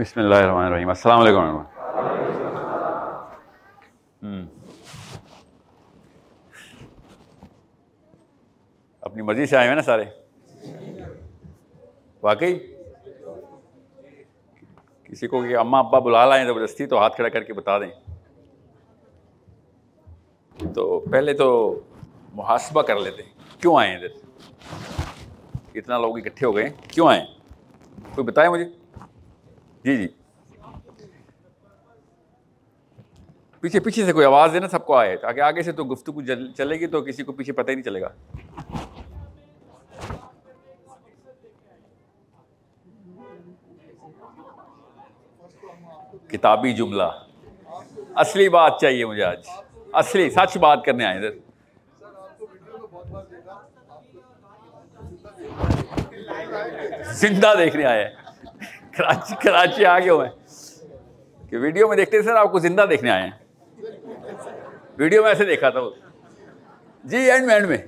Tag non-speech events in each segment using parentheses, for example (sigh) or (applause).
بسم اللہ الرحمن الرحیم السلام علیکم اپنی مرضی سے آئے ہوئے نا سارے واقعی کسی کو کہ اماں ابا بلا لائیں زبردستی تو ہاتھ کھڑا کر کے بتا دیں تو پہلے تو محاسبہ کر لیتے ہیں کیوں آئے ادھر اتنا لوگ اکٹھے ہو گئے کیوں آئے کوئی بتائے مجھے جی جی۔ پیچھے پیچھے سے کوئی آواز دینا، سب کو آئے۔ تاکہ آگے سے تو گفتگو چلے گی تو کسی کو پیچھے پتہ ہی نہیں چلے گا۔ کتابی جملہ۔ اصلی بات چاہیے مجھے آج۔ اصلی، سچ بات کرنے آئے ادھر۔ زندہ دیکھنے آئے کراچی کراچی آ گئے ہوئے کہ ویڈیو میں دیکھتے سر، آپ کو زندہ دیکھنے آئے ہیں۔ ویڈیو میں ایسے دیکھا تھا جی اینڈ میں اینڈ میں۔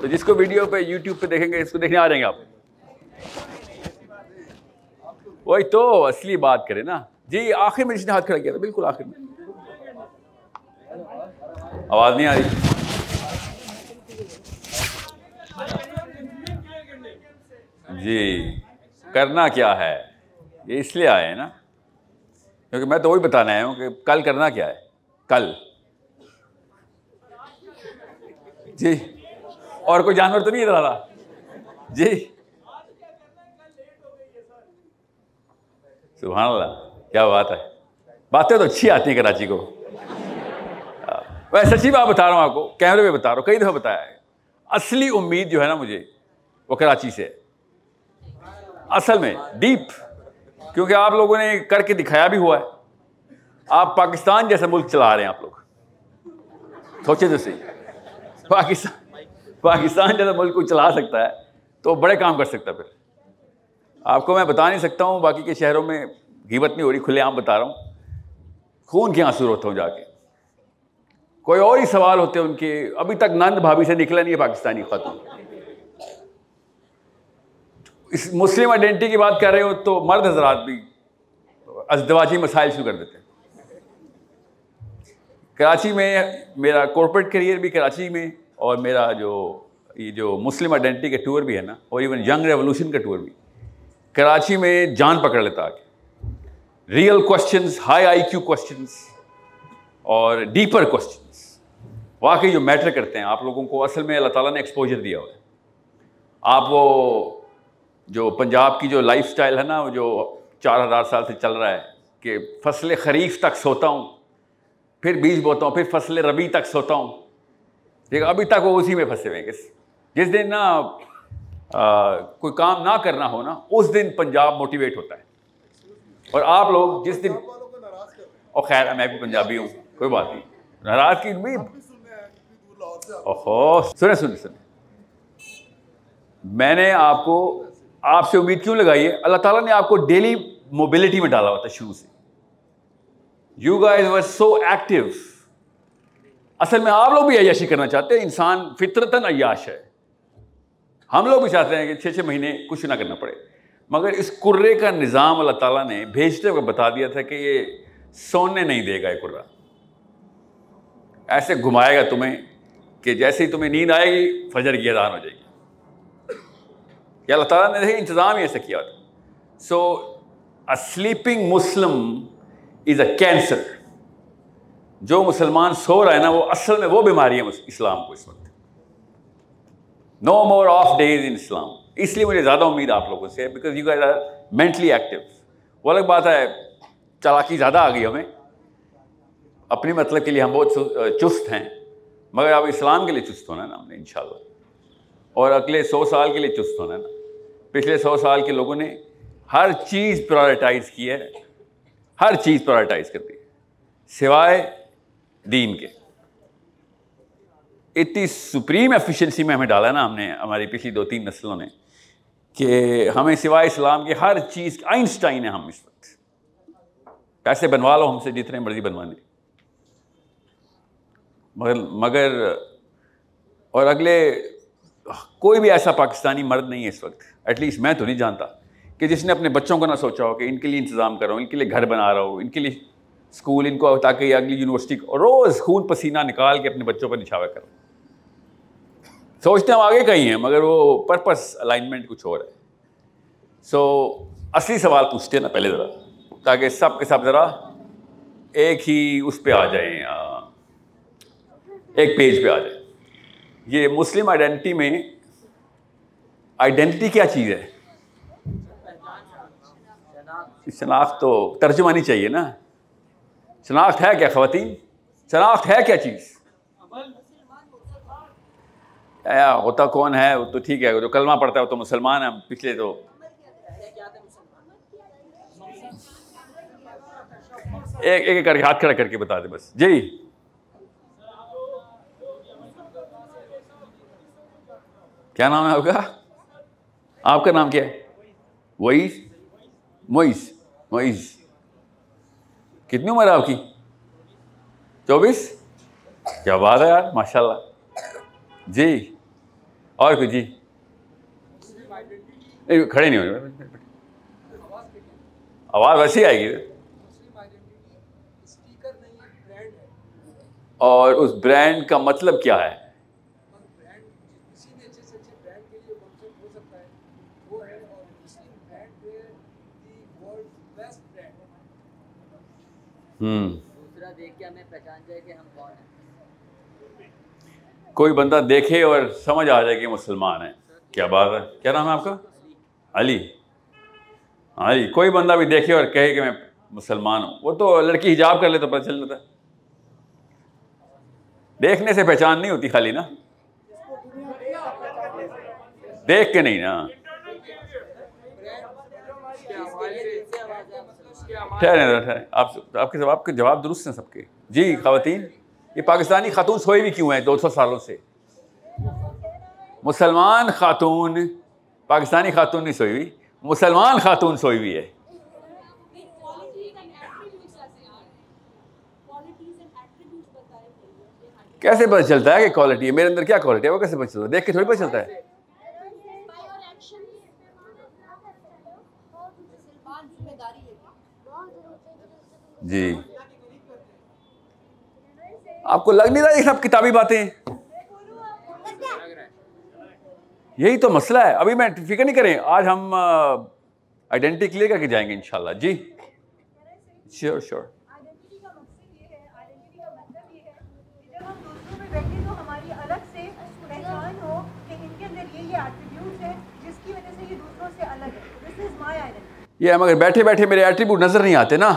تو جس کو ویڈیو پہ یوٹیوب پہ دیکھیں گے، اس کو دیکھنے آ جائیں گے آپ۔ وہی تو، اصلی بات کرے نا۔ جی آخر میں جس نے ہاتھ کھڑا کیا تھا، بالکل آخر میں۔ آواز نہیں آ رہی؟ جی کرنا کیا ہے؟ یہ اس لیے آئے ہیں نا؟ کیونکہ میں تو وہی بتانا آیا ہوں کہ کل کرنا کیا ہے؟ کل۔ جی اور کوئی جانور تو نہیں ادھر آ رہا جی۔ سبحان اللہ، کیا بات ہے؟ باتیں تو اچھی آتی ہیں کراچی کو۔ میں سچی بات بتا رہا ہوں آپ کو، کیمرے میں بتا رہا ہوں، کئی دفعہ بتایا ہے۔ اصلی امید جو ہے نا مجھے وہ کراچی سے اصل میں ڈیپ، کیونکہ آپ لوگوں نے کر کے دکھایا بھی ہوا ہے۔ آپ پاکستان جیسا ملک چلا رہے ہیں آپ لوگ۔ سوچے تو صحیح۔ پاکستان پاکستان جیسا ملک کو چلا سکتا ہے، تو بڑے کام کر سکتا ہے پھر۔ آپ کو میں بتا نہیں سکتا ہوں، باقی کے شہروں میں گیبت نہیں ہو رہی، کھلے عام بتا رہا ہوں۔ خون کے آنسو روتا ہوں جا کے۔ کوئی اور ہی سوال ہوتے ہیں ان کے، ابھی تک نند بھابھی سے نکلا نہیں ہے پاکستانی خاتون۔ اس مسلم آئیڈینٹی کی بات کر رہے ہو تو مرد حضرات بھی ازدواجی مسائل شروع کر دیتے ہیں۔ کراچی میں میرا کارپوریٹ کریئر بھی کراچی میں، اور میرا جو، یہ جو مسلم آئیڈینٹی کا ٹور بھی ہے نا، اور ایون ینگ ریولوشن کا ٹور بھی۔ کراچی میں جان پکڑ لیتا آگے۔ Real questions high IQ questions اور ڈیپر کوشچنس واقعی جو میٹر کرتے ہیں آپ لوگوں کو اصل میں اللہ تعالیٰ نے ایکسپوجر دیا ہوا ہے۔ آپ وہ جو پنجاب کی جو لائف سٹائل ہے نا جو چار ہزار سال سے چل رہا ہے کہ فصل خریف تک سوتا ہوں پھر بیج بوتا ہوں پھر فصل ربی تک سوتا ہوں۔ ٹھیک ہے ابھی تک وہ اسی میں پھنسے ہوئے ہیں۔ جس دن نا کوئی کام نہ کرنا ہو نا اس دن پنجاب موٹیویٹ ہوتا ہے۔ اور آپ لوگ جس دن اور خیر میں بھی پنجابی ہوں کوئی بات نہیں۔ ناراض کی امید سنیں سنیں سنیں۔ میں نے آپ کو، آپ سے امید کیوں لگائی ہے؟ اللہ تعالیٰ نے آپ کو ڈیلی موبلٹی میں ڈالا ہوا تھا شروع سے۔ You guys are so active اصل میں آپ لوگ بھی عیاشی کرنا چاہتے ہیں۔ انسان فطرتاً عیاش ہے۔ ہم لوگ بھی چاہتے ہیں کہ چھ چھ مہینے کچھ نہ کرنا پڑے۔ مگر اس کرے کا نظام اللہ تعالیٰ نے بھیجتے ہوئے بتا دیا تھا کہ یہ سونے نہیں دے گا یہ کرا ایسے گھمائے گا تمہیں۔ کہ جیسے ہی تمہیں نیند آئے گی، فجر کی اذان ہو جائے گی۔ اللہ تعالیٰ نے انتظام ہی ایسا کیا تھا۔ سو sleeping Muslim is a cancer جو مسلمان سو رہا ہے نا، وہ اصل میں وہ بیماری ہے اسلام کو اس وقت۔ No more of days in Islam اس لیے مجھے زیادہ امید آپ لوگوں سے because you are mentally active وہ الگ بات ہے، چالاکی زیادہ آ گئی ہمیں۔ اپنی مطلب کے لیے ہم بہت چست ہیں۔ مگر اب اسلام کے لیے چست ہونا ہے نا ہم نے ان شاء اللہ اور اگلے سو سال کے لیے چست ہونا ہے نا۔ پچھلے سو سال کے لوگوں نے ہر چیز پرائرٹائز کی ہے، ہر چیز پرائرٹائز کر دی۔ سوائے دین کے۔ اتنی سپریم ایفیشنسی میں ہمیں ڈالا نا ہم نے ہماری پچھلی دو تین نسلوں نے، کہ ہمیں سوائے اسلام کے ہر چیز، آئنسٹائن ہے ہم اس وقت۔ پیسے بنوا لو ہم سے، جتنے مرضی بنوانے۔ مگر مگر، اور اگلے، کوئی بھی ایسا پاکستانی مرد نہیں ہے اس وقت۔ ایٹ لیسٹ میں تو نہیں جانتا کہ جس نے اپنے بچوں کو نہ سوچا ہو کہ ان کے لیے انتظام کر رہا ہوں، ان کے لیے گھر بنا رہا ہوں، ان کے لیے اسکول ان کو تاکہ یہ اگلی یونیورسٹی روز خون پسینہ نکال کے اپنے بچوں پر نچھاوا کروں۔ سوچتے ہم آگے کہیں ہیں، مگر وہ پرپس الائنمنٹ کچھ اور ہے۔ سو اصلی سوال پوچھتے ہیں نا پہلے ذرا، تاکہ سب کے سب ذرا ایک ہی اس پہ آ جائیں۔ ایک پیج پہ آ جائیں یہ مسلم آئیڈینٹی میں آئیڈینٹی کیا چیز ہے؟ شناخت تو ترجمہ نہیں چاہیے نا۔ شناخت ہے کیا خواتین؟ شناخت ہے کیا چیز؟ ہوتا کون ہے؟ وہ تو ٹھیک ہے، جو کلمہ پڑھتا ہے وہ تو مسلمان ہے۔ پچھلے تو ایک ایک کر کے، ہاتھ کھڑا کر کے بتا دے بس۔ جی۔ کیا نام ہے آپ کا؟ آپ کا نام کیا ہے؟ وئیس موئیس موئیس کتنی عمر ہے آپ کی؟ چوبیس؟ کیا بات ہے یار ماشاء اللہ جی اور کچھ جی؟ کھڑے نہیں ہو آواز ویسی آئے گی۔ اور اس برانڈ کا مطلب کیا ہے؟ کوئی بندہ دیکھے اور سمجھ آ جائے کہ مسلمان ہے کیا بات ہے؟ کیا نام ہے آپ کا؟ علی۔ علی کوئی بندہ بھی دیکھے اور کہے کہ میں مسلمان ہوں۔ وہ تو لڑکی حجاب کر لے تو پتہ چل جاتا ہے۔ دیکھنے سے پہچان نہیں ہوتی خالی نا۔ دیکھ کے نہیں نا۔ آپ کے جواب کے جواب درست ہیں سب کے۔ جی خواتین، یہ پاکستانی خاتون سوئی بھی کیوں ہیں دو سو سالوں سے؟ مسلمان خاتون، پاکستانی خاتون نہیں سوئی ہوئی۔ مسلمان خاتون سوئی ہوئی ہے۔ کیسے پتہ چلتا ہے کہ کوالٹی ہے؟ میرے اندر کیا کوالٹی ہے؟ وہ کیسے پتہ چلتا ہے؟ دیکھ کے تھوڑی پتہ چلتا ہے۔ جی۔ آپ کو لگ نہیں رہا یہ سب کتابی باتیں؟ یہی تو مسئلہ ہے۔ ابھی میں فکر نہیں کریں آج ہم آئیڈینٹی کلیئر کر کے جائیں گے انشاءاللہ۔ جی۔ شیور شیور یہ مگر بیٹھے بیٹھے میرے ایٹریبیوٹ نظر نہیں آتے نا۔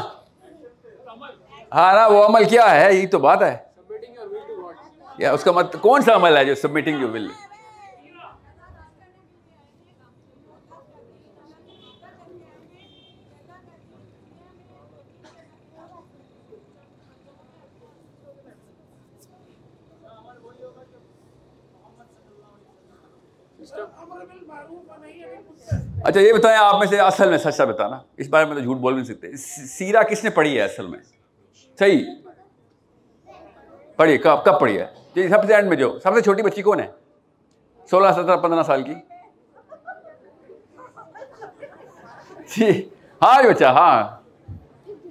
ہاں نا، وہ عمل کیا ہے؟ یہی تو بات ہے۔ یا اس کا مت، کون سا عمل ہے جو سبمٹنگ یو ول اچھا یہ بتائیں آپ میں سے اصل میں سچا بتانا۔ اس بارے میں تو جھوٹ بول نہیں سکتے۔ سیرا کس نے پڑھی ہے اصل میں؟ صحیح۔ پڑھیے، کب کب پڑھی ہے جی سب سے اینڈ میں جو، سب سے چھوٹی بچی کون ہے؟ سولہ، سترہ، پندرہ سال کی۔ جی ہاں جی بچہ ہاں۔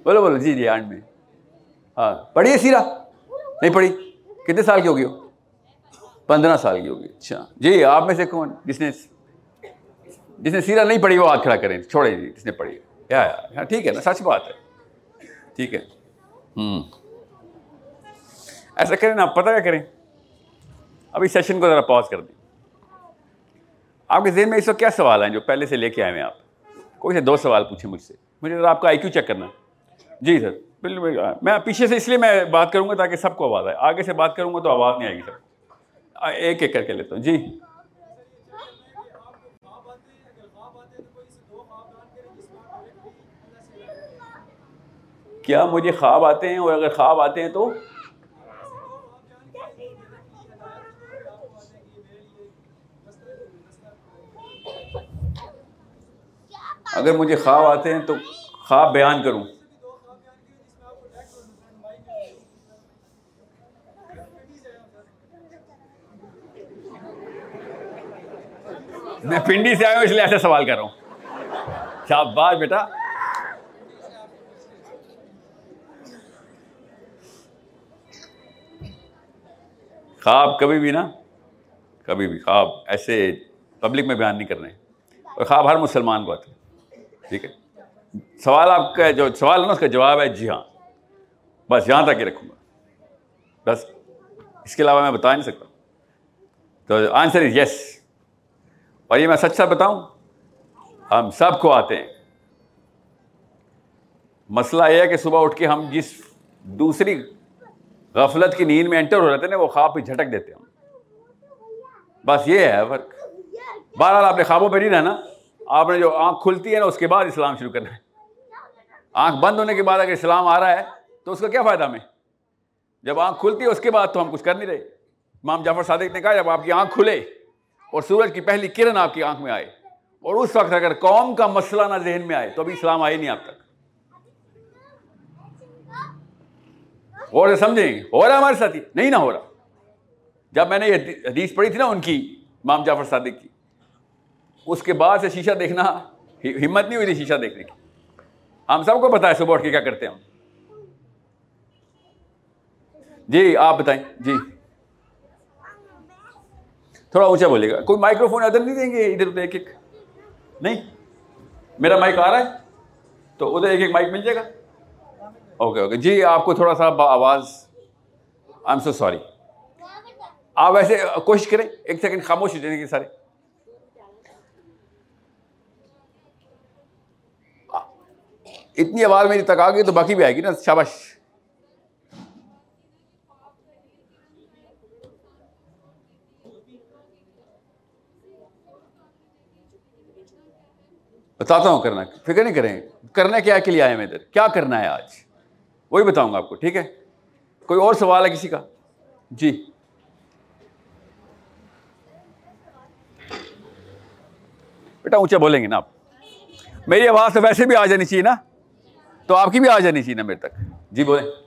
بولو بولو جی جی اینڈ میں۔ ہاں پڑھیے سیرا۔ نہیں پڑھی؟ کتنے سال کی ہوگی ہو پندرہ سال کی ہوگی اچھا۔ جی آپ میں سے کون؟ جس نے جس نے سیرا نہیں پڑھی، وہ ہاتھ کھڑا کریں۔ چھوڑے جی جس نے پڑھی۔ ہاں ٹھیک ہے نا، سچ بات ہے۔ ٹھیک ہے۔ ایسا کریں نا، آپ پتہ کیا کریں؟ ابھی سیشن کو ذرا پاز کر دیں۔ آپ کے ذہن میں اس وقت کیا سوال ہیں جو پہلے سے لے کے آئے ہیں آپ؟ کوئی سے دو سوال پوچھیں مجھ سے۔ مجھے ذرا آپ کا آئی کیو چیک کرنا ہے۔ جی سر، بالکل۔ میں پیچھے سے اس لیے میں بات کروں گا تاکہ سب کو آواز آئے۔ آگے سے بات کروں گا تو آواز نہیں آئے گی سر۔ ایک ایک کر کے لیتا ہوں۔ جی۔ کیا مجھے خواب آتے ہیں اور اگر خواب آتے ہیں تو؟ اگر مجھے خواب آتے ہیں تو خواب بیان کروں۔ میں پنڈی سے آیا ہوں، اس لیے ایسا سوال کر رہا ہوں۔ شاباش بیٹا خواب کبھی بھی نا، کبھی بھی خواب ایسے پبلک میں بیان نہیں کرنے اور خواب ہر مسلمان کو آتے ٹھیک ہے؟ سوال آپ کا، جو سوال ہے نا، اس کا جواب ہے جی ہاں۔ بس یہاں تک ہی رکھوں گا۔ بس اس کے علاوہ میں بتا نہیں سکتا۔ تو آنسر از یس اور یہ میں سچ سچ بتاؤں، ہم سب کو آتے ہیں۔ مسئلہ یہ ہے کہ صبح اٹھ کے ہم جس دوسری غفلت کی نیند میں انٹر ہو رہتے ہیں نا، وہ خواب پہ جھٹک دیتے ہیں بس یہ ہے فرق۔ بہرحال آپ نے خوابوں پہ نہیں رہنا۔ آپ نے جو آنکھ کھلتی ہے نا، اس کے بعد اسلام شروع کرنا ہے۔ آنکھ بند ہونے کے بعد اگر اسلام آ رہا ہے، تو اس کا کیا فائدہ ہمیں؟ جب آنکھ کھلتی ہے، اس کے بعد تو ہم کچھ کر نہیں رہے۔ امام جعفر صادق نے کہا، جب آپ کی آنکھ کھلے اور سورج کی پہلی کرن آپ کی آنکھ میں آئے، اور اس وقت اگر قوم کا مسئلہ نہ ذہن میں آئے، تو ابھی اسلام آئے نہیں آپ تک۔ غور سے سمجھیں، ہو رہا ہمارے ساتھ؟ نہیں نہ ہو رہا۔ جب میں نے یہ حدیث پڑھی تھی نا ان کی، امام جعفر صادق کی، اس کے بعد سے شیشہ دیکھنا ہمت نہیں ہوئی تھی شیشہ دیکھنے کی۔ ہم سب کو پتا ہے صبح اٹھ کے کیا کرتے ہیں ہم۔ جی آپ بتائیں۔ جی۔ تھوڑا اونچا بولے گا۔ کوئی مائکرو فون ادھر نہیں دیں گے؟ ادھر ادھر ایک ایک۔ نہیں؟ میرا مائک آ رہا ہے؟ تو ادھر ایک ایک مائک مل جائے گا۔ اوکے اوکے جی آپ کو تھوڑا سا آواز آئی ایم سو سوری آپ ویسے کوشش کریں، ایک سیکنڈ خاموش ہو جائیں گے سارے۔ اتنی آواز میری تک آ گئی تو باقی بھی آئے گی نا شابش بتاتا ہوں کرنا، فکر نہیں کریں۔ کرنا کیا کے لیے آئے میں ادھر؟ کیا کرنا ہے آج؟ وہی بتاؤں گا آپ کو، ٹھیک ہے؟ کوئی اور سوال ہے کسی کا؟ جی۔ بیٹا اونچا بولیں گے نا آپ۔ میری آواز تو ویسے بھی آ جانی چاہیے نا، تو آپ کی بھی آ جانی چاہیے نا میرے تک۔ جی بولیں۔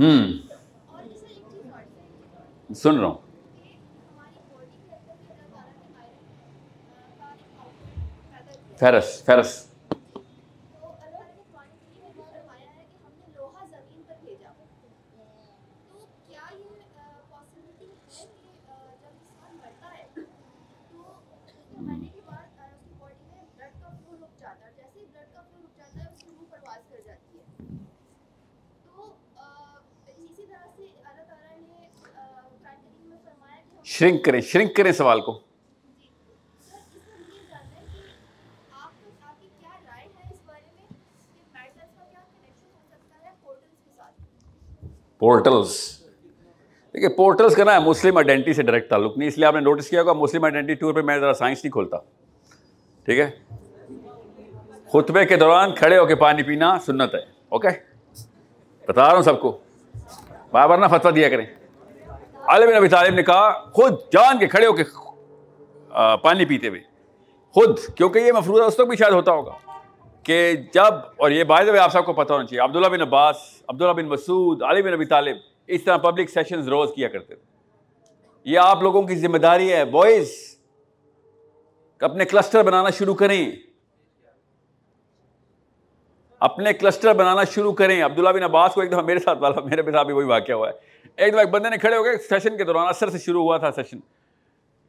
ہوں۔ سن رہا ہوں۔ فیرس فیرس شرنک کریں شرنک کریں سوال کو۔ پورٹلس دیکھیے پورٹلس کا نا مسلم آئیڈینٹی سے ڈائریکٹ تعلق نہیں، اس لیے آپ نے نوٹس کیا ہوگا مسلم آئیڈینٹی ٹور پہ میں ذرا سائنس نہیں کھولتا۔ ٹھیک ہے؟ خطبے کے دوران کھڑے ہو کے پانی پینا سنت ہے اوکے بتا رہا ہوں سب کو۔ بابر نہ فتوا دیا کریں۔ عالم نبی طالب نے کہا، خود جان کے کھڑے ہو کے پانی پیتے ہوئے۔ خود، کیونکہ یہ مفروضہ اس وقت بھی شاید ہوتا ہوگا کہ جب، اور یہ باعث آپ سب کو پتہ ہونا چاہیے، عبداللہ بن عباس، عبداللہ بن مسعود، علی بن نبی طالب اس طرح پبلک سیشنز روز کیا کرتے تھے۔ یہ آپ لوگوں کی ذمہ داری ہے بوائز اپنے کلسٹر بنانا شروع کریں۔ اپنے کلسٹر بنانا شروع کریں۔ عبداللہ بن عباس کو ایک دفعہ میرے ساتھ والا، میرے پہ بھی وہی واقعہ ہوا ہے۔ ایک دفعہ ایک بندے نے کھڑے ہو گئے سیشن کے دوران اثر سے شروع ہوا تھا سیشن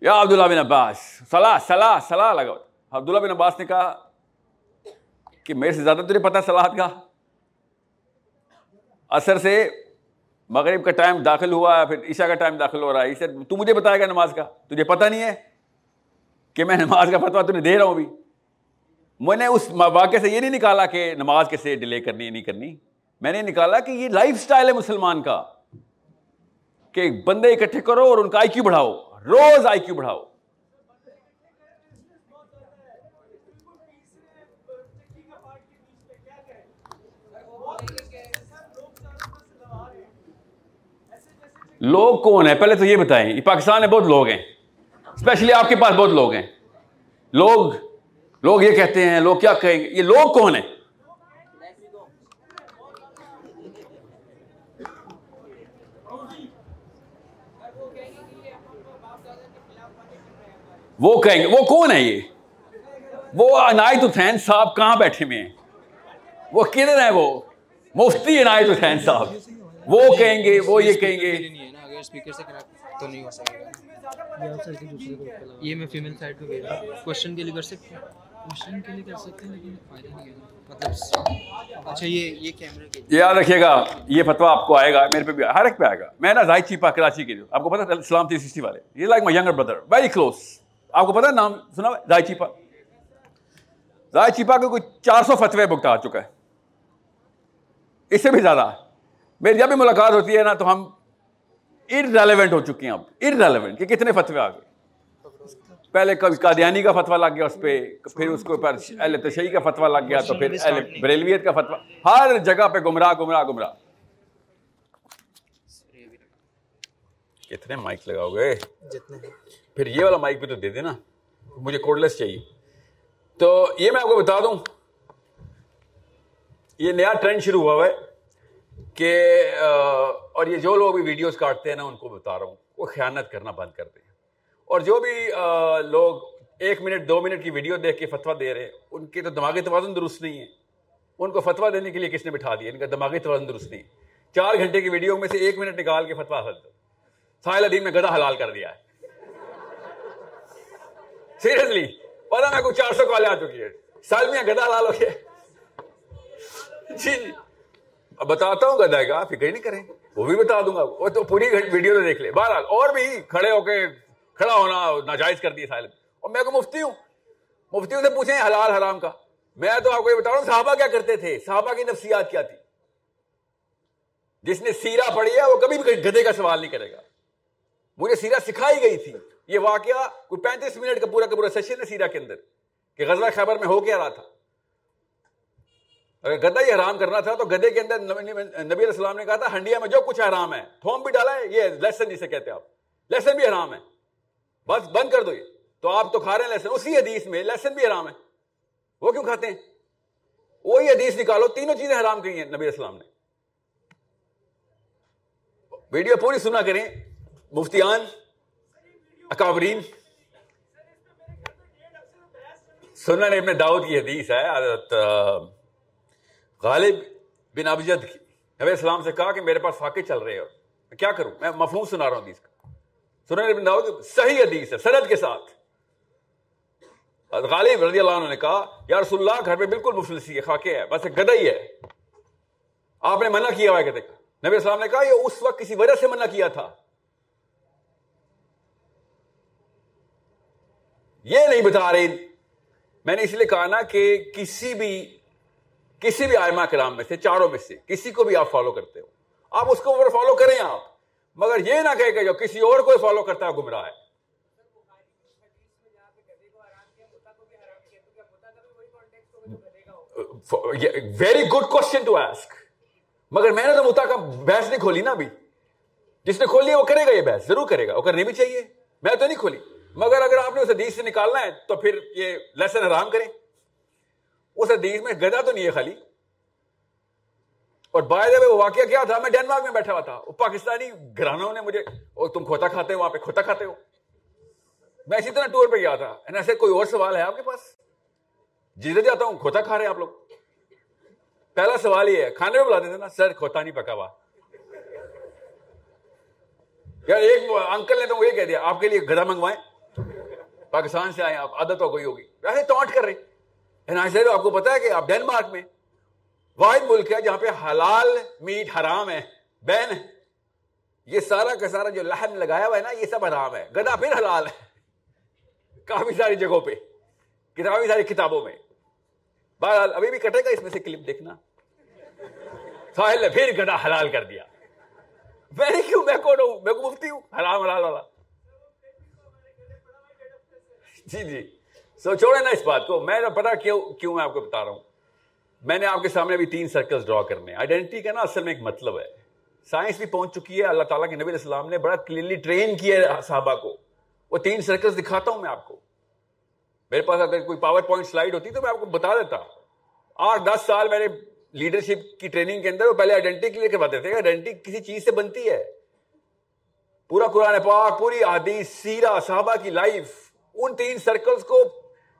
یا عبداللہ بن عباس، صلاح صلاح صلاح لگا عبداللہ بن عباس نے کہا کہ میرے سے زیادہ تجھے پتا صلاحت کا؟ اثر سے مغرب کا ٹائم داخل ہوا ہے، پھر عشاء کا ٹائم داخل ہو رہا ہے۔ اسے تو مجھے بتائے گا نماز کا۔ تجھے پتہ نہیں ہے کہ میں نماز کا فتوا تمہیں دے رہا ہوں ابھی۔ میں نے اس واقعے سے یہ نہیں نکالا کہ نماز کیسے ڈیلے کرنی نہیں کرنی۔ میں نے نکالا کہ یہ لائف اسٹائل ہے مسلمان کا۔ کہ بندے اکٹھے کرو اور ان کا آئی کیو بڑھاؤ، روز آئی کیو بڑھاؤ۔ لوگ کون ہیں؟ پہلے تو یہ بتائیں پاکستان میں بہت لوگ ہیں۔ اسپیشلی آپ کے پاس بہت لوگ ہیں۔ لوگ لوگ یہ کہتے ہیں، لوگ کیا کہیں گے؟ یہ لوگ کون ہیں؟ وہ کہیں گے وہ کون ہے یہ؟ وہ عنایت حسین صاحب کہاں بیٹھے ہوئے ہیں؟ وہ کدھر ہیں وہ؟ مفتی عنایت حسین صاحب۔ وہ کہیں گے وہ یہ کہیں گے۔ یہ میں فیمل سائڈ پہ کوشچن کے لیے کر سکتے ہیں؟ کوشچن کے لیے کر سکتے ہیں لیکن فائدہ نہیں مطلب اچھا یہ یہ کیمرے کے یاد رکھیے گا یہ فتوا آپ کو آئے گا میرے پہ بھی ہر ایک پہ آئے گا۔ میں نا زاہد چیپا کراچی کے جو آپ کو پتا اسلام تھری سکسٹی والے۔ یہ like my younger brother very close آپ کو پتا ہے نام سنا زاہد چیپا۔ زاہد چیپا کے کوئی چار سو فتوے بکتا آ چکا ہے۔ اس سے بھی زیادہ۔ میری جب بھی ملاقات ہوتی ہے نا تو ہم ریلیونٹ ہو چکے ہیں اب۔ ریلیونٹ کہ کتنے فتوے آ گئے۔ پہلے کبھی قادیانی کا فتوا لگ گیا اس پہ، پھر اس کو اہل تشہی کا فتوا لگ گیا تو پھر اہل بریلویت کا فتوا ہر جگہ پہ گمراہ گمراہ گمراہ۔ کتنے مائک لگاؤ گے؟ جتنے پھر یہ والا مائک بھی تو دے دے نا مجھے کوڈ لیس چاہیے۔ تو یہ میں آپ کو بتا دوں، یہ نیا ٹرینڈ شروع ہوا ہے کہ اور یہ جو لوگ بھی ویڈیوز کاٹتے ہیں نا، ان کو بتا رہا ہوں۔ وہ خیانت کرنا بند کر دیں۔ اور جو بھی لوگ ایک منٹ، دو منٹ کی ویڈیو دیکھ کے فتوا دے رہے ہیں، ان کے تو دماغی توازن درست نہیں ہے۔ ان کو فتوا دینے کے لیے کس نے بٹھا دیا؟ ان کا دماغی توازن درست نہیں۔ چار گھنٹے کی ویڈیو میں سے ایک منٹ نکال کے فتوا حل۔ ساحل ادین میں گدا حلال کر دیا ہے۔ سیریسلی پتا میں کوئی چار سو کالے آ چکی ہے سال میں گدا حلال ہو گیا جی جی اب بتاتا ہوں گدا کا فکر ہی نہیں کریں وہ بھی بتا دوں گا وہ تو پوری ویڈیو تو دیکھ لے بہرحال اور بھی کھڑے ہو کے کھڑا ہونا ناجائز کر دیا ساحل اور میں کو مفتی ہوں مفتیوں سے پوچھیں حلال حرام کا میں تو آپ کو یہ بتا رہا ہوں صحابہ کیا کرتے تھے صحابہ کی نفسیات کیا تھی جس نے سیرا پڑھی ہے وہ کبھی بھی گدے کا سوال نہیں کرے گا مجھے سیرا سکھائی گئی تھی یہ واقعہ کوئی پینتیس منٹ کا پورا کا پورا سیشن ہے سیرا کے اندر کہ غزوہ خیبر میں ہو کیا رہا تھا۔ اگر گدا ہی حرام کرنا تھا تو گدے کے اندر نبی علیہ السلام نے کہا تھا، ہنڈیا میں جو کچھ حرام ہے، تھوم بھی ڈالا ہے، یہ لیسن جسے کہتے ہیں آپ۔ لیسن بھی حرام ہے۔ بس بند کر دو یہ۔ تو آپ تو کھا رہے ہیں لیسن اسی حدیث میں لیسن بھی حرام ہے۔ وہ کیوں کھاتے ہیں؟ وہی حدیث نکالو، تینوں چیزیں حرام کی ہیں نبی السلام نے۔ ویڈیو پوری سنا کریں۔ مفتیان اکابرین سننا نے اپنے داؤد کی حدیث ہے، حضرت غالب بن ابجد کی۔ نبی السلام سے کہا کہ میرے پاس فاقے چل رہے ہو میں کیا کروں؟ میں مفہوم سنا رہا ہوں حدیث کا۔ سنن ابن داؤد صحیح حدیث ہے، سند کے ساتھ۔ غالب رضی اللہ عنہ نے کہا، یا رسول اللہ، گھر میں بالکل مفلسی ہے خاکے ہے بس گدا ہی ہے۔ آپ نے منع کیا ہوا کہ نبی السلام نے کہا، یہ اس وقت کسی وجہ سے منع کیا تھا۔ یہ نہیں بتا رہے۔ میں نے اس لیے کہا نا کہ کسی بھی کسی بھی آئمہ کرام میں سے، چاروں میں سے، کسی کو بھی آپ فالو کرتے ہو۔ آپ اس کو فالو کریں آپ۔ مگر یہ نہ کہے کہ جو کسی اور کو فالو کرتا ہے، گمراہ ہے۔ Very good question to ask مگر میں نے تو متا کا بحث نہیں کھولی نا ابھی۔ جس نے کھولی ہے، وہ کرے گا یہ بحث۔ ضرور کرے گا۔ وہ کرنی بھی چاہیے۔ میں تو نہیں کھولی۔ مگر اگر آپ نے اس حدیث سے نکالنا ہے تو پھر یہ لیسن آرام کریں۔ اس حدیث میں گدا تو نہیں ہے خالی۔ اور باہر وہ واقعہ کیا تھا؟ میں ڈینمارک میں بیٹھا ہوا تھا۔ وہ پاکستانی گھرانوں نے مجھے تم کھوتا کھاتے ہو، وہاں پہ کھوتا کھاتے ہو۔ میں اسی طرح ٹور پہ گیا تھا۔ ایسے کوئی اور سوال ہے آپ کے پاس؟ جیتے جاتا ہوں، کھوتا کھا رہے ہیں آپ لوگ۔ پہلا سوال یہ ہے، کھانے میں بلاتے تھے نا، سر کھوتا نہیں پکا ہوا۔ یار ایک انکل نے تو وہ یہ کہہ دیا، آپ کے لیے گدا منگوائیں۔ پاکستان سے آئے آپ عادت ہو گئی ہوگی۔ ویسے ٹانٹ کر رہے۔ آپ کو پتا ہے کہ آپ ڈینمارک میں واحد ملک ہے جہاں پہ حلال میٹ حرام ہے، بین یہ سارا کا سارا جو لہن لگایا ہوا ہے نا، یہ سب حرام ہے۔ گدا پھر حلال ہے۔ کافی ساری جگہوں پہ، کتابی ساری کتابوں میں۔ بہرحال، ابھی بھی کٹے گا اس میں سے کلپ دیکھنا۔ ساحل نے پھر گدا حلال کر دیا۔ میں کیوں، میں کون ہوں؟ میں کو مفتی ہوں؟ حرام، حلال والا جی جی۔ سو چھوڑے نا اس بات کو۔ میں پتا کیوں کیوں میں آپ کو بتا رہا ہوں۔ میں نے آپ کے سامنے بھی تین سرکلز ڈرا کرنے آئیڈینٹی کا نا اصل میں ایک مطلب ہے۔ سائنس بھی پہنچ چکی ہے۔ اللہ تعالیٰ کے نبی السلام نے بڑا کلیئرلی ٹرین کیا ہے صحابہ کو۔ وہ تین سرکلز دکھاتا ہوں میں آپ کو۔ میرے پاس اگر کوئی پاور پوائنٹ سلائڈ ہوتی تو میں آپ کو بتا دیتا۔ آٹھ، دس سال میں نے لیڈرشپ کی ٹریننگ کے اندر وہ پہلے آئیڈینٹی کلیئر کرواتے تھے۔ آئیڈینٹی کسی چیز سے بنتی ہے۔ پورا قرآن پاک، پوری حدیث سیرا صحابہ کی لائف ان تین سرکلز کو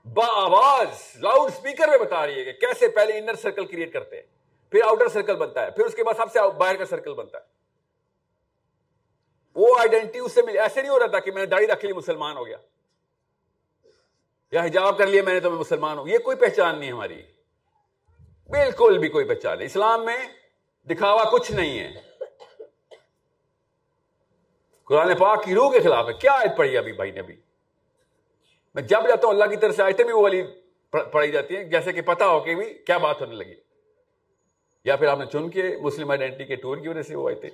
با آواز لاؤڈ سپیکر میں بتا رہی ہے کہ کیسے پہلے انر سرکل کریٹ کرتے ہیں، پھر آؤٹر سرکل بنتا ہے، پھر اس کے بعد سب سے باہر کا سرکل بنتا ہے۔ وہ آئیڈینٹی اس سے ملی ایسے نہیں ہو رہا تھا کہ میں نے داڑھی رکھ لی، مسلمان ہو گیا۔ یا حجاب کر لیا میں نے تو میں مسلمان ہوں۔ یہ کوئی پہچان نہیں ہماری۔ بالکل بھی کوئی پہچان نہیں۔ اسلام میں دکھاوا کچھ نہیں ہے۔ قرآن پاک کی روح کے خلاف ہے۔ کیا آیت پڑھی ابھی بھائی نے ابھی؟ میں جب جاتا ہوں اللہ کی طرف سے، آیتیں بھی وہ والی پڑھی جاتی ہیں، جیسے کہ پتا ہو کہ بھی کیا بات ہونے لگی۔ یا پھر آپ نے چن کے مسلم آئیڈینٹی کے ٹور کی وجہ سے وہ آئے تھے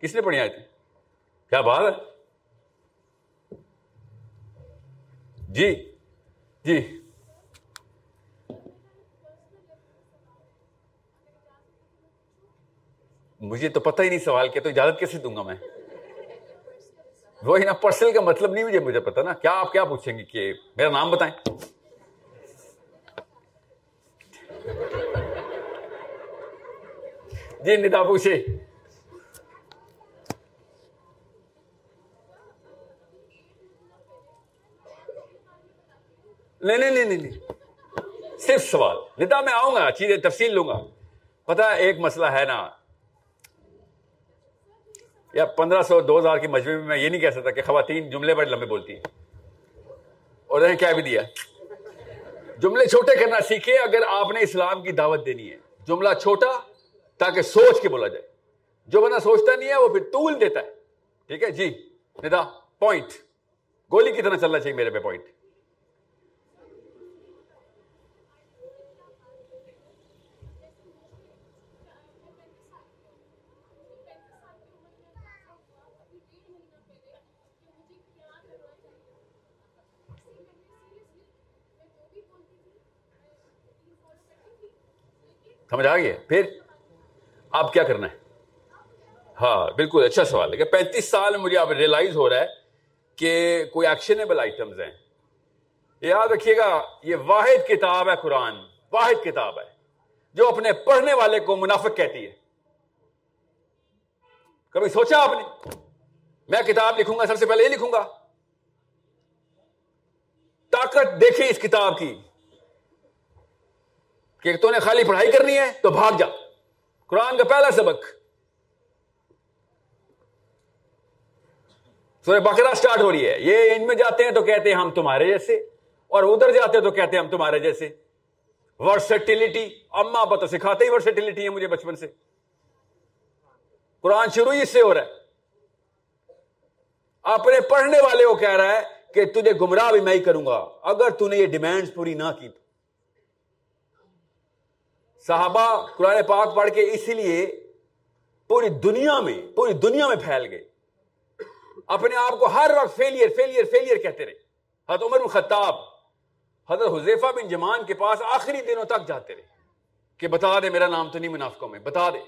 کس نے پڑھی آئے تھے کیا بات ہے؟ جی جی۔ مجھے تو پتہ ہی نہیں سوال کیا تو اجازت کیسے دوں گا میں؟ وہی نا پرسنل کا مطلب نہیں مجھے مجھے پتا نا۔ کیا آپ کیا پوچھیں گے کہ میرا نام بتائیں؟ جی ندا پوچھے۔ نہیں نہیں نہیں نہیں۔ صرف سوال۔ ندا، میں آؤں گا، چیزیں تفصیل لوں گا۔ پتا، ایک مسئلہ ہے نا۔ یا پندرہ سو، دو ہزار کی مجموعے میں میں یہ نہیں کہہ سکتا کہ خواتین جملے بڑے لمبے بولتی ہیں۔ اور انہیں کیا بھی دیا؟ جملے چھوٹے کرنا سیکھے اگر آپ نے اسلام کی دعوت دینی ہے۔ جملہ چھوٹا تاکہ سوچ کے بولا جائے۔ جو بنا سوچتا نہیں ہے، وہ پھر طول دیتا ہے۔ ٹھیک ہے؟ جی ندا پوائنٹ گولی کی طرح چلنا چاہیے میرے پہ پوائنٹ سمجھ آ گیا پھر آپ کیا کرنا ہے؟ ہاں بالکل اچھا سوال ہے کہ پینتیس سال مجھے اب ریئلائز ہو رہا ہے کہ کوئی ایکشنیبل آئٹمز ہیں۔ یاد رکھیے گا، یہ واحد کتاب ہے قرآن، واحد کتاب ہے، جو اپنے پڑھنے والے کو منافق کہتی ہے۔ کبھی سوچا آپ نے؟ میں کتاب لکھوں گا، سب سے پہلے یہ لکھوں گا۔ طاقت دیکھیں اس کتاب کی۔ کہ تو نے خالی پڑھائی کرنی ہے تو بھاگ جا۔ قرآن کا پہلا سبق۔ سورہ بکرا سٹارٹ ہو رہی ہے۔ یہ ان میں جاتے ہیں تو کہتے ہیں ہم تمہارے جیسے، اور ادھر جاتے ہیں تو کہتے ہیں ہم تمہارے جیسے۔ ورسٹیلٹی اما پتہ سکھاتے ہی ورسٹیلٹی ہے مجھے بچپن سے۔ قرآن شروع ہی اس سے ہو رہا ہے۔ اپنے پڑھنے والے کو کہہ رہا ہے کہ تجھے گمراہ بھی میں ہی کروں گا۔ اگر تو نے یہ ڈیمانڈ پوری نہ کی تو۔ صحابہ قرآن پاک پڑھ کے اسی لیے پوری دنیا میں، پوری دنیا میں پھیل گئے۔ اپنے آپ کو ہر وقت فیلئر فیلئر فیلئر کہتے رہے۔ حضرت عمر بن خطاب، حضرت حضیفہ بن جمان کے پاس آخری دنوں تک جاتے رہے کہ بتا دے میرا نام تو نہیں منافقوں میں، بتا دے۔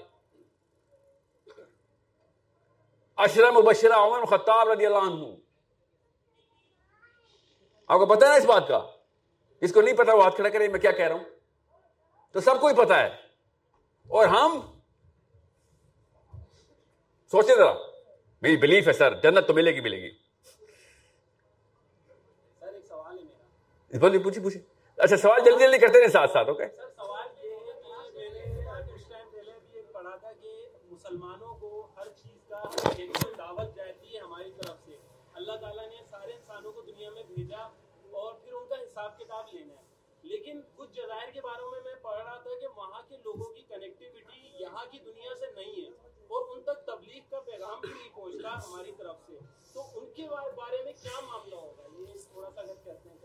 اشرم مبشرہ عمر خطاب رضی اللہ عنہ۔ آپ کو پتا نا اس بات کا؟ اس کو نہیں پتا وہ ہاتھ کھڑا کرے، میں کیا کہہ رہا ہوں؟ تو سب کو ہی پتا ہے۔ اور ہم سوچے ذرا۔ میری بلیف ہے سر جنت تو ملے گی ملے گی۔ پوچھی پوچھی اچھا سوال جلدی جلدی کرتے رہے ساتھ ساتھ اوکے مسلمانوں کو ہر چیز کا دعوت جاتی ہے ہماری طرف سے۔ اللہ تعالیٰ نے سارے انسانوں کو دنیا میں بھیجا اور پھر ان کا حساب کتاب لینا ہے۔ لیکن کچھ جزائر کے بارے میں میں پڑھ رہا تھا کہ وہاں کے لوگوں کی کنیکٹیوٹی یہاں کی دنیا سے نہیں ہے اور ان تک تبلیغ کا پیغام بھی نہیں پہنچتا ہماری طرف سے۔ تو ان کے بارے میں کیا معاملہ ہوگا؟ یہ تھوڑا سا اگر کہتے ہیں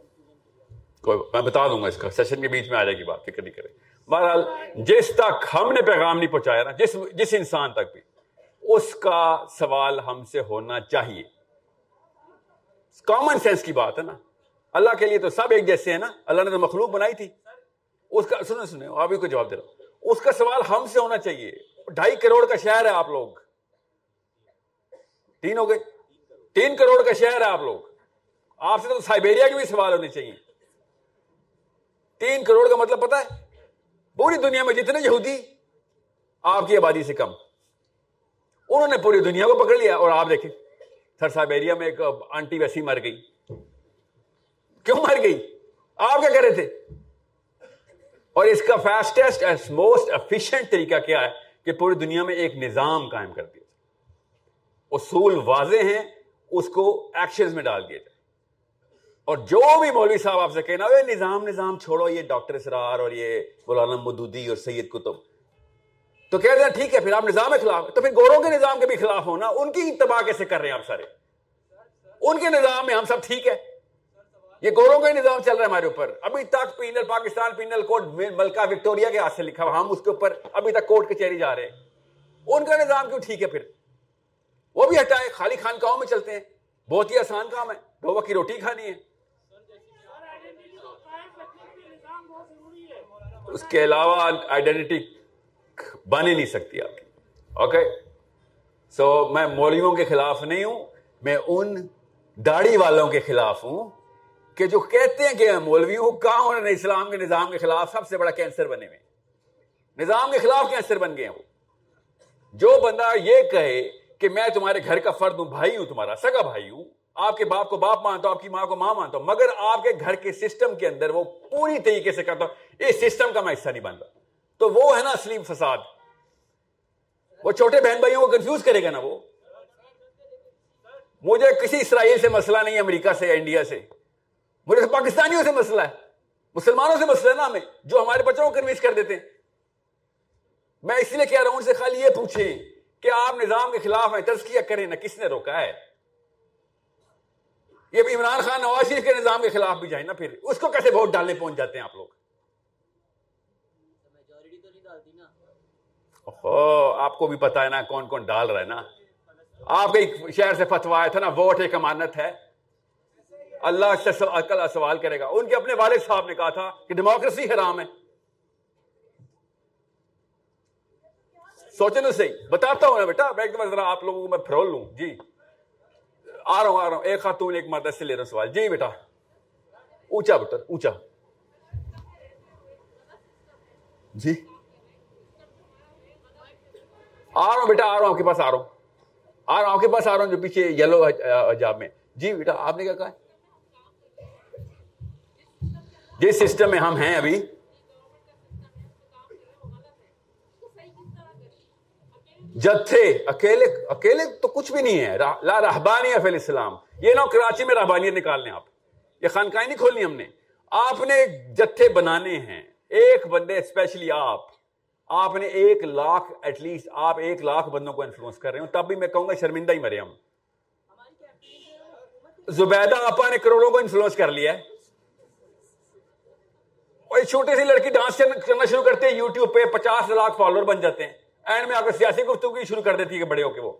کوئی میں بتا دوں گا اس کا۔ سیشن کے بیچ میں آ جائے گی بات۔ فکر نہیں کرے بہرحال جس تک ہم نے پیغام نہیں پہنچایا نا، جس جس انسان تک بھی، اس کا سوال ہم سے ہونا چاہیے۔ کامن سینس کی بات ہے نا۔ اللہ کے لیے تو سب ایک جیسے ہیں نا، اللہ نے تو مخلوق بنائی تھی۔ اس کا سنے سنے آپ کو جواب دے رہا ہوں۔ اس کا سوال ہم سے ہونا چاہیے۔ ڈھائی کروڑ کا شہر ہے آپ لوگ۔ تین ہو گئے۔ تین کروڑ کا شہر ہے آپ لوگ۔ آپ سے تو سائبیریا کے بھی سوال ہونے چاہیے۔ تین کروڑ کا مطلب پتا ہے؟ پوری دنیا میں جتنے یہودی، آپ کی آبادی سے کم۔ انہوں نے پوری دنیا کو پکڑ لیا اور آپ دیکھیں، سر سائبیریا میں ایک آنٹی ویسی مر گئی۔ کیوں مر گئی؟ آپ کیا کر رہے تھے؟ اور اس کا فاسٹسٹ اینڈ موسٹ افیشینٹ طریقہ کیا ہے کہ پوری دنیا میں ایک نظام قائم کر دیا اصول واضح ہیں، اس کو ایکشن میں ڈال دیا جائے۔ اور جو بھی مولوی صاحب آپ سے کہنا نظام نظام چھوڑو، یہ ڈاکٹر اسرار اور یہ مولانا مدودی اور سید کتب تو کہہ رہے ہیں ٹھیک ہے، پھر آپ نظام کے خلاف، تو پھر گوروں کے نظام کے بھی خلاف ہونا، ان کی تباہ کیسے کر رہے ہیں آپ سارے؟ ان کے نظام میں ہم سب ٹھیک ہے یہ گوروں کا نظام چل رہا ہے ہمارے اوپر۔ ابھی تک پینل، پاکستان پینل کوڈ ملکہ وکٹوریا کے ہاتھ سے لکھا ہوا ہم اس کے اوپر ابھی تک کوٹ کچہری جا رہے ہیں۔ ان کا نظام کیوں ٹھیک ہے پھر؟ وہ بھی ہٹائے، خالی خان خانقاہوں میں چلتے ہیں۔ بہت ہی آسان کام ہے۔ دو وقت کی روٹی کھانی ہے۔ اس کے علاوہ آئیڈینٹی بن ہی نہیں سکتی آپ کی۔ اوکے سو میں مولویوں کے خلاف نہیں ہوں، میں ان داڑھی والوں کے خلاف ہوں۔ کہ جو کہتے ہیں کہ مولوی ہوں کہاں انہوں نے اسلام کے نظام کے خلاف سب سے بڑا کینسر بنے ہوئے نظام کے خلاف کینسر بن گئے ہیں وہ جو بندہ یہ کہے کہ میں تمہارے گھر کا فرد ہوں، بھائی ہوں، تمہارا سگا بھائی ہوں، آپ کے باپ کو باپ مانتا ہوں، آپ کی ماں کو ماں مانتا ہوں، مگر آپ کے گھر کے سسٹم کے اندر وہ پوری طریقے سے کرتا ہوں، اس سسٹم کا میں حصہ نہیں بن رہا۔ تو وہ ہے نا اصلی فساد۔ وہ چھوٹے بہن بھائیوں کو کنفیوز کرے گا نا وہ۔ مجھے کسی اسرائیل سے مسئلہ نہیں، امریکہ سے یا انڈیا سے۔ مجھے تو پاکستانیوں سے مسئلہ ہے، مسلمانوں سے مسئلہ ہے نا ہمیں، جو ہمارے بچوں کو کنوینس کر دیتے ہیں۔ میں اس لیے کہہ رہا ہوں، ان سے خالی یہ پوچھیں کہ آپ نظام کے خلاف ہیں تزکیہ کریں، نہ کس نے روکا ہے۔ یہ عمران خان نواز شریف کے نظام کے خلاف بھی جائیں نا پھر۔ اس کو کیسے ووٹ ڈالنے پہنچ جاتے ہیں آپ لوگ؟ آپ کو بھی پتا ہے نا کون کون ڈال رہا ہے نا۔ آپ کے شہر سے فتوا تھا نا، ووٹ ایک امانت ہے۔ اللہ سے سوال کرے گا۔ ان کے اپنے والد صاحب نے کہا تھا کہ ڈیموکریسی حرام ہے۔ سوچے نا صحیح بتاتا ہوں نا بیٹا ایک دفعہ ذرا آپ لوگوں کو میں پھرول لوں۔ جی۔ آ رہا ہوں، آ رہا ہوں۔ ایک خاتون، ایک مرد سے لے رہا ہوں سوال۔ جی بیٹا۔ اونچا بیٹا، اونچا۔ جی۔ آ رہا ہوں بیٹا، آ رہا ہوں، آپ کے پاس آ رہا ہوں۔ آ رہا ہوں، آپ کے پاس آ رہا ہوں جو پیچھے یلو حجاب میں۔ جی بیٹا، آپ نے کیا کہا ہے؟ جس سسٹم میں ہم ہیں ابھی جتھے اکیلے اکیلے تو کچھ بھی نہیں ہے لا رہبانی فی الاسلام۔ یہ نہ کراچی میں رہبانیت نکالنے آپ۔ یہ خانقاہیں نہیں کھولنی ہم نے۔ آپ نے جتھے بنانے ہیں، ایک بندے اسپیشلی آپ آپ نے ایک لاکھ ایٹ لیسٹ آپ ایک لاکھ بندوں کو انفلوئنس کر رہے ہوں تب بھی میں کہوں گا شرمندہ ہی مرے ہم۔ زبیدہ آپا نے کروڑوں کو انفلوئنس کر لیا ہے۔ اور چھوٹی سی لڑکی ڈانس کرنا شروع کرتے ہیں یوٹیوب پہ، پچاس لاکھ فالوور بن جاتے ہیں۔ اینڈ میں آ کر سیاسی گفتگو شروع کر دیتی ہے کہ بڑے ہو کے وہ۔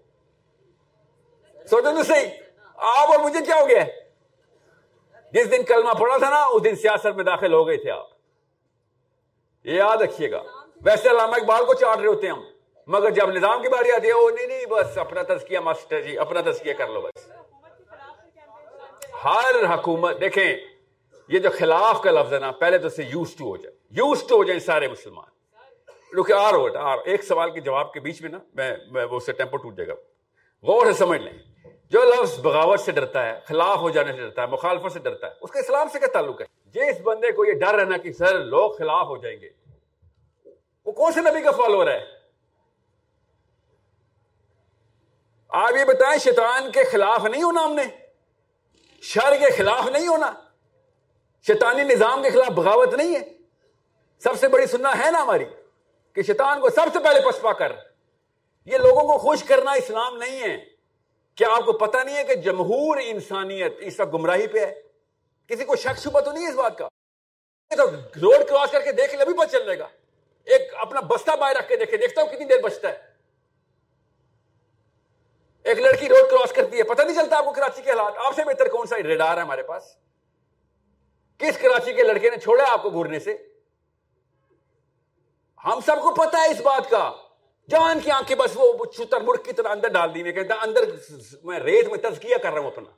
سوچو تو صحیح۔ آپ اور مجھے کیا ہو گیا؟ جس دن کلمہ پڑا تھا نا، اس دن سیاست میں داخل ہو گئے تھے آپ۔ یہ یاد رکھیے گا۔ ویسے علامہ اقبال کو چاٹ رہے ہوتے ہیں ہم۔ مگر جب نظام کی باری آتی ہے، وہ نہیں نہیں، بس اپنا تذکیہ ماسٹر جی اپنا تذکیہ کر لو بس۔ ہر حکومت، دیکھیں یہ جو خلاف کا لفظ ہے نا، پہلے تو اسے یوز ٹو ہو جائے۔ یوز ٹو ہو جائیں سارے مسلمان۔ رکے آ رہا آر۔ ایک سوال کے جواب کے بیچ میں نا، میں میں وہ سے ٹیمپو ٹوٹ جائے گا۔ غور سے سمجھ لیں۔ جو لفظ بغاوت سے ڈرتا ہے، خلاف ہو جانے سے ڈرتا ہے، مخالفت سے ڈرتا ہے، اس کا اسلام سے کیا تعلق ہے؟ جس بندے کو یہ ڈر رہنا کہ سر لوگ خلاف ہو جائیں گے، وہ کون سے نبی کا فالوور ہے؟ آپ یہ بتائیں، شیطان کے خلاف نہیں ہونا ہم نے؟ شر کے خلاف نہیں ہونا؟ شیطانی نظام کے خلاف بغاوت نہیں ہے۔ سب سے بڑی سننا ہے نا ہماری کہ شیطان کو سب سے پہلے پسپا کر۔ یہ لوگوں کو خوش کرنا اسلام نہیں ہے۔ کیا آپ کو پتا نہیں ہے کہ جمہور انسانیت اس وقت گمراہی پہ ہے؟ کسی کو شک شبہ تو نہیں ہے اس بات کا؟ تو روڈ کراس کر کے دیکھ لے ابھی پتہ چل جائے گا۔ ایک اپنا بستہ باہر رکھ کے دیکھے، دیکھتا ہوں کتنی دیر بچتا ہے۔ ایک لڑکی روڈ کراس کرتی ہے، پتہ نہیں چلتا آپ کو کراچی کے حالات۔ آپ سے بہتر کون سا ریڈار ہے ہمارے پاس؟ کس کراچی کے لڑکے نے چھوڑا آپ کو گھورنے سے؟ ہم سب کو پتا ہے اس بات کا۔ چاند کی آنکھ کے بس وہ چتر مڑ کی طرح اندر ڈال دی میں کہتا اندر میں ریت میں تزکیہ کر رہا ہوں اپنا۔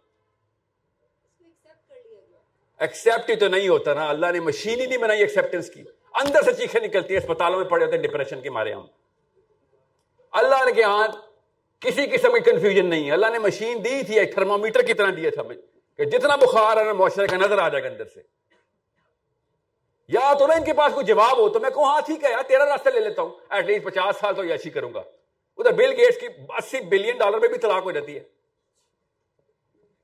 ایکسپٹ ہی تو نہیں ہوتا نا۔ اللہ نے مشین ہی نہیں بنائی ایکسپٹنس کی۔ اندر سے چیخیں نکلتی ہیں، اسپتالوں میں پڑے ہوتے ہیں ڈپریشن کے مارے ہم۔ اللہ نے کہ ہاں کسی قسم کی کنفیوژن نہیں اللہ نے مشین دی تھی، ایک تھرمامیٹر کی طرح دیا تھا کہ جتنا بخار ہے نا معاشرے کا نظر آ جائے گا اندر سے۔ یا تو نا ان کے پاس کوئی جواب ہو تو میں کہوں ہاں ٹھیک ہے، یار، تیرا راستہ لے لیتا ہوں۔ ایٹ لیسٹ پچاس سال تو یہ کروں گا۔ ادھر بل گیٹس کی اسی بلین ڈالر میں بھی طلاق ہو جاتی ہے۔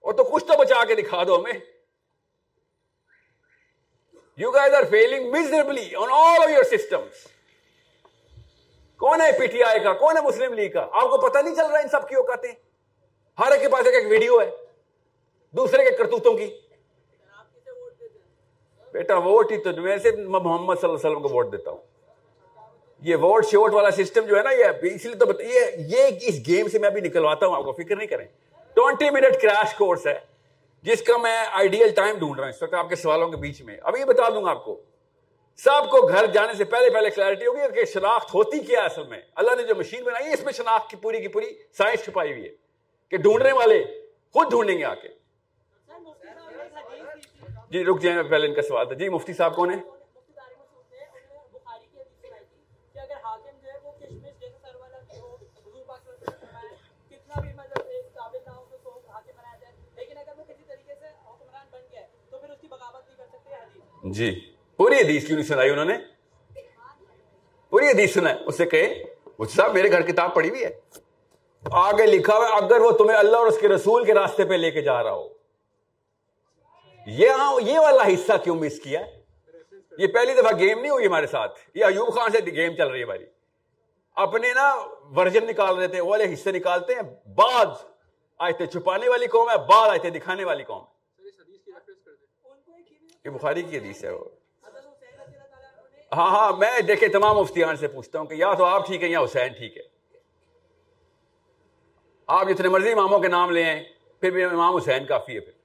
اور تو کچھ تو بچا کے دکھا دو ہمیں۔ You guys are feeling miserably on all of your system کون ہے پی ٹی آئی کا؟ کون ہے مسلم لیگ کا؟ آپ کو پتہ نہیں چل رہا ان سب کی اوقاتیں ہر ایک کے پاس ایک ویڈیو ہے۔ دوسرے کے کرتوتوں کی؟ بیٹا ووٹ ہی تو میں سے محمد صلی اللہ علیہ وسلم کو ووٹ دیتا ہوں۔ یہ ووٹ شوٹ والا سسٹم جو ہے نا، یہ اس لیے تو بتائیے یہ اس گیم سے میں بھی نکلواتا ہوں، آپ کو فکر نہیں کریں۔ ٹوینٹی منٹ کریش کورس ہے، جس کا میں آئیڈیل ٹائم ڈھونڈ رہا ہوں۔ اس وقت آپ کے سوالوں کے بیچ میں۔ اب یہ بتا دوں گا آپ کو۔ سب کو گھر جانے سے پہلے پہلے کلیئرٹی ہوگی کہ شناخت ہوتی کیا اصل میں۔ اللہ نے جو مشین بنائی ہے، اس میں شناخت کی پوری کی پوری سائنس چھپائی ہوئی ہے کہ ڈھونڈنے والے خود ڈھونڈیں گے آ کے۔ جی رک جائیں پہلے ان کا سوال تھا۔ جی مفتی صاحب کون ہے جی پوری حدیث کیوں نہیں سنائی انہوں نے؟ پوری حدیث سنا اس سے کہے صاحب، میرے گھر کتاب پڑھی ہوئی ہے۔ آگے لکھا ہوا اگر وہ تمہیں اللہ اور اس کے رسول کے راستے پہ لے کے جا رہا ہو یہ ہاں یہ والا حصہ کیوں مس کیا؟ یہ پہلی دفعہ گیم نہیں ہوئی ہمارے ساتھ۔ یہ ایوب خان سے گیم چل رہی ہے ہماری۔ اپنے نا ورژن نکال رہے تھے، وہ والے حصے نکالتے ہیں۔ بعض آئے چھپانے والی قوم ہے، بعض آئے دکھانے والی قوم ہے۔ یہ بخاری کی حدیث ہے وہ۔ ہاں ہاں میں دیکھے تمام مفتیان سے پوچھتا ہوں کہ یا تو آپ ٹھیک ہے یا حسین ٹھیک ہے۔ آپ جتنے مرضی اماموں کے نام لے ہیں پھر بھی امام حسین کافی ہے پھر۔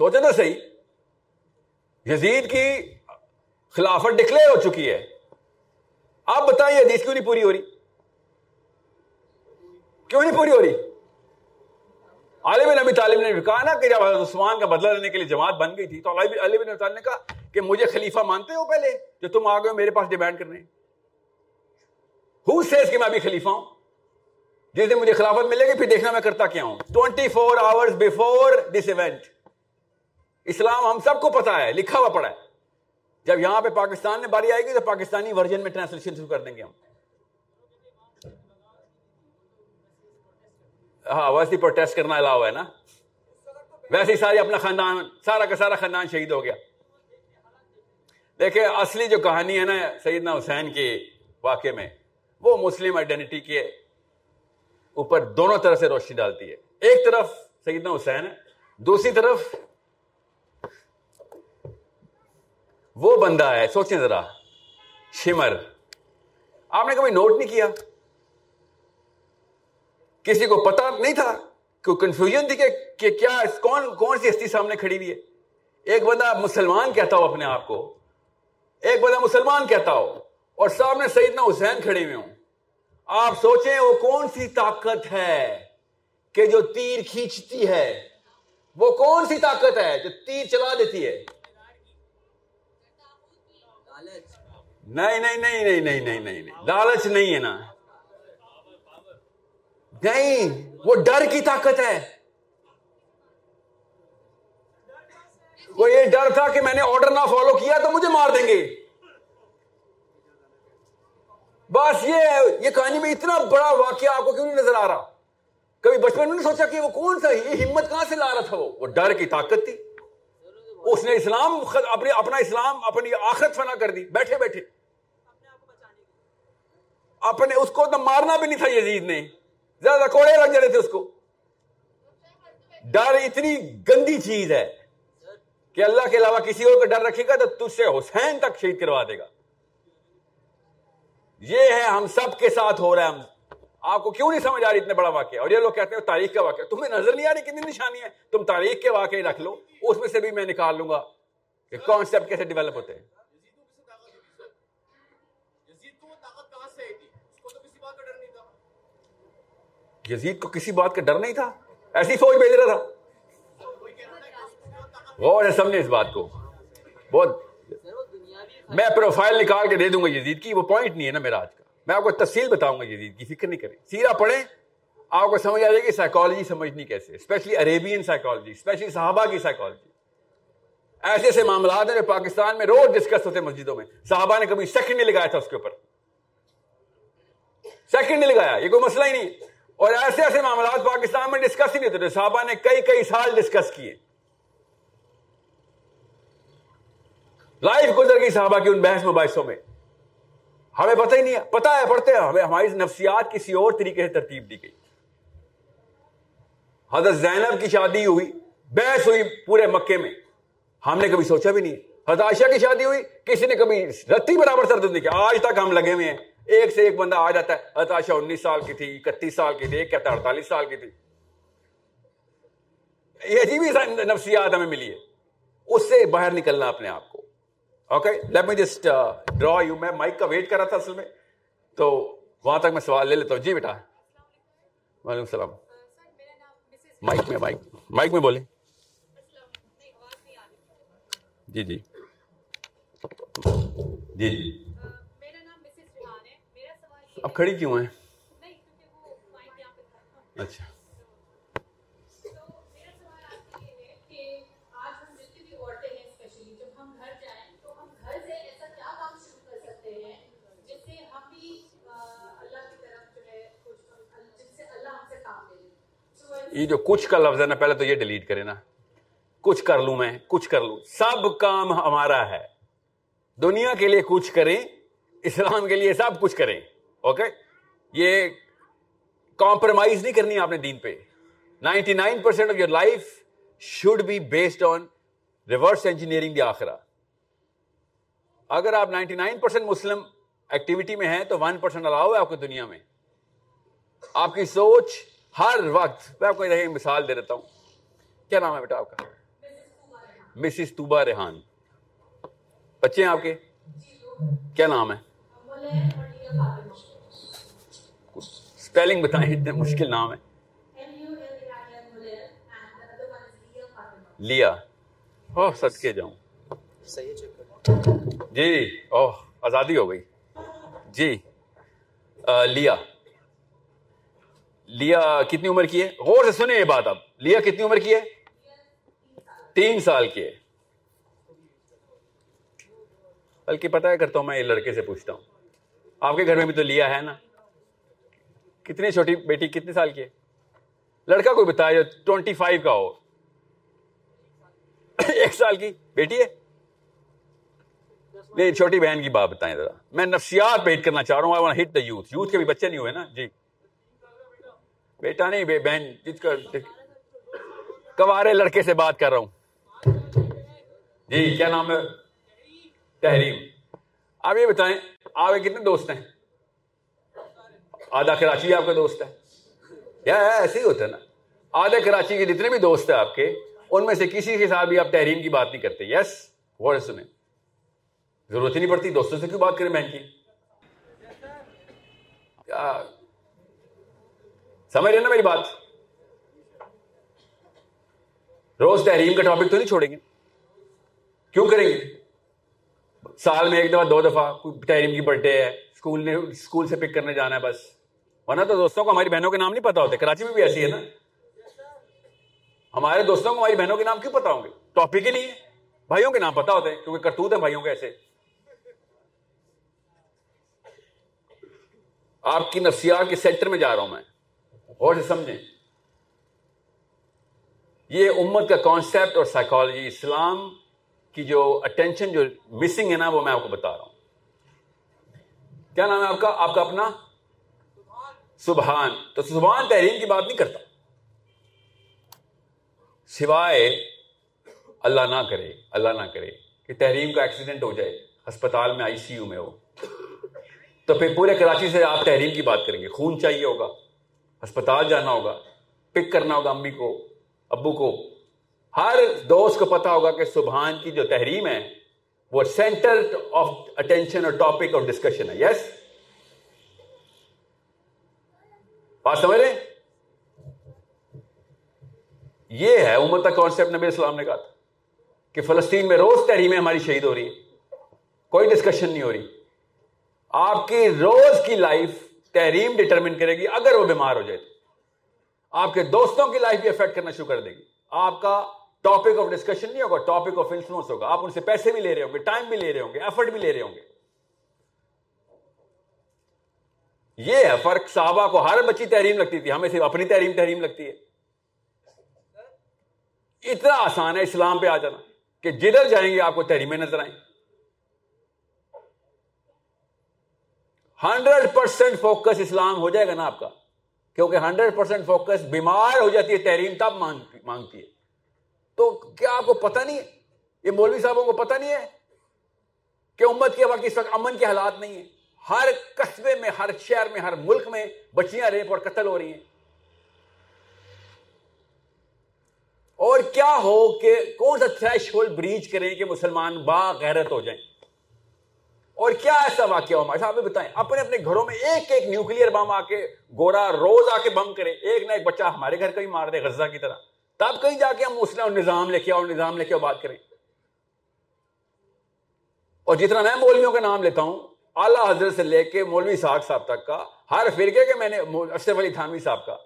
سوچے تو صحیح، یزید کی خلافت ڈکلیئر ہو چکی ہے۔ آپ بتائیے حدیث کیوں نہیں پوری ہو رہی؟ کیوں نہیں پوری ہو رہی؟ علی بن نبی طالب نے کہا نا کہ جب عثمان کا بدلہ لینے کے لیے جماعت بن گئی تھی، تو علی بن طالب نے کہا کہ مجھے خلیفہ مانتے ہو پہلے جو تم آ گئے میرے پاس ڈیمانڈ کرنے ہو سیز کہ میں ابھی خلیفہ ہوں؟ جس دن مجھے خلافت ملے گی، پھر دیکھنا میں کرتا کیا ہوں؟ Twenty four hour before this event اسلام ہم سب کو پتا ہے، لکھا ہوا پڑا ہے۔ جب یہاں پہ پاکستان میں باری آئے گی تو پاکستانی ورژن میں ٹرانسلیشن شروع کر دیں گے ہم۔ ہاں ویسے پروٹیسٹ کرنا الاؤ ہے نا۔ ویسے ہی ساری اپنا خاندان، سارا کا سارا خاندان شہید ہو گیا۔ دیکھیں، اصلی جو کہانی ہے نا سیدنا حسین کے واقعے میں، وہ مسلم آئیڈینٹی کے اوپر دونوں طرح سے روشنی ڈالتی ہے۔ ایک طرف سیدنا حسین ہے، دوسری طرف وہ بندہ ہے، سوچیں ذرا۔ شمر۔ آپ نے کبھی نوٹ نہیں کیا؟ کسی کو پتا نہیں تھا کہ کنفیوژن تھی کہ کیا کون کون سی ہستی سامنے کھڑی ہوئی ہے؟ ایک بندہ مسلمان کہتا ہو اپنے آپ کو۔ ایک بندہ مسلمان کہتا ہو اور سامنے سیدنا حسین کھڑے ہوئے ہوں۔ آپ سوچیں وہ کون سی طاقت ہے کہ جو تیر کھینچتی ہے؟ وہ کون سی طاقت ہے جو تیر چلا دیتی ہے؟ نہیں نہیں نہیں نہیں نہیں نہیں نہیں لالچ نہیں۔ ہے نا۔ نہیں، وہ ڈر کی طاقت ہے۔ وہ یہ ڈر تھا کہ میں نے آرڈر نہ فالو کیا تو مجھے مار دیں گے۔ بس یہ یہ کہانی میں اتنا بڑا واقعہ آپ کو کیوں نہیں نظر آ رہا؟ کبھی بچپن میں نہیں سوچا کہ وہ کون سا، یہ ہمت کہاں سے لا رہا تھا وہ؟ ڈر کی طاقت تھی۔ اس نے اسلام اپنی اپنا اسلام، اپنی آخرت فنا کر دی۔ بیٹھے بیٹھے۔ اپنے اس کو تو مارنا بھی نہیں تھا یزید نے۔ زیادہ کوڑے لگ جاتے تھے اس کو۔ ڈر اتنی گندی چیز ہے کہ اللہ کے علاوہ کسی اور کو ڈر رکھے گا تو تجھ سے حسین تک شہید کروا دے گا۔ یہ ہے ہم سب کے ساتھ ہو رہا ہے۔ ہم آپ کو کیوں نہیں سمجھ آ رہی اتنے بڑا واقعہ؟ اور یہ لوگ کہتے ہیں تاریخ کا واقعہ۔ تمہیں نظر نہیں آ رہی کتنی نشانی ہے؟ تم تاریخ کے واقعے رکھ لو۔ اس میں سے بھی میں نکال لوں گا کہ کانسیپٹ کیسے ڈیولپ ہوتے ہیں۔ یزید کو کسی بات کا ڈر نہیں تھا؟ ایسی فوج بھیج رہا تھا۔ غور ہے سمجھے اس بات کو۔ بہت میں پروفائل نکال کے دے دوں گا یزید کی، وہ پوائنٹ نہیں ہے نا میرا آج کا۔ میں آپ کو تفصیل بتاؤں گا یزید کی، فکر نہیں کریں۔ سیرا پڑھیں، آپ کو سمجھ آ جائے گی سائیکالوجی سمجھنی کیسے اسپیشلی عربین سائیکالوجی اسپیشلی صحابہ کی سائیکالوجی ایسے ایسے معاملات ہیں جو پاکستان میں روز ڈسکس ہوتے مسجدوں میں۔ صحابہ نے کبھی سیکنڈ نہیں لگایا تھا اس کے اوپر۔ سیکنڈ نہیں لگایا، یہ کوئی مسئلہ ہی نہیں۔ اور ایسے ایسے معاملات پاکستان میں ڈسکس ہی نہیں ہوتے صحابہ نے کئی کئی سال ڈسکس کیے۔ لائف گزر گئی صحابہ کی ان بحث مباحثوں میں۔ ہمیں پتہ ہی نہیں ہے۔ پتا ہے، پڑھتے ہیں۔ ہمیں ہماری نفسیات کسی اور طریقے سے ترتیب دی گئی۔ حضرت زینب کی شادی ہوئی، بحث ہوئی پورے مکے میں۔ ہم نے کبھی سوچا بھی نہیں۔ حضرت عائشہ کی شادی ہوئی، کسی نے کبھی رتی برابر سر نہیں کیا آج تک ہم لگے ہوئے ہیں۔ ایک سے ایک بندہ آ جاتا ہے حضرت عائشہ انیس سال کی تھی، اکتیس سال کی تھی ایک کہتا اڑتالیس سال کی تھی۔ یہ عجیب نفسیات ہمیں ملی ہے۔ اس سے باہر نکلنا اپنے آپ کو۔ Okay let me just draw you میں مائک کا ویٹ کر رہا تھا اصل میں۔ تو وہاں تک میں سوال لے لیتا ہوں۔ جی بیٹا۔ وعلیکم السلام۔ مائک میں مائک مائک میں بولیں۔ جی جی۔ جی جی۔ اب کھڑی کیوں ہیں؟ اچھا۔ یہ جو کچھ کا لفظ ہے نا، پہلے تو یہ ڈیلیٹ کرے نا۔ کچھ کر لوں میں، کچھ کر لوں۔ سب کام ہمارا ہے۔ دنیا کے لیے کچھ کریں، اسلام کے لیے سب کچھ کریں۔ اوکے یہ کمپرومائز نہیں کرنی آپ نے دین پہ. Ninety nine percent of your life should be based on reverse engineering آخرا اگر آپ نائنٹی نائن پرسینٹ مسلم ایکٹیویٹی میں ہیں تو ون پرسینٹ الاؤ ہے آپ کو دنیا میں. آپ کی سوچ ہر وقت، میں آپ کو مثال دے دیتا ہوں. کیا نام ہے بیٹا آپ کا؟ مسز توبا ریحان. بچے ہیں آپ کے؟ کیا نام ہے؟ اسپیلنگ بتائیں اتنے مشکل نام ہے۔ لیا۔ اوہ سد کے جاؤں جی اوہ آزادی ہو گئی۔ جی لیا۔ لیا کتنی عمر کی ہے؟ غور سے سنیں یہ بات اب۔ لیا کتنی عمر کی ہے؟ تین سال کی ہے۔ بلکہ پتا ہے کرتا ہوں میں یہ لڑکے سے پوچھتا ہوں۔ آپ کے گھر میں بھی تو لیا ہے نا؟ کتنی چھوٹی بیٹی، کتنے سال کی ہے؟ لڑکا کوئی بتایا جو ٹوینٹی فائیو کا ہو۔ ایک سال کی بیٹی ہے؟ نہیں، چھوٹی بہن کی بات بتائیں ذرا۔ میں نفسیات پہ ہٹ کرنا چاہ رہا ہوں ہٹ دا یوتھ یوتھ کے بھی بچے نہیں ہوئے نا؟ جی۔ بیٹا نہیں بہن، جس کا کوارے لڑکے سے بات کر رہا ہوں۔ جی کیا نام ہے؟ تحریم۔ آپ یہ بتائیں، آپ کے کتنے دوست ہیں؟ آدھا کراچی آپ کا دوست ہے۔ یا ایسے ہی ہوتا ہے نا۔ آدھا کراچی کے جتنے بھی دوست ہیں آپ کے، ان میں سے کسی کے ساتھ بھی آپ تحریم کی بات نہیں کرتے۔ یس وہ سنیں۔ ضرورت ہی نہیں پڑتی۔ دوستوں سے کیوں بات کریں بہن کی؟ سمجھ رہے نا میری بات؟ روز تحریم کا ٹاپک تو نہیں چھوڑیں گے۔ کیوں کریں گے؟ سال میں ایک دفعہ، دو دفعہ تحریم کی برتھ ڈے ہے، اسکول نے، اسکول سے پک کرنے جانا ہے بس۔ ورنہ تو دوستوں کو ہماری بہنوں کے نام نہیں پتا ہوتے، کراچی میں بھی ایسی ہے نا؟ ہمارے دوستوں کو ہماری بہنوں کے نام کیوں پتا ہوں گے؟ ٹاپک ہی نہیں ہے بھائیوں کے نام پتا ہوتے ہیں، کیونکہ کرتوت ہیں بھائیوں کے ایسے۔ آپ کی نفسیات کے سینٹر میں جا رہا ہوں میں اور سے سمجھیں۔ یہ امت کا کانسیپٹ اور سائیکالوجی اسلام کی جو اٹینشن جو مسنگ ہے نا، وہ میں آپ کو بتا رہا ہوں۔ کیا نام ہے آپ کا؟ آپ کا اپنا؟ سبحان، تو سبحان تحریم کی بات نہیں کرتا۔ سوائے اللہ نہ کرے، اللہ نہ کرے کہ تحریم کا ایکسیڈنٹ ہو جائے، ہسپتال میں آئی سی یو میں ہو۔ تو پھر پورے کراچی سے آپ تحریم کی بات کریں گے۔ خون چاہیے ہوگا، ہسپتال جانا ہوگا پک کرنا ہوگا امی کو، ابو کو۔ ہر دوست کو پتا ہوگا کہ سبحان کی جو تحریم ہے، وہ سینٹر آف اٹینشن اور ٹاپک اور ڈسکشن ہے۔ یس بات سمجھ رہے یہ ہے عمر کا کانسیپٹ نبی اسلام نے کہا تھا کہ فلسطین میں روز تحریمیں ہماری شہید ہو رہی ہیں کوئی ڈسکشن نہیں ہو رہی۔ آپ کی روز کی لائف تحریم ڈٹرمن کرے گی اگر وہ بیمار ہو جائے تو۔ آپ کے دوستوں کی لائف بھی افیکٹ کرنا شروع کر دے گی۔ آپ کا ٹاپک آف ڈسکشن نہیں ہوگا ٹاپک آف انفلوئنس ہوگا۔ آپ ان سے پیسے بھی لے رہے ہوں گے ٹائم بھی لے رہے ہوں گے ایفرٹ بھی لے رہے ہوں گے۔ یہ ہے، فرق صحابہ کو ہر بچی تحریم لگتی تھی، ہمیں صرف اپنی تحریم تحریم لگتی ہے۔ اتنا آسان ہے اسلام پہ آ جانا کہ جدھر جائیں گے آپ کو تحریمیں نظر آئیں۔ ہنڈریڈ پرسینٹ فوکس اسلام ہو جائے گا نا آپ کا، کیونکہ ہنڈریڈ پرسینٹ فوکس بیمار ہو جاتی ہے، تحریم تب مانگتی ہے۔ تو کیا آپ کو پتہ نہیں ہے؟ یہ مولوی صاحبوں کو پتہ نہیں ہے کہ امت کے وقت اس وقت امن کے حالات نہیں ہیں۔ ہر قصبے میں، ہر شہر میں، ہر ملک میں بچیاں ریپ اور قتل ہو رہی ہیں۔ اور کیا ہو کہ کون سا تھریش ہولڈ بریچ کریں کہ مسلمان با غیرت ہو جائیں؟ اور کیا ایسا واقعہ ہو؟ ہمارے صاحب بتائیں۔ اپنے اپنے گھروں میں ایک ایک نیوکلیر بم آ کے، گورا روز آ کے بم کرے۔ ایک نہ ایک بچہ ہمارے گھر کا ہی مار دے غزہ کی طرح۔ تب کہیں جا کے ہم مسلم نظام لے کے آؤ نظام لے کے بات کریں۔ اور جتنا میں مولویوں کا نام لیتا ہوں اعلیٰ حضرت سے لے کے مولوی ساگ صاحب تک کا، ہر فرقے کے میں نے اشرف علی تھانوی صاحب کا۔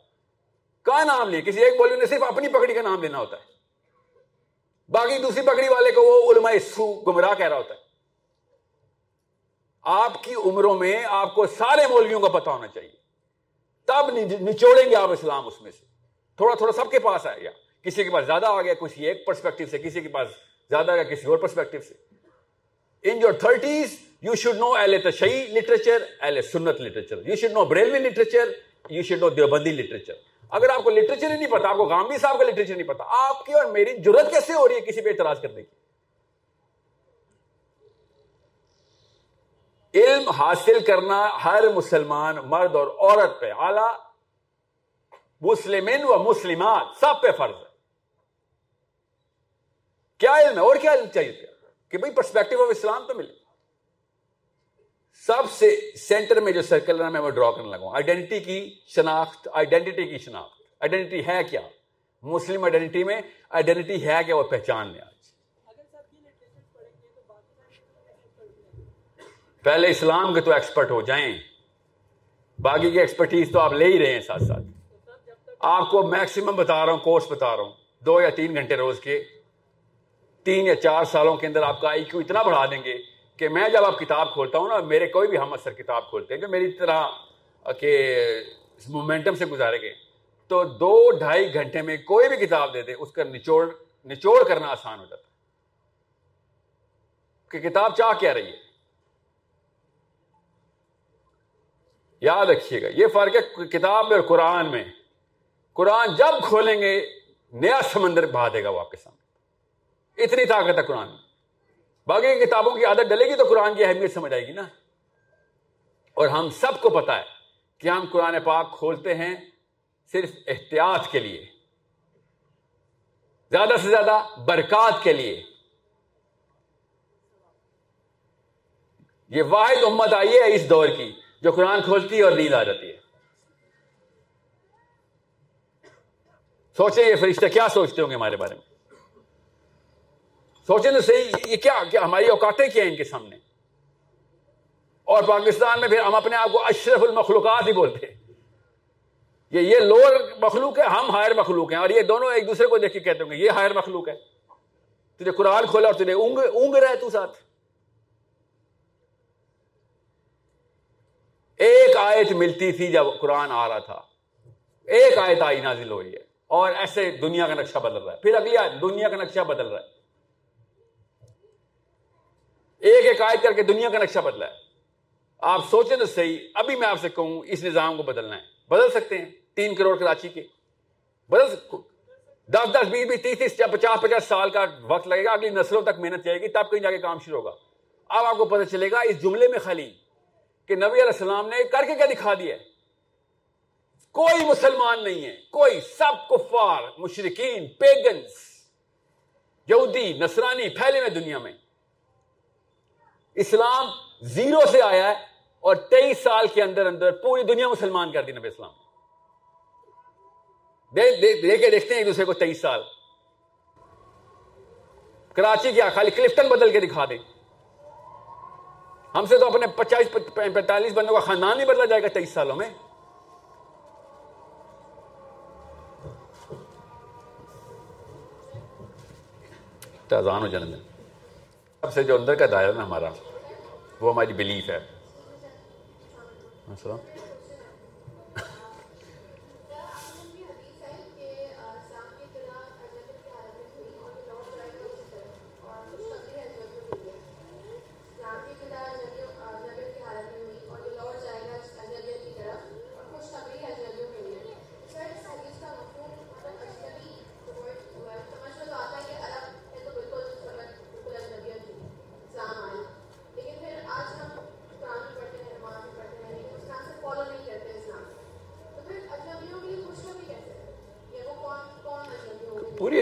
کا نام لیا کسی ایک مولوی نے صرف اپنی پکڑی کا نام لینا ہوتا ہے۔ باقی دوسری پکڑی والے کو وہ علماء سو گمراہ کہہ رہا ہوتا ہے۔ آپ کی عمروں میں آپ کو سارے مولویوں کا پتہ ہونا چاہیے۔ تب نچوڑیں گے آپ اسلام اس میں سے۔ تھوڑا تھوڑا سب کے پاس آئے گا۔ کسی کے پاس زیادہ آ گیا کسی ایک پرسپیکٹو سے، کسی کے پاس زیادہ آ گیا، کسی اور پرسپیکٹو سے۔ In your thirties you should know L تشہی لٹریچر ایل سنت literature you should know Barelvi literature you should know Deobandi literature اگر آپ کو لٹریچر ہی نہیں پتا آپ کو گامبی صاحب کا لٹریچر نہیں پتا آپ کی اور میری ضرورت کیسے ہو رہی ہے کسی پہ اعتراض کرنے کی علم حاصل کرنا ہر مسلمان مرد اور عورت پہ اعلی مسلمین و مسلمات سب پہ فرض ہے کیا علم ہے اور کیا علم چاہیے کہ بھائی پرسپیکٹو آف اسلام تو ملے سب سے سینٹر میں جو سرکل ہے میں وہ ڈرا کرنے لگا آئیڈینٹی کی شناخت آئیڈینٹی کی شناخت۔ آئیڈینٹی ہے کیا؟ مسلم آئیڈینٹی میں آئیڈینٹی ہے کیا؟ وہ پہچان لیں آج۔ پہلے اسلام کے تو ایکسپرٹ ہو جائیں۔ باقی کی ایکسپرٹیز تو آپ لے ہی رہے ہیں ساتھ ساتھ۔ آپ کو میکسیمم بتا رہا ہوں کورس بتا رہا ہوں۔ دو یا تین گھنٹے روز کے، تین یا چار سالوں کے اندر آپ کا آئی کیو اتنا بڑھا دیں گے۔ کہ میں جب آپ کتاب کھولتا ہوں نا، میرے کوئی بھی ہم اثر کتاب کھولتے ہیں کہ میری طرح کہ مومنٹم سے گزارے گئے۔ تو دو ڈھائی گھنٹے میں کوئی بھی کتاب دے دے، اس کا نچوڑ نچوڑ کرنا آسان ہو جاتا کہ کتاب چاہ کیا رہی ہے؟ یاد رکھیے گا، یہ فرق ہے کتاب میں اور قرآن میں۔ قرآن جب کھولیں گے، نیا سمندر بہا دے گا وہ آپ کے سامنے اتنی طاقت ہے قرآن میں۔ باقی کتابوں کی عادت ڈلے گی تو قرآن کی اہمیت سمجھ آئے گی نا۔ اور ہم سب کو پتا ہے کہ ہم قرآن پاک کھولتے ہیں صرف احتیاط کے لیے، زیادہ سے زیادہ برکات کے لیے۔ یہ واحد امت آئی ہے اس دور کی جو قرآن کھولتی ہے اور نیند آ جاتی ہے۔ سوچیں یہ فرشتہ کیا سوچتے ہوں گے ہمارے بارے میں؟ سوچیں تو صحیح، یہ کیا کیا ہماری اوقاتیں کیا ہیں ان کے سامنے؟ اور پاکستان میں پھر ہم اپنے آپ کو اشرف المخلوقات ہی بولتے ہیں۔ یہ یہ لوور مخلوق ہے، ہم ہائر مخلوق ہیں، اور یہ دونوں ایک دوسرے کو دیکھ کے کہتے ہوں گے، یہ ہائر مخلوق ہے۔ تجھے قرآن کھولا اور تجھے اونگ اونگ رہے تو ساتھ۔ ایک آیت ملتی تھی جب قرآن آ رہا تھا۔ ایک آیت آئی نازل ہو رہی ہے، اور ایسے دنیا کا نقشہ بدل رہا ہے۔ پھر اگلی آیت، دنیا کا نقشہ بدل رہا ہے۔ ایک ایک آیت کر کے دنیا کا نقشہ بدلا ہے۔ آپ سوچیں تو صحیح، ابھی میں آپ سے کہوں، اس نظام کو بدلنا ہے۔ بدل سکتے ہیں تین کروڑ کراچی کے۔ بدل دس دس، بیس بیس، تیس تیس پچاس پچاس سال کا وقت لگے گا، اگلی نسلوں تک محنت جائے گی، تب کہیں جا کے کام شروع ہوگا۔ اب آپ کو پتہ چلے گا، اس جملے میں خالی کہ نبی علیہ السلام نے کر کے کیا دکھا دیا کوئی مسلمان نہیں ہے، کوئی، سب کفار مشرقین پیگنس، یہودی، نصرانی، پھیلے میں دنیا میں۔ اسلام زیرو سے آیا ہے اور تیئیس سال کے اندر اندر پوری دنیا مسلمان کر دی نبی اسلام دے کے دیکھتے ہیں ایک دوسرے کو تیئیس سال۔ کراچی کیا خالی کلفٹن بدل کے دکھا دیں ہم سے تو اپنے پچاس پینتالیس بندوں کا خاندان ہی بدلا جائے گا تیئیس سالوں میں۔ ہو جنم۔ سب سے جو اندر کا دائرہ نا ہمارا۔ وہ ہماری بلیف ہے پوری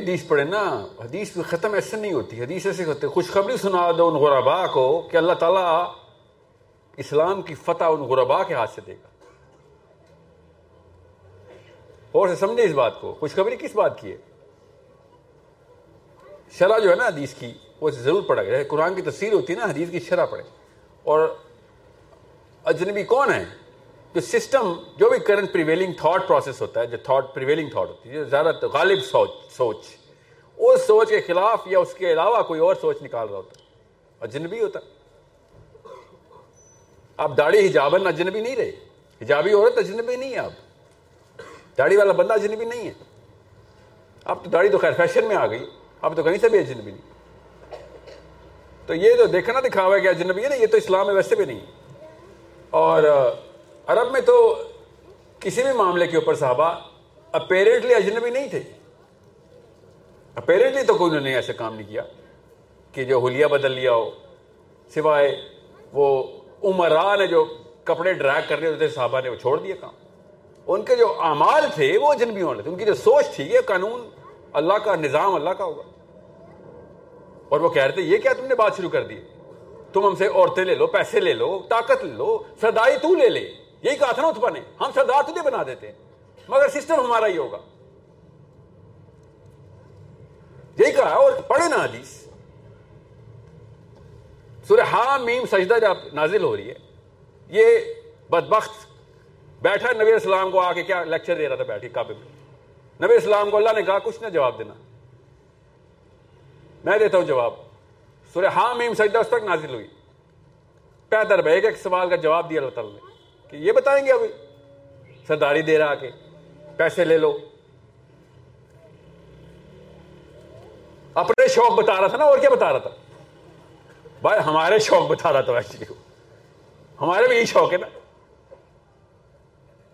حدیث پڑھے نا، حدیث ختم ایسے نہیں ہوتی، حدیث ایسے ہوتے خوشخبری سنا دو ان غربا کو کہ اللہ تعالیٰ اسلام کی فتح ان غربا کے ہاتھ سے دے گا۔ اور سے سمجھے اس بات کو، خوشخبری کس بات کی ہے؟ شرح جو ہے نا حدیث کی، وہ ضرور پڑھا گیا قرآن کی تفسیر ہوتی ہے نا، حدیث کی شرح پڑھے اور اجنبی کون ہے جو سسٹم جو بھی کرنٹ پریویلنگ تھاٹ پروسیس ہوتا ہے، جو تھاٹ پریویلنگ تھاٹ ہوتی ہے زیادہ غالب سوچ سوچ، اس سوچ کے خلاف یا اس کے علاوہ کوئی اور سوچ نکال رہا ہوتا ہے۔ اجنبی ہوتا آپ داڑھی ہجابن اجنبی نہیں رہے۔ حجابی عورت اجنبی نہیں ہے آپ۔ داڑھی والا بندہ اجنبی نہیں ہے۔ اب تو داڑھی تو خیر فیشن میں آ گئی۔ اب تو کہیں سے بھی اجنبی نہیں۔ تو یہ تو دیکھنا دکھاوا ہے کہ اجنبی ہے نا، یہ تو اسلام میں ویسے بھی نہیں۔ اور عرب میں تو کسی بھی معاملے کے اوپر صحابہ اپیرنٹلی اجنبی نہیں تھے۔ اپیرنٹلی تو کوئی انہوں نے ایسا کام نہیں کیا کہ جو حلیہ بدل لیا ہو۔ سوائے وہ عمرا نے جو کپڑے ڈریک کر رہے ہوتے صحابہ نے وہ چھوڑ دیا کام۔ ان کے جو اعمال تھے وہ اجنبی ہونے تھے۔ ان کی جو سوچ تھی، یہ قانون اللہ کا، نظام اللہ کا ہوگا۔ اور وہ کہہ رہے تھے، یہ کیا تم نے بات شروع کر دی؟ تم ہم سے عورتیں لے لو، پیسے لے لو، طاقت لے لو سدائی تو لے لے۔ یہی کہا تھا نا اتبا نے، ہم سردار تجھے بنا دیتے ہیں، مگر سسٹم ہمارا ہی ہوگا۔ یہی کہا اور پڑھے نا حدیث۔ سورہ ہاں میم سجدہ جب نازل ہو رہی ہے، یہ بدبخت بیٹھا نبی اسلام کو آ کے کیا لیکچر دے رہا تھا بیٹھی کعبے میں۔ نبی اسلام کو اللہ نے کہا، کچھ نہ جواب دینا۔ میں دیتا ہوں جواب۔ سورہ ہاں میم سجدہ اس تک نازل ہوئی۔ پیدر بھائی ایک سوال کا جواب دیا اللہ تعالیٰ نے۔ کہ یہ بتائیں گے ابھی؟ سرداری دے رہا کے پیسے لے لو۔ اپنے شوق بتا رہا تھا نا، اور کیا بتا رہا تھا؟ بھائی، ہمارے شوق بتا رہا تھا ایکچولی ہمارے بھی یہی شوق ہے نا۔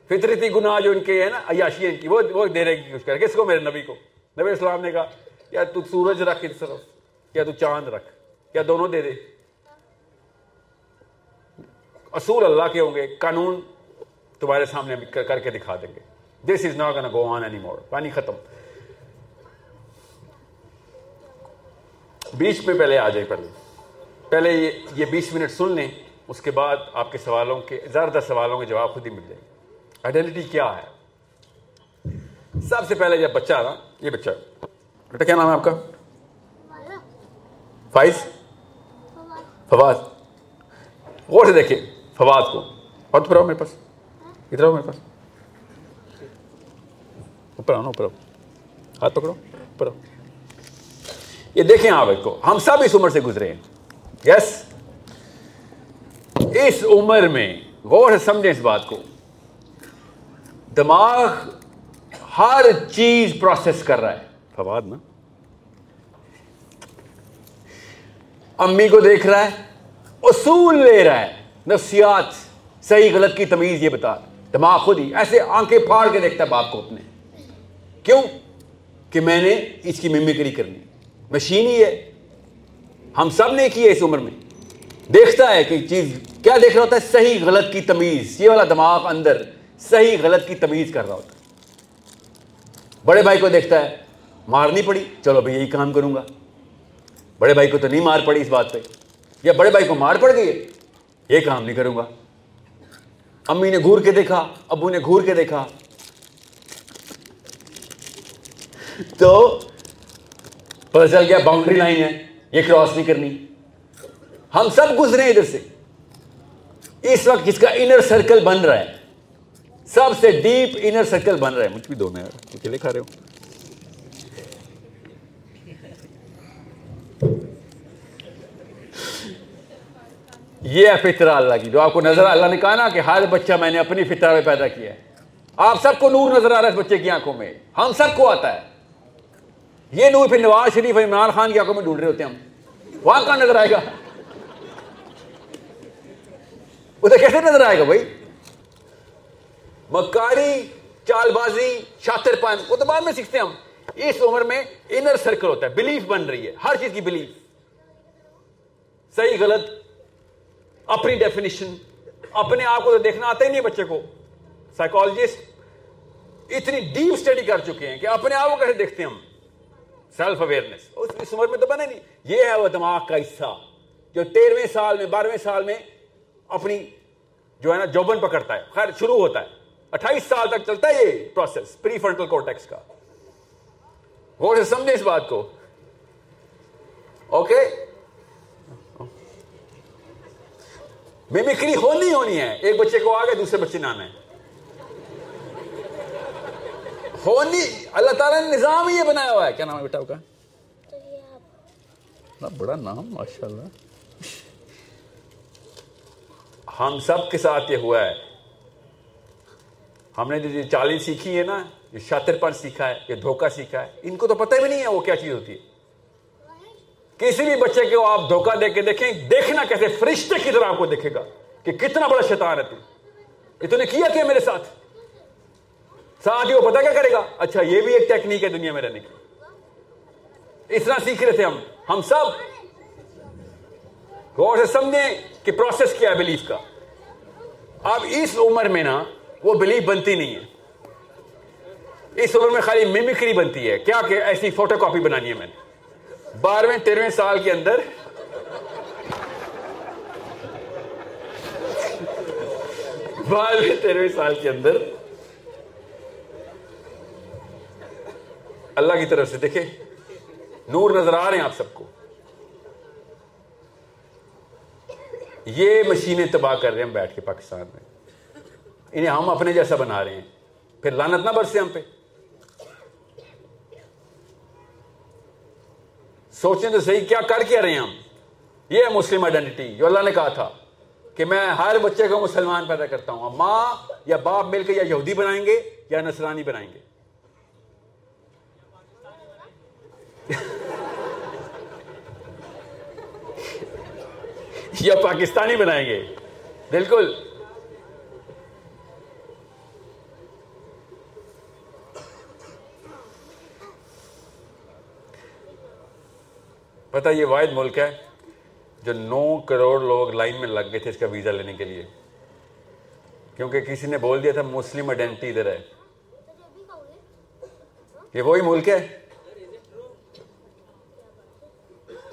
فطرتی گناہ جو ان کے ہے نا، عیاشی ان کی، وہ وہ دینے کی کوشش کر کس کو؟ میرے نبی کو۔ نبی اسلام نے کہا، یا تو سورج رکھ اس طرف، یا تو چاند رکھ، یا دونوں دے دے۔ اصول اللہ کے ہوں گے قانون تمہارے سامنے کر کے دکھا دیں گے۔ This is not go on any more پانی ختم۔ بیچ میں پہلے آ جائے پہلے۔ پہلے یہ بیس منٹ سن لیں اس کے بعد آپ کے سوالوں کے زیادہ سوالوں کے جواب خود ہی مل جائیں۔ گے آئیڈینٹی کیا ہے؟ سب سے پہلے جب بچہ آ یہ بچہ۔ بیٹا کیا نام ہے آپ کا؟ فائز۔ فواز۔ غور سے دیکھیں۔ فواد کو ہاتھ پر آؤ میرے پاس ادھر آؤ میرے پاس اوپر آؤ اوپر آؤ ہاتھ پکڑو اوپر آؤ یہ دیکھیں آپ ایک کو ہم سب اس عمر سے گزرے ہیں یس اس عمر میں غور سے سمجھیں اس بات کو دماغ ہر چیز پروسیس کر رہا ہے فواد نا امی کو دیکھ رہا ہے اصول لے رہا ہے نفسیات صحیح غلط کی تمیز یہ بتا دماغ خود ہی ایسے آنکھیں پھاڑ کے دیکھتا ہے باپ کو اپنے۔ کیوں؟ کہ میں نے اس کی ممکری کرنی مشین ہی ہے۔ ہم سب نے کی ہے اس عمر میں۔ دیکھتا ہے کہ چیز کیا دیکھ رہا ہوتا ہے؟ صحیح غلط کی تمیز۔ یہ والا دماغ اندر صحیح غلط کی تمیز کر رہا ہوتا ہے۔ بڑے بھائی کو دیکھتا ہے، مارنی پڑی۔ چلو بھائی، یہی کام کروں گا۔ بڑے بھائی کو تو نہیں مار پڑی اس بات پہ۔ یا بڑے بھائی کو مار پڑ گئی ہے۔ یہ کام نہیں کروں گا۔ امی نے گور کے دیکھا، ابو نے گور کے دیکھا۔ تو پتہ چل گیا باؤنڈری لائن ہے، یہ کراس نہیں کرنی۔ ہم سب گزرے ادھر سے۔ اس وقت جس کا انر سرکل بن رہا ہے، سب سے ڈیپ انر سرکل بن رہا ہے۔ مجھ بھی دو میں کھا رہے ہو۔ یہ ہے فطرہ اللہ کی جو آپ کو نظر اللہ نے کہا نا کہ ہر بچہ میں نے اپنی فطرہ میں پیدا کیا ہے۔ آپ سب کو نور نظر آ رہا ہے اس بچے کی آنکھوں میں۔ ہم سب کو آتا ہے۔ یہ نور پھر نواز شریف اور عمران خان کی آنکھوں میں ڈھونڈ رہے ہوتے ہیں ہم۔ وہاں کہاں نظر آئے گا؟ ادھر کیسے نظر آئے گا بھائی؟ مکاری چال بازی شاطر پان وہ تو بعد میں سیکھتے ہیں ہم۔ اس عمر میں انر سرکل ہوتا ہے بلیف بن رہی ہے، ہر چیز کی بلیف صحیح، غلط اپنی ڈیفینیشن اپنے آپ کو تو دیکھنا آتا ہی نہیں بچے کو۔ سائیکولوجسٹ اتنی ڈیپ اسٹڈی کر چکے ہیں کہ اپنے آپ کو کیسے دیکھتے ہیں ہم؟ سیلف اویئرنیس اس عمر میں تو بنے نہیں۔ یہ ہے وہ دماغ کا حصہ جو تیرہویں سال میں، بارہویں سال میں اپنی جو ہے نا، جوبن پکڑتا ہے۔ خیر، شروع ہوتا ہے۔ اٹھائیس سال تک چلتا ہے یہ پروسیس پری فرنٹل کورٹیکس کا۔ غور سے سمجھے اس بات کو۔ اوکے میمکری ہونی ہونی ہے۔ ایک بچے کو آگے، دوسرے بچے نہ آنا ہے۔ ہونی، اللہ تعالیٰ نے نظام ہی یہ بنایا ہوا ہے۔ کیا نام ہے بیٹا کا؟ بڑا نام ماشاء اللہ ہم سب کے ساتھ یہ ہوا ہے۔ ہم نے جو چالی سیکھی ہے نا، یہ شاطر پن سیکھا ہے، یہ دھوکہ سیکھا ہے۔ ان کو تو پتہ بھی نہیں ہے وہ کیا چیز ہوتی ہے۔ کسی بھی بچے کو آپ دھوکہ دے کے دیکھیں، دیکھنا کیسے فرشتے کی طرح آپ کو دیکھے گا کہ کتنا بڑا شیطان ہے تو۔ یہ نے کیا کیا میرے ساتھ؟ ساتھ ہی وہ پتا کیا کرے گا؟ اچھا یہ بھی ایک ٹیکنیک ہے دنیا میں رہنے کی۔ اس طرح سیکھ رہے تھے ہم۔ ہم سب غور سے سمجھیں کہ پروسیس کیا ہے بلیف کا۔ اب اس عمر میں نا وہ بلیف بنتی نہیں ہے۔ اس عمر میں خالی میمکری بنتی ہے۔ کیا کہ ایسی فوٹو کاپی بنانی ہے میں نے۔ بارہویں، تیرہویں سال کے اندر۔ بارہویں، تیرہویں سال کے اندر۔ اللہ کی طرف سے دیکھیں، نور نظر آ رہے ہیں آپ سب کو۔ یہ مشینیں تباہ کر رہے ہیں بیٹھ کے پاکستان میں۔ انہیں ہم اپنے جیسا بنا رہے ہیں۔ پھر لانت نہ برسے ہم پہ۔ سوچیں تو صحیح کیا کر کے رہے ہیں ہم؟ یہ ہے مسلم آئیڈینٹی جو اللہ نے کہا تھا کہ میں ہر بچے کو مسلمان پیدا کرتا ہوں. ماں یا باپ مل کے یا یہودی بنائیں گے یا نصرانی بنائیں گے. (laughs) یا پاکستانی بنائیں گے. بالکل. پتا یہ واحد ملک ہے جو نو کروڑ لوگ لائن میں لگ گئے تھے اس کا ویزا لینے کے لیے۔ کیونکہ کسی نے بول دیا تھا مسلم آئیڈینٹی ادھر ہے۔ یہ وہی ملک ہے۔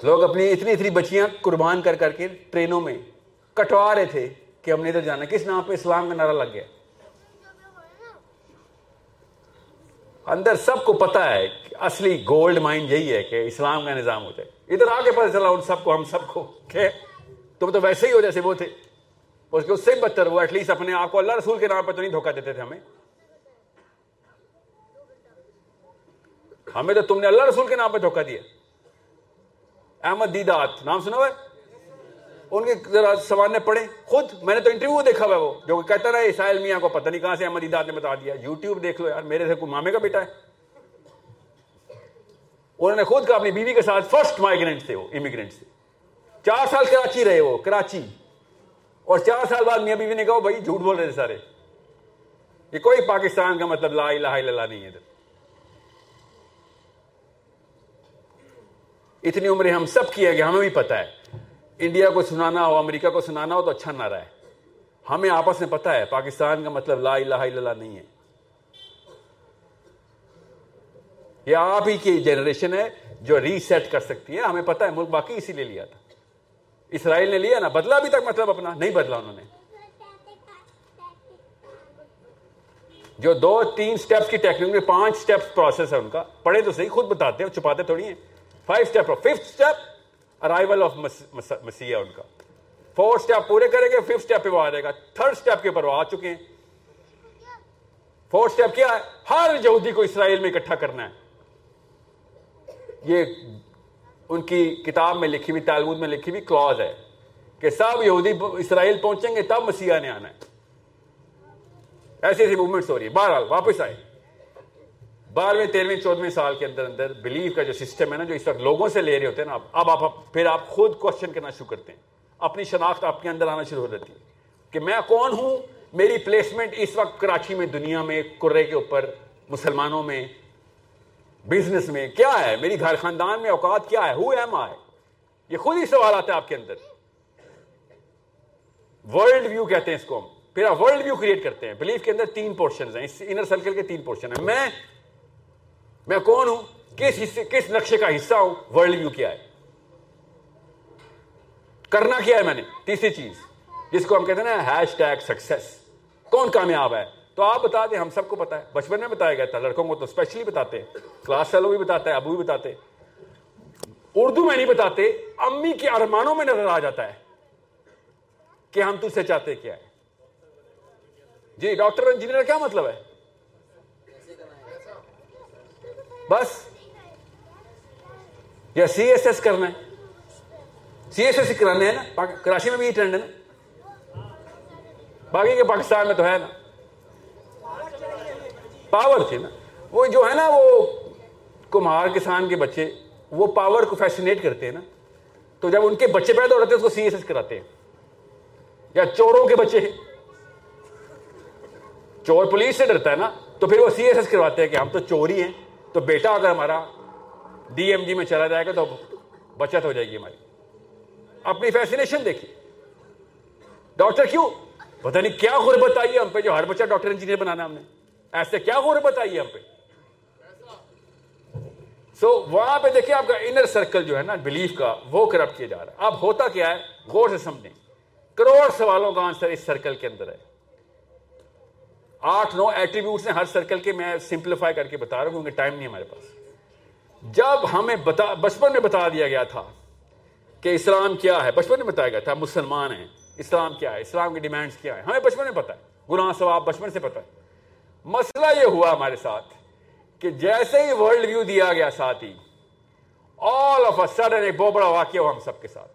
لوگ اپنی اتنی اتنی بچیاں قربان کر کر کے ٹرینوں میں کٹوا رہے تھے کہ ہم نے ادھر جانا۔ کس نام پہ اسلام کا نعرہ لگ گیا؟ اندر سب کو پتا ہے کہ اصلی گولڈ مائنڈ یہی ہے کہ اسلام کا نظام ہو جائے ادھر آگے پتہ چلا ان سب کو، ہم سب کو۔ کہ تم تو ویسے ہی ہو جیسے وہ تھے۔ اس کے اس سے بدتر وہ ایٹ لیسٹ اپنے آپ کو اللہ رسول کے نام پہ تو نہیں دھوکہ دیتے تھے ہمیں۔ ہمیں تو تم نے اللہ رسول کے نام پہ دھوکہ دیا۔ احمد دیدات نام سنا ہوا ہے؟ ان کے ذرا سوال نے پڑھے خود میں نے تو انٹرویو دیکھا ہوا وہ، جو کہتا رہا اسائل میاں کو پتہ نہیں کہاں سے احمد دیدات نے بتا دیا۔ یوٹیوب دیکھ لو یار، میرے سے کوئی مامے کا بیٹا ہے۔ انہوں نے خود کہا اپنی بیوی کے ساتھ فرسٹ مائگرینٹ تھے وہ امیگرینٹ تھے۔ چار سال کراچی رہے وہ، کراچی۔ اور چار سال بعد میاں بیوی نے کہا بھائی جھوٹ بول رہے تھے سارے۔ یہ کوئی پاکستان کا مطلب لا الہ الا اللہ نہیں ہے۔ ادھر اتنی عمریں ہم سب کی ہے کہ ہمیں بھی پتا ہے۔ انڈیا کو سنانا ہو، امریکہ کو سنانا ہو تو اچھا نہ رہا ہے۔ ہمیں آپس میں پتا ہے، پاکستان کا مطلب لا الہ الا اللہ نہیں ہے۔ یہ آپ ہی کی جنریشن ہے جو ری سیٹ کر سکتی ہے، ہمیں پتا ہے، ملک باقی اسی لیے لیا تھا۔ اسرائیل نے لیا نا، بدلا ابھی تک مطلب اپنا، نہیں بدلا انہوں نے۔ جو دو، تین سٹیپس کی ٹیکنیک میں پانچ سٹیپس پروسیس ہے ان کا پڑھے تو صحیح، خود بتاتے ہیں چھپاتے تھوڑی ہیں۔ Five step fifth step arrival of مسیح ان کا۔ فور سٹیپ پورے کریں گے ففتھ سٹیپ پہ وہ آ جائے گا۔ تھرڈ سٹیپ کے اوپر وہ آ چکے ہیں۔ فورتھ سٹیپ کیا ہے؟ ہر یہودی کو اسرائیل میں اکٹھا کرنا ہے۔ یہ ان کی کتاب میں لکھی ہوئی تعلمود میں لکھی ہوئی کلوز ہے کہ سب یہودی اسرائیل پہنچیں گے، تب مسیح نے آنا ہے۔ ایسی ایسی موومنٹس ہو رہی ہے بہرحال، واپس آئے۔ بارہویں، تیرہویں، چودہویں سال کے اندر اندر بلیو کا جو سسٹم ہے نا، جو اس وقت لوگوں سے لے رہے ہوتے ہیں نا، اب آپ پھر آپ خود کوشچن کرنا شروع کرتے ہیں۔ اپنی شناخت آپ کے اندر آنا شروع ہو جاتی ہے کہ میں کون ہوں؟ میری پلیسمنٹ اس وقت کراچی میں، دنیا میں کرے کے اوپر، مسلمانوں میں بزنس میں کیا ہے؟ میری گھر خاندان میں اوقات کیا ہے؟ ہو ایم آئی یہ خود ہی سوال آتا ہے آپ کے اندر۔ ورلڈ ویو کہتے ہیں اس کو ہم۔ پھر آپ ورلڈ ویو کریٹ کرتے ہیں۔ بلیف کے اندر تین پورشن ہیں۔ اس انر سرکل کے تین پورشن ہیں۔ میں میں کون ہوں؟ کس حصے کس نقشے کا حصہ ہوں؟ ورلڈ ویو کیا ہے؟ کرنا کیا ہے میں نے؟ تیسری چیز، جس کو ہم کہتے ہیں نا ہیش ٹیگ سکسیس کون کامیاب ہے؟ تو آپ بتا دیں، ہم سب کو پتا ہے۔ بچپن میں بتایا گیا تھا، لڑکوں کو تو اسپیشلی بتاتے کلاس سیلو بھی بتاتا ہے ابو بھی بتاتے اردو میں نہیں بتاتے، امی کے ارمانوں میں نظر آ جاتا ہے کہ ہم تجھ سے چاہتے کیا ہے جی ڈاکٹر انجینئر کیا مطلب ہے؟ بس۔ یا سی ایس ایس کرنا ہے۔ سی ایس ایس کرانے ہیں نا کراچی میں بھی ٹرینڈ ہے نا۔ باقی کے پاکستان میں تو ہے نا۔ پاور تھی نا۔ وہ جو ہے نا وہ کمہار کسان کے بچے، وہ پاور کو فیسنیٹ کرتے ہیں نا۔ تو جب ان کے بچے پیدا ہو رہتے ہیں، اس کو سی ایس ایس کراتے ہیں۔ یا چوروں کے بچے۔ چور پولیس سے ڈرتا ہے نا، تو پھر وہ سی ایس ایس کرواتے ہیں کہ ہم تو چوری ہیں۔ تو بیٹا اگر ہمارا ڈی ایم جی میں چلا جائے گا تو بچت ہو جائے گی ہماری۔ اپنی فیسنیشن دیکھیے۔ ڈاکٹر کیوں؟ پتہ نہیں کیا غربت آئی ہے ہم پہ جو ہر بچہ ڈاکٹر انجینئر بنانا ہم نے۔ ایسے کیا غربت آئی ہے ہم پہ؟ سو so, وہاں پہ دیکھیں آپ کا انر سرکل جو ہے نا بلیف کا وہ کرپٹ کیا جا رہا ہے۔ اب ہوتا کیا ہے؟ غور سے سمجھیں۔ کروڑ سوالوں کا آنسر اس سرکل کے اندر ہے۔ آٹھ نو ایٹریبیوٹس ہیں ہر سرکل کے میں سمپلیفائی کر کے بتا رہا ہوں کیونکہ ٹائم نہیں ہمارے پاس۔ جب ہمیں بتا بچپن میں بتا دیا گیا تھا کہ اسلام کیا ہے بچپن میں بتایا گیا تھا مسلمان ہیں۔ اسلام کیا ہے؟ اسلام کی ڈیمانڈز کیا ہے ہمیں بچپن میں پتا ہے۔ گناہ ثواب بچپن سے پتا ہے۔ مسئلہ یہ ہوا ہمارے ساتھ کہ جیسے ہی ورلڈ ویو دیا گیا ساتھ ہی آل آف اے سڈن ایک بہت بڑا واقعہ ہوا ہم سب کے ساتھ۔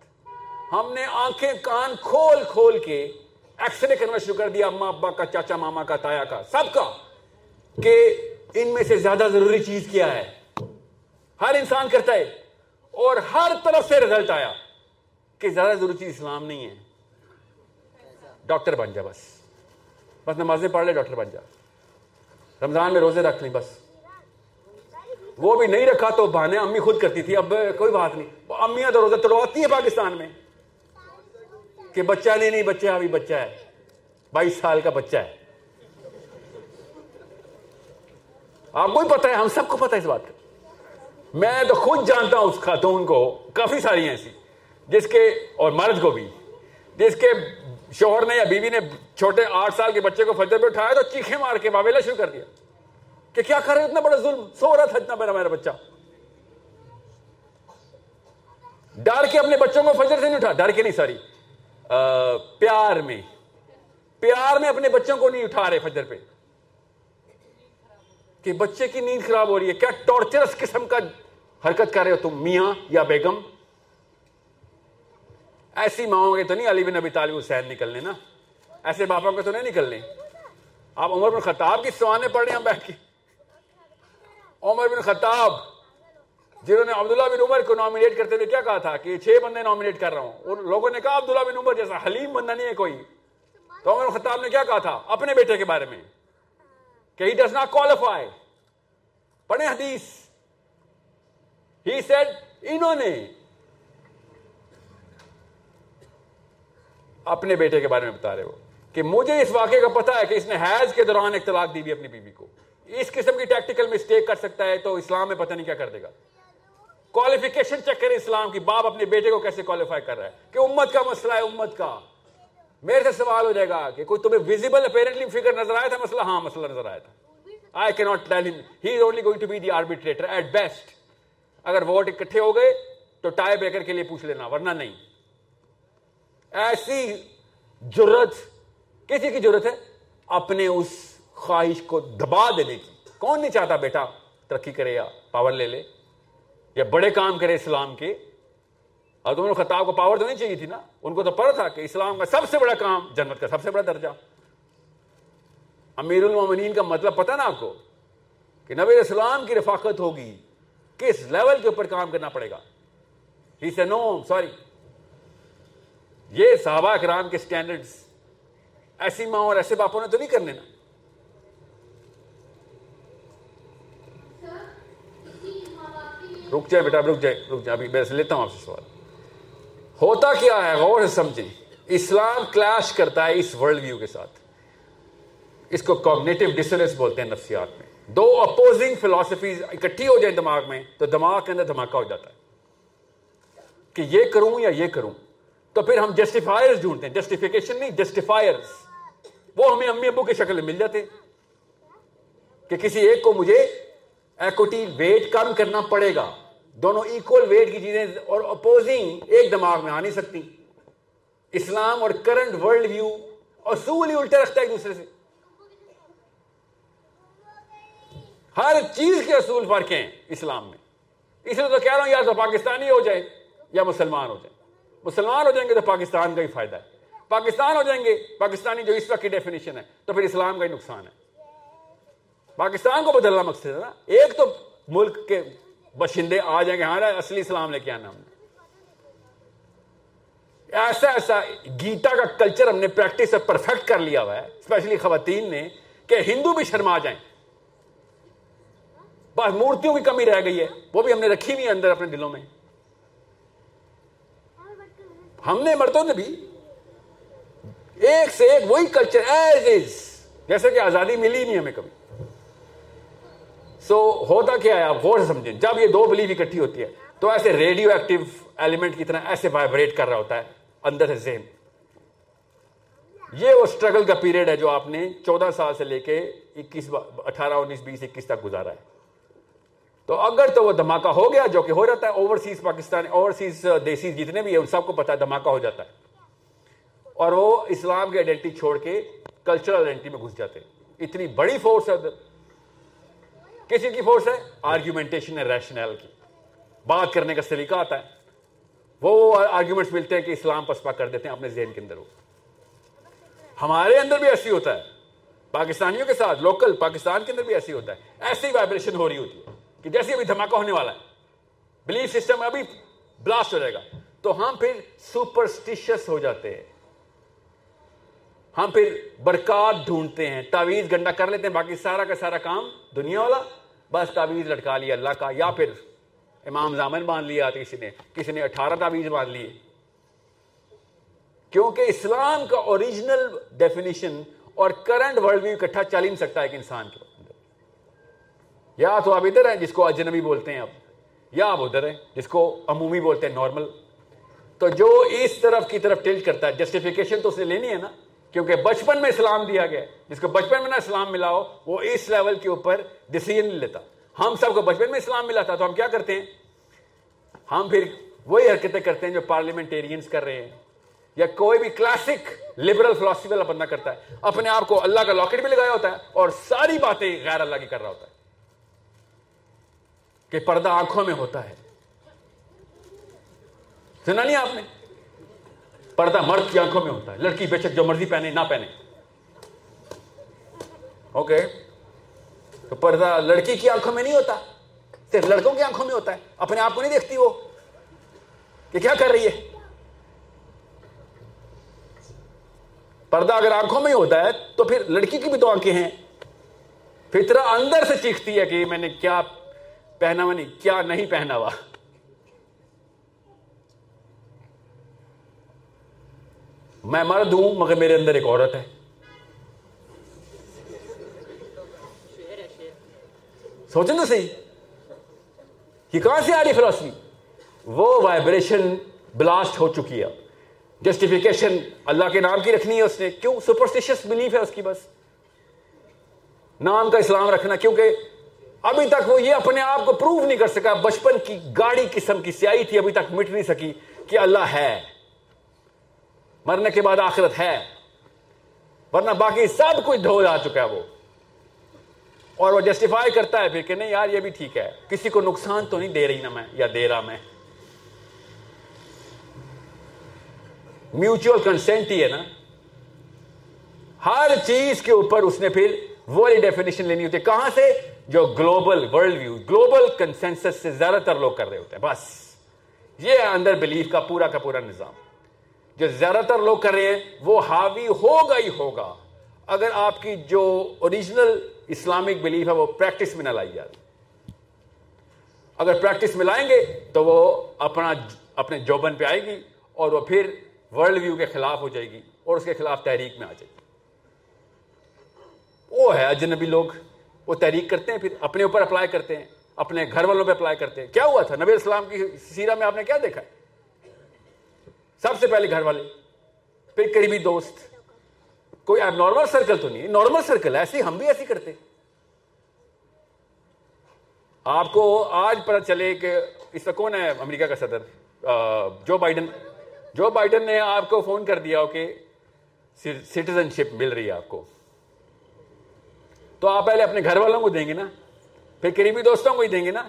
ہم نے آنکھیں کان کھول کھول کے ایکس رے کرنا شروع کر دیا، اما ابا کا، چاچا ماما کا، تایا کا، سب کا، کہ ان میں سے زیادہ ضروری چیز کیا ہے۔ ہر انسان کرتا ہے۔ اور ہر طرف سے رزلٹ آیا کہ زیادہ ضروری چیز اسلام نہیں ہے۔ ڈاکٹر بن جا بس۔ بس نمازیں پڑھ لے، ڈاکٹر بن جا۔ رمضان میں روزے رکھ لیں بس۔ وہ بھی نہیں رکھا تو بہانے امی خود کرتی تھی، اب کوئی بات نہیں۔ امیاں تو روزے توڑواتی ہیں پاکستان میں۔ کہ بچہ نہیں نہیں بچہ، ابھی بچہ ہے۔ بائیس سال کا بچہ ہے۔ آپ کو پتا ہے، ہم سب کو پتا ہے اس بات کا۔ میں تو خود جانتا ہوں اس خاتون کو، کافی ساری ایسی۔ جس کے، اور مرد کو بھی۔ جس کے شوہر نے یا بیوی نے چھوٹے آٹھ سال کے بچے کو فجر پہ اٹھایا تو چیخے مار کے واویلا شروع کر دیا کہ کیا کر رہے اتنا بڑا ظلم؟ سو رہا تھا اتنا بڑا میرا بچہ۔ ڈر کے اپنے بچوں کو فجر سے نہیں اٹھا، ڈر کے نہیں ساری پیار میں۔ پیار میں اپنے بچوں کو نہیں اٹھا رہے فجر پہ۔ کہ بچے کی نیند خراب ہو رہی ہے۔ کیا ٹارچرس قسم کا حرکت کر رہے ہو تم، میاں یا بیگم؟ ایسی ماؤں گے تو نہیں علی بن ابی طالب حسین نکلنے نا؟ ایسے باپا کے تو نہیں نکلنے۔ آپ عمر بن خطاب کی سوانے پڑھ رہے ہیں بیٹھ کے۔ عمر بن خطاب، جنہوں نے عبداللہ بن عمر کو نامنیٹ کرتے ہوئے کیا کہا تھا کہ چھ بندے نامنیٹ کر رہا ہوں؟ ان لوگوں نے کہا عبداللہ بن عمر جیسا حلیم بندہ نہیں ہے کوئی۔ تو عمر بن خطاب نے کیا کہا تھا؟ اپنے بیٹے کے بارے میں۔ کہ ہی ڈز ناٹ کوالیفائی پڑھیں حدیث۔ ہی سیڈ انہوں نے اپنے بیٹے کے بارے میں بتا رہے ہو کہ مجھے اس واقعے کا پتا ہے کہ اس نے حیض کے دوران ایک طلاق دی بھی اپنی بیوی بی کو۔ اس قسم کی ٹیکٹیکل مسٹیک کر سکتا ہے تو اسلام میں پتہ نہیں کیا کر دے گا۔ کوالیفیکیشن چیک کریں اسلام کی، باپ اپنے بیٹے کو کیسے کوالیفائی کر رہا ہے؟ کہ امت کا مسئلہ ہے، امت کا۔ میرے سے سوال ہو جائے گا کہ کوئی تمہیں ویزیبل اپیرنٹلی فگر نظر آیا تھا؟ مسئلہ؟ ہاں مسئلہ نظر آیا تھا۔ آئی کی ناٹ ٹیل ہم he is only going to be the arbitrator at best اگر ووٹ اکٹھے ہو گئے تو ٹائی بریکر کے لیے پوچھ لینا، ورنہ نہیں۔ ایسی ضرورت کسی کی ضرورت ہے؟ اپنے اس خواہش کو دبا دینے کی۔ کون نہیں چاہتا بیٹا ترقی کرے یا پاور لے لے یا بڑے کام کرے اسلام کے؟ اور تم خطاب کو پاور تو نہیں چاہیے تھی نا؟ ان کو تو پڑا تھا کہ اسلام کا سب سے بڑا کام جنت کا سب سے بڑا درجہ۔ امیر المومنین کا مطلب پتا نا آپ کو کہ نبی اسلام کی رفاقت ہوگی، کس لیول کے اوپر کام کرنا پڑے گا؟ ہی سے نو سوری۔ یہ صحابہ کرام کے سٹینڈرڈز ایسی ماں اور ایسے باپوں نے تو نہیں کرنے نا۔ رک جائے بیٹا، رک جائے رک جائے۔ ابھی میں لیتا ہوں آپ سے سوال۔ ہوتا کیا ہے؟ غور سے سمجھیں۔ اسلام کلیش کرتا ہے اس ورلڈ ویو کے ساتھ۔ اس کو کوگنیٹو ڈسنس بولتے ہیں نفسیات میں۔ دو اپوزنگ فلاسفیز اکٹھی ہو جائیں دماغ میں، تو دماغ کے اندر دھماکہ ہو جاتا ہے۔ کہ یہ کروں یا یہ کروں؟ تو پھر ہم جسٹیفائر ڈھونڈتے ہیں۔ جسٹیفیکیشن نہیں جسٹیفائر وہ ہمیں امی ابو کی شکل میں مل جاتے کہ کسی ایک کو مجھے ایکوٹی ویٹ کم کرنا پڑے گا۔ دونوں ایکول ویٹ کی چیزیں اور اپوزنگ ایک دماغ میں آ نہیں سکتی۔ اسلام اور کرنٹ ورلڈ ویو اصول ہی الٹے رکھتا ہے ایک دوسرے سے۔ ہر چیز کے اصول فرق ہیں اسلام میں۔ اس لیے تو کہہ رہا ہوں یا تو پاکستانی ہو جائے یا مسلمان ہو جائے۔ مسلمان ہو جائیں گے تو پاکستان کا ہی فائدہ ہے۔ پاکستان ہو جائیں گے، پاکستانی جو اس وقت کی ڈیفینیشن ہے، تو پھر اسلام کا ہی نقصان ہے۔ پاکستان کو بدلنا مقصد ہے نا۔ ایک تو ملک کے بشندے آ جائیں گے ہاں جی، اصلی اسلام لے کے آنا ہم نے۔ ایسا ایسا گیتا کا کلچر ہم نے پریکٹس پرفیکٹ کر لیا ہوا ہے۔ اسپیشلی خواتین نے کہ ہندو بھی شرما جائیں۔ بس مورتیوں کی کمی رہ گئی ہے۔ وہ بھی ہم نے رکھی ہوئی اندر اپنے دلوں میں۔ ہم نے مرتوں نے بھی ایک سے ایک وہی کلچر ایز از جیسے کہ آزادی ملی نہیں ہمیں کبھی. سو ہوتا کیا ہے؟ آپ غور سے سمجھیں. جب یہ دو بلیف اکٹھی ہوتی ہے، تو ایسے ریڈیو ایکٹیو ایلیمنٹ کی طرح ایسے وائبریٹ کر رہا ہوتا ہے اندر سے ذہن. یہ وہ اسٹرگل کا پیریڈ ہے جو آپ نے چودہ سال سے لے کے اکیس اٹھارہ، انیس، بیس، اکیس تک گزارا ہے. تو اگر تو وہ دھماکہ ہو گیا جو کہ ہو جاتا ہے اوورسیز پاکستان اوورسیز دیسی جتنے بھی ہیں، ان سب کو پتا ہے دھماکہ ہو جاتا ہے۔ اور وہ اسلام کی آئیڈینٹی چھوڑ کے کلچرل آئیڈینٹی میں گھس جاتے ہیں۔ اتنی بڑی فورس ہے ادھر۔ کسی کی فورس ہے؟ آرگیومنٹیشن ریشنل کی۔ بات کرنے کا سلیقہ آتا ہے۔ وہ آرگیومنٹس ملتے ہیں کہ اسلام پسپا کر دیتے ہیں اپنے ذہن کے اندر۔ وہ ہمارے اندر بھی ایسی ہوتا ہے۔ پاکستانیوں کے ساتھ لوکل پاکستان کے اندر بھی ایسی ہوتا ہے۔ ایسی وائبریشن ہو رہی ہوتی ہے۔ کہ جیسے ابھی دھماکہ ہونے والا ہے بلیف سسٹم ابھی بلاسٹ ہو جائے گا۔ تو ہم پھر سپرسٹیشس ہو جاتے ہیں۔ ہم پھر برکات ڈھونڈتے ہیں، تعویذ گنڈا کر لیتے ہیں، باقی سارا کا سارا کام دنیا والا۔ بس تعویذ لٹکا لیا اللہ کا، یا پھر امام زامن باندھ لیا کسی نے کسی نے اٹھارہ تعویذ باندھ لیے۔ کیونکہ اسلام کا اوریجنل ڈیفینیشن اور کرنٹ ورلڈ ویو اکٹھا چل ہی نہیں سکتا ایک انسان کے یا تو آپ ادھر ہیں جس کو اجنبی بولتے ہیں اب یا آپ ادھر ہیں جس کو عمومی بولتے ہیں نارمل تو جو اس طرف کی طرف ٹلٹ کرتا ہے جسٹیفیکیشن تو اس نے لینی ہے نا، کیونکہ بچپن میں اسلام دیا گیا جس کو بچپن میں نہ اسلام ملا ہو، وہ اس لیول کے اوپر ڈسیزن نہیں لیتا۔ ہم سب کو بچپن میں اسلام ملا تھا، تو ہم کیا کرتے ہیں؟ ہم پھر وہی حرکتیں کرتے ہیں جو پارلیمنٹیرینس کر رہے ہیں۔ یا کوئی بھی کلاسک لبرل فلاسفی والا بندہ کرتا ہے، اپنے آپ کو اللہ کا لاکٹ بھی لگایا ہوتا ہے اور ساری باتیں غیر اللہ کی کر رہا ہوتا ہے۔ کہ پردہ آنکھوں میں ہوتا ہے۔ سنا نہیں آپ نے؟ پردہ مرد کی آنکھوں میں ہوتا ہے۔ لڑکی بے شک جو مرضی پہنے، نہ پہنے۔ اوکے تو پردہ لڑکی کی آنکھوں میں نہیں ہوتا، صرف لڑکوں کی آنکھوں میں ہوتا ہے۔ اپنے آپ کو نہیں دیکھتی وہ۔ کہ کیا کر رہی ہے؟ پردہ اگر آنکھوں میں ہی ہوتا ہے تو پھر لڑکی کی بھی تو آنکھیں ہیں۔ فطرہ اندر سے چیختی ہے کہ میں نے کیا پہنا ہوا نہیں، کیا نہیں پہنا ہوا میں مرد ہوں مگر میرے اندر ایک عورت ہے۔ سوچیں نا صحیح۔ یہ کہاں سے آ رہی فلاسفی؟ وہ وائبریشن بلاسٹ ہو چکی ہے۔ جسٹیفیکیشن اللہ کے نام کی رکھنی ہے اس نے۔ کیوں؟ سپرسٹیشس بلیف ہے اس کی بس۔ نام کا اسلام رکھنا، کیونکہ ابھی تک وہ یہ اپنے آپ کو پروو نہیں کر سکا، بچپن کی گاڑی قسم کی سیاہی تھی، ابھی تک مٹ نہیں سکی کہ اللہ ہے۔ مرنے کے بعد آخرت ہے۔ ورنہ باقی سب کچھ دھو جا چکا ہے وہ۔ اور وہ جسٹیفائی کرتا ہے پھر کہ نہیں یار، یہ بھی ٹھیک ہے۔ کسی کو نقصان تو نہیں دے رہی نا میں، یا دے رہا میں۔ میوچل کنسینٹ ہی ہے نا۔ ہر چیز کے اوپر اس نے پھر وہی ڈیفینیشن لینی ہوتی ہے۔ کہاں سے؟ جو global world view, global consensus سے زیادہ تر لوگ کر رہے ہوتے ہیں، بس۔ یہ اندر بلیف کا پورا کا پورا نظام۔ جو زیادہ تر لوگ کر رہے ہیں، وہ حاوی ہوگا ہی ہوگا۔ اگر آپ کی جو اوریجنل اسلامک بلیف ہے، وہ پریکٹس میں نہ لائی جاتی اگر پریکٹس میں لائیں گے، تو وہ اپنا اپنے جوبن پہ آئے گی اور وہ پھر ورلڈ ویو کے خلاف ہو جائے گی اور اس کے خلاف تحریک میں آ جائے گی۔ وہ ہے اجنبی لوگ۔ وہ تحریک کرتے ہیں، پھر اپنے اوپر اپلائی کرتے ہیں، اپنے گھر والوں پہ اپلائی کرتے ہیں۔ کیا ہوا تھا؟ نبی اسلام کی سیرا میں آپ نے کیا دیکھا؟ ہے سب سے پہلے گھر والے، پھر قریبی دوست۔ کوئی اب نارمل سرکل تو نہیں نارمل سرکل ہے ایسی ہم بھی ایسی کرتے۔ آپ کو آج پتا چلے کہ اس کا کون ہے امریکہ کا صدر؟ Joe Biden. جو بائیڈن نے آپ کو فون کر دیا ہو کہ سٹیزن شپ مل رہی ہے آپ کو۔ تو آپ پہلے اپنے گھر والوں کو دیں گے نا؟ پھر قریبی دوستوں کو ہی دیں گے نا؟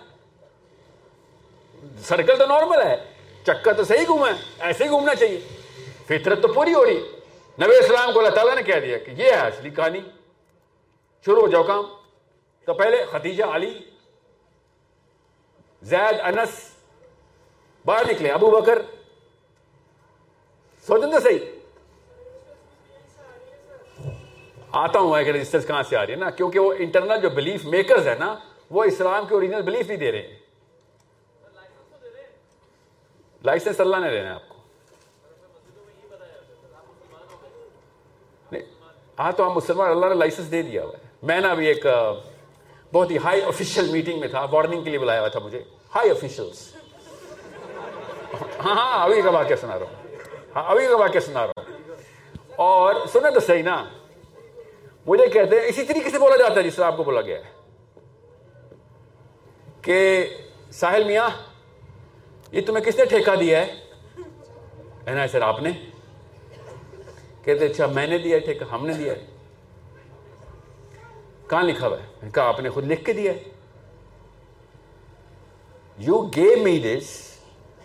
سرکل تو نارمل ہے۔ چکر تو صحیح گھوما ہے، ایسے ہی گھومنا چاہیے۔ فطرت تو پوری ہو رہی نبی اسلام کو اللہ تعالیٰ نے کہہ دیا کہ یہ ہے اصلی کہانی۔ شروع ہو جاؤ کام۔ تو پہلے ختیجہ علی، زید، انس، باہر نکلے، ابو بکر۔ سوچیں تو صحیح۔ آتا ہوں کہ رجسٹر کہاں سے آ رہی ہے نا؟ کیونکہ وہ انٹرنل جو بلیف میکرز ہے نا، وہ اسلام کے اوریجنل بلیف نہیں دے رہے ہیں۔ لائسنس اللہ نے دینا ہے آپ کو۔ ہاں تو ہم مسلمان، اللہ نے لائسنس دے دیا ہوا ہے۔ میں نا ابھی ایک بہت ہی ہائی آفیشیل میٹنگ میں تھا وارننگ کے لیے بلایا ہوا تھا مجھے۔ ہائی آفیشلس ہاں ہاں ابھی کا واقعہ سنا رہا ہوں۔ ہاں ابھی کا واقعہ سنا رہا ہوں۔ اور سنیں تو صحیح نا۔ مجھے کہتے ہیں اسی طریقے سے بولا جاتا ہے جس طرح آپ کو بولا گیا ہے کہ ساحل میاں یہ تمہیں کس نے ٹھیکہ دیا ہے کہنا سر آپ نے کہتے اچھا میں نے دیا ٹھیکہ ہم نے دیا ہے کہاں لکھا ہوا ہے کہا آپ نے خود لکھ کے دیا ہے you gave me this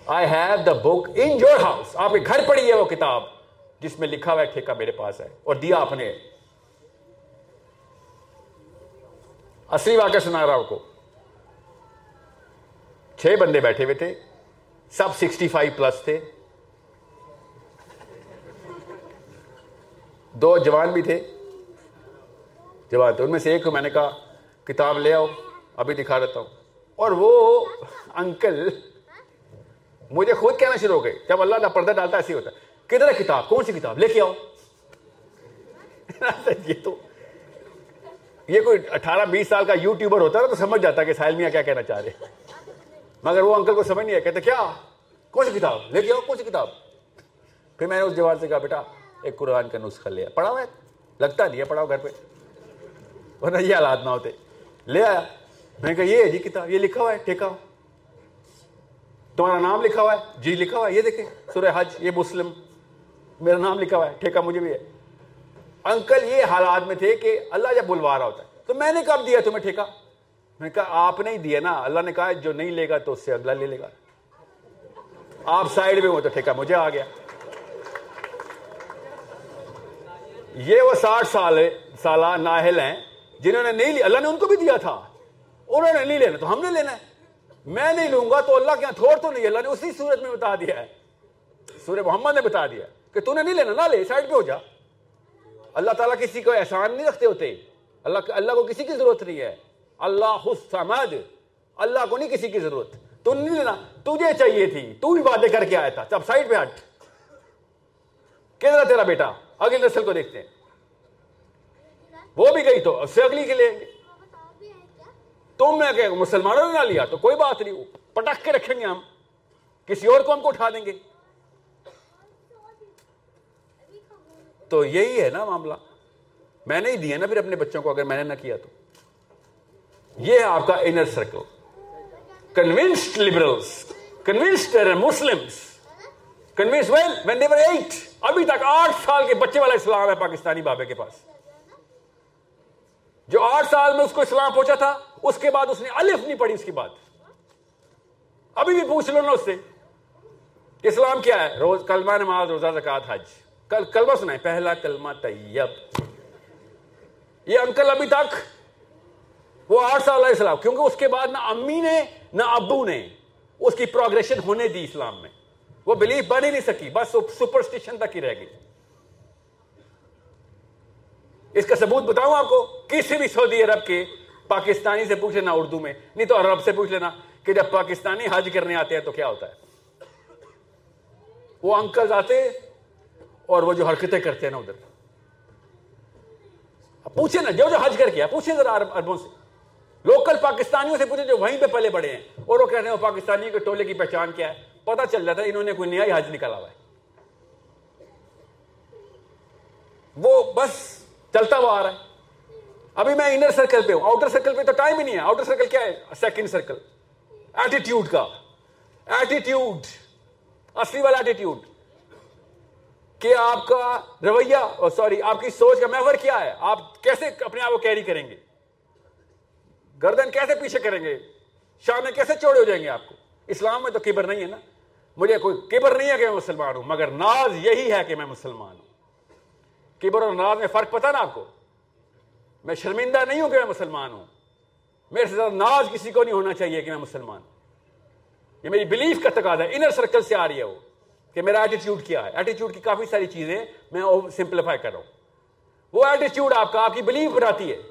I have the book in your house آپ کے گھر پڑی ہے وہ کتاب جس میں لکھا ہوا ہے ٹھیکہ میرے پاس ہے اور دیا آپ نے اصلی واقعہ سنا رہا ہوں کو چھ بندے بیٹھے ہوئے تھے سب سکسٹی فائیو پلس تھے دو جوان بھی تھے جوان تھے ان میں سے ایک کو میں نے کہا کتاب لے آؤ ابھی دکھا دیتا ہوں اور وہ انکل مجھے خود کہنا شروع ہو گئے جب اللہ کا پردہ ڈالتا ایسے ہوتا ہے کدھر ہے کتاب کون سی کتاب لے کے آؤ یہ تو یہ کوئی اٹھارہ، بیس سال کا یوٹیوبر ہوتا ہے تو سمجھ جاتا کہ سائل میاں کیا کہنا چاہ رہے مگر وہ انکل کو سمجھ نہیں آیا، کہتے کیا؟ کون سی کتاب؟ لے کے آؤ، کون سی کتاب؟ پھر میں نے اس جوان سے کہا، بیٹا، ایک قرآن کا نسخہ لیا پڑھا ہوا ہے؟ لگتا نہیں ہے، پڑھاؤ گھر پہ۔ ورنہ یہ حالات نہ ہوتے۔ لے آیا۔ میں نے کہا، یہ ہے جی کتاب، یہ لکھا ہوا ہے ٹھیکا تمہارا نام لکھا ہوا ہے؟ جی لکھا ہوا ہے۔ یہ دیکھیں، سورہ حج، یہ مسلم۔ میرا نام لکھا ہوا ہے ٹھیکا مجھے بھی ہے۔ انکل یہ حالات میں تھے کہ اللہ جب بلوا رہا ہوتا ہے، تو میں نے کب دیا تمہیں ٹھیکا میں نے کہا، آپ نہیں دیا نا، اللہ نے کہا جو نہیں لے گا تو اس سے اگلا لے لے گا۔ آپ سائڈ میں ہو تو ٹھیکا مجھے آ گیا۔ یہ وہ ساٹھ سال سالہ ناہل ہیں، جنہوں نے نہیں لیا، اللہ نے ان کو بھی دیا تھا۔ انہوں نے نہیں لینا، تو ہم نے لینا ہے۔ میں نہیں لوں گا تو اللہ کے یہاں تھوڑ تو نہیں اللہ نے اسی صورت میں بتا دیا ہے۔ سورہ محمد نے بتا دیا کہ تو نے نہیں لینا، نہ لے، سائڈ پہ ہو جا۔ اللہ تعالیٰ کسی کو احسان نہیں رکھتے ہوتے۔ اللہ اللہ کو کسی کی ضرورت نہیں ہے۔ اللہ سمد اللہ کو نہیں کسی کی ضرورت۔ تو نہیں لینا، تجھے چاہیے تھی۔ تو بھی باتیں کر کے آیا تھا۔ اب سائڈ پہ ہٹ۔ کدھر تیرا بیٹا اگلی نسل کو دیکھتے ہیں۔ وہ بھی گئی تو، اس سے اگلی کے لیں گے تم نے کہ مسلمانوں نے نہ لیا تو کوئی بات نہیں۔ پٹک کے رکھیں گے ہم۔ کسی اور قوم کو اٹھا دیں گے۔ تو یہی ہے نا معاملہ۔ میں نے ہی دیا نا پھر اپنے بچوں کو، اگر میں نے نہ کیا تو۔ یہ ہے آپ کا inner circle convinced liberals convinced Muslims convince well when they were eight ابھی تک آٹھ سال کے بچے والا اسلام ہے پاکستانی بابے کے پاس۔ جو آٹھ سال میں اس کو اسلام پہنچا تھا، اس کے بعد اس نے الف نہیں پڑھی اس کی بات۔ ابھی بھی پوچھ لو نا اس سے۔ اسلام کیا ہے؟ روز، کلمہ نماز، روزہ زکات حج۔ کل کلمہ سنا پہلا کلمہ طیب۔ یہ انکل ابھی تک وہ آٹھ سال اسلام، کیونکہ اس کے بعد نہ امی نے، نہ ابو نے اس کی پروگریشن ہونے دی اسلام میں۔ وہ بلیف بن ہی نہیں سکی، بس سپرسٹیشن تک ہی رہ گئی۔ اس کا ثبوت بتاؤں آپ کو، کسی بھی سعودی عرب کے پاکستانی سے پوچھ لینا اردو میں، نہیں تو عرب سے پوچھ لینا کہ جب پاکستانی حج کرنے آتے ہیں تو کیا ہوتا ہے؟ وہ انکل آتے اور وہ جو حرکتیں کرتے ہیں نا ادھر۔ پوچھے نا، جو جو حج کر کے پوچھیں ذرا اربوں سے۔ لوکل پاکستانیوں سے پوچھیں جو وہیں پہ پلے بڑے ہیں۔ اور وہ کہتے ہیں، وہ پاکستانی کے ٹولے کی پہچان کیا ہے؟ پتا چل جاتا ہے انہوں نے کوئی نیا ہی حج نکالا ہوا ہے۔ وہ بس چلتا ہوا آ رہا ہے۔ ابھی میں انر سرکل پہ ہوں۔ آؤٹر سرکل پہ تو ٹائم ہی نہیں ہے۔ آؤٹر سرکل کیا ہے؟ سیکنڈ سرکل ایٹیٹیوڈ کا۔ ایٹیٹیوڈ اصلی والا ایٹیٹیوڈ کہ آپ کا رویہ سوری، آپ کی سوچ کا محور کیا ہے؟ آپ کیسے اپنے آپ کو کیری کریں گے؟ گردن کیسے پیچھے کریں گے؟ شامیں کیسے چوڑے ہو جائیں گے آپ کو؟ اسلام میں تو کبر نہیں ہے نا؟ مجھے کوئی کبر نہیں ہے کہ میں مسلمان ہوں، مگر ناز یہی ہے کہ میں مسلمان ہوں۔ کبر اور ناز میں فرق پتا نا آپ کو؟ میں شرمندہ نہیں ہوں کہ میں مسلمان ہوں۔ میرے سے زیادہ ناز کسی کو نہیں ہونا چاہیے کہ میں مسلمان ہوں۔ یہ میری بلیف کا تقاضا ہے انر سرکل سے آ رہی ہے وہ۔ کہ میرا ایٹیٹیوڈ کیا ہے؟ ایٹیٹیوڈ کی کافی ساری چیزیں میں سمپلیفائی کر رہا ہوں۔ وہ ایٹیٹیوڈ آپ کا آپ کی بلیف بناتی ہے۔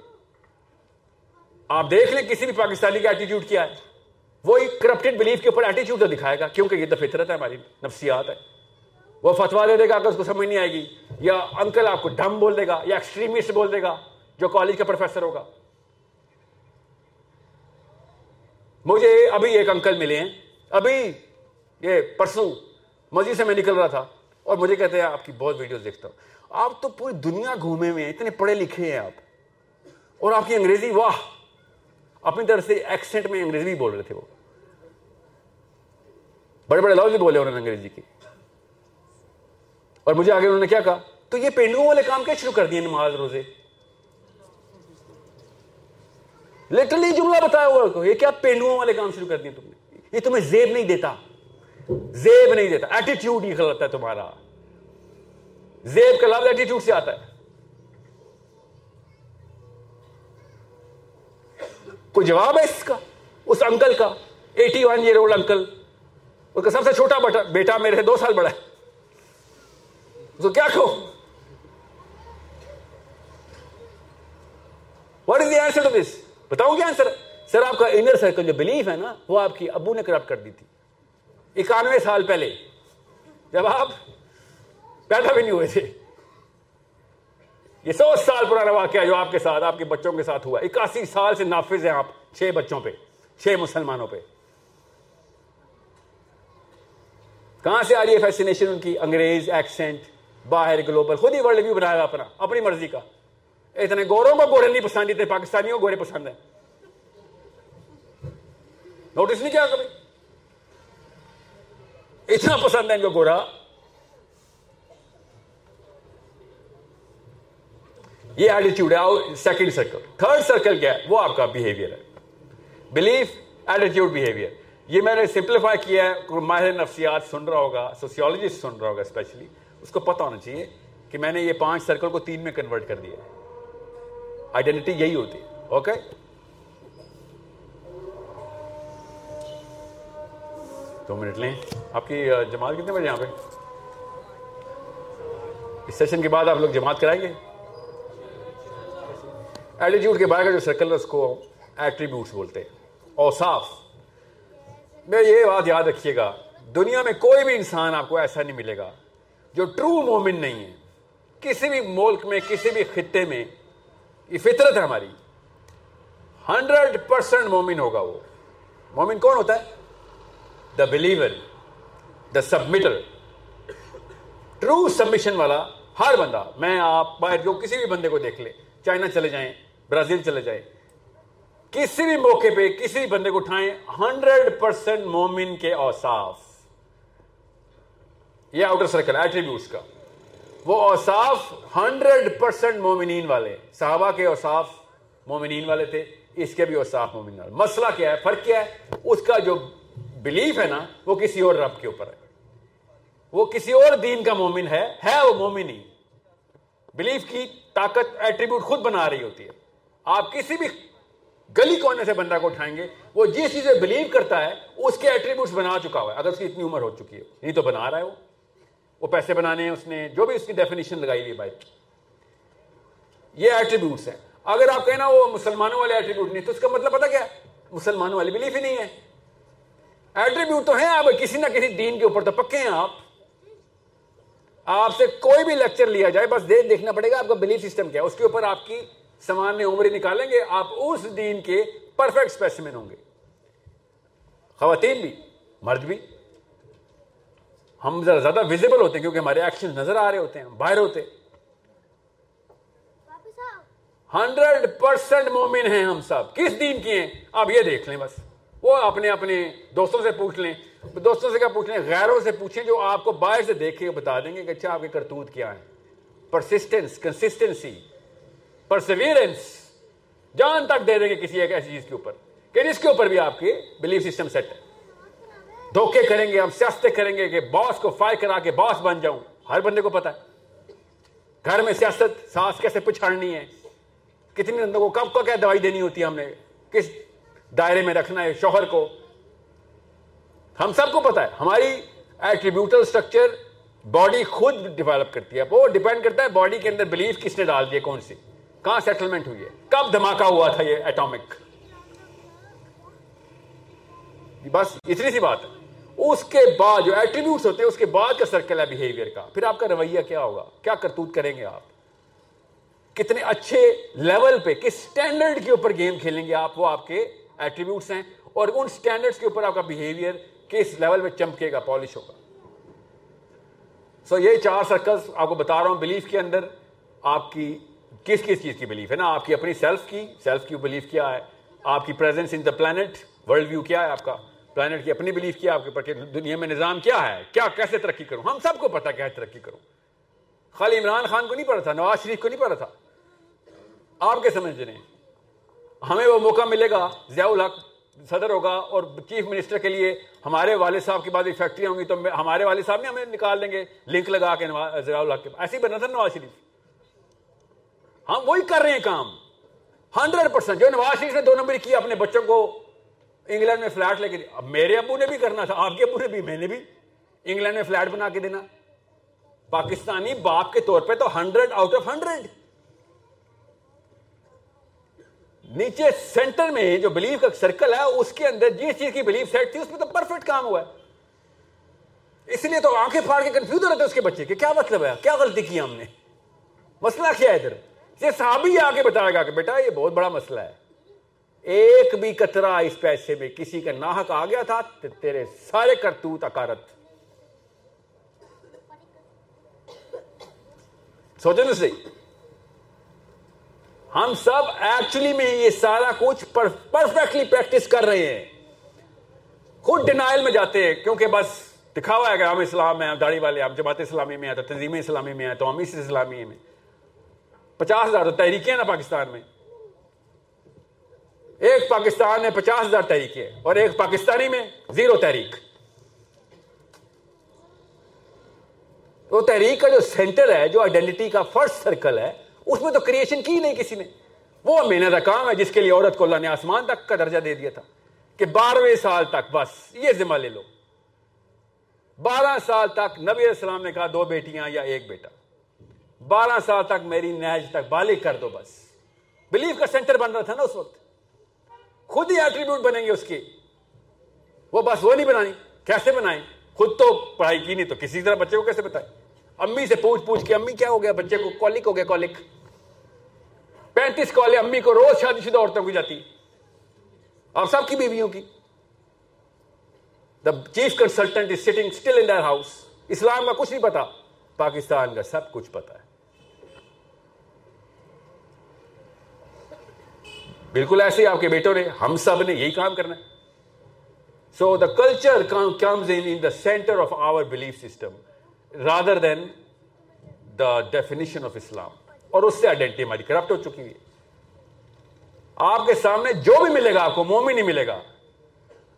آپ دیکھ لیں کسی بھی پاکستانی کا ایٹیٹیوڈ کیا ہے۔ وہ ایک کرپٹڈ بلیف کے اوپر ایٹیٹیوڈ دکھائے گا، کیونکہ یہ تو فطرت ہے، ہماری نفسیات ہے۔ وہ فتوا دے دے گا اگر اس کو سمجھ نہیں آئے گی، یا انکل آپ کو ڈم بول دے گا، یا ایکسٹریمسٹ بول دے گا، جو کالج کا پروفیسر ہوگا۔ مجھے ابھی ایک انکل ملے ہیں۔ ابھی یہ پرسوں مسجد سے میں نکل رہا تھا اور مجھے کہتے ہیں، آپ کی بہت ویڈیوز دیکھتا ہوں۔ آپ تو پوری دنیا گھومے ہوئے ہیں، اتنے پڑھے لکھے ہیں آپ۔ اور آپ کی انگریزی، واہ! اپنی طرف سے ایکسنٹ میں انگریزی بھی بول رہے تھے وہ۔ بڑے بڑے لفظ بھی بولے انہوں نے انگریزی کی اور مجھے آگے انہوں نے کیا کہا؟ تو یہ پینڈو والے کام کیا شروع کر دیے نماز، روزے؟ لٹرلی جملہ بتایا ہوا یہ کیا پینڈو والے کام شروع کر دیے تم نے؟ یہ تمہیں زیب نہیں دیتا۔ زیب نہیں دیتا ایٹیٹیوڈ ہی غلط ہے تمہارا۔ زیب کا لفظ ایٹیٹیوڈ سے آتا ہے۔ کوئی جواب ہے اس کا؟ اس انکل کا eighty one year old uncle اس کا سب سے چھوٹا بیٹا میرے سے دو سال بڑا ہے۔ اس کو کیا کہو what is the answer to this بتاؤں کیا آنسر سر آپ کا انر سرکل جو بلیف ہے نا، وہ آپ کی ابو نے کرپٹ کر دی تھی۔ اکانوے سال پہلے جب آپ پیدا بھی نہیں ہوئے تھے۔ یہ سو سال پرانا واقعہ جو آپ کے ساتھ، آپ کے بچوں کے ساتھ ہوا۔ اکاسی سال سے نافذ ہیں آپ چھ بچوں پہ، چھ مسلمانوں پہ۔ کہاں سے آ رہی ہے فیسینیشن ان کی؟ انگریز ایکسینٹ باہر گلوبل خود ہی ورلڈ ویو بنایا اپنا، اپنی مرضی کا۔ اتنے گوروں کو گورے نہیں پسند، اتنے پاکستانیوں کو گورے پسند ہیں۔ نوٹس نہیں کیا کبھی؟ اتنا پسند ہے ان کو گورا۔ یہ ایٹیٹیوڈ ہے سیکنڈ سرکل تھرڈ سرکل کیا ہے؟ وہ آپ کا بہیویئر ہے۔ بلیف ایٹیٹیوڈ بہیویئر یہ میں نے سمپلیفائی کیا ہے ماہر نفسیات سن رہا ہوگا سوسیولوجسٹ سن رہا ہوگا اسپیشلی اس کو پتا ہونا چاہیے کہ میں نے یہ پانچ سرکل کو تین میں کنورٹ کر دیا آئیڈینٹی یہی ہوتی ہے اوکے دو منٹ لیں۔ آپ کی جماعت کتنے بجے یہاں پہ؟ اس سیشن کے بعد آپ لوگ جماعت کرائیں گے؟ ایٹیٹیوڈ کے بعد کا جو سرکل ہے، اس کو ایٹریبیوٹس بولتے ہیں۔ اوصاف میں یہ بات یاد رکھیے گا، دنیا میں کوئی بھی انسان آپ کو ایسا نہیں ملے گا جو ٹرو مومن نہیں ہے۔ کسی بھی ملک میں، کسی بھی خطے میں، یہ فطرت ہے ہماری۔ ہنڈریڈ پرسینٹ مومن ہوگا وہ۔ مومن کون ہوتا ہے؟ The believer the submitter through submission والا ہر بندہ میں آپ باہر جو کسی بھی بندے کو دیکھ لے چائنا چلے جائیں برازیل چلے جائیں کسی بھی موقع پہ کسی بھی بندے کو اٹھائیں ہنڈریڈ پرسینٹ مومن کے اوصاف یہ آؤٹر سرکل ایٹریبیوٹس کا وہ اوصاف ہنڈریڈ پرسینٹ مومنین والے صحابہ کے اوصاف مومنین والے تھے اس کے بھی اوصاف مومنین والے مسئلہ کیا ہے فرق کیا ہے اس کا جو بلیف ہے نا، وہ کسی اور رب کے اوپر ہے۔ وہ کسی اور دین کا مومن ہے ہے وہ مومن ہی بلیف کی طاقت ایٹریبیوٹ خود بنا رہی ہوتی ہے۔ آپ کسی بھی گلی کونے سے بندہ کو اٹھائیں گے، وہ جس چیزیں بلیو کرتا ہے، اس کے ایٹریبیوٹس بنا چکا ہوا ہے۔ اگر اس کی اتنی عمر ہو چکی ہے نہیں تو بنا رہا ہے وہ۔ وہ پیسے بنانے ہیں، اس نے جو بھی اس کی ڈیفینیشن لگائی ہوئی بھائی۔ یہ ایٹریبیوٹس ہیں۔ اگر آپ کہنا وہ مسلمانوں والے ایٹریبیوٹ نہیں، تو اس کا مطلب پتا کیا مسلمانوں والی بلیف ہی نہیں ہے۔ ایٹریبیوٹ تو ہیں آپ کسی نہ کسی دین کے اوپر تو پکے ہیں آپ۔ آپ سے کوئی بھی لیکچر لیا جائے بس دیکھنا پڑے گا آپ کا بلیف سسٹم کیا اس کے اوپر آپ کی سامان عمری نکالیں گے آپ اس دین کے پرفیکٹ اسپیسیمن ہوں گے۔ خواتین بھی مرد بھی۔ ہم ذرا زیادہ ویزیبل ہوتے ہیں کیونکہ ہمارے ایکشن نظر آ رہے ہوتے ہیں باہر ہوتے ہنڈریڈ پرسینٹ مومن ہیں ہم سب۔ کس دین کی ہیں؟ آپ یہ دیکھ لیں بس۔ وہ اپنے اپنے دوستوں سے پوچھ لیں۔ دوستوں سے کیا پوچھ لیں؟ غیروں سے پوچھیں جو آپ کو باہر سے دیکھ کے بتا دیں گے کہ اچھا آپ کے کرتوت کیا ہے پرسسٹنس کنسسٹنسی پرسویرنس جان تک دے دیں گے کسی ایک ایسی چیز کے اوپر کہ جس کے اوپر بھی آپ کے بلیف سسٹم سیٹ ہے۔ دھوکے کریں گے ہم، سیاستیں کریں گے کہ باس کو فائر کرا کے باس بن جاؤں۔ ہر بندے کو پتا ہے۔ گھر میں سیاست سانس کیسے پچھاڑنی ہے؟ کتنی بندوں کو کب کو کیا دوائی دینی ہوتی ہے ہم نے؟ کس دائرے میں رکھنا ہے شوہر کو۔ ہم سب کو پتا ہے، ہماری ایٹریبیوٹل اسٹرکچر باڈی خود ڈیولپ کرتی ہے۔ وہ ڈیپینڈ کرتا ہے باڈی کے اندر بلیف کس نے ڈال دیا کون سی۔ کہاں سیٹلمنٹ ہوئی ہے؟ کب دھماکہ ہوا تھا یہ ایٹامک بس اتنی سی بات ہے۔ اس کے بعد جو ایٹریبیوٹس ہوتے ہیں، اس کے بعد کا سرکل ہے بہیویئر کا۔ پھر آپ کا رویہ کیا ہوگا؟ کیا کرتوت کریں گے آپ؟ کتنے اچھے لیول پہ، کس سٹینڈرڈ کے اوپر گیم کھیلیں گے آپ؟ وہ آپ کے ایٹریبیوٹس ہیں اور ان سٹینڈرڈز کے اوپر آپ کا بہیویئر کس لیول پہ چمکے گا پالش ہوگا. سو یہ چار سرکلز آپ کو بتا رہا ہوں بلیف کے اندر. آپ کی کس کس چیز کی بلیف ہے نا؟ آپ کی اپنی سیلف کی سیلف کی بلیف کیا ہے؟ آپ کی presence in the plant world view کیا ہے آپ کا؟ پلانٹ کی اپنی بلیف کیا آپ کے اوپر دنیا میں نظام کیا ہے؟ کیا، کیسے ترقی کروں؟ ہم سب کو پتا کیا ترقی کروں؟ خالی عمران خان کو نہیں پڑھا تھا، نواز شریف کو نہیں پڑھا تھا؟ آپ کے سمجھ رہے ہیں ہمیں وہ موقع ملے گا، ضیاء الحق صدر ہوگا اور چیف منسٹر کے لیے ہمارے والد صاحب کے بعد ایک فیکٹری ہوں گی تو ہمارے والد صاحب نے ہمیں نکال دیں گے لنک لگا کے ضیاء الحق کے ایسے ہی بنا تھا نواز شریف۔ ہم وہی کر رہے ہیں کام۔ ہنڈریڈ پرسینٹ جو نواز شریف نے دو نمبر کیا اپنے بچوں کو انگلینڈ میں فلیٹ لے کے اب میرے ابو نے بھی کرنا تھا، آپ کے ابو نے بھی، میں نے بھی انگلینڈ میں فلیٹ بنا کے دینا۔ پاکستانی باپ کے طور پہ تو ہنڈریڈ آؤٹ آف ہنڈریڈ۔ نیچے سینٹر میں جو بلیف کا سرکل ہے، اس کے اندر جس چیز کی بلیف سیٹ تھی، اس میں تو پرفیکٹ کام ہوا ہے۔ اس لیے تو آنکھیں پھاڑ کے کنفیوز ہو رہے تھے اس کے بچے کہ کیا مطلب ہے؟ کیا غلطی کی ہم نے؟ مسئلہ کیا ہے ادھر؟ یہ صحابی آگے بتائے گا کہ بیٹا، یہ بہت بڑا مسئلہ ہے۔ ایک بھی کترا اس پیسے میں کسی کا ناحک آ گیا تھا تیرے سارے کرتوت اکارت۔ سوچے نا صحیح۔ ہم سب ایکچولی میں یہ سارا کچھ پرفیکٹلی پریکٹس کر رہے ہیں۔ خود ڈینائل میں جاتے ہیں، کیونکہ بس دکھاوا ہے کہ ہم اسلام میں داڑھی والے ہم جماعت اسلامی میں ہیں، تو تنظیم اسلامی میں ہیں، تو ہم اس اسلامی میں پچاس ہزار تو تحریکیں نا پاکستان میں۔ ایک پاکستان میں پچاس ہزار تحریکیں اور ایک پاکستانی میں زیرو تحریک۔ وہ تحریک کا جو سینٹر ہے، جو آئیڈینٹی کا فرسٹ سرکل ہے اس میں تو کریشن کی نہیں کسی نے۔ وہ محنت کا کام ہے جس کے لیے عورت کو اللہ نے آسمان تک کا درجہ دے دیا تھا کہ بارہویں سال تک بس یہ ذمہ لے لو۔ بارہ سال تک نبی السلام نے کہا دو بیٹیاں یا ایک بیٹا۔ بارہ سال تک میری نیج تک بالغ کر دو بس۔ بلیف کا سینٹر بن رہا تھا نا اس وقت۔ خود ہی ایٹریبیوٹ بنیں گے اس کی وہ بس وہ نہیں بنانی، کیسے بنائیں؟ خود تو پڑھائی کی نہیں تو کسی طرح بچے کو کیسے بتائیں؟ امی سے پوچھ پوچھ کے امی کیا ہو گیا بچے کو؟ کالک ہو گیا کالک۔ پینتیس کالے امی کو روز شادی شدہ عورتوں کی جاتی۔ اور سب کی بیویوں کی۔ The chief consultant is sitting still in house اسلام کا کچھ نہیں پتا۔ پاکستان کا سب کچھ پتا ہے۔ بالکل ایسے ہی آپ کے بیٹوں نے، ہم سب نے یہی کام کرنا ہے۔ So the culture comes in the centre of our belief system rather than the definition of Islam اور اس سے آئیڈینٹی ہماری کرپٹ ہو چکی ہے۔ آپ کے سامنے جو بھی ملے گا، آپ کو مومن نہیں ملے گا۔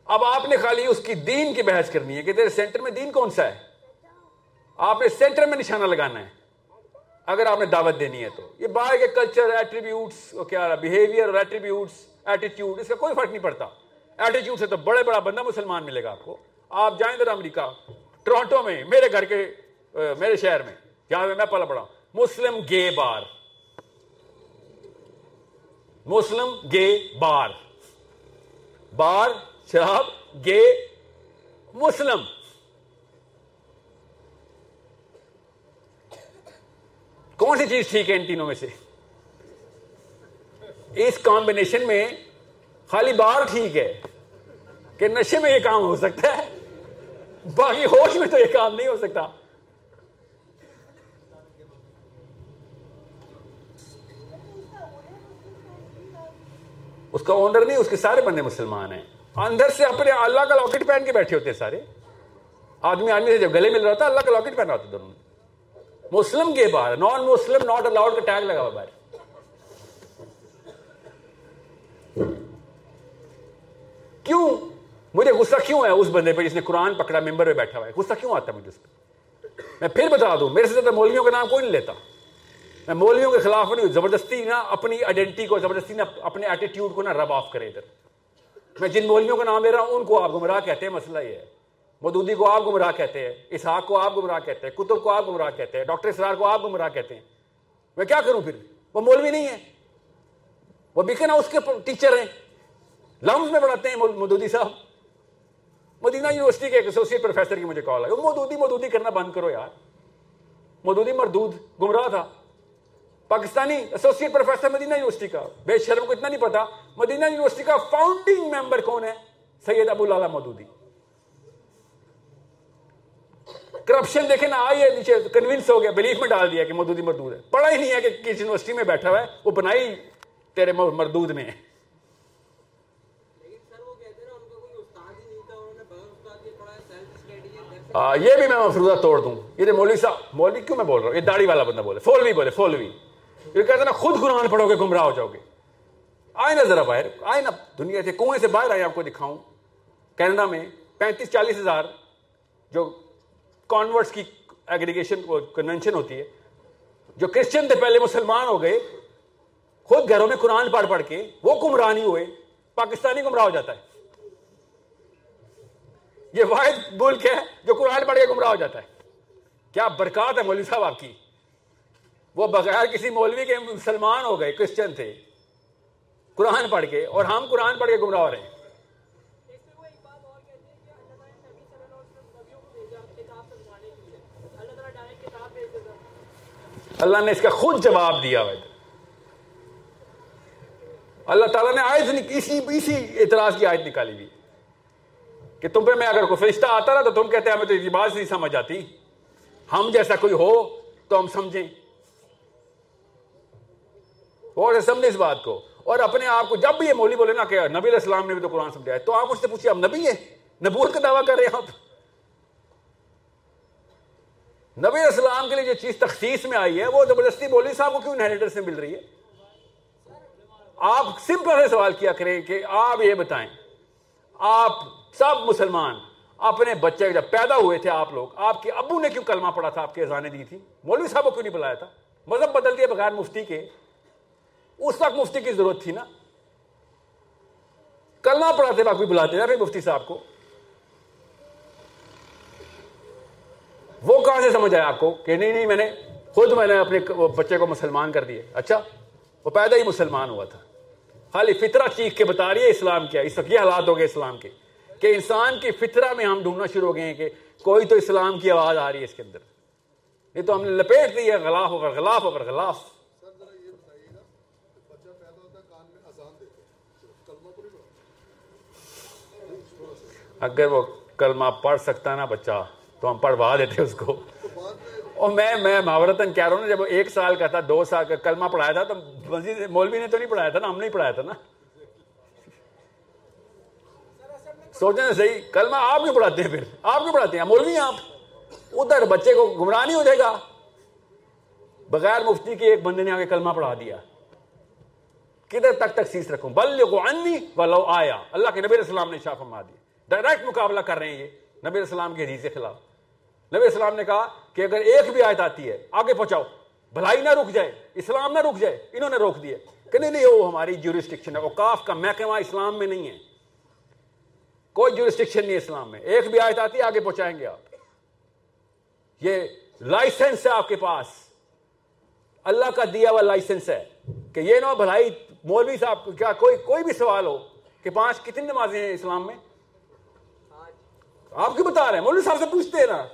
اب آپ نے خالی اس کی دین کی بحث کرنی ہے کہ تیرے سینٹر میں دین کون سا ہے؟ آپ نے سینٹر میں نشانہ لگانا ہے۔ اگر آپ نے دعوت دینی ہے تو۔ یہ باہر کے کلچر ایٹریبیوٹس کیا بہیویئر اور ایٹریبیوٹس ایٹیٹیوڈ اس کا کوئی فرق نہیں پڑتا۔ ایٹیٹیوڈ سے تو بڑے بڑا بندہ مسلمان ملے گا آپ کو۔ آپ جائیں ذرا امریکہ، ٹورانٹو میں، میرے گھر کے میرے شہر میں جہاں میں پلا پڑا مسلم گے بار۔ مسلم گے بار۔ بار، شراب، گے، مسلم۔ کون سی چیز ٹھیک ہے ان تینوں میں سے؟ اس کمبینیشن میں خالی بار ٹھیک ہے کہ نشے میں یہ کام ہو سکتا ہے، باقی ہوش میں تو یہ کام نہیں ہو سکتا۔ اس کا اونر نہیں، اس کے سارے بندے مسلمان ہیں۔ اندر سے اپنے اللہ کا لاکٹ پہن کے بیٹھے ہوتے سارے۔ آدمی آدمی سے جب گلے مل رہا تھا، اللہ کا لاکٹ پہنا ہوتا دونوں مسلم کے بعد نان مسلم ناٹ الاؤڈ کا ٹیگ لگا ہوا باہر۔ کیوں؟ مجھے غصہ کیوں ہے اس بندے پہ جس نے قرآن پکڑا، ممبر پہ بیٹھا ہوا ہے؟ غصہ کیوں آتا ہے مجھے اس پہ؟ میں پھر بتا دوں، میرے سے زیادہ مولویوں کا نام کوئی نہیں لیتا۔ مولویوں کے خلاف نہیں زبردستی نہ اپنی آئیڈینٹی کو، زبردستی نہ اپنے ایٹیٹیوڈ کو نہ رب آف کرے ادھر۔ میں جن مولویوں کا نام لے رہا ہوں، ان کو آپ گمراہ کہتے ہیں، مسئلہ یہ ہے۔ مدودی کو آپ گمراہ کہتے ہیں، اسحاق کو آپ گمراہ کہتے ہیں کتب کو آپ گمراہ کہتے ہیں، ڈاکٹر اسرار کو آپ گمراہ کہتے ہیں۔ میں کیا کروں پھر؟ وہ مولوی نہیں ہے۔ وہ بکنا اس کے ٹیچر ہیں۔ لمز میں پڑھاتے ہیں مدودی صاحب۔ مدینہ یونیورسٹی کے ایک ایسوسیٹ پروفیسر کی مجھے کال ہے مودودی مودودی کرنا بند کرو یار۔ مودودی مردود، گمراہ تھا۔ Pakistani associate professor Medina university کا. بے شرم کو اتنا نہیں پتا. مدینہ یونیورسٹی کا فاؤنڈنگ ممبر کون ہے؟ سید ابو لالا مودودی. کرپشن دیکھیں نا آئیے نیچے کنوینس ہو گیا بلیف میں ڈال دیا کہ مودودی مردود ہے. پڑھا ہی نہیں ہے کہ کس یونیورسٹی میں بیٹھا ہوا ہے وہ بنائی تیرے مردود نے۔ یہ بھی میں مفروضہ توڑ دوں۔ یہ مولوی صاحب مولوی کیوں میں بول رہا ہوں؟ یہ داڑھی والا بندہ بولے فولوی بولے فولوی۔ یہ کہتے نا، خود قرآن پڑھو گے، گمراہ ہو جاؤ گے۔ آئے نا ذرا باہر آئے نا دنیا سے کنویں سے باہر آئے آپ کو دکھاؤں۔ کینیڈا میں پینتیس چالیس ہزار جو کانورٹس کی ایگریگیشن کنونشن ہوتی ہے، جو کرسچن تھے، پہلے مسلمان ہو گئے، خود گھروں میں قرآن پڑھ پڑھ کے وہ گمراہ نہیں ہوئے، پاکستانی گمراہ ہو جاتا ہے۔ یہ واحد ملک ہے جو قرآن پڑھ کے گمراہ ہو جاتا ہے۔ کیا برکات ہے مولوی صاحب آپ کی۔ وہ بغیر کسی مولوی کے مسلمان ہو گئے کرسچن تھے۔ قرآن پڑھ کے، اور ہم قرآن پڑھ کے گمراہ ہو رہے۔ ہیں اللہ نے اس کا خود جواب دیا اللہ تعالیٰ نے آیت اسی اسی اعتراض کی آیت نکالی ہوئی۔ کہ تم پہ میں اگر کوئی فرشتہ آتا نا تو تم کہتے ہیں، ہمیں تو یہ بات نہیں سمجھ آتی۔ ہم جیسا کوئی ہو تو ہم سمجھیں۔ اور سمجھے اس بات کو۔ اور اپنے آپ کو جب بھی یہ مولی بولے نا کہ نبی علیہ السلام نے بھی تو قرآن سمجھا ہے، تو آپ اس سے پوچھیے ہم نبی ہے نبوت کا دعویٰ کر رہے ہیں آپ۔ نبی علیہ السلام کے لیے جو چیز تخصیص میں آئی ہے، وہ زبردستی بولی صاحب کو کیوں انہیریٹر سے مل رہی ہے؟ آپ سمپل سے سوال کیا کریں کہ آپ یہ بتائیں، آپ سب مسلمان اپنے بچے جب پیدا ہوئے تھے آپ لوگ، آپ کے ابو نے کیوں کلمہ پڑا تھا، آپ کی اذانیں دی تھی؟ مولوی صاحب کو کیوں نہیں بلایا تھا؟ مذہب بدل دیا بغیر مفتی کے۔ اس وقت مفتی کی ضرورت تھی نا۔ کلمہ پڑھاتے وقت بھی بلاتے تھے مفتی صاحب کو۔ وہ کہاں سے سمجھ آیا آپ کو کہ نہیں نہیں، میں نے خود میں نے اپنے بچے کو مسلمان کر دیے۔ اچھا وہ پیدا ہی مسلمان ہوا تھا۔ خالی فطرہ چیخ کے بتا رہی ہے اسلام کیا۔ اس وقت یہ حالات ہو گئے اسلام کے کہ انسان کی فطرہ میں ہم ڈھونڈنا شروع ہو گئے ہیں کہ کوئی تو اسلام کی آواز آ رہی ہے اس کے اندر۔ یہ تو ہم نے لپیٹ دی ہے، غلاف اوپر غلاف اوپر غلاف۔ اگر وہ کلمہ پڑھ سکتا نا بچہ، تو ہم پڑھوا دیتے اس کو۔ اور میں میں محاورتاً کہہ رہا ہوں جب وہ ایک سال کا تھا، دو سال کا کلمہ پڑھایا تھا، تو مزید مولوی نے تو نہیں پڑھایا تھا نا، ہم نے پڑھایا تھا نا۔ سوچیں صحیح، کلمہ آپ نہیں پڑھاتے ہیں پھر؟ آپ نہیں پڑھاتے ہیں؟ مولوی آپ۔ ادھر بچے کو گمراہ نہیں ہو جائے گا۔ بغیر مفتی کے ایک بندے نے آگے کلمہ پڑھا دیا۔ کدھر تک تک سیس رکھوں؟ بل کو انی ولو آیا۔ اللہ کے نبی السلام نے شاہ فرما دیا۔ ڈائریکٹ مقابلہ کر رہے ہیں یہ نبی السلام کے حدیث کے خلاف۔ نبی السلام نے کہا کہ اگر ایک بھی آیت آتی ہے، آگے پہنچاؤ۔ بھلائی نہ رک جائے، اسلام نہ رک جائے، انہوں نے روک دیا۔ کہ نہیں نہیں، وہ ہماری جورسٹکشن ہے اوقاف کا محکمہ اسلام میں نہیں ہے۔ کوئی جورسٹکشن نہیں ہے اسلام میں۔ ایک بھی آیت آتی ہے، آگے پہنچائیں گے آپ۔ یہ لائسنس ہے آپ کے پاس۔ اللہ کا دیا ہوا لائسنس ہے کہ یہ نہ بھلائی مولوی صاحب، کیا کوئی کوئی بھی سوال ہو کہ پانچ کتنی نمازیں ہیں اسلام میں؟ آپ کیوں بتا رہے ہیں؟ مولوی صاحب سے پوچھتے ہیں نا۔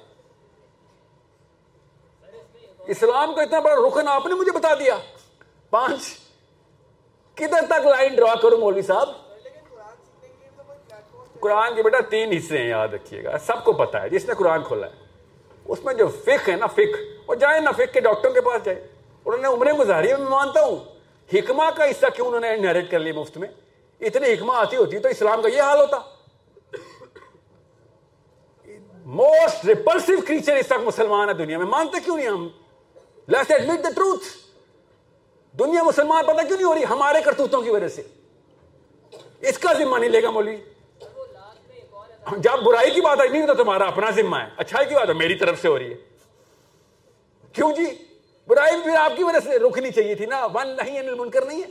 اسلام کا اتنا بڑا رکن آپ نے مجھے بتا دیا۔ پانچ۔ کدھر تک لائن ڈرا کروں مولوی صاحب؟ قرآن کے بیٹا تین حصے ہیں، یاد رکھیے گا۔ سب کو پتا ہے، جس نے قرآن کھولا ہے۔ اس میں جو فک ہے نا فک وہ جائے نا فک کے ڈاکٹر کے پاس جائے انہوں نے عمریں گزاری، میں مانتا ہوں۔ حکمہ کا حصہ کیوں انہوں نے انہیریٹ کر لیا مفت میں؟ اتنی حکمہ آتی ہوتی تو اسلام کا یہ حال ہوتا۔ موسٹ ریپلسو کریچر اس تک مسلمان ہے دنیا میں مانتے کیوں نہیں ہم لیٹس ایڈمٹ دا ٹروتھ دنیا مسلمان پتہ کیوں نہیں ہو رہی ہمارے کرتوتوں کی وجہ سے اس کا ذمہ نہیں لے گا مولوی جب برائی کی بات آئی نہیں تو تمہارا اپنا ذمہ ہے اچھائی کی بات ہے میری طرف سے ہو رہی ہے کیوں جی برائی بھی آپ کی وجہ سے رکنی چاہیے تھی نا ون نہیں منکر نہیں ہے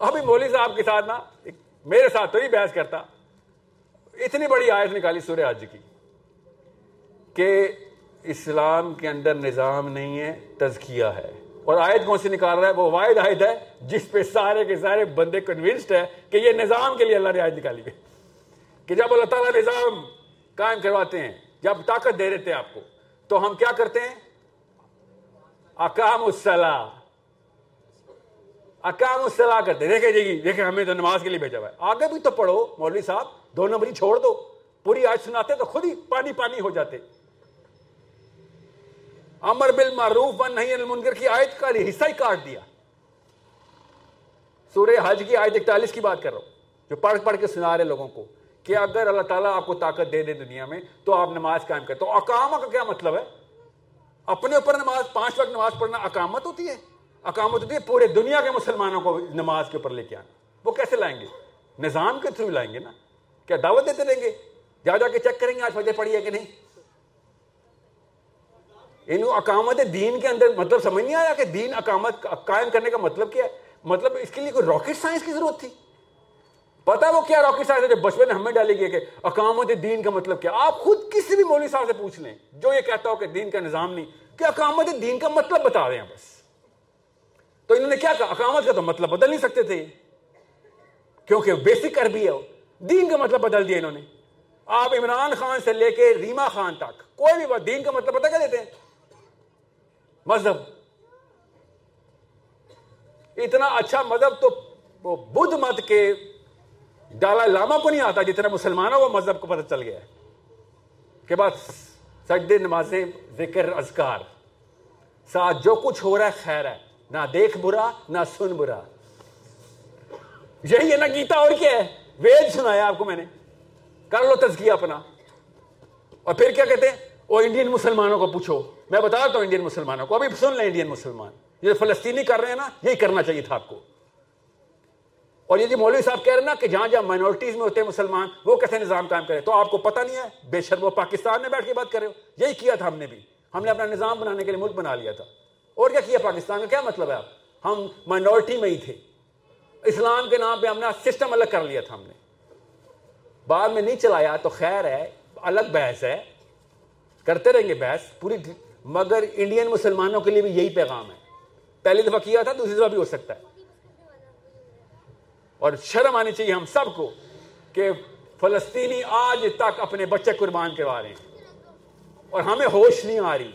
ابھی مولوی صاحب کے ساتھ نا میرے ساتھ تو ہی بحث کرتا اتنی بڑی آیت نکالی سورہ حج کی کہ اسلام کے اندر نظام نہیں ہے، تزکیہ ہے۔ اور آیت کون سی نکال رہا ہے؟ وہ واحد آیت ہے، جس پہ سارے کے سارے بندے کنوینسڈ ہے کہ یہ نظام کے لیے اللہ نے آیت نکالی گئی کہ جب اللہ تعالیٰ نظام قائم کرواتے ہیں، جب طاقت دے دیتے ہیں آپ کو، تو ہم کیا کرتے ہیں؟ اکام الصلاح اکام الصلاح کرتے دیکھیں جی دیکھیں ہمیں تو نماز کے لیے بھیجا ہوا ہے۔ آگے بھی تو پڑھو، مولوی صاحب، دو نمبری چھوڑ دو۔ پوری آج سناتے تو خود ہی پانی پانی ہو جاتے۔ امر بل معروف نہیں المنکر کی آیت کا حصہ ہی کاٹ دیا۔ سورہ حج کی آیت اکتالیس کی بات کر رہا ہوں۔ جو پڑھ پڑھ کے سنا رہے لوگوں کو کہ اگر اللہ تعالیٰ آپ کو طاقت دے دے دنیا میں تو آپ نماز قائم کریں تو اقامہ کا کیا مطلب ہے؟ اپنے اوپر نماز، پانچ وقت نماز پڑھنا اقامت ہوتی ہے۔ اقامت ہوتی ہے پورے دنیا کے مسلمانوں کو نماز کے اوپر لے کے آنا۔ وہ کیسے لائیں گے؟ نظام کے تھرو لائیں گے نا۔ کیا دعوت دیتے رہیں گے؟ جا جا کے چیک کریں گے آج فجر پڑی ہے کہ نہیں؟ ان اقامت دین کے اندر مطلب سمجھ نہیں آیا کہ دین اقامت قائم کرنے کا مطلب کیا ہے؟ مطلب اس کے لیے کوئی راکٹ سائنس کی ضرورت تھی۔ پتا وہ کیا راکٹ سائنس ہے جو بچپن ہمیں ڈالی گئی کہ اقامت دین کا مطلب کیا؟ آپ خود کسی بھی مولوی صاحب سے پوچھ لیں۔ جو یہ کہتا ہو کہ دین کا نظام نہیں، کہ اقامت دین کا مطلب بتا رہے ہیں بس۔ تو انہوں نے کیا کہا؟ اقامت کا تو مطلب بدل نہیں سکتے تھے۔ کیونکہ بیسک عربی ہے۔ دین کا مطلب بدل دیا انہوں نے۔ آپ عمران خان سے لے کے ریما خان تک، کوئی بھی بات دین کا مطلب پتا کیا دیتے ہیں۔ مذہب۔ اتنا اچھا مذہب تو بدھ مت کے ڈالا لاما کو نہیں آتا جتنا مسلمانوں کو مذہب کو پتہ چل گیا ہے۔ کہ بس سجدے، نمازیں، ذکر، اذکار۔ ساتھ جو کچھ ہو رہا ہے، خیر ہے۔ نہ دیکھ برا، نہ سن برا۔ یہی ہے نا گیتا، اور کیا ہے؟ وید سنایا آپ کو میں نے۔ کر لو تزکیہ اپنا۔ اور پھر کیا کہتے ہیں؟ وہ انڈین مسلمانوں کو پوچھو۔ میں بتا ہوں انڈین مسلمانوں کو۔ ابھی سن لیں انڈین مسلمان۔ یہ فلسطینی کر رہے ہیں نا، یہی کرنا چاہیے تھا آپ کو۔ اور یہ جو مولوی صاحب کہہ رہے ہیں نا کہ جہاں جہاں مائنورٹیز میں ہوتے ہیں مسلمان، وہ کیسے نظام قائم کرے؟ تو آپ کو پتہ نہیں ہے۔ بے شر وہ پاکستان میں بیٹھ کے بات کر رہے ہو۔ یہی کیا تھا ہم نے بھی۔ ہم نے اپنا نظام بنانے کے لیے ملک بنا لیا تھا۔ اور کیا کیا پاکستان کا؟ کیا مطلب ہے آپ؟ ہم مائنورٹی میں ہی تھے۔ اسلام کے نام پہ ہم نے سسٹم الگ کر لیا تھا ہم نے۔ بعد میں نہیں چلایا تو خیر ہے، الگ بحث ہے۔ کرتے رہیں گے بحث، پوری مگر انڈین مسلمانوں کے لیے بھی یہی پیغام ہے۔ پہلی دفعہ کیا تھا، دوسری دفعہ بھی ہو سکتا ہے۔ اور شرم آنی چاہیے ہم سب کو کہ فلسطینی آج تک اپنے بچے قربان کروا رہے ہیں۔ اور ہمیں ہوش نہیں آ رہی۔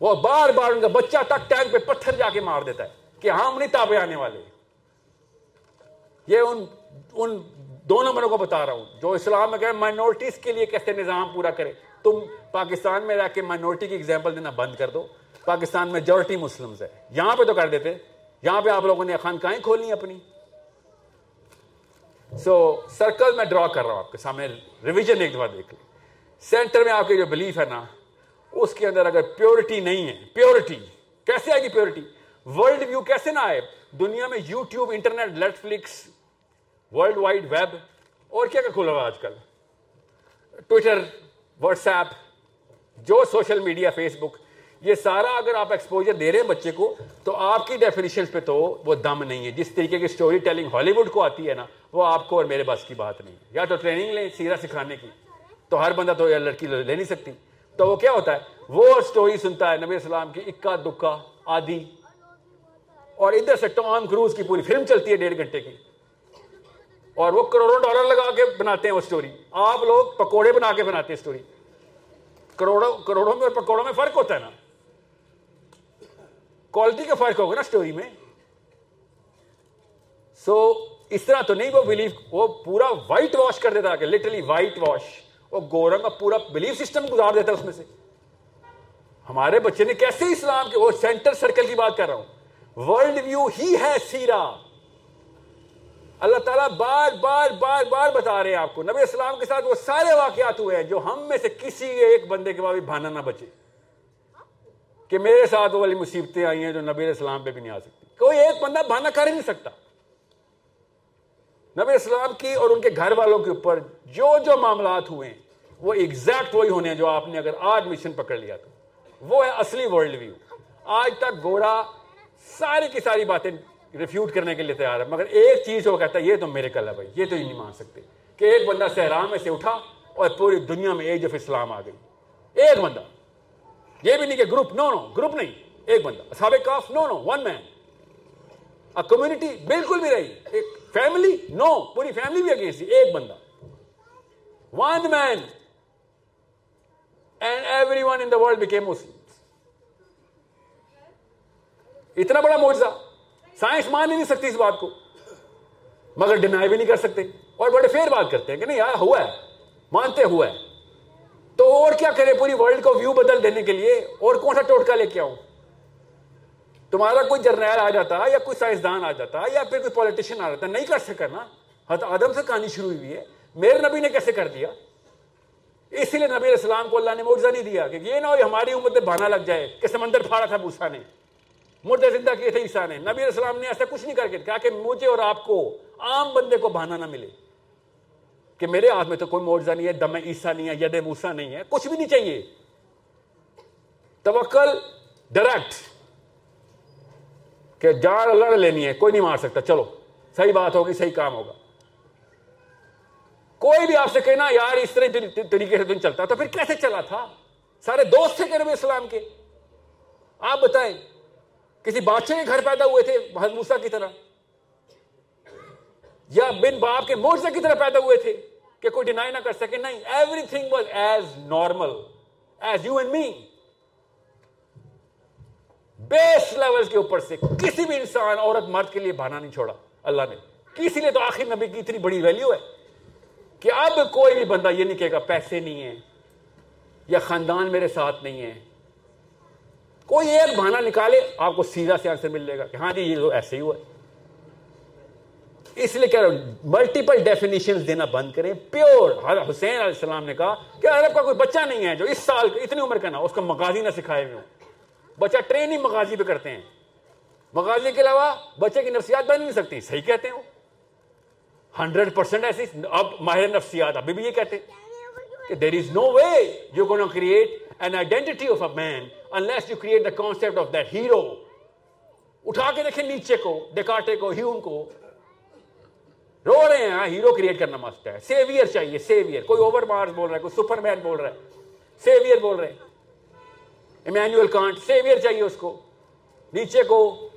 وہ بار بار ان کا بچہ تک ٹینک پہ پتھر جا کے مار دیتا ہے کہ ہم نہیں تابے آنے والے یہ ان ان دو نمبروں کو بتا رہا ہوں۔ جو اسلام میں کہ مائنورٹیز کے لیے کیسے نظام پورا کرے۔ تم پاکستان میں رہ کے مائنورٹی کی ایگزامپل دینا بند کر دو۔ پاکستان میجورٹی مسلمز ہے۔ یہاں پہ تو کر دیتے۔ یہاں پہ آپ لوگوں نے خانقاہیں کھولنی اپنی۔ سو so, سرکل میں ڈرا کر رہا ہوں آپ کے سامنے ریویژن ایک دفعہ دیکھ لیں۔ سینٹر میں آپ کے جو بلیف ہے نا اس کے اندر اگر پیورٹی نہیں ہے پیورٹی کیسے آئے گی پیورٹی ورلڈ ویو کیسے نہ آئے؟ دنیا میں YouTube internet Netflix world wide web اور کیا کیا کھلا ہوا آج کل؟ ٹویٹر واٹس ایپ جو سوشل میڈیا فیس بک یہ سارا اگر آپ ایکسپوجر دے رہے ہیں بچے کو، تو آپ کی ڈیفینیشن پہ تو وہ دم نہیں ہے۔ جس طریقے کی اسٹوری ٹیلنگ ہالی ووڈ کو آتی ہے نا، وہ آپ کو اور میرے بس کی بات نہیں ہے۔ یا تو ٹریننگ لیں سیرا سکھانے کی، تو ہر بندہ تو لڑکی لے نہیں سکتی۔ تو وہ کیا ہوتا ہے؟ وہ اسٹوری سنتا ہے نبی السلام کی، اکا، دکا آدھی اور ادھر سے ٹام کروز کی پوری فلم چلتی ہے ڈیڑھ گھنٹے کی۔ اور وہ کروڑوں ڈالر لگا کے بناتے ہیں وہ اسٹوری آپ لوگ پکوڑے بنا کے بناتے ہیں اسٹوری کروڑوں کروڑوں میں اور پکوڑوں میں فرق ہوتا ہے نا۔ کوالٹی کا فرق ہوگا نا اسٹوری میں۔ سو اس طرح تو نہیں، وہ بلیف وہ پورا وائٹ واش کر دیتا کہ لٹرلی وائٹ واش وہ گورنگ کا پورا بلیف سسٹم گزار دیتا اس میں سے۔ ہمارے بچے نے کیسے اسلام کے وہ سینٹر سرکل کی بات کر رہا ہوں۔ ورلڈ ویو ہی ہے سیرا۔ اللہ تعالیٰ بار بار بار بار بتا رہے ہیں آپ کو۔ نبی اسلام کے ساتھ وہ سارے واقعات ہوئے ہیں جو ہم میں سے کسی ایک بندے کے بعد بھی بھانا نہ بچے۔ کہ میرے ساتھ وہ والی مصیبتیں آئی ہیں جو نبی اسلام پہ بھی نہیں آ سکتی۔ کوئی ایک بندہ بہانا کر ہی نہیں سکتا۔ نبی اسلام کی اور ان کے گھر والوں کے اوپر جو جو معاملات ہوئے ہیں وہ ایگزیکٹ وہی ہونے ہیں جو آپ نے اگر آج مشن پکڑ لیا تو۔ وہ ہے اصلی ورلڈ ویو آج تک گورا ساری کی ساری باتیں ریفیوٹ کرنے کے لیے تیار ہے، مگر ایک چیز وہ کہتا ہے، یہ تو میرے کل ہے بھائی، یہ تو ہی نہیں مان سکتے۔ کہ ایک بندہ صحرا میں سے اٹھا اور پوری دنیا میں ایج آف اسلام آ گئی۔ ایک بندہ۔ یہ بھی نہیں کہ گروپ نو نو گروپ نہیں۔ ایک بندہ۔ سابق کاف no no one man community بالکل بھی رہی۔ ایک فیملی نو پوری فیملی بھی اگینسٹ ایک بندہ۔ One man and every one in the world became Muslim اتنا بڑا موجہ سائنس مان ہی نہیں سکتی اس بات کو. مگر ڈینائی بھی نہیں کر سکتے. اور بڑے فیر بات کرتے ہیں کہ نہیں یار ہوا ہے. مانتے ہوا ہے. تو اور کیا کرے پوری ورلڈ کو ویو بدل دینے کے لیے؟ اور کون سا ٹوٹکا لے کے آؤں؟ تمہارا کوئی جرنیل آ جاتا یا کوئی سائنسدان آ جاتا یا پھر کوئی پولیٹیشین آ جاتا؟ نہیں کر سکا نا. حضرت آدم سے کہانی شروع ہوئی ہے. میرے نبی نے کیسے کر دیا؟ اسی لیے نبی السلام کو اللہ نے موجہ نہیں دیا کہ یہ نہ ہو ہماری امت میں بھانا لگ جائے کہ سمندر پھاڑا تھا موسا نے۔ مردے زندہ کیے تھے عیسیٰ نے۔ نبی السلام نے ایسا کچھ نہیں کر کے کہا کہ مجھے اور آپ کو عام بندے کو بہانا نہ ملے۔ کہ میرے ہاتھ میں تو کوئی معجزہ نہیں ہے، دم عیسیٰ نہیں ہے، ید موسا نہیں ہے، کچھ بھی نہیں چاہیے۔ توکل ڈائریکٹ کہ جان اللہ نے لینی ہے، کوئی نہیں مار سکتا۔ چلو، صحیح بات ہوگی، صحیح کام ہوگا۔ کوئی بھی آپ سے کہنا یار، اس طرح طریقے سے دن چلتا تو پھر کیسے چلا تھا؟ سارے دوست تھے نبی اسلام کے۔ آپ بتائیں، کسی بادشاہ کے گھر پیدا ہوئے تھے موسا کی طرح؟ یا بن باپ کے موجے کی طرح پیدا ہوئے تھے کہ کوئی ڈینائی نہ کر سکے؟ نہیں everything was as normal as you and me base level کے اوپر سے کسی بھی انسان عورت مرد کے لیے بہانا نہیں چھوڑا، اللہ نے۔ کسی لیے تو آخر نبی کی اتنی بڑی ویلیو ہے۔ کہ اب کوئی بھی بندہ یہ نہیں کہے گا پیسے نہیں ہیں یا خاندان میرے ساتھ نہیں ہے کوئی ایک بہانا نکالے، آپ کو سیدھا سے آنسر مل جائے گا کہ ہاں جی یہ تو ایسے ہی ہوا۔ ہے اس لیے کہہ رہا ہوں ملٹیپل ڈیفینیشن دینا بند کریں۔ پیور حسین علیہ السلام نے کہا کہ عرب کا کوئی بچہ نہیں ہے جو اس سال اتنی عمر کا نہ اس کو مغازی نہ سکھائے ہوئے ہوں۔ بچہ ٹریننگ مغازی پہ کرتے ہیں۔ مغازی کے علاوہ بچے کی نفسیات بن نہیں سکتی، صحیح کہتے ہیں۔ وہ ہنڈریڈ پرسینٹ ایسی اب ماہر نفسیات، ابھی بھی یہ کہتے ہیں کہ there is no way you go create an identity of a man unless you create the concept of that hero. اٹھا کے دیکھیں نیچے کو ڈیکاٹے کو، ہیوم کو۔ رو رہے ہیں ہاں، ہیرو کریٹ کرنا مست ہے۔ سیویئر چاہیے سیویئر کوئی اوور مارس بول رہا ہے، کوئی سپر مین بول رہا ہے۔ سیویئر بول رہے ہیں۔ ایمینوئل کانٹ سیویئر چاہیے اس کو۔ نیچے کو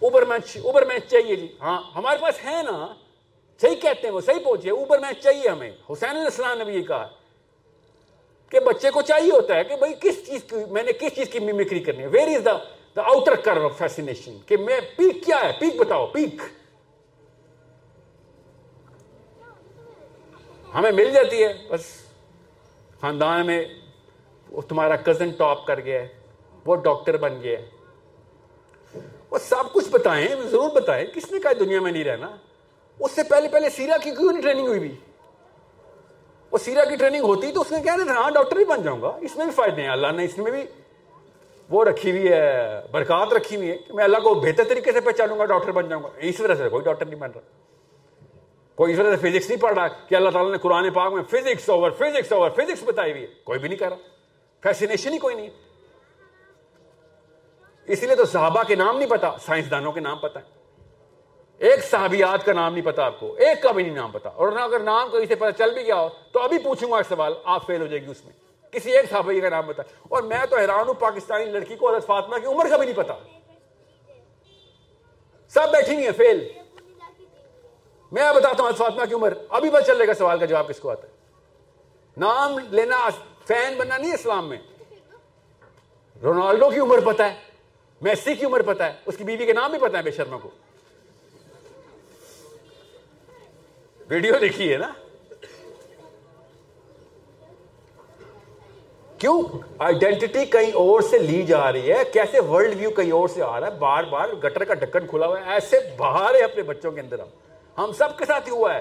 اوبر میچ اوبر میچ چاہیے جی۔ ہاں ہمارے پاس ہے نا صحیح کہتے ہیں وہ، صحیح پہنچے اوبر میچ چاہیے ہمیں۔ حسین علیہ السلام نے بھی یہ کہا کہ بچے کو چاہیے ہوتا ہے کہ بھائی کس چیز کی، میں نے کس چیز کی میمکری کرنی ہے؟ Where is the the outer کر فیسنیشن کہ میں پیک کیا ہے؟ پیک بتاؤ پیک ہمیں مل جاتی ہے، بس۔ خاندان میں تمہارا کزن ٹاپ کر گیا ہے، وہ ڈاکٹر بن گیا ہے۔ وہ سب کچھ بتائیں، ضرور بتائیں۔ کس نے کہا دنیا میں نہیں رہنا؟ اس سے پہلے پہلے سیرا کی کیوں نہیں ٹریننگ ہوئی بھی؟ وہ سیرا کی ٹریننگ ہوتی تو اس نے کہہ ہاں ڈاکٹر بھی بن جاؤں گا۔ اس میں بھی فائدے ہیں۔ اللہ نے اس میں بھی وہ رکھی ہوئی ہے، برکات رکھی ہوئی ہے کہ میں اللہ کو بہتر طریقے سے پہچانوں گا، ڈاکٹر بن جاؤں گا۔ اس وجہ سے، کوئی ڈاکٹر نہیں بن رہا۔ کوئی اس وجہ سے فزکس نہیں پڑھ رہا کہ اللہ تعالیٰ نے قرآن پاک میں physics over physics over physics بتائی ہوئی ہے۔ کوئی بھی نہیں کر رہا۔ فیسینیشن ہی کوئی نہیں اس لیے تو صحابہ کے نام نہیں پتا، سائنسدانوں کے نام پتا ہے۔ ایک صحابیات کا نام نہیں پتا آپ کو، ایک کا بھی نہیں نام پتا۔ اور اگر نام کوئی سے پتا چل بھی گیا ہو، تو ابھی پوچھوں گا ایک سوال، آپ فیل ہو جائے گی اس میں۔ کسی ایک صحابی کا نام بتا اور میں تو حیران ہوں، پاکستانی لڑکی کو حضرت فاطمہ کی عمر کا بھی نہیں پتا۔ سب بیٹھی ہوئی ہیں، فیل۔ میں بتاتا ہوں حضرت فاطمہ کی عمر۔ ابھی بس چل رہے گا سوال کا جواب کس کو آتا ہے۔ نام لینا فین بننا نہیں اسلام میں۔ رونالڈو کی عمر پتا ہے، میسی کی عمر پتا ہے، اس کی بیوی کے نام بھی پتا ہے بے شرما کو۔ ویڈیو دیکھی ہے نا۔ کیوں؟ آئیڈینٹی کہیں اور سے لی جا رہی ہے۔ کیسے ورلڈ ویو کہیں اور سے آ رہا ہے؟ بار بار گٹر کا ڈھکن کھلا ہوا ہے۔ ایسے باہر ہے اپنے بچوں کے اندر ہم۔ ہم سب کے ساتھ ہی ہوا ہے۔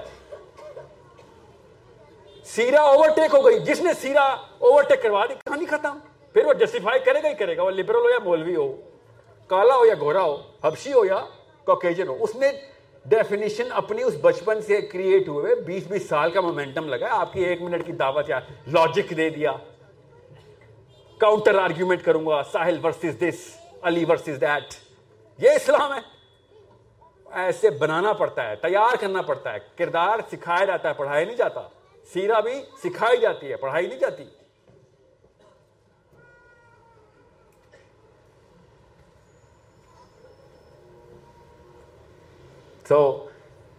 سیرا اوورٹیک ہو گئی۔ جس نے سیرا اوورٹیک کروا دی، کہانی ختم۔ پھر وہ جسٹیفائی کرے گا ہی کرے گا۔ وہ لبرل ہو یا مولوی ہو، کالا ہو یا گورا ہو، حبشی ہو یا کوکیجن ہو۔ اس نے ڈیفینیشن اپنی اس بچپن سے کریٹ ہوئے، بیس بیس سال کا مومنٹم لگا، آپ کی ایک منٹ کی دعوت یا لاجک دے دیا۔ کاؤنٹر آرگیومنٹ کروں گا، Sahil versus this Ali versus that یہ اسلام ہے۔ ایسے بنانا پڑتا ہے، تیار کرنا پڑتا ہے۔ کردار سکھایا جاتا ہے پڑھایا نہیں جاتا۔ سیرا بھی سکھائی جاتی ہے، پڑھائی نہیں جاتی۔ So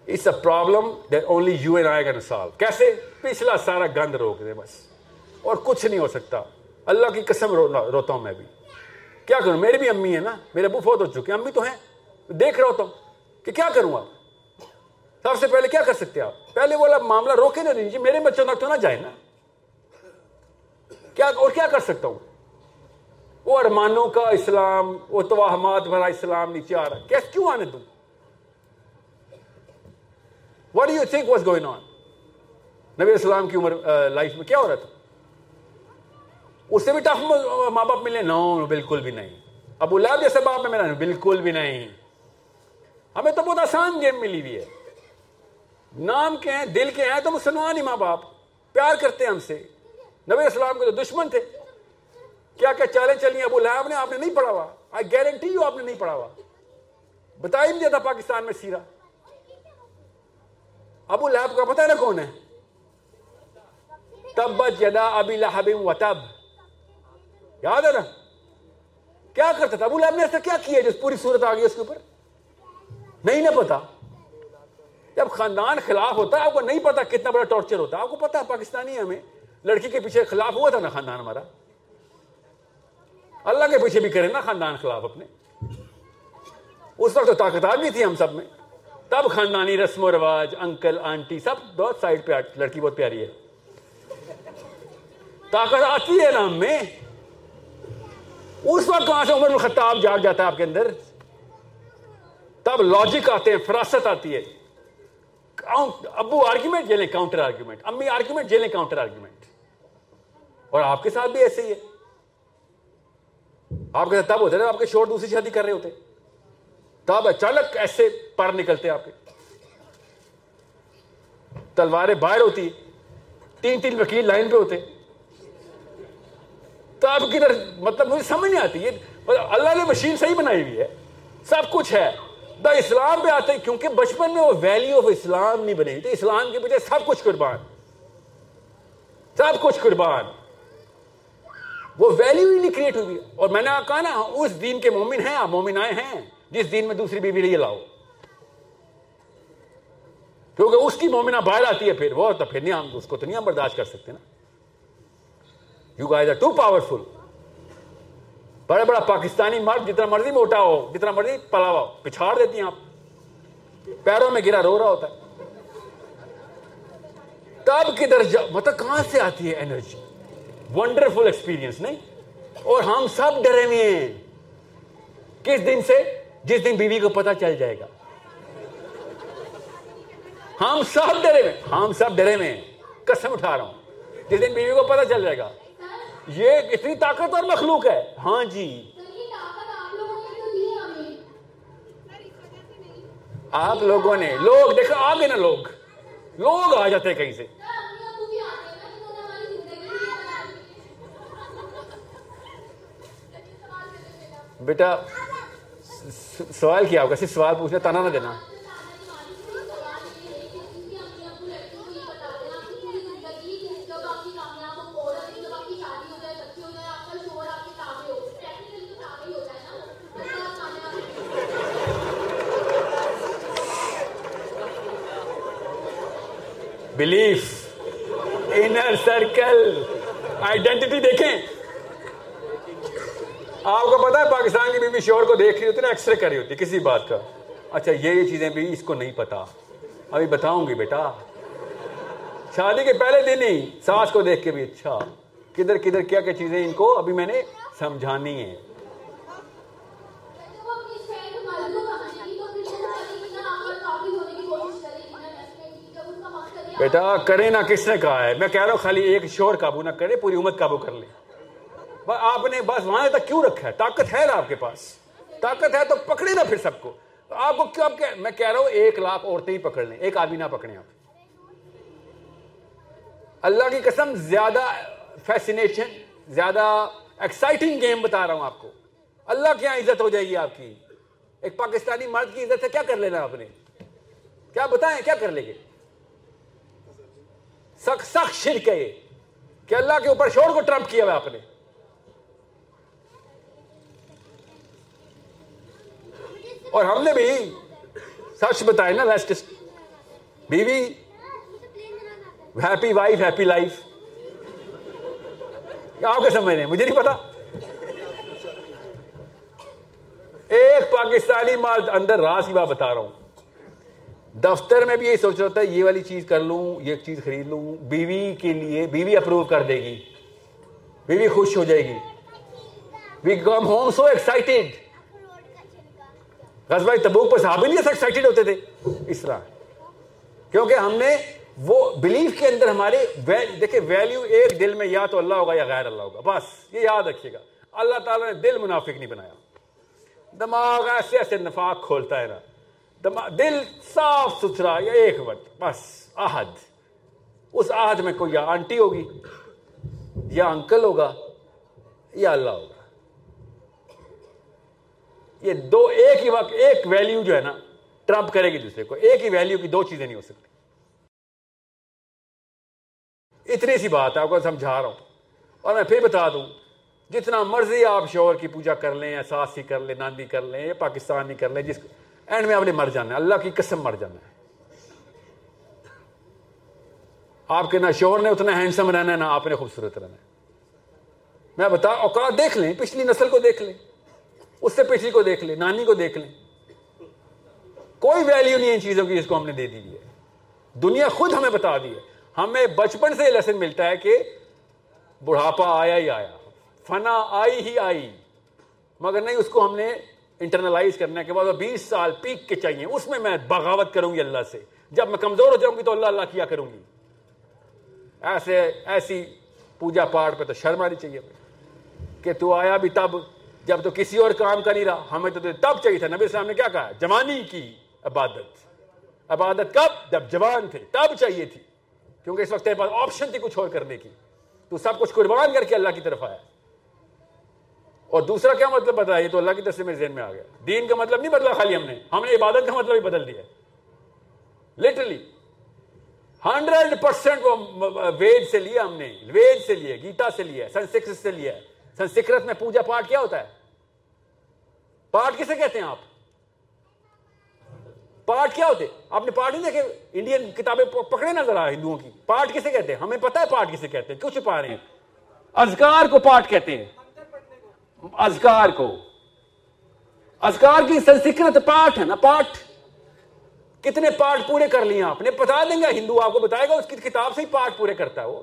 it's a problem that only you and I can solve کیسے؟ پچھلا سارا گند روک دے بس۔ اور کچھ نہیں ہو سکتا۔ اللہ کی قسم روتا ہوں میں بھی۔ کیا کروں؟ میری بھی امی ہے نا۔ میرے ابو فوت ہو چکے امی تو ہیں۔ دیکھ رہا ہوتا ہوں کہ کیا کروں آپ سب سے پہلے کیا کر سکتے آپ؟ پہلے بولا معاملہ روکے نہ دیجیے میرے بچوں تک تو نہ جائے نا۔ کیا اور کیا کر سکتا ہوں؟ وہ ارمانوں کا اسلام، وہ توہمات بھرا اسلام نیچے آ رہا کیس کیوں آنے دوں؟ What you think was going on نبی اسلام کی عمر لائف میں کیا ہو رہا تھا؟ اس سے بھی ٹف ماں باپ ملے، نو بالکل بھی نہیں۔ ابو لہب جیسے باپ میں ملا بالکل بھی نہیں۔ ہمیں تو بہت آسان گیم ملی ہوئی ہے۔ نام کے ہیں، دل کے ہیں، تو مسلمان ہی ماں باپ پیار کرتے ہیں ہم سے۔ نبی اسلام کے تو دشمن تھے۔ کیا کیا چالیں چلی ابو لہب نے؟ آپ نے نہیں پڑھا ہوا۔ آئی گارنٹی یو آپ نے نہیں پڑھا ہوا۔ بتا ہی نہیں دیتا پاکستان میں سیرا ابو لہب کا پتا نا کون ہے؟ تب جدا ابی لہب و تب۔ یاد ہے نا؟ کیا کرتا تھا؟ ابو لہب نے ایسا کیا کیا جس پوری صورت آ گئی اس کے اوپر؟ نہیں نہ پتا۔ جب خاندان خلاف ہوتا ہے، آپ کو نہیں پتا کتنا بڑا ٹارچر ہوتا ہے۔ آپ کو پتا ہے، پاکستانی ہمیں۔ لڑکی کے پیچھے خلاف ہوا تھا نا خاندان ہمارا۔ اللہ کے پیچھے بھی کرے نا خاندان خلاف اپنے۔ اس وقت تو طاقتار بھی تھی ہم سب میں۔ تب خاندانی رسم و رواج، انکل، آنٹی، سب بہت سائڈ پہ لڑکی بہت پیاری ہے۔ طاقت آتی ہے نا میں۔ اس وقت کہاں سے عمر الخطاب جاگ جاتا ہے آپ کے اندر؟ تب لاجک آتے ہیں، فراست آتی ہے۔ ابو آرگیومنٹ جیلیں کاؤنٹر آرگیومنٹ امی آرگیومنٹ جیلیں کاؤنٹر آرگیومنٹ اور آپ کے ساتھ بھی ایسے ہی ہے۔ آپ کے ساتھ تب ہوتے نا آپ کے شور دوسری شادی کر رہے ہوتے تب اچانک ایسے پر نکلتے آپ کے۔ تلواریں باہر ہوتی تین تین وکیل لائن پہ ہوتے تو آپ کدھر مطلب مجھے سمجھ نہیں آتی، یہ مطلب اللہ نے مشین صحیح بنائی ہوئی ہے، سب کچھ ہے۔ دا اسلام پہ آتے کیونکہ بچپن میں وہ ویلیو آف اسلام نہیں بنے تو اسلام کے پیچھے سب کچھ قربان۔ سب کچھ قربان۔ وہ ویلیو ہی نہیں کریٹ ہوئی۔ اور میں نے کہا نا ہاں، اس دین کے مومن ہیں آپ مومن آئے ہیں۔ جس دن میں دوسری بیوی نہیں لاؤ۔ کیونکہ اس کی مومنہ باہر آتی ہے پھر، وہ تو پھر نہیں ہم اس کو تو نہیں ہم برداشت کر سکتے نا۔ You guys are too powerful بڑا بڑا پاکستانی مرد جتنا مرضی موٹا ہو، جتنا مرضی پلا ہو، پچھاڑ دیتی ہیں آپ۔ پیروں میں گرا، رو رہا ہوتا ہے۔ تب کدھر مطلب کہاں سے آتی ہے انرجی ونڈرفل ایکسپیرینس نہیں؟ اور ہم سب ڈرے ہوئے ہیں۔ کس دن سے؟ جس دن بیوی کو پتا چل جائے گا۔ ہم سب ڈرے میں ہم سب ڈرے میں قسم اٹھا رہا ہوں۔ جس دن بیوی کو پتا چل جائے گا۔ یہ اتنی طاقت اور مخلوق ہے۔ ہاں جی۔ آپ لوگوں نے، لوگ، دیکھو، آ گئے نا لوگ۔ لوگ آ جاتے کہیں سے۔ بیٹا سوال کیا ہوگا؟ صرف سوال پوچھنا تانا نہ دینا۔ بلیف انر سرکل آئیڈینٹی دیکھیں۔ آپ کو پتا ہے پاکستان کی بیوی شور کو دیکھ رہی ہوتی نا ایکس رے کر رہی ہوتی کسی بات کا۔ اچھا یہ یہ چیزیں بھی اس کو نہیں پتا۔ ابھی بتاؤں گی بیٹا۔ شادی کے پہلے دن ہی ساس کو دیکھ کے بھی اچھا۔ کدھر کدھر کیا کیا چیزیں ان کو ابھی میں نے سمجھانی ہے بیٹا، کرے نہ کس نے کہا ہے؟ میں کہہ رہا ہوں خالی ایک شور قابو نہ کرے، پوری امت قابو کر لے۔ آپ نے بس وہاں تک کیوں رکھا ہے؟ طاقت ہے نا آپ کے پاس۔ طاقت ہے تو پکڑے نا پھر سب کو۔ آپ کو کیوں میں کہہ رہا ہوں ایک لاکھ عورتیں ہی پکڑ لیں۔ ایک آدمی نہ پکڑیں آپ۔ اللہ کی قسم زیادہ فیسینیشن زیادہ ایکسائٹنگ گیم بتا رہا ہوں آپ کو۔ اللہ کیا عزت ہو جائے گی آپ کی۔ ایک پاکستانی مرد کی عزت سے کیا کر لینا آپ نے؟ کیا بتائیں، کیا کر لیں گے؟ سخت سخت شرک ہے کہ اللہ کے اوپر شور کو ٹرمپ کیا ہوا آپ نے؟ اور ہم نے بھی سچ بتایا نا لیسٹسٹ بیوی ہیپی وائف ہیپی لائف آپ کے سمجھ رہے مجھے نہیں پتا۔ ایک پاکستانی مرد اندر راز کی بات بتا رہا ہوں۔ دفتر میں بھی یہ سوچ رہا تھا یہ والی چیز کر لوں، یہ چیز خرید لوں۔ بیوی کے لیے، بیوی اپروو کر دے گی۔ بیوی خوش ہو جائے گی۔ وی کم ہوم سو ایکسائٹیڈ غزوہ تبوک پر صحابی نہیں ایکسائٹیڈ ہوتے تھے۔ اس طرح۔ کیونکہ ہم نے وہ بلیف کے اندر ہمارے دیکھیں ویلیو ایک دل میں یا تو اللہ ہوگا یا غیر اللہ ہوگا۔ بس، یہ یاد رکھیے گا۔ اللہ تعالیٰ نے دل منافق نہیں بنایا۔ دماغ ایسے ایسے نفاق کھولتا ہے نا۔ دماغ دل صاف ستھرا یا ایک وقت۔ بس آہد اس آہد میں کوئی یا آنٹی ہوگی، یا انکل ہوگا، یا اللہ ہوگا۔ یہ دو ایک ہی وقت، ایک ویلیو جو ہے نا ٹرمپ کرے گی دوسرے کو۔ ایک ہی ویلیو کی دو چیزیں نہیں ہو سکتی۔ اتنی سی بات ہے، آپ کو سمجھا رہا ہوں۔ اور میں پھر بتا دوں، جتنا مرضی آپ شوہر کی پوجا کر لیں، یا ساسی کر لیں، ناندی کر لیں، یا پاکستانی کر لیں، جس اینڈ میں آپ نے مر جانا ہے۔ اللہ کی قسم مر جانا ہے۔ آپ کے نہ شوہر نے اتنا ہینڈسم رہنا ہے، نہ آپ نے خوبصورت رہنا ہے۔ میں بتا، اوقات دیکھ لیں، پچھلی نسل کو دیکھ لیں۔ اس سے پچھلی کو دیکھ لیں، نانی کو دیکھ لیں۔ کوئی ویلیو نہیں ان چیزوں کی جس کو ہم نے دے دی ہے۔ دنیا خود ہمیں بتا دی ہے۔ ہمیں بچپن سے لیسن ملتا ہے کہ بڑھاپا آیا ہی آیا، فنا آئی ہی آئی۔ مگر نہیں، اس کو ہم نے انٹرنلائز کرنے کے بعد بیس سال پیک کے چاہیے۔ اس میں میں بغاوت کروں گی اللہ سے۔ جب میں کمزور ہو جاؤں گی تو اللہ اللہ کیا کروں گی؟ ایسے، ایسی پوجا پاٹ پہ تو شرم آنی چاہیے۔ کہ تو آیا بھی تب جب تو کسی اور کام کا نہیں رہا، ہمیں تو تب چاہیے تھا۔ نبی اسلام نے کیا کہا؟ جوانی کی عبادت۔ عبادت کب؟ جب جوان تھے، تب چاہیے تھی۔ کیونکہ اس وقت پاس آپشن تھی کچھ اور کرنے کی۔ تو سب کچھ قربان کر کے اللہ کی طرف آیا۔ اور دوسرا کیا مطلب بتایا؟ یہ تو اللہ کی طرف سے میرے ذہن میں آ گیا۔ دین کا مطلب نہیں بدلا خالی ہم نے۔ ہم نے عبادت کا مطلب ہی بدل دیا۔ لٹرلی ہنڈریڈ پرسینٹ وہ وید سے لیا ہم نے۔ وید سے لیا، گیتا سے لیا سنسکرت سے لیا۔ سنسکرت میں پوجا پاٹ کیا ہوتا ہے؟ پاٹ کسے کہتے ہیں آپ؟ پاٹ کیا ہوتے؟ آپ نے پاٹ نہیں دیکھے؟ انڈین کتابیں پکڑے نا ذرا ہندوؤں کی۔ پاٹ کسے کہتے ہیں؟ ہمیں پتا ہے پاٹ کسے کہتے ہیں، کیوں چھپا رہے ہیں؟ ازکار کو پاٹ کہتے ہیں۔ ازکار کو۔ ازکار کی سنسکرت پاٹ ہے نا پاٹ کتنے پاٹ پورے کر لیے آپ نے؟ بتا دیں گے، ہندو آپ کو بتائے گا، اس کی کتاب سے ہی پاٹ پورے کرتا ہے وہ۔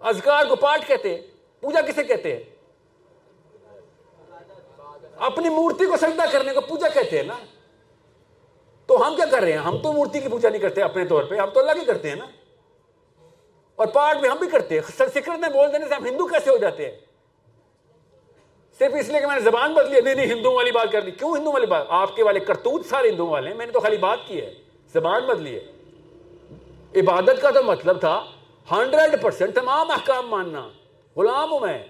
ازکار کو پاٹ کہتے ہیں۔ پوجا کسے کہتے ہیں؟ اپنی مورتی کو سجدہ کرنے کو پوجا کہتے ہیں نا؟ تو ہم کیا کر رہے ہیں؟ ہم تو مورتی کی پوجا نہیں کرتے اپنے طور پہ، ہم تو اللہ کی کرتے ہیں نا؟ اور پارٹ میں ہم بھی کرتے ہیں۔ سر سکرت میں بول دینے سے ہم ہندو کیسے ہو جاتے ہیں؟ صرف اس لیے کہ میں نے زبان بدلی نہیں نہیں ہندو والی بات کر دی کیوں ہندو والی بات؟ آپ کے والے کرتوت سارے ہندو والے ہیں۔ میں نے تو خالی بات کی ہے۔ زبان بدلی ہے۔ عبادت کا تو مطلب تھا۔ ہنڈریڈ پرسینٹ تمام احکام ماننا۔ غلام ہوں میں۔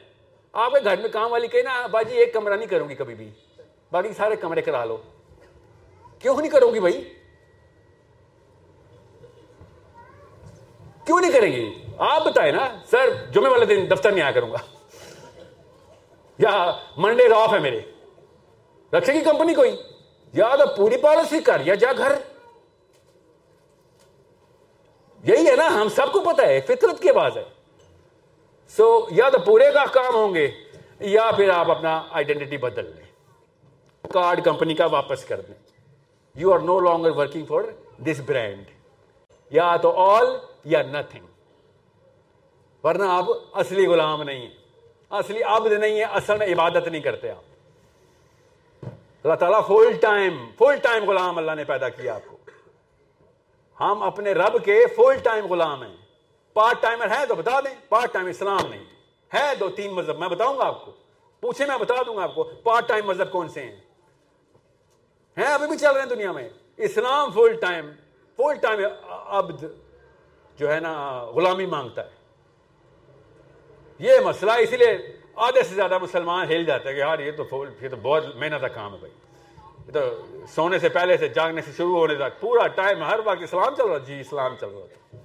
آپ کے گھر میں کام والی کہنا باجی ایک کمرہ نہیں کروں گی کبھی بھی۔ باقی سارے کمرے کرا لو۔ کیوں نہیں کروں گی بھائی؟ کیوں نہیں کریں گی؟ آپ بتائیں نا، سر جمعے والے دن دفتر نہیں آیا کروں گا۔ یا منڈے آف ہے میرے۔ رکھے گی کمپنی کوئی؟ یا تو پوری پالیسی کر، یا جا گھر۔ یہی ہے نا، ہم سب کو پتا ہے، فطرت کی آواز ہے۔ سو یا تو پورے کا کام ہوں گے، یا پھر آپ اپنا آئیڈینٹی بدل لیں۔ کارڈ کمپنی کا واپس کر دیں۔ You are no longer working for this brand یا تو آل یا نتھنگ ورنہ آپ اصلی غلام نہیں ہیں۔ اصلی عبد نہیں ہے اصل میں عبادت نہیں کرتے آپ۔ اللہ تعالیٰ فل ٹائم فل ٹائم غلام اللہ نے پیدا کیا آپ کو۔ ہم اپنے رب کے فل ٹائم غلام ہیں۔ پارٹ ٹائمر ہے تو بتا دیں پارٹ ٹائم اسلام نہیں۔ ہے دو تین مذہب، میں بتاؤں گا آپ کو۔ پوچھے میں بتا دوں گا آپ کو پارٹ ٹائم مذہب کون سے ہیں؟ ہیں ابھی بھی چل رہے ہیں دنیا میں۔ Islam full time full time عبد جو ہے نا، غلامی مانگتا ہے۔ یہ مسئلہ اسی لیے آدھے سے زیادہ مسلمان ہل جاتے ہیں کہ یار یہ تو یہ تو بہت محنت کا کام ہے بھائی۔ یہ تو سونے سے پہلے سے جاگنے سے شروع ہونے تک پورا ٹائم ہر وقت اسلام چل رہا جی اسلام چل رہا تھا۔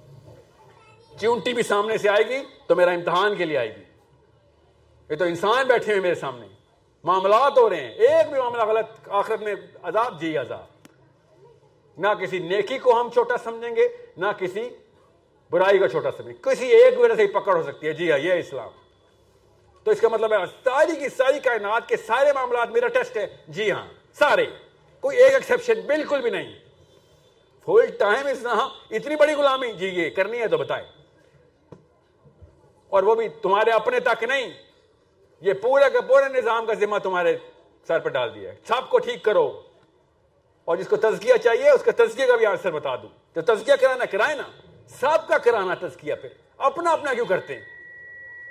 چونٹی بھی سامنے سے آئے گی؟ تو میرا امتحان کے لیے آئے گی۔ یہ تو انسان بیٹھے ہوئے میرے سامنے۔ معاملات ہو رہے ہیں۔ ایک بھی معاملہ غلط، آخرت میں عذاب جی عذاب۔ نہ کسی نیکی کو ہم چھوٹا سمجھیں گے، نہ کسی برائی کا چھوٹا سمجھیں کسی ایک وجہ سے ہی پکڑ ہو سکتی ہے۔ جی ہاں یہ اسلام۔ تو اس کا مطلب ہے، ساری کی ساری کائنات کے سارے معاملات میرا ٹیسٹ ہے۔ جی ہاں سارے۔ کوئی ایک ایکسپشن بالکل بھی نہیں۔ فل ٹائم اسلام اتنی بڑی غلامی۔ جی یہ کرنی ہے تو بتائیں۔ اور وہ بھی تمہارے اپنے تک نہیں۔ یہ پورے کے پورے نظام کا ذمہ تمہارے سر پہ ڈال دیا سب کو ٹھیک کرو۔ اور جس کو تزکیہ چاہیے، اس کا تزکیہ کا بھی آنسر بتا دوں۔ تو تزکیہ کرانا کرائے نا، سب کا کرانا تزکیہ پھر۔ اپنا اپنا کیوں کرتے ہیں؟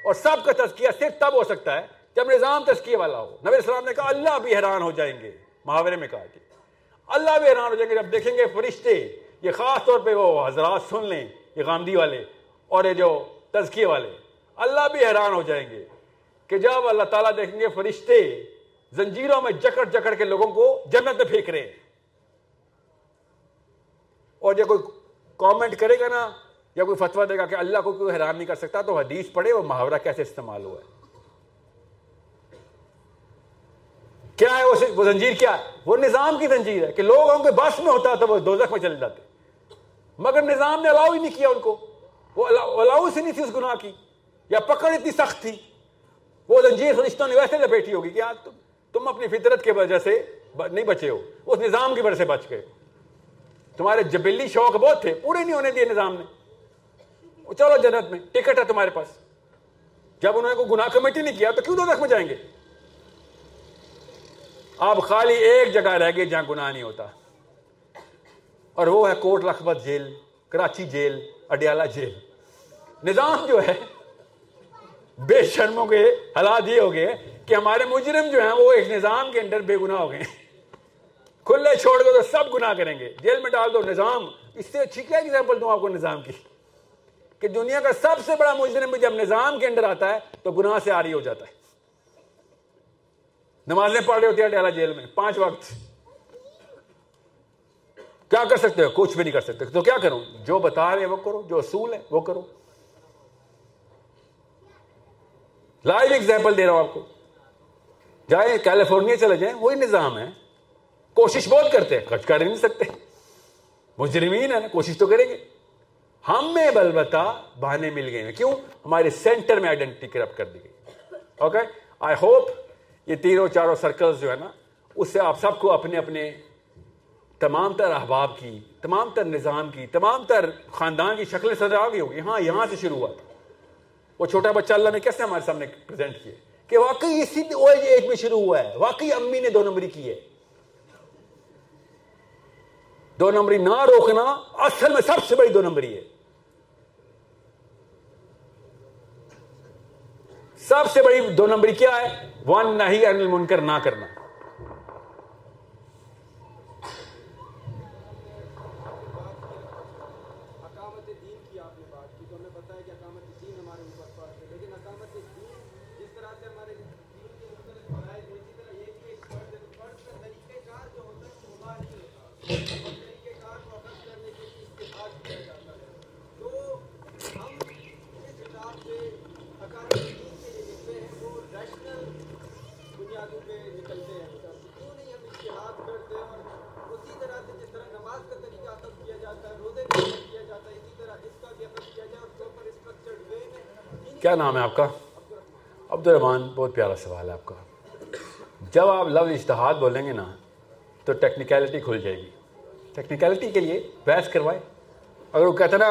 اور سب کا تزکیہ صرف تب ہو سکتا ہے جب نظام تزکیہ والا ہو۔ نبی السلام نے کہا، اللہ بھی حیران ہو جائیں گے۔ محاورے میں کہا کہ اللہ بھی حیران ہو جائیں گے۔ جب دیکھیں گے فرشتے، یہ خاص طور پہ وہ حضرات سن لیں، یہ غامدی والے اور یہ جو تزکیے والے۔ اللہ بھی حیران ہو جائیں گے کہ جب اللہ تعالیٰ دیکھیں گے فرشتے زنجیروں میں جکڑ جکڑ کے لوگوں کو جنت میں پھینک رہے ہیں۔ اور جب کوئی کامنٹ کرے گا نا، یا کوئی فتوا دے گا کہ اللہ کو کوئی حیران نہیں کر سکتا، تو حدیث پڑھے وہ محاورہ کیسے استعمال ہوا ہے۔ کیا ہے وہ زنجیر کیا ہے؟ وہ نظام کی زنجیر ہے کہ لوگوں کے بس میں ہوتا تو وہ دوزخ میں چل جاتے۔ مگر نظام نے الاؤ ہی نہیں کیا ان کو۔ وہ الاؤ سے نہیں تھی اس گناہ کی۔ یا پکڑ اتنی سخت تھی۔ وہ زنجیر فرشتوں نے ویسے لپیٹی ہوگی کہ تم تم اپنی فطرت کے وجہ سے نہیں بچے ہو۔ اس نظام کی وجہ سے بچ گئے۔ تمہارے جبلی شوق بہت تھے، پورے نہیں ہونے دیے نظام نے۔ چلو جنت میں، ٹکٹ ہے تمہارے پاس۔ جب انہوں نے کوئی گناہ کمیٹی نہیں کیا تو کیوں دو میں جائیں گے؟ آپ خالی ایک جگہ رہ گئے جہاں گناہ نہیں ہوتا۔ اور وہ ہے Kot Lakhpat jail, Karachi jail, Adiala jail. نظام جو ہے بے شرموں کے حالات یہ ہو گئے کہ ہمارے مجرم جو ہیں وہ ایک نظام کے اندر بے گناہ ہو گئے کھلے چھوڑ دو تو سب گناہ کریں گے۔ جیل میں ڈال دو نظام۔ اس سے اچھی کیا ایگزامپل دوں آپ کو نظام کی؟ کہ دنیا کا سب سے بڑا مجرم جب نظام کے اندر آتا ہے تو گناہ سے آری ہو جاتا ہے۔ نمازیں پڑھ رہے ہوتے ہیں ڈالا جیل میں، پانچ وقت۔ کیا کر سکتے ہو؟ کچھ بھی نہیں کر سکتے۔ تو کیا کروں جو بتا رہے ہیں وہ کرو، جو اصول ہے وہ کرو۔ لائیو ایگزامپل دے رہا ہوں آپ کو۔ جائیں کیلیفورنیا چلے جائیں، وہی نظام ہے۔ کوشش بہت کرتے ہیں، خرچ کر ہی نہیں سکتے۔ مجرمین ہے نا، کوشش تو کریں گے۔ ہم میں بلبتا بہانے مل گئے ہیں۔ کیوں؟ ہمارے سینٹر میں آئیڈینٹی کرپٹ کر دی گئی۔ اوکے آئی ہوپ یہ تینوں چاروں سرکلز جو ہے نا، اس سے آپ سب کو اپنے اپنے تمام تر احباب کی، تمام تر نظام کی، تمام تر خاندان کی شکلیں سزا آ گئی ہوگی ہاں یہاں سے شروع ہوا تھا۔ وہ چھوٹا بچہ اللہ نے کیسے ہمارے سامنے پریزنٹ کیے؟ کہ واقعی اسی ایج میں شروع ہوا ہے۔ واقعی امی نے دو نمبری کی ہے۔ دو نمبری نہ روکنا اصل میں سب سے بڑی دو نمبری ہے۔ سب سے بڑی دو نمبری کیا ہے؟ ون نہیں انل منکر نہ کرنا اقامت دین کی آپ نے بات کی تو ہمیں پتہ ہے کہ اقامت دین ہمارے اوپر فرض ہے لیکن اقامت دین جس طرح سے ہمارے دین کے مختلف فرائض ہیں اسی طرح یہ بھی ایک فرض ہے تو فرض کا طریقہ کار جو ہوتا ہے وہ مباح نہیں ہوتا اور طریقہ کار کو اخذ کرنے کے لیے استحاج کیا جاتا ہے تو ہم اس حساب سے اقامت دین کے جو حصے ہیں وہ ریشنل بنیادوں پہ نکلتے ہیں کیوں نہیں ہم اشتہاد کرتے اور اسی طرح سے جس طرح نماز کا طریقہ اخذ کیا جاتا ہے روزے کا اخذ کیا جاتا ہے اسی طرح اس کا بھی اخذ کیا جائے اور پراپر اسٹرکچرڈ وے میں کیا نام ہے آپ کا؟ عبد الرحمان بہت پیارا سوال ہے آپ کا۔ جب آپ لفظ اشتہاد بولیں گے نا، تو ٹیکنیکلٹی کھل جائے گی۔ ٹیکنیکلٹی کے لیے بحث کروائے اگر وہ کہتے نا،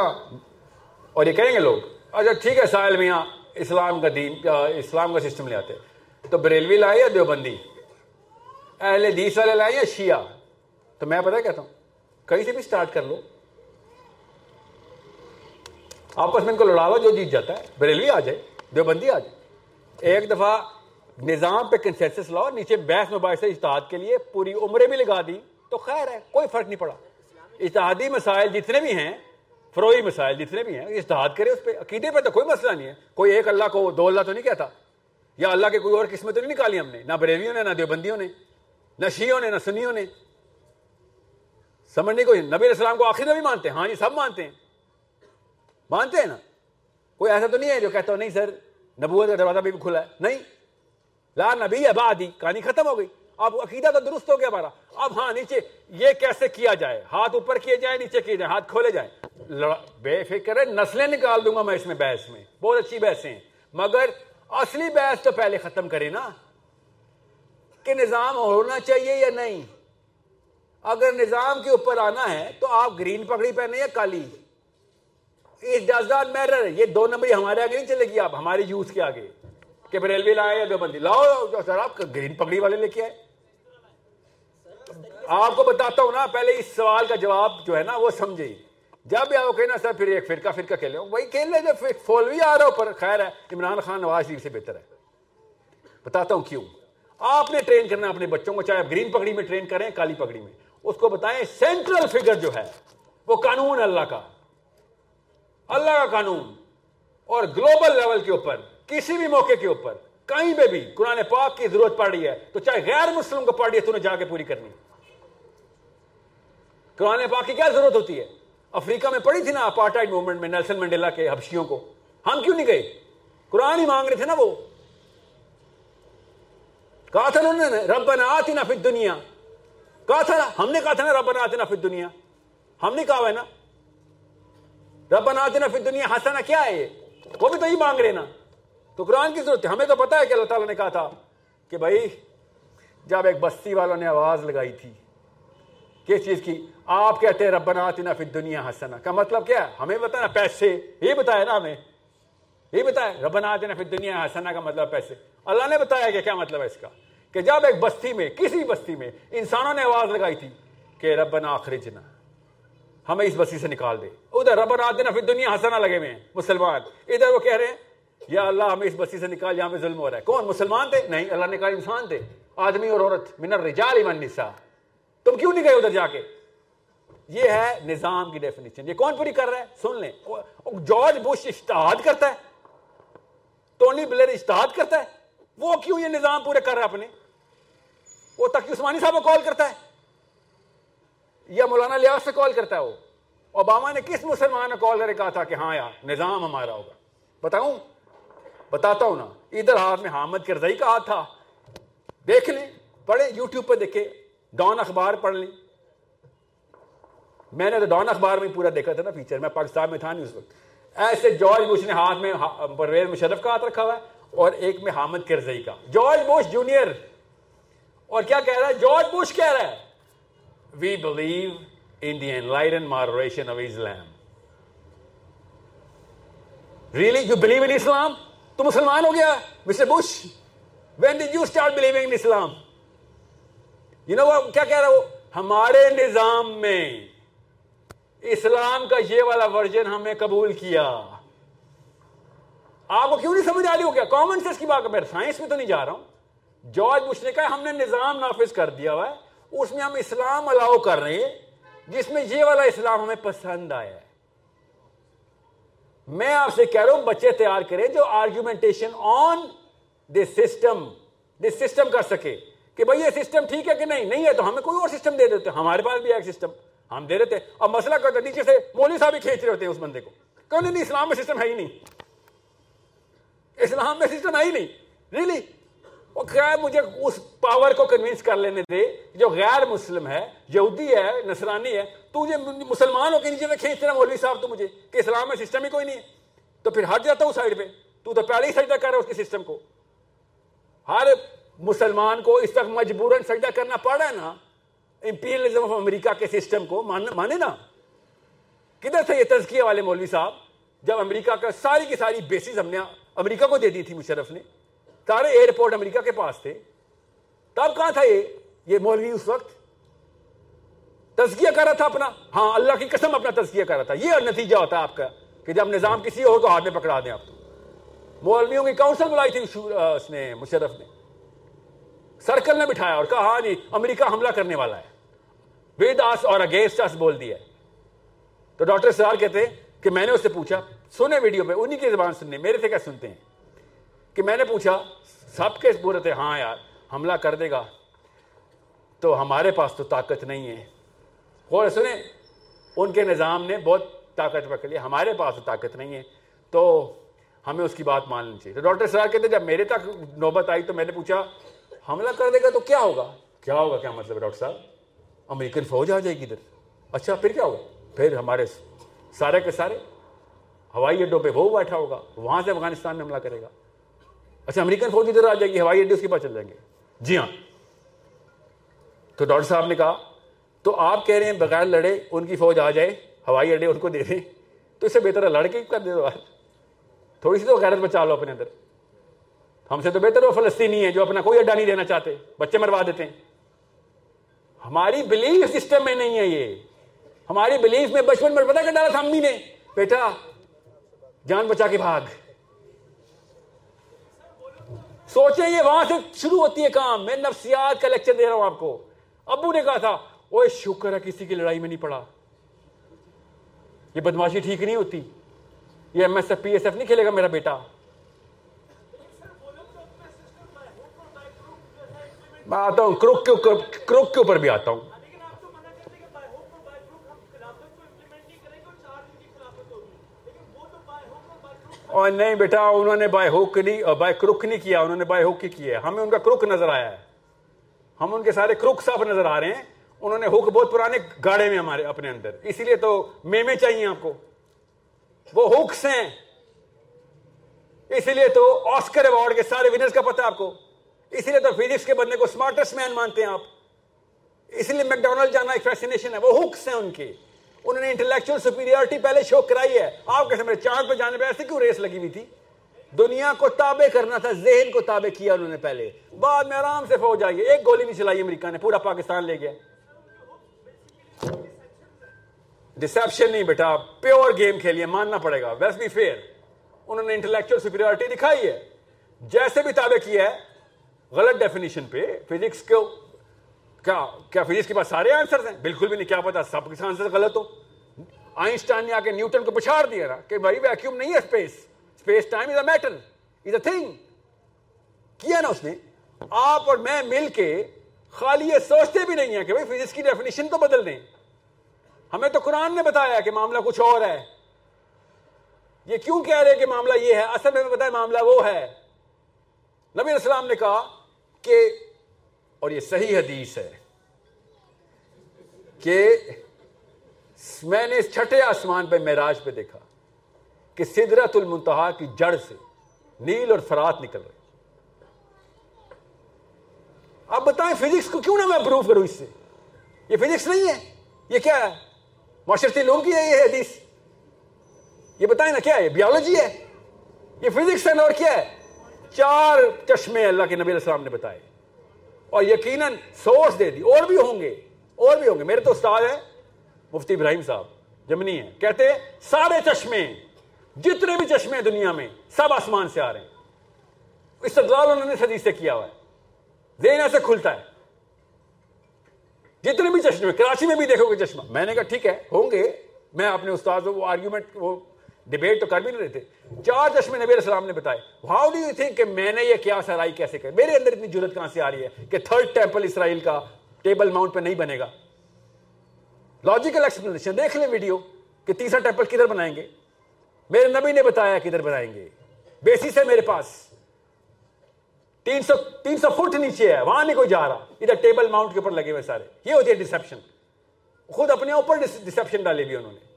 اور یہ کہیں گے لوگ اچھا ٹھیک ہے ساحل میاں، اسلام کا دین اسلام کا سسٹم لے آتے۔ تو بریلوی لائے یا دیوبندی؟ اہل حدیث والے لائے یا شیعہ؟ تو میں پتہ کہتا ہوں، کہیں سے بھی سٹارٹ کر لو۔ آپس میں ان کو لڑا لو جو جیت جاتا ہے، بریلوی آ جائے، دیوبندی آ جائے۔ ایک دفعہ نظام پہ کنسنسس لاؤ، نیچے بحث مباحث اجتہاد کے لیے پوری عمریں بھی لگا دی، تو خیر ہے، کوئی فرق نہیں پڑا۔ اتحادی مسائل جتنے بھی ہیں، فروئی مسائل جتنے بھی ہیں، اجتہاد کرے اس پہ، عقیدے پہ تو کوئی مسئلہ نہیں ہے۔ کوئی ایک اللہ کو، دو اللہ تو نہیں کہتا۔ یا اللہ کے کوئی اور قسمت تو نہیں نکالی ہم نے، نہ بریلیوں نے، نہ دیوبندیوں نے، نہ شیوں نے، نہ سنیوں نے۔ سمجھنے کو نبی علیہ السلام کو آخر بھی مانتے ہیں۔ ہاں جی سب مانتے ہیں۔ مانتے ہیں نا؟ کوئی ایسا تو نہیں ہے جو کہتا ہو، نہیں سر، نبوت کا دروازہ بھی کھلا ہے۔ نہیں۔ لا نبی ابادی کہانی ختم ہو گئی۔ اب عقیدہ تو درست ہو گیا ہمارا۔ اب ہاں نیچے یہ کیسے کیا جائے؟ ہاتھ اوپر کیے جائے نیچے کیے جائے ہاتھ کھولے جائیں۔ لڑا بے فکر ہے، نسلیں نکال دوں گا میں اس میں بحث میں۔ بہت اچھی بحثیں ہیں۔ مگر اصلی بحث تو پہلے ختم کرے نا۔ کہ نظام ہونا چاہیے یا نہیں؟ اگر نظام کے اوپر آنا ہے تو آپ گرین پگڑی پہنے یا کالی؟ اٹ ڈز ناٹ میٹر یہ دو نمبر ہمارے آگے نہیں چلے گی، آپ ہمارے یوز کے آگے. کہ بریلوی لائے یا دو بندی لاؤ، سر، آپ گرین پگڑی والے لے کے آئے. آپ کو بتاتا ہوں نا، پہلے اس سوال کا جواب جو ہے نا، وہ سمجھے. جب بھی آپ کہنا، سر، پھر ایک فرقہ فرقہ کھیلے. وہی کھیل لے، جو فولوی آ رہا اوپر. خیر ہے، عمران خان نواز شریف سے بہتر ہے. بتاتا ہوں کیوں؟ آپ نے ٹرین کرنا اپنے بچوں کو، چاہے آپ گرین پگڑی میں ٹرین کریں، کالی پگڑی میں. اس کو بتائیں سینٹرل فگر جو ہے، وہ قانون اللہ کا. اللہ کا قانون اور گلوبل لیول کے اوپر، کسی بھی موقع کے اوپر، کہیں پہ بھی قرآن پاک کی ضرورت پڑ رہی ہے، تو چاہے غیر مسلم کو پڑ رہی ہے تو نے جا کے پوری کرنی قرآن پاک کی کیا ضرورت ہوتی ہے؟ افریقہ میں پڑی تھی نا اپارٹائڈ موومنٹ میں نیلسن منڈیلا کے حبشیوں کو۔ ہم کیوں نہیں گئے؟ قرآن ہی مانگ رہے تھے نا وہ۔ کہا تھا انہوں نے، ربنا آتنا فی دنیا کہا تھا، ہم نے کہا تھا نا، ربنا آتنا فی دنیا ہم نے کہا ہے نا ربنا آتنا فی دنیا حسنا کیا ہے یہ؟ وہ بھی تو ہی مانگ رہے نا تو قرآن کی ضرورت ہے ہمیں تو پتا ہے کہ اللہ تعالیٰ نے کہا تھا کہ بھائی، جب ایک بستی والوں نے آواز لگائی تھی کس چیز کی؟ آپ کہتے ہیں ربنا آتنا فی دنیا حسنا کا مطلب کیا ہے؟ ہمیں بتایا نا پیسے۔ یہ بتایا نا ہمیں۔ یہ بتایا، ربنا آتنا فی دنیا حسنا کا مطلب پیسے۔ اللہ نے بتایا کہ کیا مطلب ہے اس کا؟ کہ جب ایک بستی میں، کسی بستی میں انسانوں نے آواز لگائی تھی کہ ربنا اخرجنا۔ ہمیں اس بستی سے نکال دے۔ ادھر ربنا آتنا فی دنیا حسنا لگے ہوئے ہیں، مسلمان۔ ادھر وہ کہہ رہے ہیں، یا اللہ، ہمیں اس بستی سے نکال، یہاں پہ ظلم ہو رہا ہے۔ کون؟ مسلمان تھے؟ نہیں، اللہ نے کہا انسان تھے۔ آدمی اور عورت، من الرجال والنساء تم کیوں نہیں گئے ادھر جا کے؟ یہ ہے نظام کی ڈیفینیشن یہ کون پوری کر رہا ہے؟ سن لیں۔ جارج بش اشتہاد کرتا ہے۔ ٹونی بلیر اشتہاد کرتا ہے۔ وہ کیوں یہ نظام پورے کر رہا ہے اپنے؟ وہ تقی عثمانی صاحب کو کال کرتا ہے۔ یا مولانا لیاس سے کال کرتا ہے وہ۔ اوباما نے کس مسلمان نے کال کر کہا تھا کہ ہاں یار، نظام ہمارا ہوگا۔ بتاؤں؟ بتاتا ہوں نا، ادھر ہاتھ میں حامد کرزئی کا ہاتھ تھا۔ دیکھ لیں، پڑھیں یوٹیوب پہ دیکھے ڈان اخبار پڑھ لیں۔ میں نے تو ڈان اخبار میں پورا دیکھا تھا نا فیچر میں پاکستان میں تھا نہیں اس وقت ایسے جارج بوش نے ہاتھ میں پرویز مشرف کا ہاتھ رکھا ہوا ہے اور ایک میں حامد کرزئی کا۔ George Bush junior. اور کیا کہہ رہا ہے؟ جارج بوش کہہ رہا ہے۔ We believe in the enlightened moderation of Islam really you believe in Islam تو مسلمان ہو گیا mister Bush when did you start believing in Islam you know کیا کہہ رہا وہ ہمارے نظام میں اسلام کا یہ والا ورژن ہم نے قبول کیا. آپ کو کیوں نہیں سمجھ آ رہی ہو کیا؟ کامن سینس کی بات میں سائنس میں تو نہیں جا رہا ہوں. جارج بش نے کہا ہم نے نظام نافذ کر دیا ہوا ہے. اس میں ہم اسلام الاؤ کر رہے ہیں، جس میں یہ والا اسلام ہمیں پسند آیا ہے۔ میں آپ سے کہہ رہا ہوں، بچے تیار کریں جو argumentation on this system this system کر سکے کہ بھائی یہ سسٹم ٹھیک ہے کہ نہیں؟ نہیں ہے تو ہمیں کوئی اور سسٹم دے دیتے۔ ہمارے پاس بھی ایک سسٹم ہم دے دیتے۔ اب مسئلہ کرتے نیچے سے مولوی صاحب ہی کھینچ رہے ہوتے ہیں اس بندے کو۔ کہ نہیں، اسلام میں سسٹم ہے ہی نہیں۔ اسلام میں سسٹم ہے ہی نہیں۔ ریلی وہ خیر مجھے اس پاور کو کنوینس کر لینے دے جو غیر مسلم ہے، یہودی ہے، نصرانی ہے۔ تو مجھے مسلمان ہو کے نیچے سے کھینچ رہا مولوی صاحب تو مجھے، کہ اسلام میں سسٹم ہی کوئی نہیں ہے۔ تو پھر ہٹ جاتا ہوں سائڈ پہ تو تو پہلے ہی سجدہ کر رہا ہے اس کے سسٹم کو۔ ہر مسلمان کو اس تک مجبوراً سجدہ کرنا پڑا ہے نا۔ امپیریلزم آف امریکہ کے سسٹم کو مانے نا۔ کدھر سے یہ تزکیہ والے مولوی صاحب؟ جب امریکہ کا ساری کی ساری بیسز ہم نے امریکہ کو دے دی تھی مشرف نے۔ سارے ایئرپورٹ امریکہ کے پاس تھے۔ تب کہاں تھا یہ؟ یہ مولوی اس وقت تزکیہ کر رہا تھا اپنا۔ ہاں اللہ کی قسم اپنا تزکیہ کر رہا تھا۔ یہ نتیجہ ہوتا ہے آپ کا کہ جب نظام کسی اور کو ہاتھ میں پکڑا دیں آپ تو۔ مولویوں کی کاؤنسل بلائی تھی اس نے، مشرف نے۔ سرکل نے بٹھایا اور کہا ہاں جی امریکہ حملہ کرنے والا ہے۔ ود آس اور اگینسٹ آس بول دیا تو ڈاکٹر سرار کہتے ہیں کہ میں نے اس سے پوچھا، سنے ویڈیو پہ، انہی کی زبان سننے، میرے سے کیا سنتے ہیں؟ کہ میں نے پوچھا سب کے تھے ہاں یار حملہ کر دے گا۔ تو ہمارے پاس تو طاقت نہیں ہے۔ اور سنیں ان کے نظام نے بہت طاقت پکڑ لی ہمارے پاس تو طاقت نہیں ہے۔ تو ہمیں اس کی بات مان لینی چاہیے۔ تو ڈاکٹر سرار کہتے جب میرے تک نوبت آئی تو میں نے پوچھا حملہ کر دے گا تو کیا ہوگا؟ کیا ہوگا؟ کیا مطلب ڈاکٹر صاحب؟ امریکن فوج آ جائے گی ادھر۔ اچھا پھر کیا ہوگا؟ پھر ہمارے سارے کے سارے ہوائی اڈوں پہ وہ بیٹھا ہوگا وہاں سے افغانستان میں حملہ کرے گا۔ اچھا امریکن فوج ادھر آ جائے گی، ہوائی اڈے اس کے پاس چل جائیں گے۔ جی ہاں۔ تو ڈاکٹر صاحب نے کہا، تو آپ کہہ رہے ہیں بغیر لڑے ان کی فوج آ جائے، ہوائی اڈے ان کو دے دیں تو اس سے بہتر ہے لڑ کے کر دے دو تھوڑی سی تو غیرت بچا لو اپنے اندر۔ ہم سے تو بہتر وہ فلسطینی ہے جو اپنا کوئی اڈا نہیں دینا چاہتے، بچے مروا دیتے ہیں۔ ہماری بلیف سسٹم میں نہیں ہے یہ۔ ہماری بلیف میں بچپن میں پتا کر ڈالا تھا امی نے؟ بیٹا، جان بچا کے بھاگ۔ سوچیں یہ وہاں سے شروع ہوتی ہے کام۔ میں نفسیات کا لیکچر دے رہا ہوں آپ کو۔ ابو نے کہا تھا وہ شکر ہے کسی کی لڑائی میں نہیں پڑا۔ یہ بدماشی ٹھیک نہیں ہوتی۔ یہ M S F P S F نہیں کھیلے گا میرا بیٹا۔ میں آتا ہوں، کروک کے کروک کے اوپر بھی آتا ہوں۔ اور نہیں بیٹا، انہوں نے بائی ہوک نہیں بائی کروک نہیں کیا، انہوں نے بائی ہوک کی کیا۔ ہمیں ان کا کروک نظر آیا۔ ہے ہم ان کے سارے کروک صاحب نظر آ رہے ہیں۔ انہوں نے ہوک بہت پرانے گاڑے میں ہمارے، اپنے اندر۔ اسی لیے تو میمے چاہیے آپ کو۔ وہ ہوکس ہیں۔ اسی لیے تو آسکر ایوارڈ کے سارے ونرز کا پتہ آپ کو۔ اسی لیے تو فزکس کے بندے کو اسمارٹسٹ مین مانتے ہیں آپ۔ اسی لیے میکڈونلڈ جانا ایک فیسنیشن ہے۔ وہ ہوکس ہیں ان کے۔ انہوں نے انٹلیکچوئل سپیریورٹی پہلے شو کرائی ہے۔ آپ کیسے میرے چاند پہ جانے پہ ایسے کیوں ریس لگی ہوئی تھی؟ دنیا کو تابع کرنا تھا، ذہن کو تابع کیا انہوں نے پہلے۔ بعد میں آرام سے فوج آئی۔ ایک گولی نہیں چلائی امریکہ نے، پورا پاکستان لے گیا۔ ڈسپشن نہیں بیٹا پیور گیم کھیلیے، ماننا پڑے گا۔ ویس بی فیئر انہوں نے انٹلیکچوئل سپیریورٹی دکھائی ہے۔ جیسے بھی تابع کیا ہے، غلط ڈیفینیشن پہ فزکس کو کیا کیا فزکس کے پاس سارے آنسر ہیں؟ بالکل بھی نہیں، کیا پتا سب کے آنسر غلط ہو؟ آئنسٹائن نے آ کے نیوٹن کو پچھاڑ دیا نا کہ بھائی ویکیوم نہیں ہے space space time is a matter is a thing کیا نا اس نے؟ آپ اور میں مل کے خالی یہ سوچتے بھی نہیں ہیں کہ بھائی فزکس کی ڈیفینیشن تو بدل دیں۔ ہمیں تو قرآن نے بتایا کہ معاملہ کچھ اور ہے۔ یہ کیوں کہہ رہے کہ معاملہ یہ ہے؟ اصل میں بتایا معاملہ وہ ہے۔ نبی السلام نے کہا کہ اور یہ صحیح حدیث ہے کہ میں نے اس چھٹے آسمان پہ معراج پہ دیکھا کہ سدرت المنتہا کی جڑ سے نیل اور فرات نکل رہے آپ بتائیں فزکس کو کیوں نہ میں اپروو کروں اس سے؟ یہ فزکس نہیں ہے، یہ کیا ہے؟ معاشرتی لوگوں کی ہے یہ حدیث۔ یہ بتائیں نا کیا ہے؟ بیولوجی ہے۔ یہ فزکس ہے اور کیا ہے؟ چار چشمے اللہ کے نبی علیہ السلام نے بتائے۔ اور یقیناً سورس دے دی۔ اور بھی ہوں گے، اور بھی ہوں گے۔ میرے تو استاد ہیں، مفتی ابراہیم صاحب، جمنی ہے کہتے ہیں، سارے چشمے، جتنے بھی چشمے ہیں دنیا میں، سب آسمان سے آ رہے ہیں۔ استدلال انہوں نے حدیث سے کیا ہوا ہے۔ ذہن ایسے کھلتا ہے۔ جتنے بھی چشمے، کراچی میں بھی دیکھو گے چشمہ۔ میں نے کہا، ٹھیک ہے، ہوں گے۔ میں اپنے استاد وہ آرگیومنٹ وہ ڈبیٹ تو کر بھی نہیں رہے تھے۔ چار چشمے نبی علیہ السلام نے بتائے ہاؤ ڈو یو تھنک کہ میں نے یہ کیا سرائی کیسے کہ میرے اندر اتنی جرت کہاں سے آ رہی ہے کہ تھرڈ ٹیمپل اسرائیل کا ٹیبل ماؤنٹ پہ نہیں بنے گا؟ لاجیکل ایکسپلینیشن دیکھ لیں ویڈیو کہ تیسرا ٹیمپل کدھر بنائیں گے؟ میرے نبی نے بتایا کدھر بنائیں گے۔ بیسس ہے میرے پاس۔ تین سو تین سو فٹ نیچے ہے، وہاں نہیں کوئی جا رہا۔ ادھر ٹیبل ماؤنٹ کے اوپر لگے ہوئے سارے۔ یہ ہوتی ہے ڈسپشن خود اپنے اوپر ڈسپشن ڈالے بھی انہوں نے۔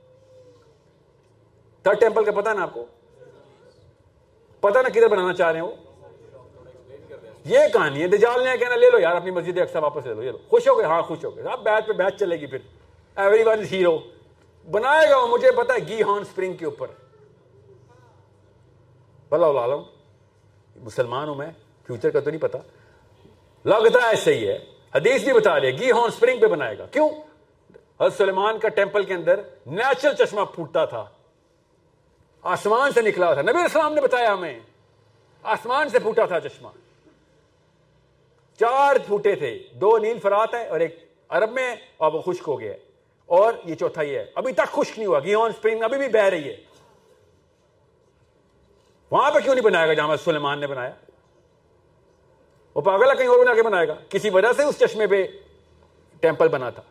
تھرڈ ٹیمپل کا پتا نا آپ کو؟ پتا نا کدھر بنانا چاہ رہے ہیں وہ؟ یہ کہانی ہے۔ دجال نے کہنا، لے لو یار، اپنی مسجد اکثر واپس لے لو، یہ لو۔ خوش ہو گئے؟ ہاں خوش ہو گئے۔ اب بیچ پہ بیچ چلے گی پھر۔ ایوری ون ہیرو بنائے گا وہ، مجھے پتا ہے، گی ہارن اسپرنگ کے اوپر۔ بلا عالم مسلمان ہوں میں فیوچر کا تو نہیں پتا لگتا ہے صحیح ہے۔ حدیث بھی بتا رہے گی ہارن اسپرنگ پہ بنائے گا۔ کیوں؟ حضرت سلیمان کا ٹیمپل کے اندر نیچرل چشمہ پھوٹتا تھا۔ آسمان سے نکلا تھا۔ نبی السلام نے بتایا ہمیں۔ آسمان سے پھوٹا تھا چشمہ۔ چار پھوٹے تھے۔ دو نیل فرات ہے اور ایک عرب میں اور وہ خشک ہو گیا اور یہ چوتھا یہ ہے۔ ابھی تک خشک نہیں ہوا۔ گیون اسپرنگ ابھی بھی بہ رہی ہے۔ وہاں پہ کیوں نہیں بنایا گا جہاں سلیمان نے بنایا؟ وہ پاگل ہے، کہیں اور بنا کے بنائے گا۔ کسی وجہ سے اس چشمے پہ ٹیمپل بنا تھا۔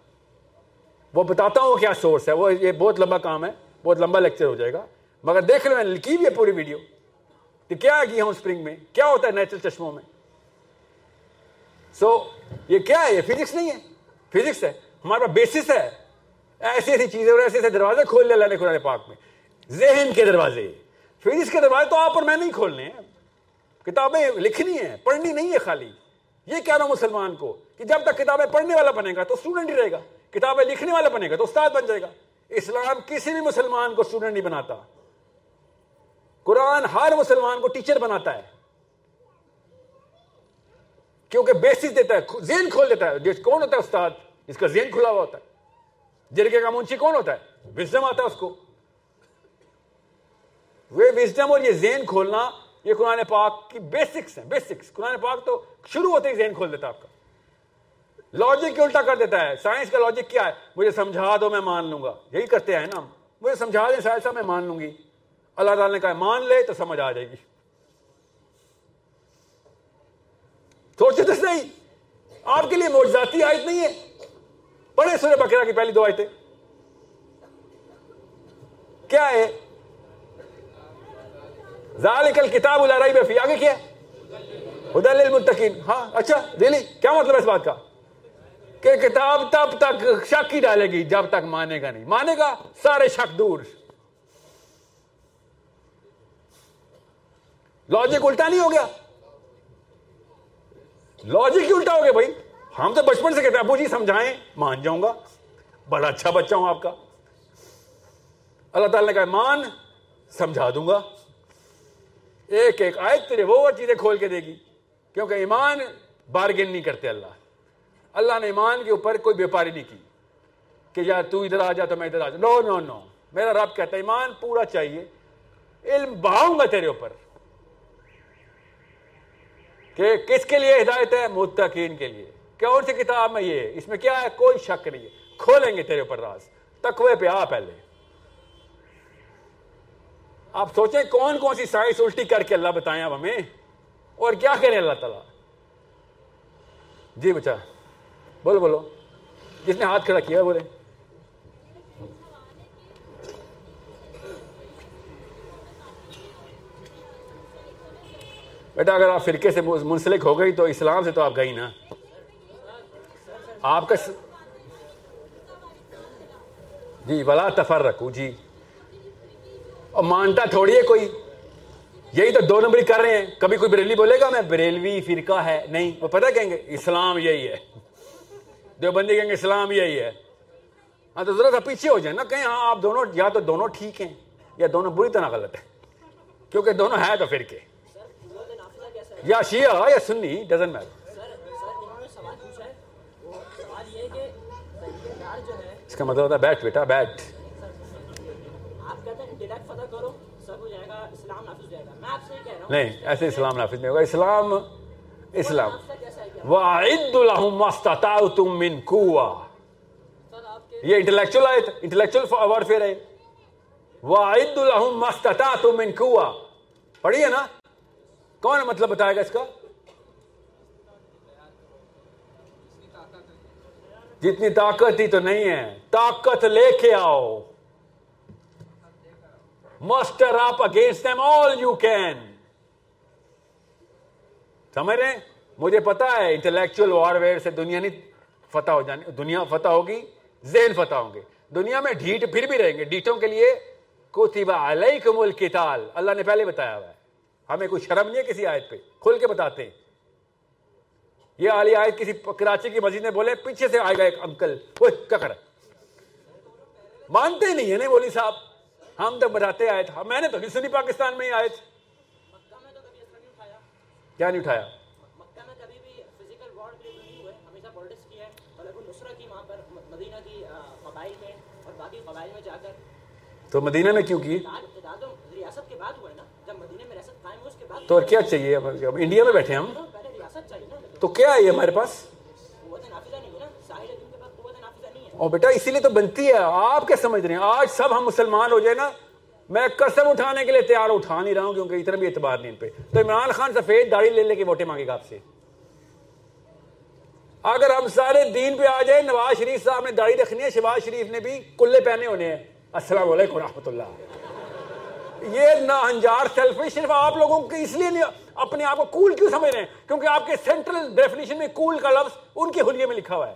وہ بتاتا ہوں کیا سورس ہے۔ وہ یہ بہت لمبا کام ہے۔ بہت لمبا لیکچر ہو جائے گا۔ مگر دیکھ لو میں نے لکھی بھی ہے پوری ویڈیو۔ کہ کیا ہے ہوں اسپرنگ میں؟ کیا ہوتا ہے نیچرل چشموں میں؟ سو یہ کیا ہے؟ یہ فزکس نہیں ہے۔ فزکس ہے۔ ہمارے پاس بیسس ہے۔ ایسی ایسی چیزیں اور ایسے ایسے دروازے کھول لے اللہ نے قرآن پاک میں۔ ذہن کے دروازے۔ فزکس کے دروازے تو آپ اور میں نہیں کھولنے ہیں۔ کتابیں لکھنی ہیں، پڑھنی نہیں ہے خالی۔ یہ کہہ رہا ہوں مسلمان کو کہ جب تک کتابیں پڑھنے والا بنے گا تو اسٹوڈنٹ ہی رہے گا۔ کتابیں لکھنے والا بنے گا تو استاد بن جائے گا۔ اسلام کسی بھی مسلمان کو اسٹوڈنٹ نہیں بناتا۔ قرآن ہر مسلمان کو ٹیچر بناتا ہے۔ کیونکہ بیسس دیتا ہے زین کھول دیتا ہے۔ کون ہوتا ہے استاد؟ جس کا زین کھلا ہوا ہوتا ہے۔ جرگے کا منچی کون ہوتا ہے؟ وزڈم آتا ہے اس کو۔ وہ وزڈم اور یہ زین کھولنا، یہ قرآن پاک کی بیسکس ہیں، بیسکس۔ قرآن پاک تو شروع ہوتے ہی ذہن کھول دیتا آپ کا۔ لاجک کی الٹا کر دیتا ہے۔ سائنس کا لاجک کیا ہے؟ مجھے سمجھا دو، میں مان لوں گا۔ یہی کرتے ہیں نا مجھے سمجھا دیں سائنس میں مان لوں گی۔ اللہ تعالیٰ نے کہا مان لے تو سمجھ آ جائے گی۔ سوچے تو صحیح۔ آپ کے لیے موجاتی آیت نہیں ہے۔ پڑھے سورہ بکرا کی پہلی دو آیتیں۔ کیا ہے؟ ذالک الکتاب لا ریب فی آگے کیا ہدى للمتقین۔ ہاں اچھا ریلی؟ کیا مطلب ہے اس بات کا؟ کہ کتاب تب تک شک ہی ڈالے گی، جب تک مانے گا نہیں۔ مانے گا سارے شک دور۔ لاجک الٹا نہیں ہو گیا لاجک ہی الٹا ہو گیا بھائی ہم تو بچپن سے کہتے ہیں ابو جی سمجھائیں مان جاؤں گا بڑا اچھا بچہ ہوں آپ کا اللہ تعالیٰ نے کہا مان سمجھا دوں گا ایک ایک آیت تیرے وہ چیزیں کھول کے دے گی کیونکہ ایمان بارگن نہیں کرتے اللہ اللہ نے ایمان کے اوپر کوئی بیپاری نہیں کی کہ یار تو ادھر آ جا تو میں ادھر آ جا نو نو نو میرا رب کہتا ہے ایمان پورا چاہیے علم بہاؤں گا تیرے اوپر کہ کس کے لیے ہدایت ہے؟ متقین کے لیے۔ کون سی کتاب میں یہ اس میں کیا ہے؟ کوئی شک نہیں ہے۔ کھولیں گے تیرے اوپر راز۔ تقوی پہ آ پہلے۔ آپ سوچیں کون کون سی سائنس الٹی کر کے اللہ بتائیں اب ہمیں۔ اور کیا کریں اللہ تعالیٰ؟ جی بچا، بولو بولو۔ جس نے ہاتھ کھڑا کیا؟ بولے۔ بیٹا، اگر آپ فرقے سے منسلک ہو گئی تو اسلام سے تو آپ گئی نا۔ آپ کا جی بلا تفر رکھو جی۔ اور مانتا تھوڑی ہے کوئی۔ یہی تو دو نمبری کر رہے ہیں۔ کبھی کوئی بریلی بولے گا، میں بریلوی فرقہ ہے۔ نہیں، وہ پتہ کہیں گے، اسلام یہی ہے۔ دو بندی کہیں گے، اسلام یہی ہے۔ ہاں تو ضرورت پیچھے ہو جائے نا۔ کہیں ہاں آپ دونوں، یا تو دونوں ٹھیک ہیں، یا دونوں بری طرح غلط ہیں۔ کیونکہ دونوں ہے تو فرقے۔ یا شیعہ یا سنی ڈزن میٹر اس کا مطلب ہوتا ہے بیٹھ بیٹا بیٹھ نہیں ایسے اسلام نافذ نہیں ہوگا اسلام اسلام. مَا اسْتَطَعْتُم مِّن کے یہ انٹلیکچوئل آیت انٹلیکچوئل وارفیئر ہے وَأَعِدُّ لَهُمْ مَا اسْتَطَعْتُم مِّن قُوَّةٍ۔ پڑھیے نا۔ کون مطلب بتائے گا اس کا؟ جتنی طاقت ہی تو نہیں ہے۔ طاقت لے کے آؤ۔ Mister up against them all you can سمجھ رہے ہیں؟ مجھے پتا ہے انٹلیکچوئل وار سے دنیا نہیں فتح ہو جانی دنیا فتح ہوگی، ذہن فتح ہوں گے۔ دنیا میں ڈھیٹ پھر بھی رہیں گے۔ ڈیٹوں کے لیے کوتیبہ علیکم القتال۔ اللہ نے پہلے بتایا ہوا ہے۔ ہمیں کوئی شرم نہیں ہے کسی آیت پہ کھل کے بتاتے ہیں۔ یہ علی آیت کسی کراچی کی مسجد میں بولے پیچھے سے آئے گا ایک انکل۔ کیا کر مانتے نہیں ہے نا بولی صاحب۔ ہم تو بتاتے آئے تھے۔ میں نے تو نہیں سنی پاکستان میں ہی آئے تھے نہیں کیا نہیں اٹھایا نہیں تو مدینہ میں کیوں کی؟ ریاست کے بعد ہوا ہے نا جب مدینہ تو اور کیا چاہیے؟ اب انڈیا میں بیٹھے ہم۔ تو کیا ہے یہ ہمارے پاس؟ اور بیٹا اسی لیے تو بنتی ہے۔ آپ کیا سمجھ رہے ہیں؟ آج سب ہم مسلمان ہو جائے نا میں قسم اٹھانے کے لیے تیار ہوں، اٹھا نہیں رہا ہوں کیونکہ اتنا بھی اعتبار نہیں ان پہ۔ تو عمران خان سفید داڑھی لے لے کے ووٹیں مانگے گا آپ سے۔ اگر ہم سارے دین پہ آ جائیں نواز شریف صاحب نے داڑھی رکھنی ہے شہباز شریف نے بھی کلے پہنے ہونے ہیں۔ السلام علیکم رحمۃ اللہ۔ یہ نا سیلفش صرف آپ لوگوں کے اس لیے نہیں، اپنے آپ کو کول کیوں سمجھ رہے ہیں؟ کیونکہ آپ کے سینٹرل ڈیفینیشن میں کول کا لفظ ان کے حلیے میں لکھا ہوا ہے۔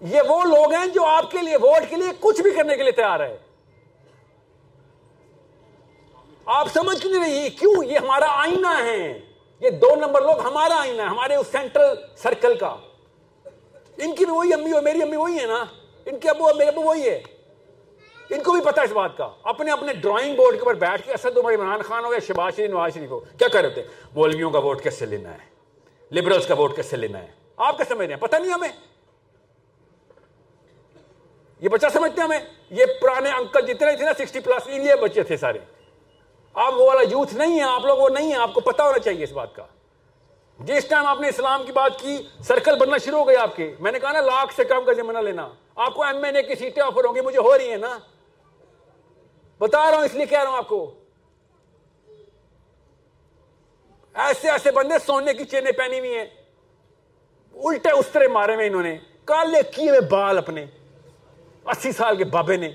یہ وہ لوگ ہیں جو آپ کے لیے ووٹ کے لیے کچھ بھی کرنے کے لیے تیار ہے آپ سمجھ نہیں رہی؟ کیوں؟ یہ ہمارا آئینہ ہے۔ یہ دو نمبر لوگ ہمارا آئینہ ہے، ہمارے اس سینٹرل سرکل کا۔ ان کی بھی وہی امی ہو میری امی وہی ہے نا۔ ان کے ابو اور میرے ابو وہی ہے ان کو بھی پتا اس بات کا۔ اپنے اپنے ڈرائنگ بورڈ کے اوپر بیٹھ کے اسد عمر عمران خان ہو یا شہباز شریف، نواز شریف ہو، کیا کر رہے تھے مولویوں کا ووٹ کیسے لینا ہے؟ لبرلس کا ووٹ کیسے لینا ہے؟ آپ کیا سمجھ رہے ہیں؟ پتہ نہیں ہمیں۔ یہ بچہ سمجھتے ہیں ہمیں۔ یہ پرانے انکل جتنے تھے نا سکسٹی پلس ان یہ بچے تھے سارے۔ آپ وہ والا یوتھ نہیں ہے آپ لوگ وہ نہیں ہیں۔ آپ کو پتا ہونا چاہیے اس بات کا۔ جس ٹائم آپ نے اسلام کی بات کی سرکل بننا شروع ہو گئے آپ کے۔ میں نے کہا نا، لاکھ سے کم کا ذمہ لینا۔ آپ کو ایم این اے کی سیٹیں آفر ہوں گی، مجھے ہو رہی ہیں نا۔ بتا رہا ہوں، اس لیے کہہ رہا ہوں آپ کو۔ ایسے ایسے بندے سونے کی چینیں پہنی ہوئی ہیں۔ الٹے اس طرح مارے ہوئے انہوں نے۔ کالے کیے ہوئے بال اپنے۔ اسی سال کے بابے نے۔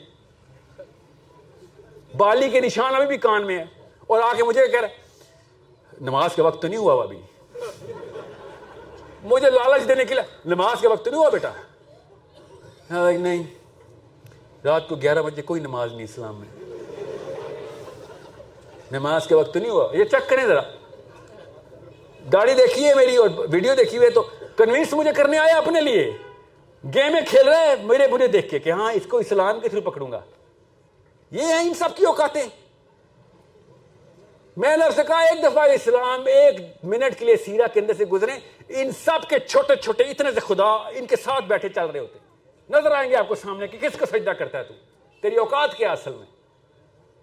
بالی کے نشان ابھی بھی کان میں ہے اور آ کے مجھے کہہ رہا نماز کا وقت تو نہیں ہوا ابھی۔ مجھے لالچ دینے کے لیے، نماز کا وقت تو نہیں ہوا بیٹا۔ ہاں، نہیں۔ رات کو گیارہ بجے کوئی نماز نہیں اسلام میں۔ نماز کے وقت تو نہیں ہوا۔ یہ چیک کریں ذرا۔ گاڑی دیکھی ہے میری اور ویڈیو دیکھی ہوئی ہے تو کنوینس مجھے کرنے آیا اپنے لیے۔ گیمیں کھیل رہے میرے برے دیکھ کے کہ ہاں اس کو اسلام کے تھرو پکڑوں گا۔ یہ ہیں ان سب کی اوقاتیں۔ میں نے سے کہا، ایک دفعہ اسلام ایک منٹ کے لیے سیرا کے اندر سے گزرے۔ ان سب کے چھوٹے چھوٹے اتنے سے خدا ان کے ساتھ بیٹھے چل رہے ہوتے۔ نظر آئیں گے آپ کو سامنے کہ کس کو سجدہ کرتا ہے تو۔ تیری اوقات کیا اصل میں؟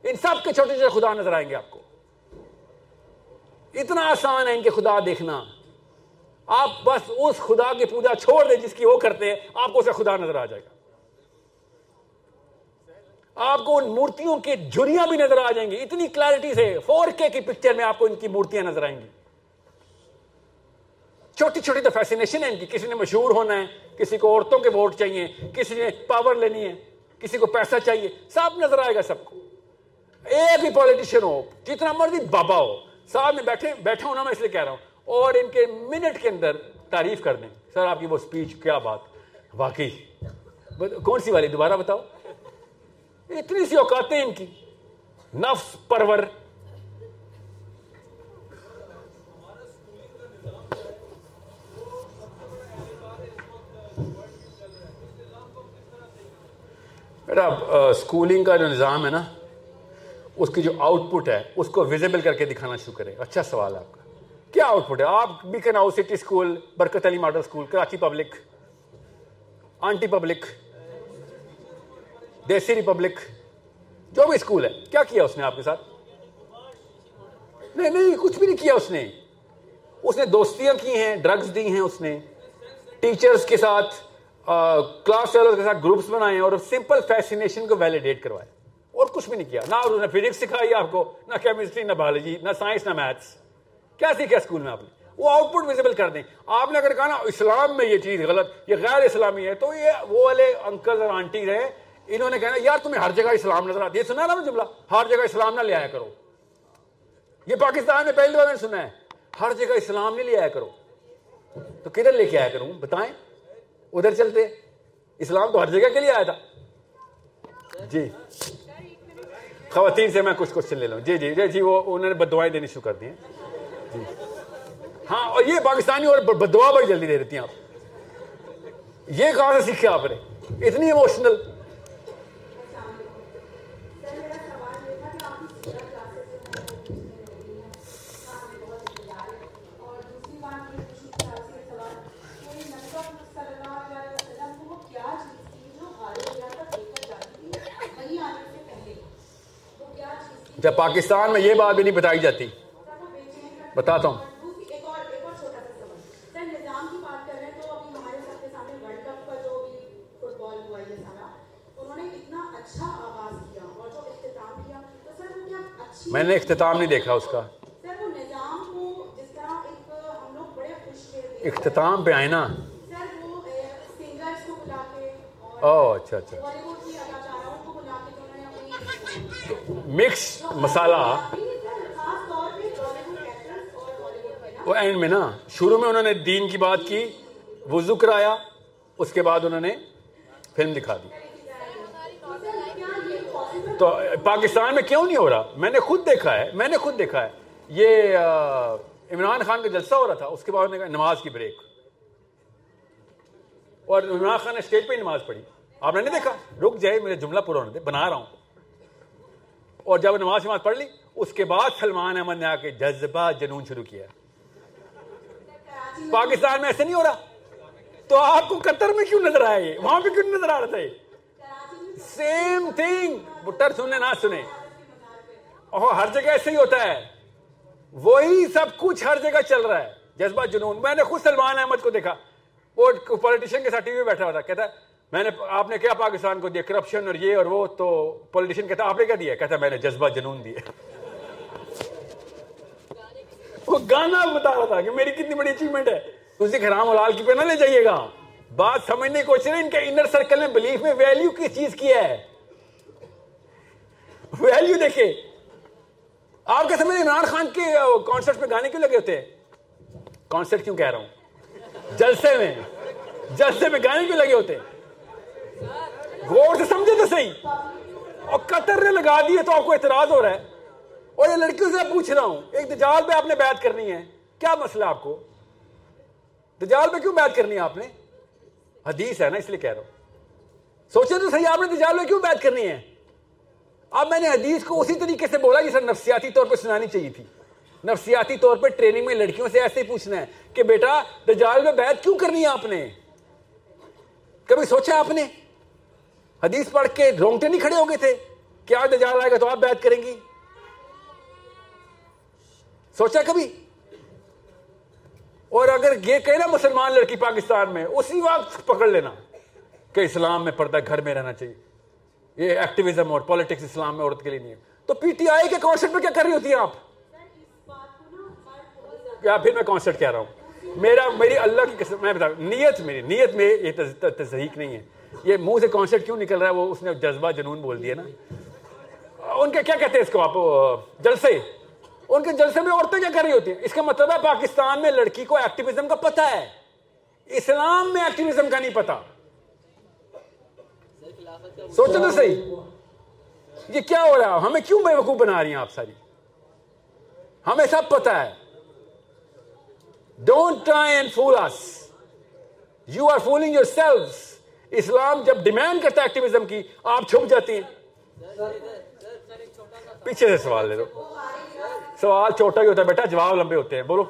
ان سب کے چھوٹے چھوٹے خدا نظر آئیں گے آپ کو۔ اتنا آسان ہے ان کے خدا دیکھنا۔ آپ بس اس خدا کی پوجا چھوڑ دیں جس کی وہ کرتے ہیں، آپ کو اسے خدا نظر آ جائے گا۔ آپ کو ان مورتیوں کے جھریاں بھی نظر آ جائیں گی۔ اتنی کلیرٹی سے فور کے کی پکچر میں آپ کو ان کی مورتیاں نظر آئیں گی۔ چھوٹی چھوٹی تو فیسینیشن ہے ان کی۔ کسی نے مشہور ہونا ہے، کسی کو عورتوں کے ووٹ چاہیے، کسی نے پاور لینی ہے، کسی کو پیسہ چاہیے، سب نظر آئے گا سب کو۔ ایک بھی پالیٹیشین ہو، جتنا مرضی بابا ہو۔ صاحب، میں بیٹھے، بیٹھا ہوں نا، میں اس لیے کہہ رہا ہوں۔ اور ان کے منٹ کے اندر تعریف کر دیں۔ سر، آپ کی وہ سپیچ کیا بات۔ واقعی۔ کون سی والی؟ دوبارہ بتاؤ۔ اتنی سی اوقاتیں ان کی۔ نفس پرور۔ بیٹا اسکولنگ کا جو نظام ہے نا اس کی جو آؤٹ پٹ ہے، اس کو ویزیبل کر کے دکھانا شروع کرے اچھا سوال ہے آپ کا۔ کیا آؤٹ پٹ ہے؟ آپ bacon house city school Barkat Ali model school Karachi public aunty public desi republic جو بھی اسکول ہے۔ کیا کیا اس نے آپ کے ساتھ؟ نہیں نہیں، کچھ بھی نہیں کیا اس نے۔ اس نے دوستیاں کی ہیں ڈرگز دی ہیں اس نے۔ ٹیچرز کے ساتھ کلاس فیلوز کے ساتھ گروپس بنائے اور سمپل فیسینیشن کو ویلیڈیٹ کروائے۔ اور کچھ بھی نہیں کیا۔ نہ انہوں نے فزکس سکھائی آپ کو، نہ کیمسٹری نہ بایولوجی نہ سائنس نہ میتھس کیا سیکھا اسکول میں آپ نے؟ وہ آؤٹ پٹ ویزیبل کر دیں۔ آپ نے اگر کہا نا اسلام میں یہ چیز غلط، یہ غیر اسلامی ہے، تو یہ وہ والے انکل اور آنٹیز ہیں، انہوں نے کہنا یار تمہیں ہر جگہ اسلام نظر آتی ہے۔ سنا نا جملہ؟ ہر جگہ اسلام نہ لے آیا کرو۔ یہ پاکستان میں پہلی بار میں نے سنا ہے۔ ہر جگہ اسلام نہیں لے آیا کرو۔ تو کدھر لے کے آیا کروں؟ بتائیں۔ ادھر چلتے۔ اسلام تو ہر جگہ کے لیے آیا تھا۔ جی۔ خواتین سے میں کچھ کوشچن لے لوں۔ جی جی جی جی وہ انہوں نے بدوائیں دینی شروع کر دی ہیں۔ جی۔ ہاں اور یہ پاکستانی اور بدوا بڑی جلدی دے دیتی ہیں آپ۔ یہ کہاں سے سیکھے آپ نے؟ اتنی ایموشنل جب پاکستان میں یہ بات بھی نہیں بتائی جاتی بتاتا ہوں ایک اور ایک اور چھوٹا سا سوال سر نظام کی بات کر رہے ہیں تو ابھی ہمارے سب کے سامنے ورلڈ کپ کا جو بھی فٹ بال ہوا یہ سارا انہوں نے اتنا اچھا آغاز کیا اور جو اختتام کیا۔ تو سر وہ کیا اچھی میں نے اختتام نہیں دیکھا اس کا۔ اختتام پہ آئے نا۔ او اچھا اچھا ووڈ کے وہ اینڈ میں نا، شروع میں انہوں نے دین کی بات کی، وضو کرایا، اس کے بعد انہوں نے فلم دکھا دی۔ تو پاکستان میں کیوں نہیں ہو رہا؟ میں نے خود دیکھا ہے، میں نے خود دیکھا ہے۔ یہ عمران خان کا جلسہ ہو رہا تھا، اس کے بعد کہا نماز کی بریک۔ اور عمران خان نے اسٹیج پہ ہی نماز پڑھی۔ آپ نے نہیں دیکھا؟ رک جائے میرے جملہ پورا ہونے دے، بنا رہا ہوں۔ اور جب نماز نماز پڑھ لی، اس کے بعد سلمان احمد نے آ کے جذبہ جنون شروع کیا۔ پاکستان میں ایسے نہیں ہو رہا؟ تو آپ کو قطر میں کیوں نظر آیا یہ وہاں پہ کیوں نظر آ رہا تھا؟ یہ سیم تھنگ بٹر سننے نہ سنے اور ہر جگہ ایسے ہی ہوتا ہے۔ وہی سب کچھ ہر جگہ چل رہا ہے۔ جذبہ جنون۔ میں نے خود سلمان احمد کو دیکھا۔ وہ پولیٹیشین کے ساتھ ٹی وی بیٹھا ہوا تھا، کہتا ہے میں نے آپ نے کیا پاکستان کو دیا کرپشن اور یہ اور وہ تو پولیٹیشین کہتا آپ نے کیا دیا؟ کہتا میں نے جذبہ جنون دیا۔ وہ گانا بتا رہا تھا کہ میری کتنی بڑی اچیومنٹ ہے۔ اسی حرام حلال کی پہ نہ لے جائیے گا۔ بات سمجھنے کی کوشش ان کے انر سرکل میں بلیف میں ویلیو کس چیز کی ہے؟ ویلیو دیکھے آپ کے سمجھ عمران خان کے کانسرٹ میں گانے کیوں لگے ہوتے ہیں؟ کانسرٹ کیوں کہہ رہا ہوں؟ جلسے میں جلسے میں گانے کیوں لگے ہوتے ہیں؟ غور سے سمجھے تو صحیح۔ اور قطر نے لگا دیے تو آپ کو اعتراض ہو رہا ہے۔ اور یہ لڑکیوں سے پوچھ رہا ہوں، ایک دجال پہ آپ نے بیعت کرنی ہے، کیا مسئلہ آپ کو؟ دجال پہ کیوں بیعت کرنی ہے آپ نے؟ حدیث ہے نا، اس لیے کہہ رہا ہوں۔ سوچے تو صحیح، آپ نے دجال پہ کیوں بیعت کرنی ہے؟ اب میں نے حدیث کو اسی طریقے سے بولا جسے نفسیاتی طور پہ سنانی چاہیے تھی۔ نفسیاتی طور پہ ٹریننگ میں لڑکیوں سے ایسے ہی پوچھنا ہے کہ بیٹا، دجال میں بیعت کیوں کرنی ہے آپ نے؟ کبھی سوچا آپ نے؟ حدیث پڑھ کے رونگٹے نہیں کھڑے ہو گئے تھے کیا دجال آئے گا تو آپ بیعت کریں گی؟ سوچا کبھی؟ اور اگر یہ کہے نا مسلمان لڑکی پاکستان میں، اسی وقت پکڑ لینا کہ اسلام میں پردہ گھر میں رہنا چاہیے۔ یہ ایکٹیویزم اور پالیٹکس اسلام میں عورت کے لیے نہیں ہے۔ تو پی ٹی آئی کے کانسرٹ پہ کیا کر رہی ہوتی ہیں آپ؟ یا پھر میں کانسرٹ کہہ رہا ہوں۔ میرا میری اللہ کی قسم میں بتا نیت میری نیت میں یہ تصدیق نہیں ہے۔ یہ منہ سے کانسرٹ کیوں نکل رہا ہے؟ وہ اس نے جذبہ جنون بول دیا نا۔ ان کے کیا کہتے ہیں اس کو آپ؟ جلسے۔ ان کے جلسے میں عورتیں کیا کر رہی ہوتی ہیں؟ اس کا مطلب ہے پاکستان میں لڑکی کو ایکٹیویزم کا پتہ ہے۔ اسلام میں ایکٹیویزم کا نہیں پتا سوچو تو صحیح۔ یہ کیا ہو رہا ہے؟ ہمیں کیوں بے وقوف بنا رہی ہیں آپ ساری؟ ہمیں سب پتا ہے۔ Don't try and fool us you are fooling yourself اسلام جب ڈیمانڈ کرتا ہے ایکٹیویزم کی، آپ چھپ جاتی ہیں۔ پیچھے سے سوال لے لو۔ سوال چھوٹا ہی ہوتا ہے، بیٹا جواب لمبے ہوتے ہیں۔ بولو۔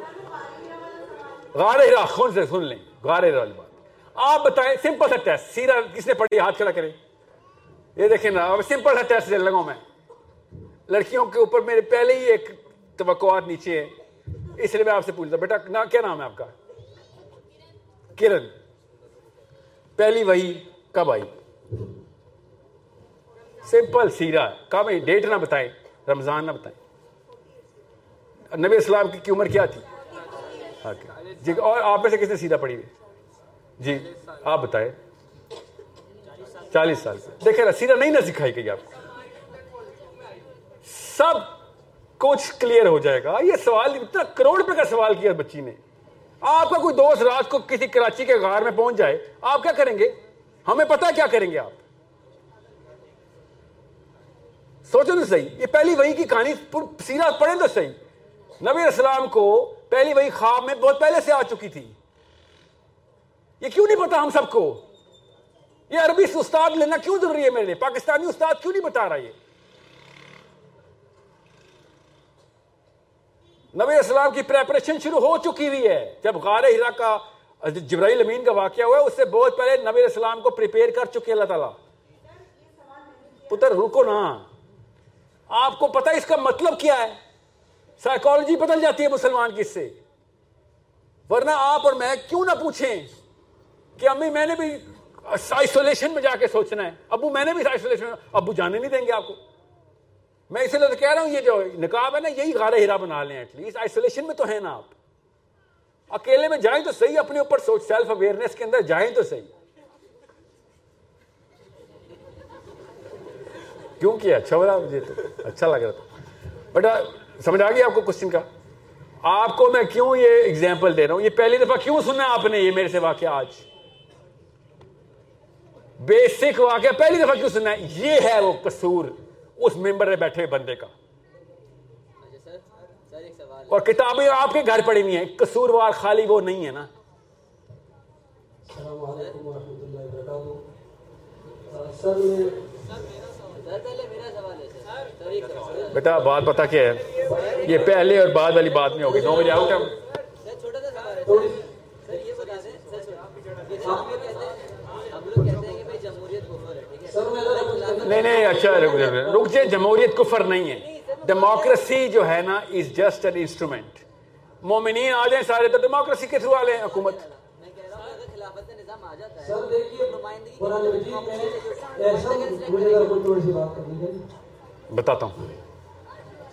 غار ہرا خون سے سن لیں۔ غار ہرا والی بات آپ بتائیں سمپل سا ٹیسٹ سیدھا کس نے پڑھی؟ ہاتھ کھڑا کرے یہ دیکھیں نا سمپل ہے ٹیسٹ دینے لگا میں۔ لڑکیوں کے اوپر میرے پہلے ہی ایک توقعات نیچے ہیں۔ اس لیے میں آپ سے پوچھتا بیٹا، نا، کیا نام ہے آپ کا؟ کرن۔ پہلی وہی کب آئی؟ سمپل سیرا کب آئی؟ ڈیٹ نہ بتائیں، رمضان نہ بتائیں۔ نبی اسلام کی عمر کیا تھی؟ جی اور آپ میں سے کس نے سیدھا پڑھی ہوئی؟ جی آپ بتائیں۔ چالیس سال سے دیکھیں نا سیدھا نہیں نہ سکھائی گئی آپ کو۔ سب کچھ کلیئر ہو جائے گا۔ یہ سوال اتنا کروڑ روپے کا سوال کیا بچی نے۔ آپ کا کوئی دوست رات کو کسی کراچی کے غار میں پہنچ جائے، آپ کیا کریں گے؟ ہمیں پتا کیا کریں گے آپ؟ سوچو تو صحیح، یہ پہلی وہی کی کہانی سیرا پڑھیں تو صحیح۔ نبی اسلام کو پہلی وہی خواب میں بہت پہلے سے آ چکی تھی۔ یہ کیوں نہیں پتا ہم سب کو؟ یہ عربی سے استاد لینا کیوں ضروری ہے میرے لیے؟ پاکستانی استاد کیوں نہیں بتا رہا یہ؟ نبی اسلام کی پریپریشن شروع ہو چکی ہوئی ہے۔ جب غار ہرا کا جبرائیل امین کا واقعہ ہوا ہے اس سے بہت پہلے نبی اسلام کو پریپیئر کر چکے اللہ تعالیٰ۔ پتر، رکو نا۔ آپ کو پتا اس کا مطلب کیا ہے؟ سائیکالوجی بدل جاتی ہے مسلمان کی اس سے۔ ورنہ آپ اور میں کیوں نہ پوچھیں کہ امی، میں نے بھی آئسولیشن میں جا کے سوچنا ہے۔ ابو، میں نے بھی آئسولیشن ابو جانے نہیں دیں گے آپ کو۔ میں اسی لیے تو کہہ رہا ہوں، یہ جو نکاب ہے نا، یہی غارہ ہیرا بنا لیں ایٹ لیسٹ آئسولیشن میں تو ہے نا آپ۔ اکیلے میں جائیں تو صحیح، اپنے اوپر سوچ سیلف اویئرنیس کے اندر جائیں تو صحیح۔ کیوں کیا؟ اچھا ہو رہا مجھے تو۔ اچھا لگ رہا تھا۔ بٹ سمجھ آ گئی آپ کو کوشچن کا؟ آپ کو میں کیوں یہ اگزامپل دے رہا ہوں؟ یہ پہلی دفعہ کیوں سننا آپ نے یہ میرے سے واقعہ آج؟ بیسک واقعہ پہلی دفعہ کیوں سننا ہے یہ ہے وہ قصور۔ اس ممبر میں بیٹھے بندے کا۔ اور کتابیں آپ کے گھر پڑی ہوئی ہیں قصور وار خالی وہ نہیں ہے نا۔ السلام علیکم ورحمۃ اللہ وبرکاتہ۔ سر میں بیٹا بات پتا کیا ہے؟ یہ پہلے اور بعد والی بات نہیں ہوگی۔ نو بجے آؤٹ ہم نہیں نہیں اچھا رک جائے جمہوریت کفر نہیں ہے۔ ڈیموکریسی جو ہے نا از جسٹ این انسٹرومنٹ مومنین آ جائیں سارے تو ڈیموکریسی کے تھرو آ لیں حکومت۔ سر دیکھیے بتاتا ہوں۔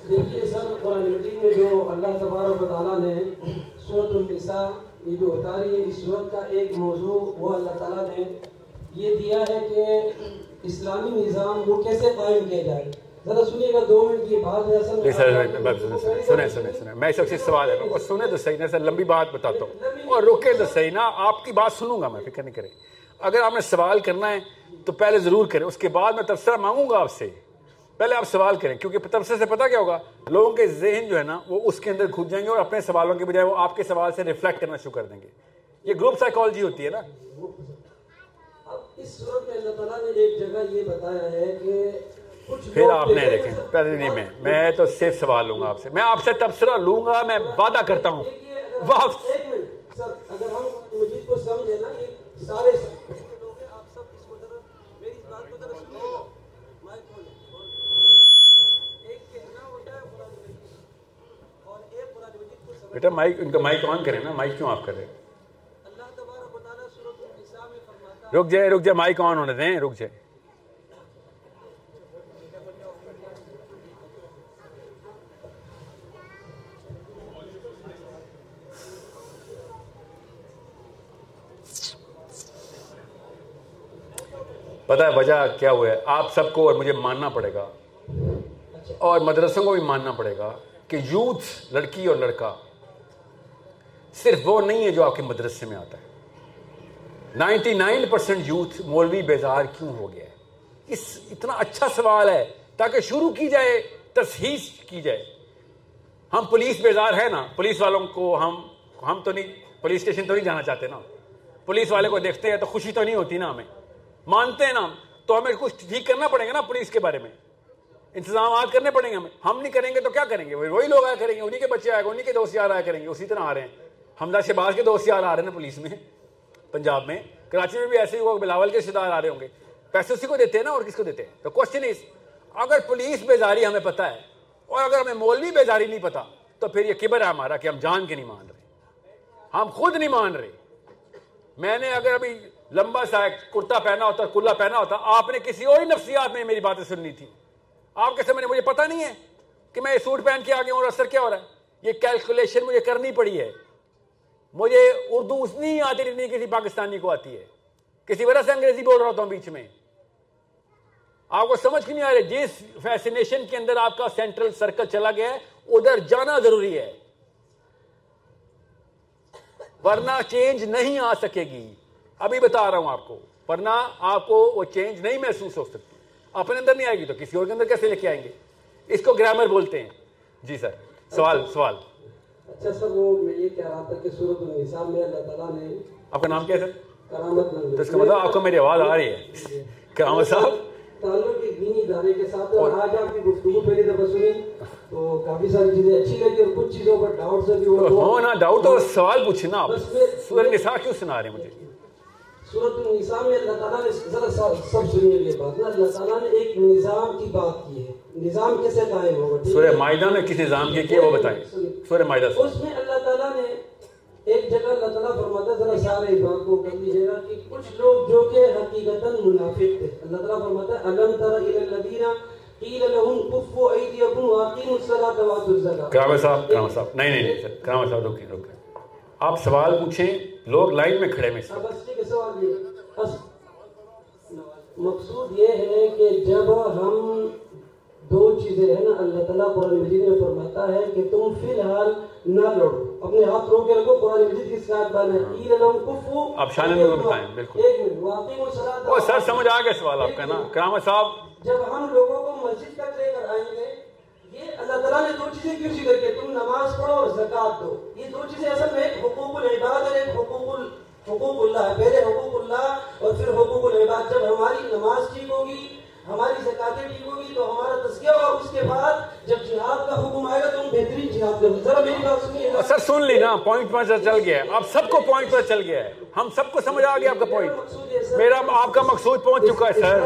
دیکھیے سر قرآن مجید میں جو اللہ تبارک و تعالیٰ نے سورت النساء یہ جو اتاری ہے اس سورت کا ایک موضوع وہ اللہ تعالیٰ نے یہ دیا ہے کہ اسلامی نظام وہ کیسے قائم کیا جائے؟ ذرا سنیے گا دو منٹ کی بات ہے اصل نہیں سر سنیں سنیں سنیں میں سب سے سوال ہے وہ سنیں تو صحیح سر لمبی بات بتاتا ہوں۔ اور رکے تو صحیح نا آپ کی بات سنوں گا میں فکر نہیں کریں۔ اگر آپ نے سوال کرنا ہے تو پہلے ضرور کریں اس کے بعد میں تبصرہ مانگوں گا آپ سے۔ پہلے آپ سوال کریں کیونکہ تبصرے سے پتا کیا ہوگا لوگوں کے ذہن جو ہے نا وہ اس کے اندر کھود جائیں گے اور اپنے سوالوں کے بجائے وہ آپ کے سوال سے ریفلیکٹ کرنا شروع کر دیں گے۔ یہ گروپ سائیکالوجی ہوتی ہے نا۔ اب اس صورت میں اللہ تعالیٰ نے ایک جگہ یہ بتایا ہے کہ کچھ پھر آپ نے دیکھیں- پہلے نہیں میں میں تو صرف سوال لوں گا آپ سے۔ میں آپ سے تبصرہ لوں گا میں وعدہ کرتا ہوں۔ دیکھیے، اگر ہم- واپس۔ ایک منٹ سر اگر ہم مجید کو سمجھے نا یہ سارے آپ سب اس کو ذرا میری اس بات کو ذرا سنیے۔ گا مائک کھولیں۔ ایک کہنا ہوتا ہے قرآن مجید اور ایک قرآن مجید کو سمجھ بیٹا مائک ان کا مائک آن کریں نا مائک کیوں آپ کر رہے ہیں اللہ تبارک و تعالیٰ سورۃ النساء میں فرماتا رک جائے رک جائے، مائک آن ہونے دیں، رک جائے۔ پتہ ہے وجہ کیا ہوا ہے؟ آپ سب کو اور مجھے ماننا پڑے گا۔ اور مدرسوں کو بھی ماننا پڑے گا کہ یوتھ لڑکی اور لڑکا صرف وہ نہیں ہے جو آپ کے مدرسے میں آتا ہے۔ نائنٹی نائن پرسینٹ یوتھ مولوی بیزار کیوں ہو گیا ہے اس اتنا اچھا سوال ہے تاکہ شروع کی جائے تصحیح کی جائے۔ ہم پولیس بیزار ہے نا، پولیس والوں کو ہم ہم تو نہیں، پولیس اسٹیشن تو نہیں جانا چاہتے نا۔ پولیس والے کو دیکھتے ہیں تو خوشی تو نہیں ہوتی نا ہمیں۔ مانتے ہیں نا ہم، تو ہمیں کچھ ٹھیک کرنا پڑے گا نا پولیس کے بارے میں۔ انتظامات کرنے پڑیں گے ہمیں۔ ہم نہیں کریں گے تو کیا کریں گے؟ وہی لوگ آیا کریں گے انہیں کے بچے آئے گا انہیں کے دوست یار آیا کریں گے، اسی طرح آ رہے ہیں۔ حمدہ شہباز کے دوست یار آ رہے ہیں نا پولیس میں۔ پنجاب میں، کراچی میں بھی ایسے ہی وہ بلاول کے رشتے دار آ رہے ہوں گے۔ پیسے اسی کو دیتے ہیں نا اور کس کو دیتے ہیں؟ تو کوشچن از اگر پولیس بیزاری ہمیں پتا ہے اور اگر ہمیں مولوی بیزاری نہیں پتا تو پھر یہ کبر ہے ہمارا کہ ہم جان کے نہیں مان رہے۔ ہم خود نہیں مان رہے۔ میں نے اگر ابھی لمبا سا کرتا پہنا ہوتا کلا پہنا ہوتا، آپ نے کسی اور ہی نفسیات میں میری باتیں سننی تھی۔ آپ کے سمجھ مجھے پتا نہیں ہے کہ میں یہ سوٹ پہن کے آگے اور اثر کیا ہو رہا ہے۔ یہ کیلکولیشن مجھے کرنی پڑی ہے۔ مجھے اردو اتنی آتی جتنی کسی پاکستانی کو آتی ہے۔ کسی وجہ سے انگریزی بول رہا ہوتا ہوں بیچ میں۔ آپ کو سمجھ کی نہیں آ رہی؟ جس فیسنیشن کے اندر آپ کا سینٹرل سرکل چلا گیا ہے، ادھر جانا ضروری ہے۔ ورنہ چینج نہیں آ سکے گی۔ ابھی بتا رہا ہوں آپ کو۔ ورنہ آپ کو وہ چینج نہیں محسوس ہو سکتی۔ اپنے اندر نہیں آئے گی تو کسی اور کے اندر کیسے لے کے آئیں گے؟ اس کو گرامر بولتے ہیں۔ جی سر، سوال سوال۔ اچھا سر وہ میں یہ کہہ رہا تھا کہ صورت النساء میں اللہ تعالیٰ نے آپ کا نام کیا ہے سر؟ کرامت تو اس کا مطلب آپ کو میری آواز آ رہی ہے۔ کرامت صاحب؟ تعلق ایک دینی ادارے کے ساتھ اور آج آپ کی گفتگو پہلی دفعہ سنی تو کافی ساری چیزیں اچھی لگی اور کچھ چیزوں پر ڈاؤٹ سے بھی ہو نا ڈاؤٹ تو سوال پوچھے نا آپ سورہ نساء کیوں سنا رہے ہیں مجھے؟ صورت النساء میں اللہ تعالیٰ نے ذرا سب سنیے یہ بات۔ نا اللہ تعالیٰ نے ایک نظام کی بات کی ہے۔ نظام کیسے قائم ہوگا؟ سورہ معاہدہ میں کس نظام کے کیے وہ بتائیں۔ سورہ معاہدہ سے۔ اس میں اللہ تعالیٰ نے ایک جگہ اللہ تعالیٰ فرماتا ہے ذرا سارے بات کو کر دیجیے گا کہ کچھ لوگ جو کہ حقیقتاً منافق تھے۔ اللہ تعالیٰ فرماتا ہے الم تر الی الذین قیل لهم کفوا ایدیکم واقیموا الصلاۃ واتوا الزکاۃ کرامہ صاحب کرامہ صاحب۔ نہیں نہیں کرامہ صاحب رکیں رکیں آپ سوال پوچھیں لوگ لائن میں کھڑے میں۔ مقصود یہ ہے کہ جب ہم دو چیزیں ہیں نا اللہ تعالیٰ قرآن مجید میں فرماتا ہے کہ تم فی الحال نہ لڑو۔ اپنے ہاتھ رو کے رکھو قرآن مجید کی ساتھ بان ہے۔ قیل لهم کفوا آپ شان میں بتائیں، بالکل۔ ایک منٹ واقعی وہ سر سمجھ آ گیا سوال آپ کا نا۔ کرامہ صاحب۔ جب ہم لوگوں کو مسجد تک لے کر آئیں گے یہ اللہ تعالیٰ نے دو چیزیں کیوں ذکر کی؟ تم نماز پڑھو اور زکات دو۔ یہ دو چیزیں اصل میں ایک حقوق العباد اور ایک حقوق ال- حقوق اللہ پہلے حقوق اللہ اور پھر حقوق العباد۔ جب ہماری نماز ٹھیک ہوگی ہماری زکاتیں ٹھیک ہوگی تو ہمارا ہوگا اس کے بعد جب جہاد کا حکم آئے گا تو ہم بہترین جہاد ذرا میری بات سنیے۔ سر سن لی نا پوائنٹ پتہ چل گیا ہے۔ آپ سب کو پوائنٹ پتہ چل گیا ہے۔ ہم سب کو سمجھ آ گیا آپ کا پوائنٹ میرا آپ کا مقصود پہنچ چکا ہے سر۔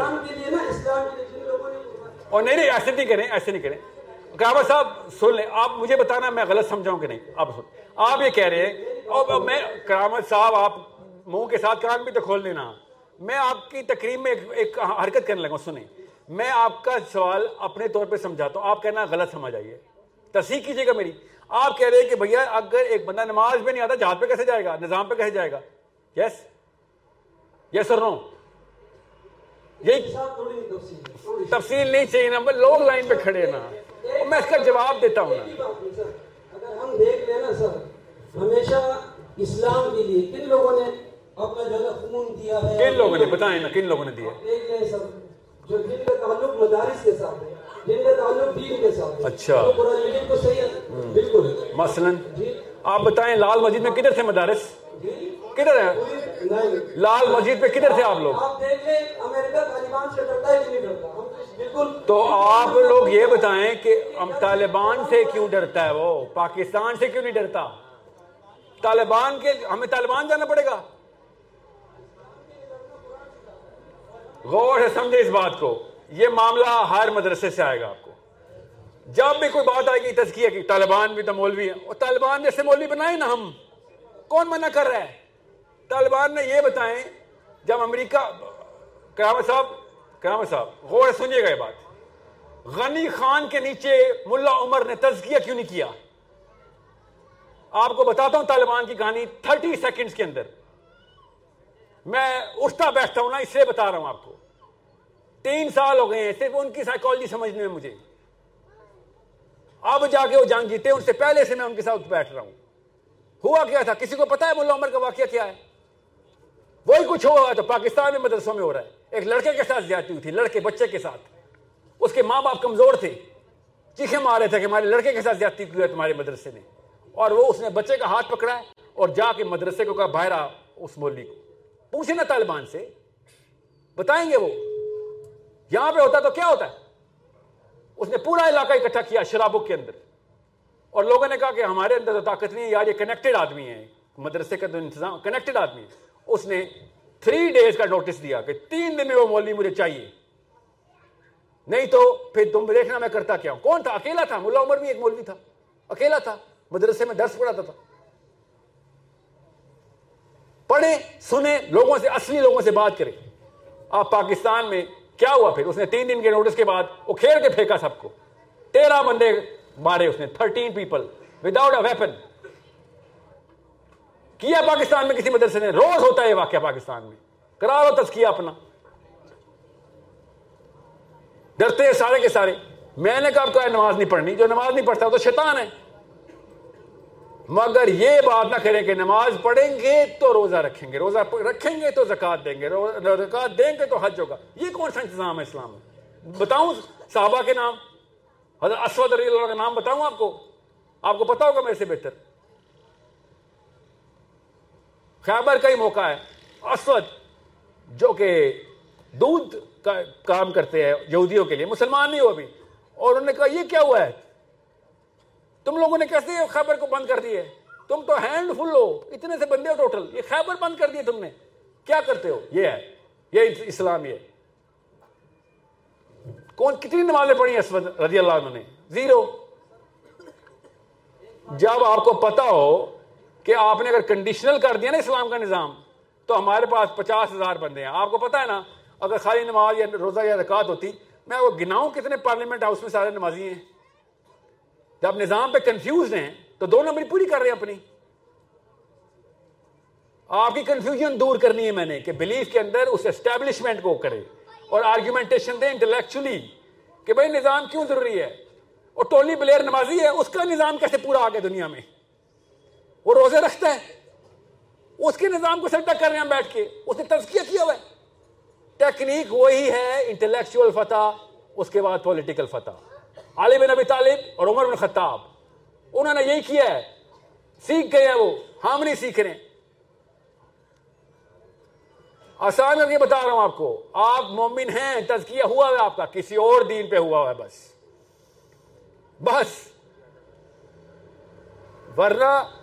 اور نہیں نہیں ایسے نہیں کریں ایسے نہیں کریں۔ کرامہ صاحب سن لیں آپ مجھے بتانا میں غلط سمجھاؤں کہ نہیں؟ آپ سن۔ آپ یہ کہہ رہے ہیں اور میں کرامت صاحب آپ منہ کے ساتھ کان بھی تو کھول لینا۔ میں آپ کی تقریب میں ایک- حرکت کرنے لگا سنیں۔ میں آپ کا سوال اپنے طور پہ سمجھاتا ہوں آپ کہنا غلط سمجھ آئیے۔ تصحیح کیجیے گا میری۔ آپ کہہ رہے ہیں کہ بھیا اگر ایک بندہ نماز میں نہیں آتا جہاد پہ کیسے جائے گا؟ نظام پہ کیسے جائے گا؟ یس یس اور نو یہی تفصیل نہیں چاہیے نا لوگ لائن پہ کھڑے نا۔ میں اس کا جواب دیتا ہوں اگر ہم دیکھ لیں نا سر ہمیشہ اسلام کے لیے کن لوگوں نے اپنا جو خون دیا ہے؟ کن لوگوں نے؟ بتائیں نا کن لوگوں نے دیا؟ دیکھ لیں سر جو جن کا تعلق مدارس کے ساتھ ہے جن کا تعلق دین کے ساتھ ہے اچھا۔ وہ قرآن مجید کو صحیح ہے؟ بالکل۔ مثلا جی۔ آپ بتائیں لال مسجد میں کدھر تھے مدارس؟ جی۔ کدھر ہے؟ لال مسجد پہ کدھر تھے آپ لوگ؟ آپ دیکھ لیں امریکہ طالبان سے ڈرتا ہے کہ نہیں ڈرتا؟ ہم بالکل تو آپ لوگ یہ بتائیں کہ ہم طالبان سے کیوں ڈرتا ہے وہ؟ پاکستان سے کیوں نہیں ڈرتا؟ طالبان کے ہمیں طالبان جانا پڑے گا۔ غور سے سمجھے اس بات کو۔ یہ معاملہ ہر مدرسے سے آئے گا آپ کو۔ جب بھی کوئی بات آئے گی تزکیہ کی، طالبان بھی تو مولوی ہیں۔ اور طالبان جیسے مولوی بنائے نا ہم۔ کون منع کر رہا ہے؟ طالبان نے یہ بتائیں، جب امریکہ کرامت صاحب کرامت صاحب، غور سنیے گا یہ بات۔ غنی خان کے نیچے ملا عمر نے تزکیہ کیوں نہیں کیا؟ آپ کو بتاتا ہوں طالبان کی کہانی تھرٹی سیکنڈز کے اندر۔ میں اٹھتا بیٹھتا ہوں نا، اس لیے بتا رہا ہوں آپ کو۔ تین سال ہو گئے ہیں، صرف ان کی سائیکالوجی سمجھنے میں مجھے۔ اب جا کے وہ جنگ جیتے ان سے پہلے سے میں ان کے ساتھ بیٹھ رہا ہوں۔ ہوا کیا تھا؟ کسی کو پتا ہے ملا عمر کا واقعہ کیا ہے؟ وہی کچھ ہوا تو پاکستان میں مدرسوں میں ہو رہا ہے۔ ایک لڑکے کے ساتھ زیادتی ہوئی تھی، لڑکے بچے کے ساتھ۔ اس کے ماں باپ کمزور تھے۔ چیخے مارے تھے کہ ہمارے لڑکے کے ساتھ زیادتی کی ہے تمہارے مدرسے نے اور وہ اس نے بچے کا ہاتھ پکڑا ہے اور جا کے مدرسے کو کہا باہر آ اس مولوی کو۔ پوچھے نا طالبان سے، بتائیں گے وہ، یہاں پہ ہوتا تو کیا ہوتا ہے؟ اس نے پورا علاقہ اکٹھا کیا شرابوں کے اندر۔ اور لوگوں نے کہا کہ ہمارے اندر تو طاقت نہیں ہے، یار، یہ کنیکٹڈ آدمی ہے مدرسے کا تو انتظام کنیکٹڈ آدمی ہے اس نے تھری ڈیز کا نوٹس دیا کہ تین دن میں وہ مولوی مجھے چاہیے نہیں تو پھر تم دیکھنا میں کرتا کیا ہوں کون تھا اکیلا تھا ملا عمر بھی ایک مولوی تھا اکیلا تھا مدرسے میں درس پڑھاتا تھا پڑھیں سنیں لوگوں سے اصلی لوگوں سے بات کریں آپ پاکستان میں کیا ہوا پھر اس نے تین دن کے نوٹس کے بعد وہ کھیل کے پھینکا سب کو تیرہ بندے مارے اس نے thirteen people without a weapon کیا پاکستان میں کسی مدرسے نے؟ روز ہوتا ہے یہ واقعہ پاکستان میں۔ کرا لو تذکیہ اپنا۔ ڈرتے ہیں سارے کے سارے۔ میں نے کہا تو نماز نہیں پڑھنی۔ جو نماز نہیں پڑھتا وہ تو شیطان ہے۔ مگر یہ بات نہ کریں کہ نماز پڑھیں گے تو روزہ رکھیں گے۔ روزہ رکھیں گے تو زکات دیں گے۔ زکات دیں گے تو حج ہوگا۔ یہ کون سا انتظام ہے اسلام میں؟ بتاؤں صحابہ کے نام، حضرت اسود علی اللہ کا نام بتاؤں آپ کو؟ آپ کو پتا ہوگا میرے سے بہتر۔ خیبر کا ہی موقع ہے۔ اسود، جو کہ دودھ کا کام کرتے ہیں یہودیوں کے لیے، مسلمان نہیں ہو ابھی۔ اور انہوں نے کہا، یہ کیا ہوا ہے؟ تم لوگوں نے کیسے خیبر کو بند کر دیے؟ تم تو ہینڈ فل ہو، اتنے سے بندے ہو ٹوٹل۔ یہ خیبر بند کر دیے تم نے۔ کیا کرتے ہو؟ یہ ہے، یہ اسلام یہ۔ کون، کتنی نمازیں پڑھی اسود رضی اللہ عنہ نے؟ زیرو۔ جب آپ کو پتا ہو کہ آپ نے اگر کنڈیشنل کر دیا نا اسلام کا نظام، تو ہمارے پاس پچاس ہزار بندے ہیں۔ آپ کو پتا ہے نا، اگر خالی نماز یا روزہ یا رکعت ہوتی، میں وہ گناؤں کتنے پارلیمنٹ ہاؤس میں سارے نمازی ہیں۔ جب نظام پہ کنفیوز ہیں، تو دو نمبر پوری کر رہے ہیں اپنی۔ آپ کی کنفیوژن دور کرنی ہے میں نے کہ بلیف کے اندر اس اسٹیبلشمنٹ کو کرے۔ اور آرگیومنٹیشن دیں انٹلیکچولی کہ بھائی نظام کیوں ضروری ہے؟ اور ٹولی بلیر نمازی ہے، اس کا نظام کیسے پورا آ گیا دنیا میں؟ وہ روزے رکھتا ہے۔ اس کے نظام کو سلٹا کر رہے ہیں بیٹھ کے۔ اس نے تذکیہ کیا ہوا ہے۔ ٹیکنیک وہی ہے انٹلیکچوئل فتح، اس کے بعد پولیٹیکل فتح۔ علی بن ابی طالب اور عمر بن خطاب۔ انہوں نے یہی کیا ہے۔ سیکھ گئے ہیں وہ۔ ہم نہیں سیکھ رہے آسان کر کے بتا رہا ہوں آپ کو۔ آپ مومن ہیں، تزکیہ ہوا ہے آپ کا۔ کسی اور دین پہ ہوا ہے بس۔ بس۔ ورنہ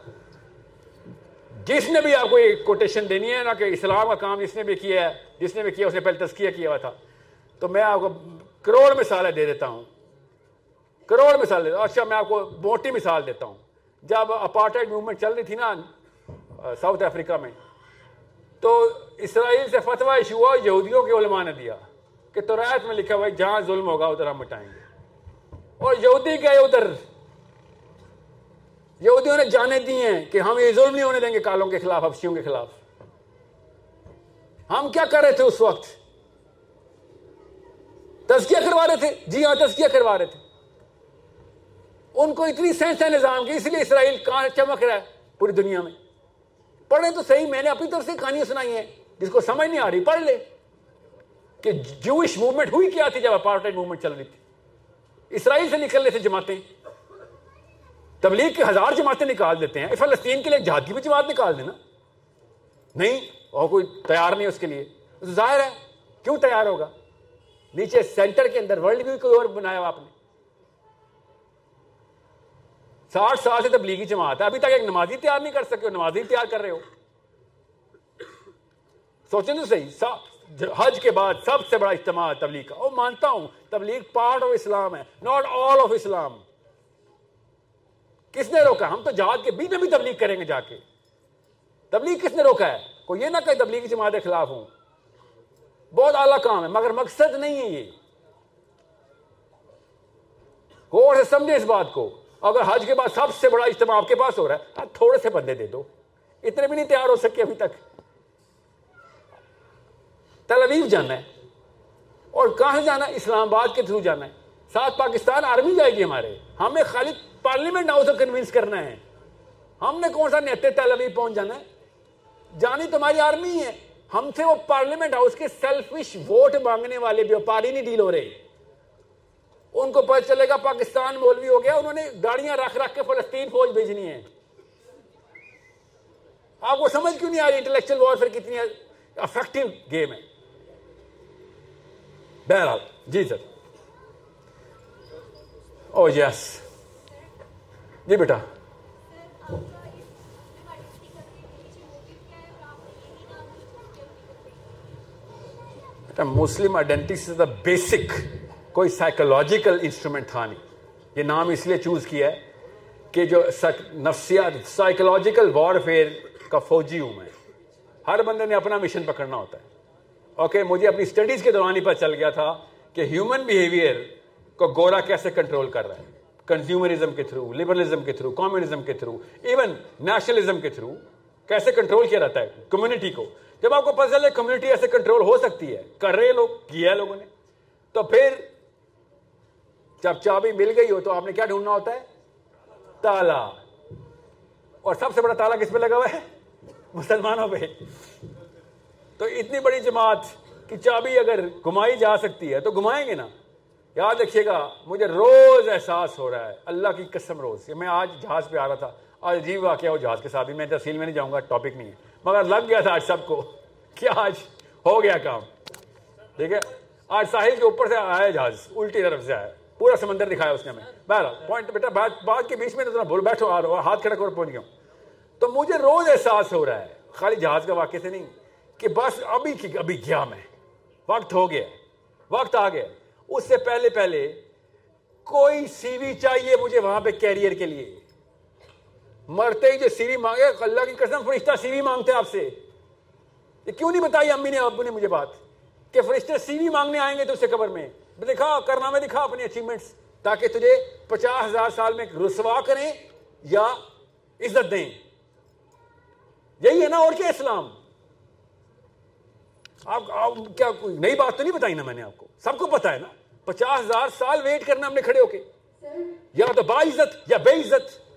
جس نے بھی آپ کو ایک کوٹیشن دینی ہے نا کہ اسلام کا کام جس نے بھی کیا ہے، جس نے بھی کیا، اس نے پہلے تذکیہ کیا ہوا تھا۔ تو میں آپ کو کروڑ مثالیں دے دیتا ہوں۔ کروڑ مثال دیتا ہوں اچھا میں آپ کو موٹی مثال دیتا ہوں۔ جب اپارٹائڈ موومنٹ چل رہی تھی نا ساؤتھ افریقہ میں، تو اسرائیل سے فتویٰ ایشو ہوا، یہودیوں کے علماء نے دیا کہ تو رایت میں لکھا ہوا جہاں ظلم ہوگا، ادھر ہم مٹائیں گے۔ اور یہودی گئے ادھر۔ یہودیوں نے جانے دی ہیں کہ ہم یہ ظلم نہیں ہونے دیں گے کالوں کے خلاف حفشیوں کے خلاف۔ ہم کیا کر رہے تھے اس وقت؟ تزکیہ کروا رہے تھے؟ جی ہاں تزکیہ کروا رہے تھے۔ ان کو اتنی سینس ہے نظام کی، اس لیے اسرائیل کہاں چمک رہا ہے پوری دنیا میں۔ پڑھے تو صحیح، میں نے اپنی طرف سے کہانیاں سنائی ہیں، جس کو سمجھ نہیں آ رہی، پڑھ لے۔ کہ جوش موومنٹ ہوئی کیا تھی جب اپارٹائڈ موومنٹ چل رہی تھی؟ اسرائیل سے نکلنے سے جماعتیں تبلیغ کی ہزار جماعتیں نکال دیتے ہیں۔ فلسطین کے لیے جہاد کی بھی جماعت نکال دینا۔ نہیں، اور کوئی تیار نہیں اس کے لیے۔ ظاہر ہے، کیوں تیار ہوگا؟ نیچے سینٹر کے اندر ورلڈ ویو کوئی اور بنایا ہوا آپ نے۔ ساٹھ سال سے تبلیغی جماعت ہے۔ ابھی تک ایک نمازی تیار نہیں کر سکے نمازی تیار کر رہے ہو۔ سوچیں تو صحیح حج کے بعد سب سے بڑا اجتماع تبلیغ کا۔ وہ مانتا ہوں، تبلیغ پارٹ آف اسلام ہے ناٹ آل آف اسلام کس نے روکا؟ ہم تو جہاد کے بیچ میں بھی تبلیغ کریں گے جا کے۔ تبلیغ کس نے روکا ہے؟ کوئی یہ نہ کہ تبلیغی جماعت کے خلاف ہوں۔ بہت اعلیٰ کام ہے، مگر مقصد نہیں ہے یہ۔ غور سے سمجھے اس بات کو۔ اگر حج کے بعد سب سے بڑا اجتماع آپ کے پاس ہو رہا ہے ہاں، تھوڑے سے بندے دے دو۔ اتنے بھی نہیں تیار ہو سکے ابھی تک۔ تل جانا ہے۔ اور کہاں جانا اسلام آباد کے تھرو جانا ہے۔ ساتھ پاکستان آرمی جائے گی ہمارے۔ ہمیں خالی پارلیمنٹ ہاؤس کو کنوینس کرنا ہے۔ ہم نے کون سا نیتے تل پہنچ جانا ہے؟ جانی تمہاری آرمی ہے۔ ہم سے وہ پارلیمنٹ ہاؤس کے سیلفش ووٹ مانگنے والے بیوپاری نہیں ڈیل ہو رہے۔ ان کو پتہ چلے گا پاکستان مولوی ہو گیا، انہوں نے گاڑیاں رکھ رکھ کے فلسطین فوج بھیجنی ہے۔ آپ کو سمجھ کیوں نہیں آ رہی انٹلیکچل وار پھر کتنی افیکٹو گیم ہے؟ بہرحال جی سر۔ oh, او یس جی بیٹا۔ بیٹا، مسلم آئیڈینٹی سے دا بیسک کوئی سائیکولوجیکل انسٹرومنٹ تھا نہیں۔ یہ نام اس لیے چوز کیا ہے کہ جو نفسیات سائیکولوجیکل وار فیئر کا فوجی ہوں میں۔ ہر بندے نے اپنا مشن پکڑنا ہوتا ہے۔ اوکے مجھے اپنی اسٹڈیز کے دوران ہی پتہ چل گیا تھا کہ ہیومن بیہیویئر کو گورا کیسے کنٹرول کر رہا ہے۔ کنزیومرزم کے تھرو لبرلزم کے تھرو کمیونزم کے تھرو ایون نیشنلزم کے تھرو کیسے کنٹرول کیا رہتا ہے کمیونٹی کو؟ جب آپ کو پتہ چلے کمیونٹی ایسے کنٹرول ہو سکتی ہے، کر رہے لوگ، کیا ہے لوگوں نے؟ تو پھر جب چابی مل گئی ہو تو آپ نے کیا ڈھونڈنا ہوتا ہے؟ تالا۔ اور سب سے بڑا تالا کس پہ لگا ہوا ہے؟ مسلمانوں پہ۔ تو اتنی بڑی جماعت کی چابی اگر گھمائی جا سکتی ہے تو گھمائیں گے نا؟ یاد رکھیے گا، مجھے روز احساس ہو رہا ہے، اللہ کی قسم روز، کہ میں آج جہاز پہ آ رہا تھا، آج عجیب واقعہ ہو جہاز کے ساتھ بھی، میں تفصیل میں نہیں جاؤں گا ٹاپک نہیں ہے۔ مگر لگ گیا تھا آج سب کو (laughs) کہ آج ہو گیا کام۔ ٹھیک ہے؟ آج ساحل کے اوپر سے آیا جہاز، الٹی طرف سے آیا۔ پورا سمندر دکھایا اس نے ہمیں۔ بہرحال پوائنٹ بیٹا، بات بات کے بیچ میں تو بول بیٹھو، آ رہا ہاتھ کھڑا کر پہنچ گیا ہوں۔ تو مجھے روز احساس ہو رہا ہے، خالی جہاز کا واقعے سے نہیں، کہ بس ابھی ابھی گیا میں؟ وقت ہو گیا وقت آ گیا اس سے پہلے پہلے کوئی سی وی چاہیے مجھے وہاں پہ کیریئر کے لیے۔ مرتے ہی جو سی وی مانگے، اللہ کی قسم، فرشتہ سی وی مانگتے آپ سے۔ یہ کیوں نہیں بتائی امی نے، ابو نے مجھے بات؟ کہ فرشتے سی وی مانگنے آئیں گے تو اسے قبر میں۔ دکھا کرنا میں دکھا اپنی اچیومنٹس تاکہ تجھے پچاس ہزار سال میں رسوا کریں یا عزت دیں۔ یہی ہے نا اور کیا اسلام؟ آپ کیا نئی بات تو نہیں بتائی نا میں نے آپ کو؟ سب کو پتا ہے نا۔ پچاس ہزار سال ویٹ کرنا ہم نے کھڑے ہو کے۔ یا تو با عزت یا بے عزت۔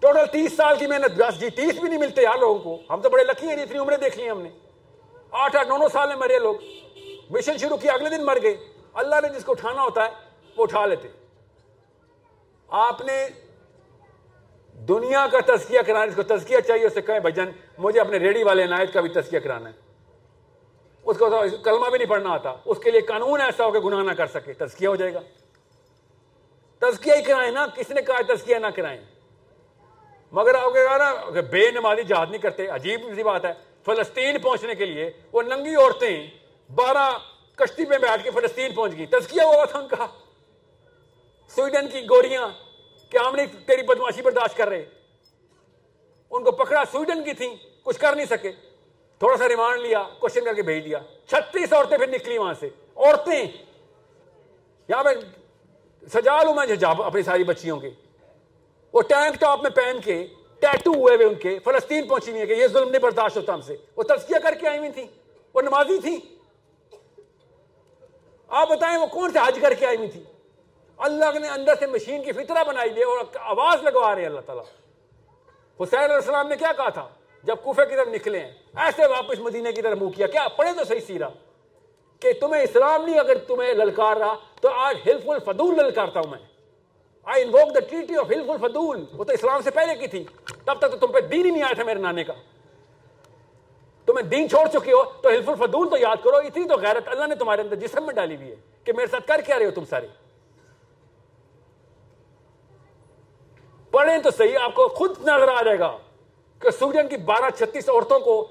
ٹوٹل تیس سال کی محنت، بس جی تیس بھی نہیں ملتے یار لوگوں کو۔ ہم تو بڑے لکی ہیں، اتنی عمریں دیکھ لی ہم نے۔ آٹھ آٹھ، نو نو سال میں مرے لوگ۔ مشن شروع کیا، اگلے دن مر گئے۔ اللہ نے جس کو اٹھانا ہوتا ہے، وہ اٹھا لیتے۔ آپ نے دنیا کا تزکیہ کرانا جس کو تزکیہ چاہیے اسے کہیں بھجن مجھے اپنے ریڈی والے عنایت کا بھی تزکیہ کرانا ہے۔ اس کو کلمہ بھی نہیں پڑھنا آتا۔ اس کے لیے قانون ایسا ہو کہ گناہ نہ کر سکے، تزکیہ ہو جائے گا۔ تزکیہ ہی کرائیں نا، کس نے کہا تزکیہ نہ کرائیں؟ مگر آپ کہا نا بے نمازی جہاد نہیں کرتے، عجیب سی بات ہے۔ فلسطین پہنچنے کے لیے وہ ننگی عورتیں بارہ کشتی میں بیٹھ کے فلسطین پہنچ گئی تزکیہ ہوا تھا ان کا۔ سویڈن کی گوریاں، کہ ہم نہیں تیری بدماشی برداشت کر رہے۔ ان کو پکڑا سویڈن کی تھیں، کچھ کر نہیں سکے۔ تھوڑا سا ریمانڈ لیا کوشچن کر کے بھیج دیا۔ چھتیس عورتیں پھر نکلی وہاں سے۔ عورتیں۔ یہاں پہ سجا لوں میں جاب اپنی ساری بچیوں کے۔ وہ ٹینک ٹاپ میں پہن کے ٹیٹو ہوئے ہوئے ان کے۔ فلسطین پہنچی ہوئی کہ یہ ظلم نہیں، برداشت ہوتا ہم سے۔ وہ تزکیہ کر کے آئی ہوئی تھی وہ نمازی تھی آپ بتائیں وہ کون سے حج کر کے آئی ہوئی تھی اللہ نے اندر سے مشین کی فطرہ بنائی دی اور آواز لگوا رہے ہیں اللہ تعالیٰ۔ حسین علیہ السلام نے کیا کہا تھا؟ جب کوفے کی طرف نکلے ہیں، ایسے واپس مدینے کی طرف منہ کیا کیا پڑھے تو صحیح سیرا کہ تمہیں اسلام نہیں، اگر تمہیں للکار رہا، تو آج ہلف الفدول للکارتا ہوں میں۔ I invoke the treaty of ہلف الفدول وہ تو اسلام سے پہلے کی تھی، تب تک تو تم پہ دین ہی نہیں آیا تھا میرے نانے کا۔ تمہیں دین چھوڑ چکے ہو، تو ہلف الفدول تو یاد کرو، اتنی تو غیرت اللہ نے تمہارے اندر جسم میں ڈالی ہوئی ہے، کہ میرے ساتھ کر کیا رہے ہو تم سارے۔ پڑھیں تو صحیح، آپ کو خود نظر آ جائے گا۔ کہ سوڈین کی بارہ چھتیس عورتوں کو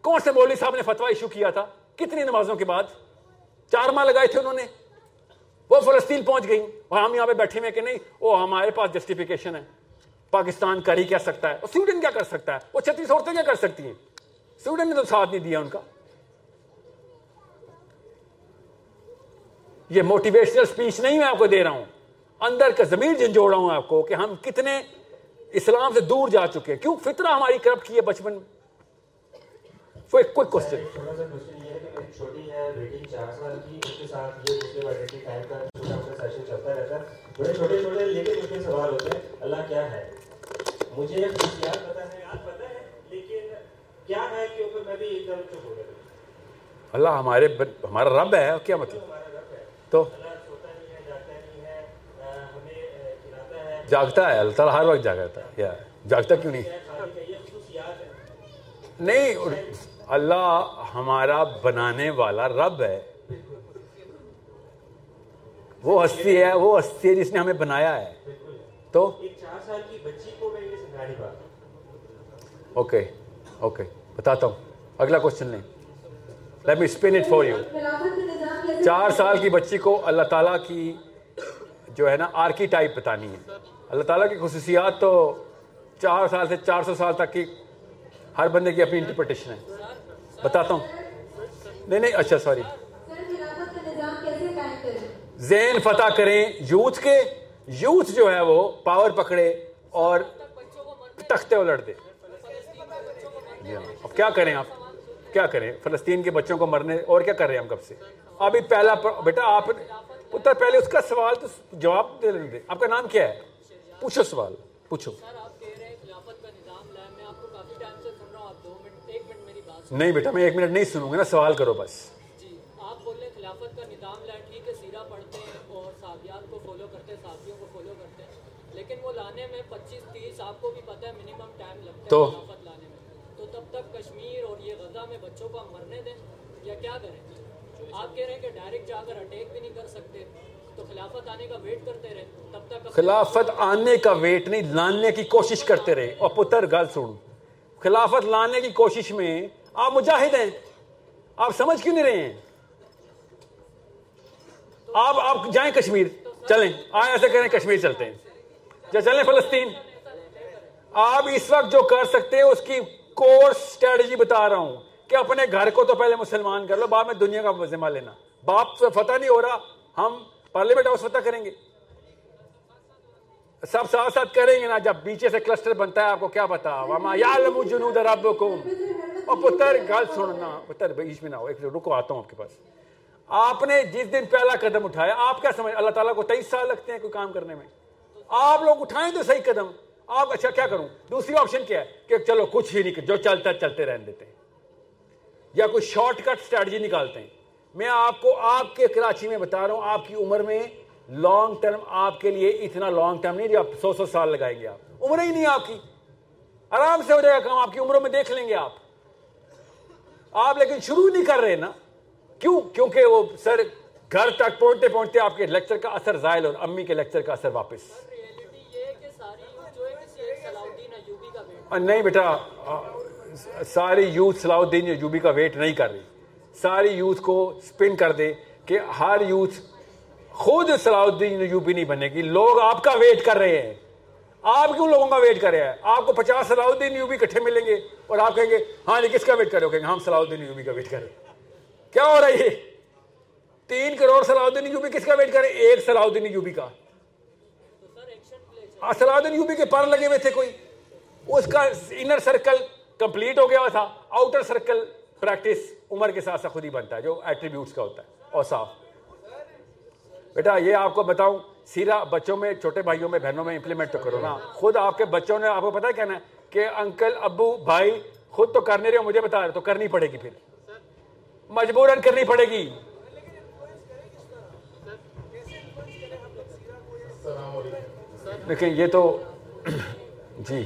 کون سے مولوی صاحب نے فتوا ایشو کیا تھا؟ کتنی نمازوں کے بعد؟ چار ماہ لگائے تھے انہوں نے۔ وہ فلسطین پہنچ گئی اور ہم یہاں پہ بیٹھے ہوئے کہ نہیں، وہ ہمارے پاس جسٹیفیکیشن ہے۔ پاکستان کر ہی کیا سکتا ہے؟ سویڈن کیا کر سکتا ہے؟ وہ چھتیس عورتیں کیا کر سکتی ہیں؟ سویڈن نے تو ساتھ نہیں دیا ان کا۔ یہ موٹیویشنل سپیچ نہیں میں آپ کو دے رہا ہوں۔ اندر کا ضمیر جھنجھوڑا ہوں آپ کو کہ ہم کتنے اسلام سے دور جا چکے ہیں۔ کیوں؟ فطرہ ہماری کرپٹ کی ہے بچپن میں۔ وہ ایک کوئی کوشچن چھوٹا سا کوشچن یہ ہے کہ ایک چھوٹی ہے بیٹی چار سال کی اس کے ساتھ یہ مسلم آئیڈینٹی ٹائم کا چھوٹا موٹا سیشن چلتا رہتا ہے۔ بڑے چھوٹے چھوٹے لیکن مجھ میں سوال ہوتے ہیں اللہ کیا ہے؟ مجھے خصوصیات پتہ ہے یاد پتہ ہے لیکن کیا ہے کہ اوپر میں بھی ایک دم چپ ہو گیا۔ اللہ ہمارے ہمارا رب ہے کیا مطلب؟ تو اللہ سوتا نہیں ہے جاگتا نہیں ہے آ، ہمیں کھلاتا ہے جاگتا ہے اللہ تعالیٰ ہر وقت جاگتا ہے یا جاگتا کیوں نہیں؟ نہیں اللہ ہمارا بنانے والا رب ہے۔ وہ ہستی ہے وہ ہستی ہے جس نے ہمیں بنایا ہے۔ تو؟ اوکے اوکے بتاتا ہوں۔ اگلا کوشچن لیں۔ Let me explain it for you چار سال کی بچی کو اللہ تعالیٰ کی جو ہے نا آرکی ٹائپ بتانی ہے۔ اللہ تعالیٰ کی خصوصیات تو چار سال سے چار سو سال تک کی ہر بندے کی اپنی انٹرپریٹیشن ہے۔ بتاتا ہوں۔ نہیں نہیں اچھا سوری ذہن فتح کریں، یوتھ کے، یوتھ جو ہے وہ پاور پکڑے اور تختے الٹ دے۔ اب کیا کریں آپ؟ کیا کریں؟ فلسطین کے بچوں کو مرنے، اور کیا کر رہے ہیں ہم کب سے؟ ابھی پہلا بیٹا، آپ پہلے اس کا سوال تو جواب دے لیں دے آپ کا نام کیا ہے؟ پوچھو سوال پوچھو۔ نہیں بیٹا میں ایک منٹ نہیں سنوں گا نا سوال کرو بس۔ جی خلافت کا نظام لائے ٹھیک ہے سیرا پڑھتے ہیں اور صحابیات کو فالو کرتے ہیں صحابیوں کو فالو کرتے ہیں لیکن وہ لانے میں پچیس تیس آپ کو بھی پتہ ہے منیمم ٹائم لگتا ہے تو؟ خلافت لانے میں۔ تو تب تک کشمیر اور یہ غزہ میں بچوں کو ہم مرنے دیں یا کیا کریں؟ آپ کہہ رہے ہیں کہ ڈائریکٹ جا کر اٹیک بھی نہیں کر سکتے۔ تو خلافت آنے کا ویٹ کرتے رہے تب تک اپنے خلافت آنے کا ویٹ نہیں لانے کی کوشش کرتے رہے۔ اور پتر گل سن خلافت لانے کی کوشش میں آپ مجاہد ہیں۔ آپ سمجھ کیوں نہیں رہے ہیں؟ آپ آپ جائیں کشمیر۔ چلیں آئیں ایسے کریں کشمیر چلتے ہیں۔ یا چلیں فلسطین۔ آپ اس وقت جو کر سکتے ہیں اس کی کورس اسٹریٹجی بتا رہا ہوں کہ اپنے گھر کو تو پہلے مسلمان کر لو بعد میں دنیا کا ذمہ لینا۔ باپ سے فتح نہیں ہو رہا۔ ہم پارلیمنٹ ہاؤس فتح کریں گے۔ سب ساتھ ساتھ کریں گے نا، جب پیچھے سے کلسٹر بنتا ہے، آپ کو کیا پتا؟ وما یعلم جنود ربکم اور پتر، گل سننا۔ پتر بیچ میں نہ ہو، ایک رکو، آتا ہوں آپ کے پاس۔ آپ نے جس دن پہلا قدم اٹھایا، آپ کیا سمجھ، اللہ تعالیٰ کو تیئیس سال لگتے ہیں کوئی کام کرنے میں۔ آپ لوگ اٹھائیں تو صحیح قدم۔ آپ اچھا کیا کروں؟ دوسری آپشن کیا ہے؟ کہ چلو، کچھ ہی نہیں، جو چلتا چلتے رہنے دیتے ہیں۔ یا کوئی شارٹ کٹ اسٹریٹجی نکالتے ہیں۔ میں آپ کو آپ کے کراچی میں بتا رہا ہوں، آپ کی عمر میں لانگ ٹرم آپ کے لیے اتنا لانگ ٹرم نہیں، جو آپ سو سو سال لگائیں گے آپ۔ عمر ہی نہیں آپ کی۔ آرام سے ہو جائے گا کام، آپ کی عمروں میں دیکھ لیں گے آپ۔ آپ لیکن شروع نہیں کر رہے نا۔ کیوں؟ کیونکہ وہ سر گھر تک پہنچتے پہنچتے آپ کے لیکچر کا اثر زائل اور امی کے لیکچر کا اثر واپس۔ کا نہیں بیٹا ساری یوتھ صلاح الدین ایوبی کا ویٹ نہیں کر رہی۔ ساری یوتھ کو سپن کر دے کہ ہر یوتھ خود صلاح الدین ایوبی نہیں بنے گی لوگ آپ کا ویٹ کر رہے ہیں۔ آپ کیوں لوگوں کا ویٹ کر رہے ہیں؟ آپ کو پچاس صلاح الدین ایوبی اکٹھے ملیں گے اور آپ کہیں گے ہاں جی کس کا ویٹ کر رہے ہو کہیں گے؟ ہم صلاح الدین ایوبی کا ویٹ کر رہے ہیں کیا ہو رہا ہے یہ؟ تین کروڑ صلاح الدین ایوبی کس کا ویٹ کر رہے ہیں ایک صلاح الدین ایوبی کا۔ صلاح الدین ایوبی کے پر لگے ہوئے تھے کوئی۔ اس کا انر سرکل کمپلیٹ ہو گیا تھا۔ آؤٹر سرکل پریکٹس عمر کے ساتھ ساتھ خود ہی بنتا ہے، جو ایٹریبیوٹس کا ہوتا ہے۔ اور صاف۔ بیٹا، یہ آپ کو بتاؤں سیرا بچوں میں، چھوٹے بھائیوں میں، بہنوں میں امپلیمنٹ تو کرو نا۔ خود آپ کے بچوں نے آپ کو پتا ہے کہنا ہے کہ انکل ابو، بھائی خود تو کر نہیں رہے ہو، مجھے بتا رہے تو کرنی پڑے گی پھر۔ مجبوراً کرنی پڑے گی۔ لیکن یہ تو (coughs) جی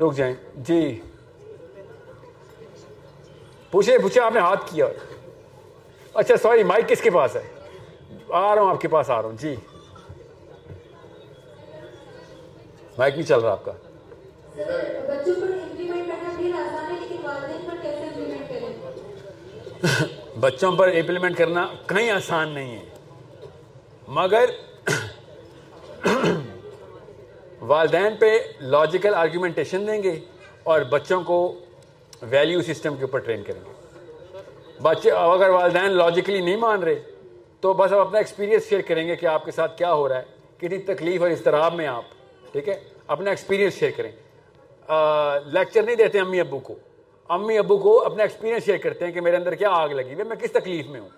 رک جائیں۔ جی۔ پوچھے پوچھے آپ نے ہاتھ کیا۔ اچھا سوری مائک کس کے پاس ہے؟ آ رہا ہوں آپ کے پاس آ رہا ہوں۔ جی۔ مائک نہیں چل رہا آپ کا۔ بچوں پر امپلیمنٹ کرنا کہیں آسان نہیں ہے۔ مگر والدین پہ لاجیکل آرگومنٹیشن دیں گے اور بچوں کو ویلیو سسٹم کے اوپر ٹرین کریں گے۔ بچے، اگر والدین لاجیکلی نہیں مان رہے، تو بس اب اپنا ایکسپیرینس شیئر کریں گے کہ آپ کے ساتھ کیا ہو رہا ہے، کتنی تکلیف اور اضطراب میں آپ، ٹھیک ہے؟ اپنا ایکسپیرینس شیئر کریں۔ لیکچر نہیں دیتے امی ابو کو۔ امی ابو کو اپنا ایکسپیرینس شیئر کرتے ہیں کہ میرے اندر کیا آگ لگی ہوئی میں کس تکلیف میں ہوں؟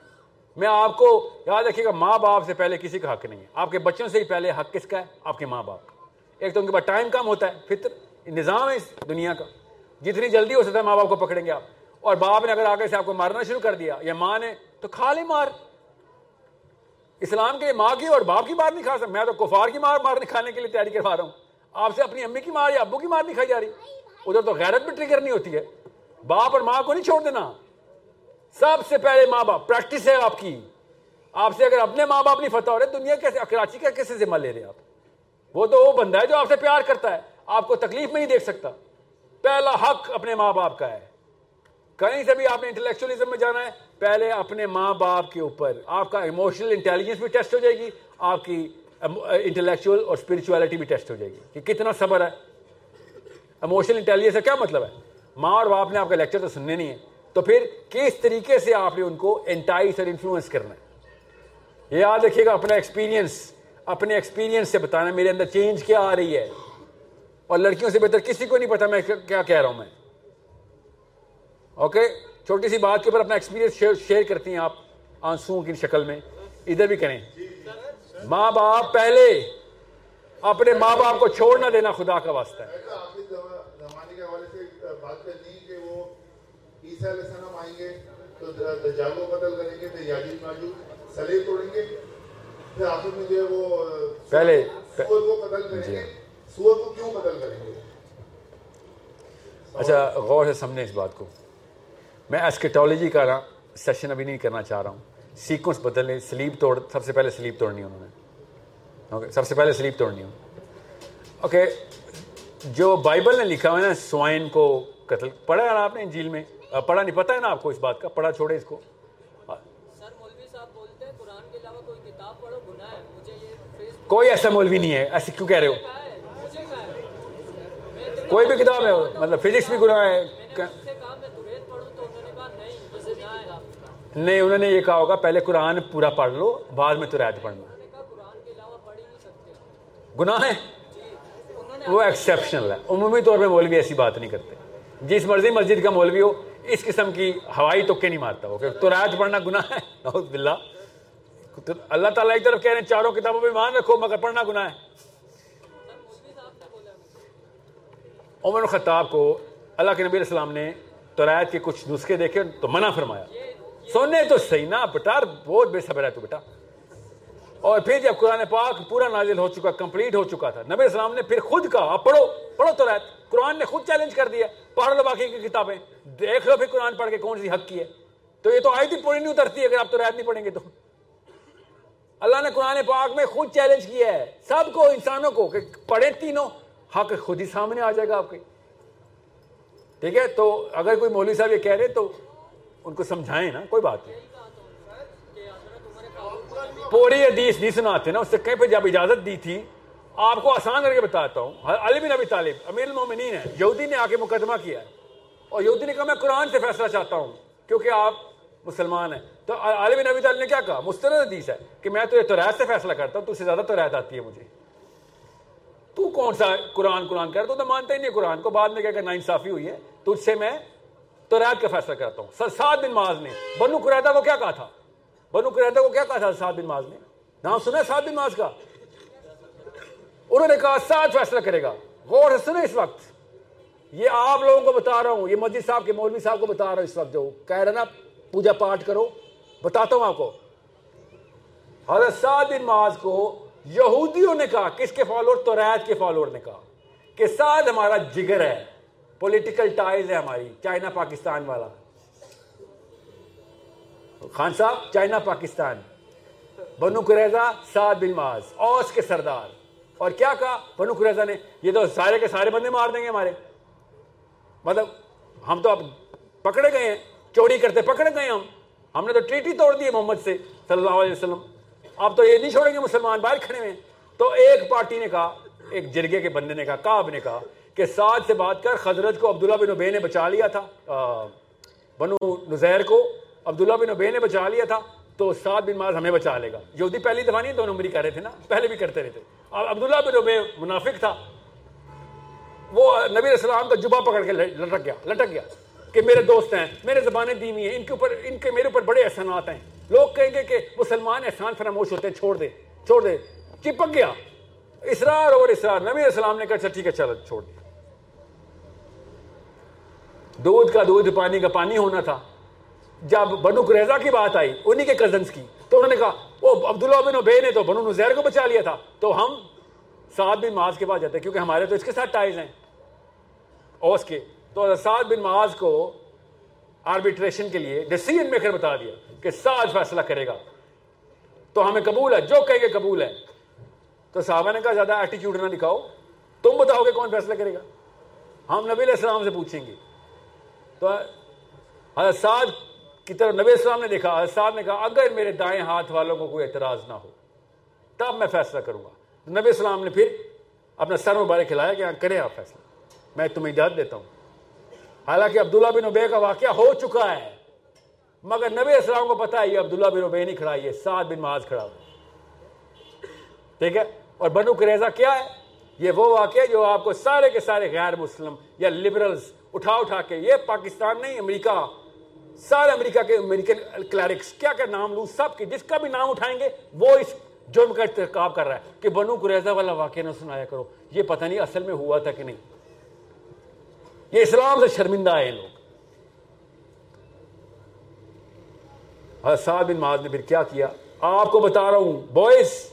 میں آپ کو یاد رکھیے گا، ماں باپ سے پہلے کسی کا حق نہیں ہے۔ آپ کے بچوں سے ہی پہلے حق کس کا ہے؟ آپ کے ماں باپ۔ کا ایک تو ان کے پاس ٹائم کم ہوتا ہے، فطر، نظام ہے اس دنیا کا۔ جتنی جلدی ہو سکتا ہے ماں باپ کو پکڑیں گے آپ۔ اور باپ نے اگر آگے سے آپ کو مارنا شروع کر دیا، یا ماں نے، تو کھا لے مار۔ اسلام کے لیے ماں کی اور باپ کی مار نہیں کھا سکتا۔ میں تو کفار کی مار مار کھانے کے لیے تیاری کروا رہا ہوں۔ آپ سے اپنی امی کی مار یا ابو کی مار نہیں کھائی جا رہی۔ ادھر تو غیرت بھی ٹریگر نہیں ہوتی ہے۔ باپ اور ماں کو نہیں چھوڑ دینا۔ سب سے پہلے ماں باپ پریکٹس ہے آپ کی۔ آپ سے اگر اپنے ماں باپ نہیں فتح ہو رہے، دنیا کیسے کراچی کا کیسے ذمہ لے رہے آپ؟ وہ تو وہ بندہ ہے جو آپ سے پیار کرتا ہے۔ آپ کو تکلیف میں نہیں دیکھ سکتا۔ پہلا حق اپنے ماں باپ کا ہے۔ کہیں سے بھی آپ نے انٹلیکچولیزم میں جانا ہے، پہلے اپنے ماں باپ کے اوپر۔ آپ کا ایموشنل انٹیلیجنس بھی ٹیسٹ ہو جائے گی، آپ کی انٹلیکچوئل اور اسپرچولیٹی بھی ٹیسٹ ہو جائے گی کہ کتنا صبر ہے۔ ایموشنل انٹیلیجنس کا کیا مطلب ہے؟ ماں اور باپ نے آپ کا لیکچر تو سننے نہیں ہے۔ تو پھر کس طریقے سے آپ نے ان کو انٹائس اور انفلوئنس کرنا ہے؟ یاد رکھیے گا اپنا ایکسپیرینس اپنے ایکسپیرینس سے بتانا میرے اندر چینج کیا آ رہی ہے۔ اور لڑکیوں سے بہتر کسی کو نہیں پتا میں کیا کہہ رہا ہوں میں۔ اوکے چھوٹی سی بات کے اوپر اپنا ایکسپیرینس شیئر کرتی ہیں آپ آنسو کی شکل میں۔ ادھر بھی کریں۔ ماں باپ پہلے اپنے ماں باپ کو چھوڑ نہ دینا خدا کا واسطہ ہے۔ آخری زمانے کے حوالے سے بات کرنی کہ وہ عیسیٰ علیہ السلام آئیں گے تو دجال کو قتل کریں گے پھر یاجوج ماجوج سلیب توڑیں گے پھر آخر میں جو ہے وہ پہلے سور کو قتل کریں گے۔ سور کو کیوں قتل کریں گے؟ اچھا غور سے سمجھیں اس بات کو۔ میں ایسکیٹالوجی کا نا سیشن ابھی نہیں کرنا چاہ رہا ہوں۔ سیکوینس بدلنے سلیپ توڑ سب سے پہلے سلیپ توڑنی انہوں نے۔ اوکے سب سے پہلے سلیپ توڑنی ہوں اوکے جو بائبل نے لکھا ہوا ہے نا سوائن کو قتل پڑھا ہے نا آپ نے انجیل میں؟ پڑھا نہیں پتہ ہے نا آپ کو اس بات کا؟ پڑھا چھوڑے اس کو۔ سر مولوی صاحب بولتے ہیں قرآن کے علاوہ کوئی کتاب پڑھو گناہ ہے مجھے یہ فیس کوئی ایسا مولوی نہیں ہے ایسے کیوں کہہ رہے ہو کہا ہے مجھے کہا ہے کوئی بھی کتاب ہے مطلب فزکس بھی گناہ ہے۔ نہیں، انہوں نے یہ کہا ہوگا، پہلے قرآن پورا پڑھ لو، بعد میں تو رعایت پڑھنا۔ گناہ ہے؟ وہ ایکسیپشنل ہے۔ عمومی طور پہ مولوی ایسی بات نہیں کرتے۔ جس مرضی مسجد کا مولوی ہو، اس قسم کی ہوائی تکے نہیں مارتا ہو کہ تو رایت پڑھنا گناہ ہے؟ نعوذ باللہ۔ اللہ تعالیٰ ایک طرف کہہ رہے ہیں، چاروں کتابوں پہ مان رکھو، مگر پڑھنا گناہ ہے۔ عمر خطاب کو اللہ کے نبی علیہ السلام نے تورایت کے کچھ نسخے دیکھے تو منع فرمایا۔ سونے تو صحیح نا بیٹا بہت بے صبر ہے تو بیٹا اور پھر جب قرآن پاک پورا نازل ہو چکا، کمپلیٹ ہو چکا تھا، نبی علیہ السلام نے پھر خود کہا پڑھو پڑھو تو رہت قرآن نے خود چیلنج کر دیا، پڑھ لو باقی کی کتابیں۔ دیکھ لو پھر قرآن پڑھ کے کون سی حق کی ہے۔ تو یہ تو آئی تھی پوری نہیں اترتی، اگر آپ تو رہت نہیں پڑھیں گے تو۔ اللہ نے قرآن پاک میں خود چیلنج کیا ہے، سب کو، انسانوں کو، کہ پڑھیں تینوں۔ ہاں، حق خود ہی سامنے آ جائے گا آپ کے۔ ٹھیک ہے، تو اگر کوئی مولوی صاحب یہ کہہ رہے تو ان کو سمجھائیں نا، کوئی بات نہیں۔ پوری حدیث نہیں سناتے نا، اس سے کہیں پہ جب اجازت دی تھی، آپ کو آسان کر کے بتاتا ہوں۔ علی بن ابی طالب، امیر المومنین ہے یہودی نے آ کے مقدمہ کیا ہے۔ اور یہودی نے کہا، میں قرآن سے فیصلہ چاہتا ہوں، کیونکہ آپ مسلمان ہیں۔ تو علی بن ابی طالب نے کیا کہا؟ مستند حدیث ہے کہ میں تو توریت سے فیصلہ کرتا ہوں، تو سے زیادہ توریت آتی ہے مجھے۔ تو کون سا قرآن قرآن کر تو تو مانتا ہی نہیں قرآن کو، بعد میں کہا کہ نا انصافی ہوئی ہے تجھ سے میں توریت کا فیصلہ کرتا ہوں۔ سر سعد بن معاذ نے، بنو قریدہ کو کیا کہا تھا؟ بنو قریدہ کو کیا کہا تھا سعد بن معاذ نے؟ نام سنا سعد بن معاذ کا؟ انہوں نے کہا سعد فیصلہ کرے گا۔ غور سے سنے اس وقت۔ یہ آپ لوگوں کو بتا رہا ہوں، یہ مسجد صاحب کے مولوی صاحب کو بتا رہا ہوں اس وقت جو کہہ رہے نا، پوجا پاٹ کرو، بتاتا ہوں آپ کو۔ حضرت سعد بن معاذ کو یہودیوں نے کہا، کس کے فالوور؟ تو ریت کے فالوور نے کہا کہ سعد ہمارا جگر ہے پولیٹیکل ٹائز ہے ہماری، چائنا پاکستان والا۔ خان صاحب، چائنا پاکستان۔ بنو قریضہ سعد بن معاذ، اوس کے سردار۔ اور کیا کہا؟ بنو قریضہ نے، یہ تو سارے کے سارے بندے مار دیں گے ہمارے۔ مطلب ہم تو اب پکڑے گئے ہیں، چوری کرتے پکڑے گئے ہم۔ ہم نے تو ٹریٹی توڑ دی ہے محمد سے، صلی اللہ علیہ وسلم۔ اب تو یہ نہیں چھوڑیں گے مسلمان، باہر کھڑے ہوئے۔ تو ایک پارٹی نے کہا، ایک جرگے کے بندے نے کہا، کعب نے کہا کہ سعد سے بات کر خضرت کو عبداللہ بن ابے نے بچا لیا تھا۔ بنو نزیر کو عبداللہ بن ابے نے بچا لیا تھا، تو سعد بن معاذ ہمیں بچا لے گا۔ یہودی پہلی دفعہ نہیں دو نمبری کر رہے تھے نا، پہلے بھی کرتے رہتے۔ اب عبداللہ بن ابے منافق تھا۔ وہ نبی علیہ السلام کا جبا پکڑ کے لٹک گیا لٹک گیا کہ میرے دوست ہیں، میرے زبانیں دیوی ہیں، ان کے اوپر، ان کے میرے اوپر بڑے احسانات ہیں۔ لوگ کہیں گے کہ مسلمان احسان فراموش ہوتے ہیں، چھوڑ دے چھوڑ دے۔ چپک گیا۔ اسرار اور اسرار نبی السلام نے کہا اچھا ٹھیک ہے، چلو چھوڑ دیا دودھ کا دودھ، پانی کا پانی ہونا تھا۔ جب بنو قریضہ کی بات آئی، انہی کے کزنس کی، تو انہوں نے کہا، وہ عبداللہ بن عبے نے تو بنو نزیر کو بچا لیا تھا۔ تو ہم سعد بن معاذ کے پاس جاتے ہیں، کیونکہ ہمارے تو اس کے ساتھ ٹائز ہیں۔ اوس کے۔ تو سعد بن معاذ کو آربیٹریشن کے لیے ڈیسیجن میکر بتا دیا کہ سعد فیصلہ کرے گا۔ تو ہمیں قبول ہے، جو کہیں گے قبول ہے۔ تو صحابہ نے کہا، زیادہ ایٹیچیوڈ نہ دکھاؤ۔ تم بتاؤ گے کون فیصلہ کرے گا۔ ہم نبی علیہ السلام سے پوچھیں گے۔ تو حضرت سعد کی طرف نبی السلام نے دیکھا، حضرت سعد نے کہا، اگر میرے دائیں ہاتھ والوں کو کوئی اعتراض نہ ہو، تب میں فیصلہ کروں گا۔ نبی السلام نے پھر اپنا سر مبارک کھلایا کہ ہاں کریں آپ فیصلہ۔ میں تمہیں اجازت دیتا ہوں۔ حالانکہ عبداللہ بن عبے کا واقعہ ہو چکا ہے، مگر نبی السلام کو پتا ہے یہ عبداللہ بن عبے نہیں کھڑا، یہ سعد بن معاذ کھڑا ٹھیک ہے؟ اور بنو قریظہ کیا ہے؟ یہ وہ واقعہ جو آپ کو سارے کے سارے غیر مسلم یا لبرلز اٹھا اٹھا کے، یہ پاکستان نہیں، امریکہ، سارے امریکہ کے امریکن کلیرکس کیا کیا نام لوں؟ سب کے جس کا بھی نام اٹھائیں گے، وہ اس جرم کا ارتکاب کر رہا ہے۔ کہ بنو قریظہ والا واقعہ نہ سنایا کرو، یہ پتہ نہیں اصل میں ہوا تھا کہ نہیں۔ یہ اسلام سے شرمندہ ہے یہ لوگ۔ حضرت بن معاذ نے پھر کیا کیا؟ آپ کو بتا رہا ہوں boys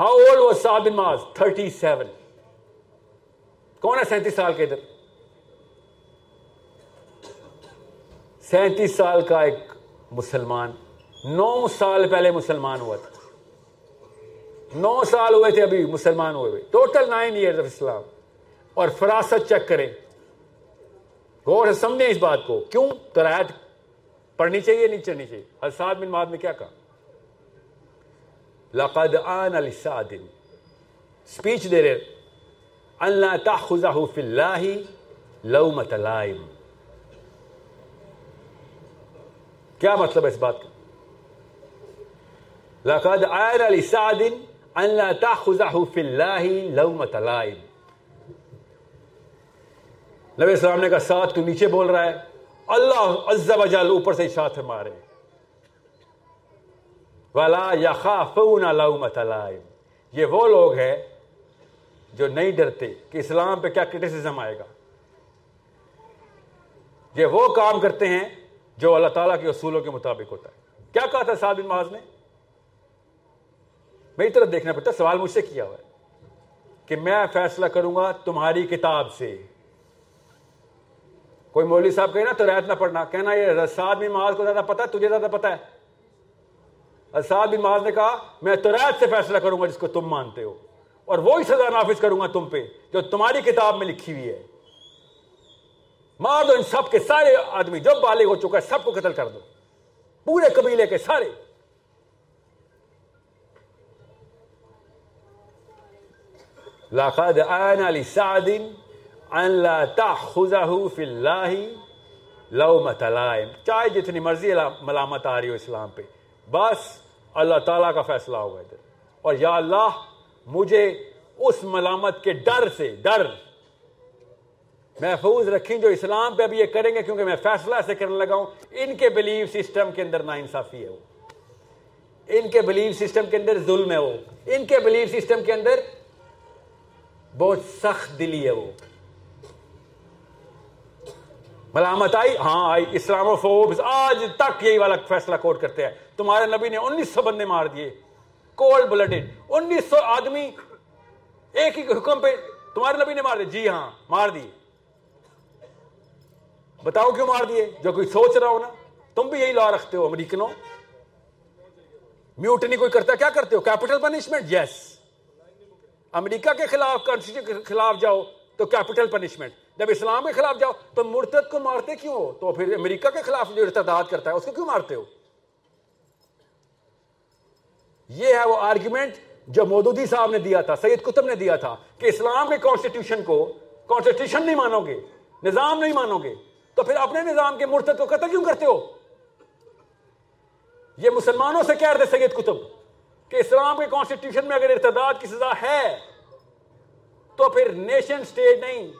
how old was Saad bin Muadh? 37 کون ہے سینتیس سال کے ادھر؟ سینتیس سال کا ایک مسلمان، نو سال پہلے مسلمان ہوا تھا۔ نو سال ہوئے تھے ابھی مسلمان ہوئے ہوئے۔ Total nine year of Islam اور فراست چیک کریں۔ غور سے سمجھیں اس بات کو۔ کیوں؟ تو رایت پڑھنی چاہیے، نہیں چڑھنی چاہیے؟ الساد بن معاذ نے کیا کہا؟ لقد آن لسعد۔ سپیچ دے رہے ان لا تأخذه فی اللہ لومت لائم۔ کیا مطلب ہے اس بات کا؟ لقد آن لسعد ان لا تأخذه فی اللہ لومت لائم۔ نبی السلام نے کہا، ساتھ تو نیچے بول رہا ہے۔ اللہ عز و جل اوپر سے اشارت مارے۔ ولا یخافون لومت لائم۔ یہ وہ لوگ ہیں جو نہیں ڈرتے کہ اسلام پہ کیا کرٹیسزم آئے گا۔ یہ وہ کام کرتے ہیں جو اللہ تعالیٰ کے اصولوں کے مطابق ہوتا ہے۔ کیا کہا تھا سعد بن معاذ نے؟ میری طرف دیکھنا پڑتا سوال مجھ سے کیا ہوا ہے کہ میں فیصلہ کروں گا تمہاری کتاب سے۔ کوئی مولوی صاحب کہے نا تو رعایت نہ پڑھنا، کہنا یہ سعد بن معاذ کو زیادہ پتا ہے، تجھے زیادہ پتا ہے۔ سعد بن معاذ نے کہا، میں تو رعایت سے فیصلہ کروں گا جس کو تم مانتے ہو، اور وہی سزا نافذ کروں گا تم پہ، جو تمہاری کتاب میں لکھی ہوئی ہے۔ مار دو ان سب کے سارے آدمی جب بالغ ہو چکا ہے، سب کو قتل کر دو۔ پورے قبیلے کے سارے۔ لقد آن لسعد ان لا تأخذه فی اللہ لومت لائم۔ چاہے جتنی مرضی ملامت آ رہی ہو اسلام پہ۔ بس اللہ تعالیٰ کا فیصلہ ہوگا ادھر اور یا اللہ، مجھے اس ملامت کے ڈر سے، ڈر۔ محفوظ رکھیں جو اسلام پہ ابھی یہ کریں گے، کیونکہ میں فیصلہ ایسے کرنے لگا ہوں۔ ان کے بلیف سسٹم کے اندر نا انصافی ہے وہ۔ ان کے بلیف سسٹم کے اندر ظلم ہے وہ۔ ان کے بلیف سسٹم کے اندر بہت سخت دلی ہے وہ۔ ملامت آئی؟ ہاں آئی. اسلام فوبس آج تک یہی والا فیصلہ کوٹ کرتے ہیں. تمہارے نبی نے انیس سو بندے مار دیے. کولڈ بلڈڈ انیس سو آدمی ایک ہی حکم پہ تمہارے نبی نے مار دیے. جی ہاں مار دیے. بتاؤ کیوں مار دیے؟ جو کوئی سوچ رہا ہو نا، تم بھی یہی لا رکھتے ہو، امریکنوں. میوٹنی کوئی کرتا کیا کرتے ہو؟ کیپٹل پنشمنٹ یس امریکہ کے خلاف کانسٹیٹیوشن کے خلاف جاؤ تو کیپٹل پنشمنٹ جب اسلام کے خلاف جاؤ تو مرتد کو مارتے کیوں ہو؟ تو پھر امریکہ کے خلاف جو ارتداد کرتا ہے، اس کو کیوں مارتے ہو؟ یہ ہے وہ آرگیومنٹ جو مودودی صاحب نے دیا تھا، سید کتب نے دیا تھا کہ اسلام کے کانسٹیٹیوشن کو کانسٹیٹیوشن نہیں مانو گے، نظام نہیں مانو گے۔ تو پھر اپنے نظام کے مرتد کو قتل کیوں کرتے ہو؟ یہ مسلمانوں سے کہہ رہے سید کتب کہ اسلام کے کانسٹیٹیوشن میں اگر ارتداد کی سزا ہے تو پھر نیشن سٹیٹ نہیں۔